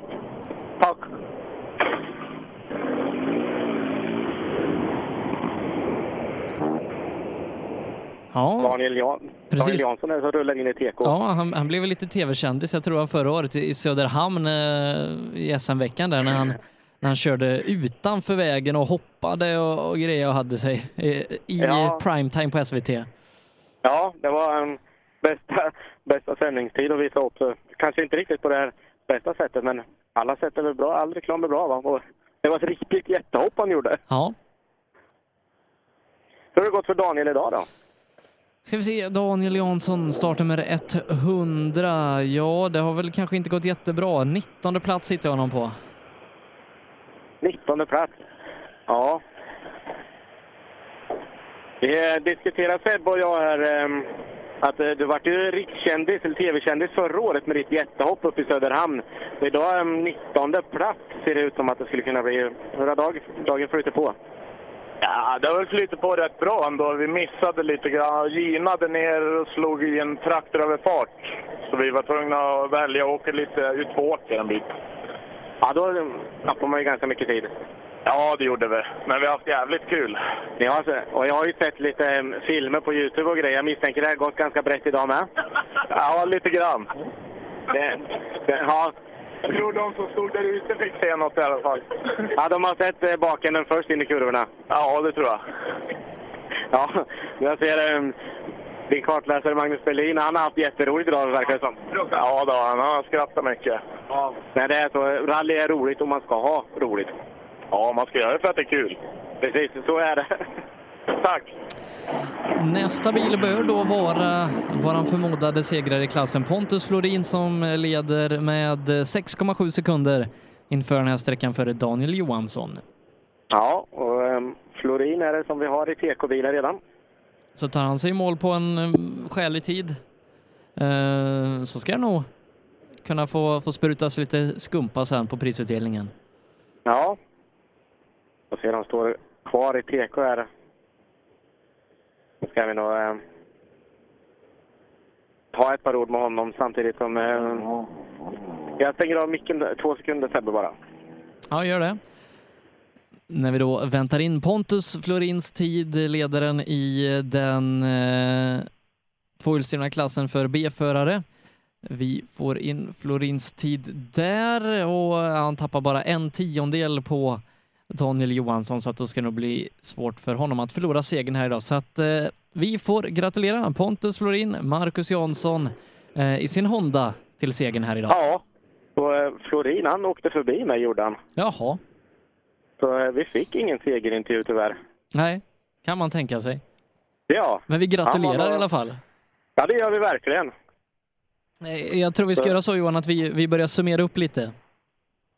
Tack. Ja, Daniel, Jan, Precis. Daniel Jansson är som rullar in i TK. ja han, han blev väl lite tv-kändis, jag tror förra året i Söderhamn eh, i SM-veckan där när han, när han körde utanför vägen och hoppade och, och grejer och hade sig i, i Ja. primetime på SVT. Ja, det var en bästa, bästa sändningstid att visa upp. Kanske inte riktigt på det här bästa sättet, men alla sätt är väl bra. All reklam är bra. Va? Och det var ett riktigt jättehopp han gjorde. Ja. Hur har det gått för Daniel idag då? Ska vi se, Daniel Jansson startar med 100. Ja, det har väl kanske inte gått jättebra. 19 plats sitter jag honom på. 19 plats. Ja. Vi diskuterade, diskuterar Sebbe och jag här ehm, att eh, du vart ju rikskändis, eller tv-kändis förra året med ditt jättehopp uppe i Söderhamn. Idag ehm, är 19 plats ser det ut som att det skulle kunna bli. Hur har dag, dagen flutit på? Ja, det har väl flyttat på rätt bra ändå. Vi missade lite grann. Ginade ner och slog i en traktoröverfart. Så vi var tvungna att välja att åka lite utför en bit. Ja, då tappar man ju ganska mycket tid. Ja, det gjorde vi. Men vi har haft jävligt kul. Så- och jag har ju sett lite em, filmer på Youtube och grejer. Jag misstänker det har gått ganska brett idag med. Ja, lite grann. Det, det, ja. Jag tror de som stod där ute fick se något i alla fall. ja, de har sett eh, bakänden först in i kurvorna. Ja, det tror jag. Ja, jag ser um, din kartläsare Magnus Berlin. Han har haft jätteroligt idag verkar det som. Ja, då, han har skrattat mycket. Ja. Men det är så, rally är roligt och man ska ha roligt. Ja, man ska göra det för att det är kul. Precis, så är det. Tack! Nästa bil bör då vara våran förmodade segrare i klassen Pontus Florin som leder med 6,7 sekunder inför den här sträckan före Daniel Johansson. Ja, och um, Florin är det som vi har i TK-bilar redan. Så tar han sig i mål på en um, skälig tid eh, så ska det nog kunna få, få sprutas lite skumpa sen på prisutdelningen. Ja. Och ser han står kvar i TK här. Då ska vi nog eh, ta ett par ord med honom samtidigt som... Eh, jag stänger av micken två sekunder Sebbe bara. Ja, gör det. När vi då väntar in Pontus Florins tid, ledaren i den eh, tvåhjulsdrivna klassen för B-förare. Vi får in Florins tid där och han tappar bara en tiondel på Daniel Johansson så att då ska det nog bli svårt för honom att förlora segern här idag. Så att eh, vi får gratulera Pontus Florin, Marcus Jansson eh, i sin Honda till segern här idag. Ja, och eh, Florin han åkte förbi mig gjorde han. Jaha, Så eh, vi fick ingen segerintervju tyvärr. nej, kan man tänka sig. Ja. Men vi gratulerar Ja, i alla fall. Ja, det gör vi verkligen. Eh, Jag tror vi ska Så- göra så Johan, att vi, vi börjar summera upp lite.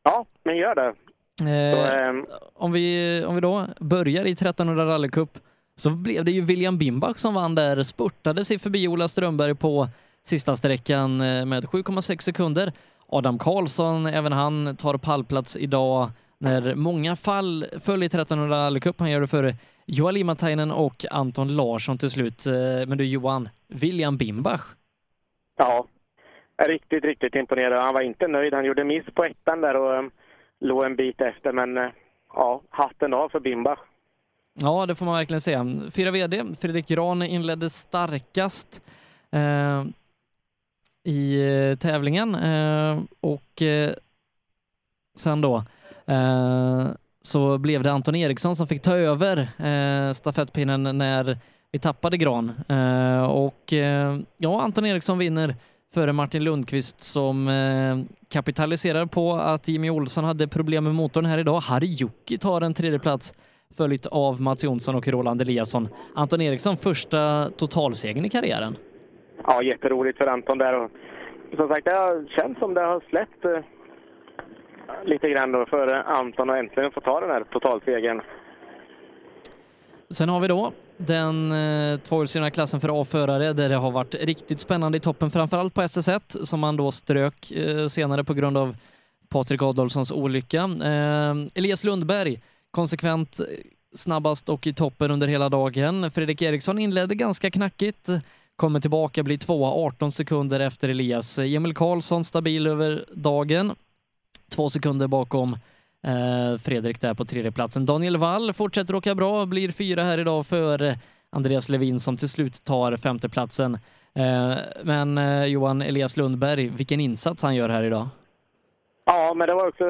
Ja, men gör det. Eh, Så, ehm, om, vi, om vi då börjar i 1300 rallycup så blev det ju William Bimbach som vann där, spurtade sig förbi Ola Strömberg på sista sträckan eh, med 7,6 sekunder. Adam Karlsson, även han tar pallplats idag när många fall föll i 1300 rallycup. Han gör det före Joali Matainen och Anton Larsson till slut. Eh, Men du Johan, William Bimbach, Ja, är riktigt, riktigt imponerad. Han var inte nöjd. Han gjorde miss på ettan där och um, låg en bit efter. Men eh, ja, hatten av för Bimbach. Ja, det får man verkligen säga. Fyra VD, Fredrik Gran inledde starkast eh, i eh, tävlingen eh, och eh, sen då eh, så blev det Anton Eriksson som fick ta över eh, stafettpinnen när vi tappade Gran. Eh, och eh, ja, Anton Eriksson vinner före Martin Lundqvist som eh, kapitaliserar på att Jimmy Olsson hade problem med motorn här idag. Harry Jocke tar en tredje plats följt av Mats Jonsson och Roland Eliasson. Anton Eriksson, första totalsegern i karriären. Ja, jätteroligt för Anton där. Och, som sagt, det har känts som det har släppt eh, lite grann då för Anton att äntligen få ta den här totalsegern. Sen har vi då den eh, tvåhjulsdrivna klassen för A-förare där det har varit riktigt spännande i toppen, framförallt på SS1 som man då strök eh, senare på grund av Patrik Adolfssons olycka. Eh, Elias Lundberg konsekvent eh, snabbast och i toppen under hela dagen. Fredrik Eriksson inledde ganska knackigt, kommer tillbaka, blir tvåa 18 sekunder efter Elias. Emil Karlsson stabil över dagen, två sekunder bakom Eh, Fredrik där på tredjeplatsen. Daniel Wall fortsätter åka bra, blir fyra här idag för Andreas Levin som till slut tar femteplatsen. Eh, men eh, Johan Elias Lundberg, vilken insats han gör här idag. Ja, men det var också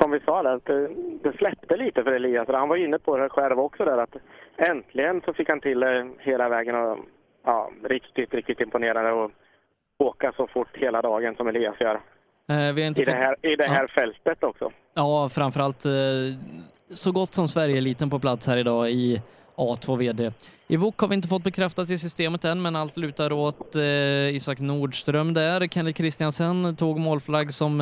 som vi sa där, att det, det släppte lite för Elias. Han var inne på det själv också där att äntligen så fick han till eh, hela vägen och ja, riktigt, riktigt imponerande att åka så fort hela dagen som Elias gör. Eh, I, det här, I det här ja. fältet också. Ja, framförallt eh, så gott som Sverige-eliten på plats här idag i A2 VD. I VOK har vi inte fått bekräftat i systemet än, men allt lutar åt eh, Isak Nordström där. Kenneth Christiansen tog målflagg som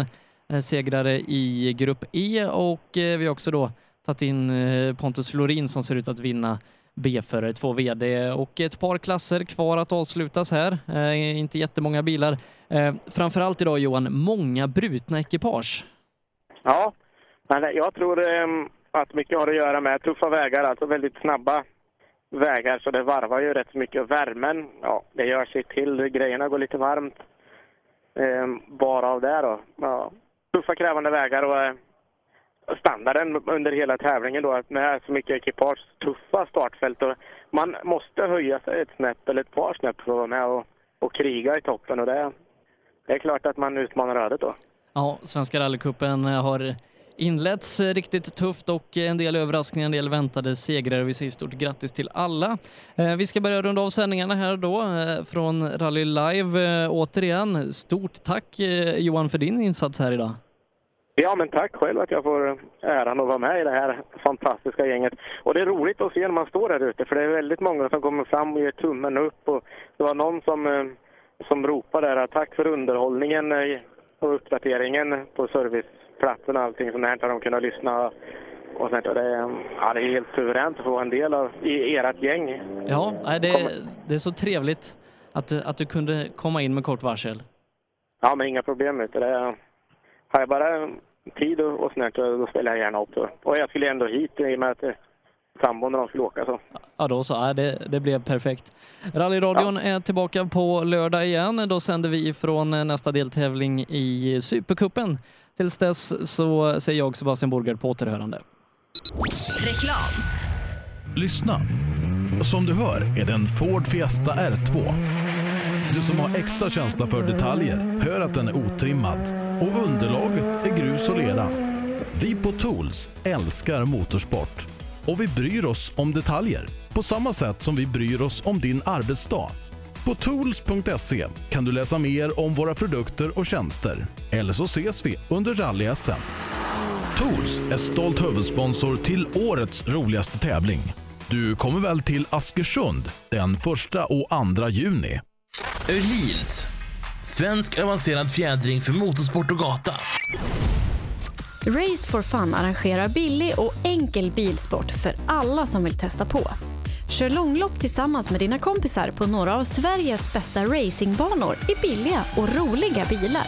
eh, segrare i Grupp E och eh, vi har också då tagit in eh, Pontus Florin som ser ut att vinna B-förare, två VD och ett par klasser kvar att avslutas här. Eh, inte jättemånga bilar. Eh, framförallt idag Johan, många brutna ekipage. Ja, men jag tror eh, att mycket har att göra med tuffa vägar, alltså väldigt snabba vägar, så det varvar ju rätt mycket. Värmen, ja, det gör sitt till. Grejerna går lite varmt eh, bara av det då. Ja, tuffa, krävande vägar och eh, standarden under hela tävlingen då, med så mycket ekipage, tuffa startfält. Och man måste höja sig ett snäpp eller ett par snäpp för att vara med och, och kriga i toppen. Och det, det är klart att man utmanar ödet då. Ja, Svenska rallycupen eh, har inletts eh, riktigt tufft och en del överraskningar, en del väntade segrar. Vi säger stort grattis till alla. Eh, vi ska börja runda av sändningarna här då från Rally Live. Återigen, stort tack Johan för din insats här idag. Ja, men tack själv att jag får äran att vara med i det här fantastiska gänget. Och det är roligt att se när man står där ute, för det är väldigt många som kommer fram och ger tummen upp. Och det var någon som, som ropade där, tack för underhållningen och uppdateringen på serviceplatsen och allting sånt där. De kunnat lyssna och sånt. Det, är, ja, det är helt suveränt att få vara en del av i ert gäng. Ja, det, det är så trevligt att du, att du kunde komma in med kort varsel. Ja, men inga problem. Det är, har jag bara tid och, och sånt då ställer jag gärna upp. Då. Och jag skulle ändå hit i och med att sambon när de skulle åka. Så. Ja, då så. Ja, det, det blev perfekt. Rallyradion ja. är tillbaka på lördag igen. Då sänder vi från nästa deltävling i Supercupen. Tills dess så säger jag Sebastian Borgard på återhörande. Reklam. Lyssna. Som du hör är det en Ford Fiesta R2. Du som har extra känsla för detaljer hör att den är otrimmad och underlaget är grus och lera. Vi på Tools älskar motorsport och vi bryr oss om detaljer på samma sätt som vi bryr oss om din arbetsdag. På tools.se kan du läsa mer om våra produkter och tjänster. Eller så ses vi under rally-SM. Tools är stolt huvudsponsor till årets roligaste tävling. Du kommer väl till Askersund den 1 och 2 juni? Öhlins, svensk avancerad fjädring för motorsport och gata. Race for Fun arrangerar billig och enkel bilsport för alla som vill testa på. Kör långlopp tillsammans med dina kompisar på några av Sveriges bästa racingbanor i billiga och roliga bilar.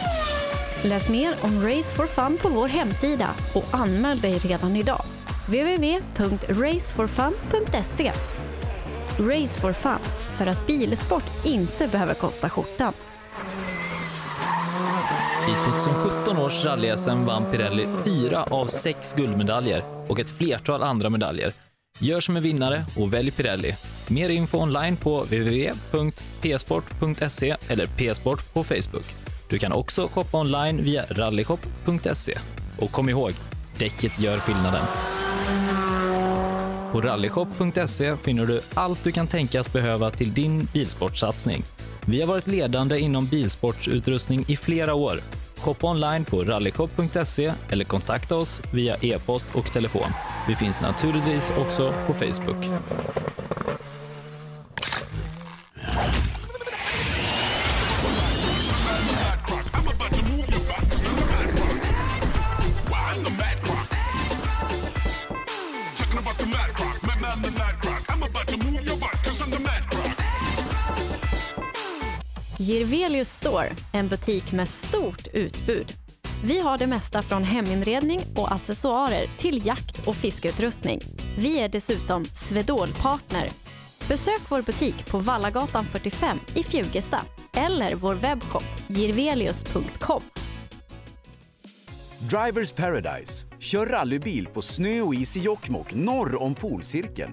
Läs mer om Race for Fun på vår hemsida och anmäl dig redan idag. www.raceforfun.se Race for Fun, för att bilsport inte behöver kosta skjortan. I 2017 års rally vann Pirelli fyra av sex guldmedaljer och ett flertal andra medaljer. Gör som en vinnare och välj Pirelli. Mer info online på www.psport.se eller psport på Facebook. Du kan också shoppa online via rallyshop.se. Och kom ihåg, däcket gör skillnaden. På rallyshop.se finner du allt du kan tänkas behöva till din bilsportsatsning. Vi har varit ledande inom bilsportsutrustning i flera år Shoppa online på rallyshop.se eller kontakta oss via e-post och telefon. Vi finns naturligtvis också på Facebook. Girvelius Store, en butik med stort utbud. Vi har det mesta från heminredning och accessoarer till jakt och fiskeutrustning. Vi är dessutom Swedol-partner. Besök vår butik på Vallagatan 45 i Fjugesta eller vår webbshop girvelius.com. Drivers Paradise. Kör rallybil på snö och is i Jokkmokk norr om polcirkeln.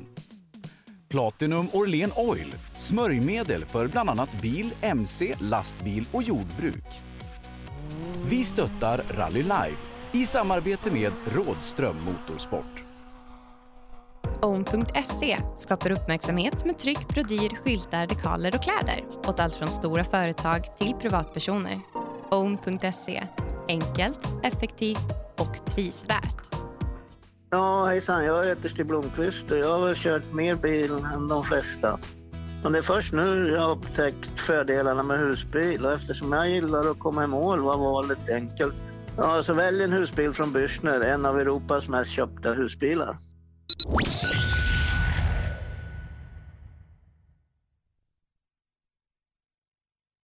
Platinum Orlen Oil. Smörjmedel för bland annat bil, mc, lastbil och jordbruk. Vi stöttar Rally Life i samarbete med Rådström Motorsport. Own.se skapar uppmärksamhet med tryck, brodyr, skyltar, dekaler och kläder åt allt från stora företag till privatpersoner. Own.se enkelt, effektivt och prisvärt. Ja, hejsan. Jag heter Stig Blomqvist och jag har väl kört mer bil än de flesta. Men det är först nu jag har upptäckt fördelarna med husbil och eftersom jag gillar att komma i mål var valet enkelt. Ja, så välj en husbil från Bürstner, en av Europas mest köpta husbilar.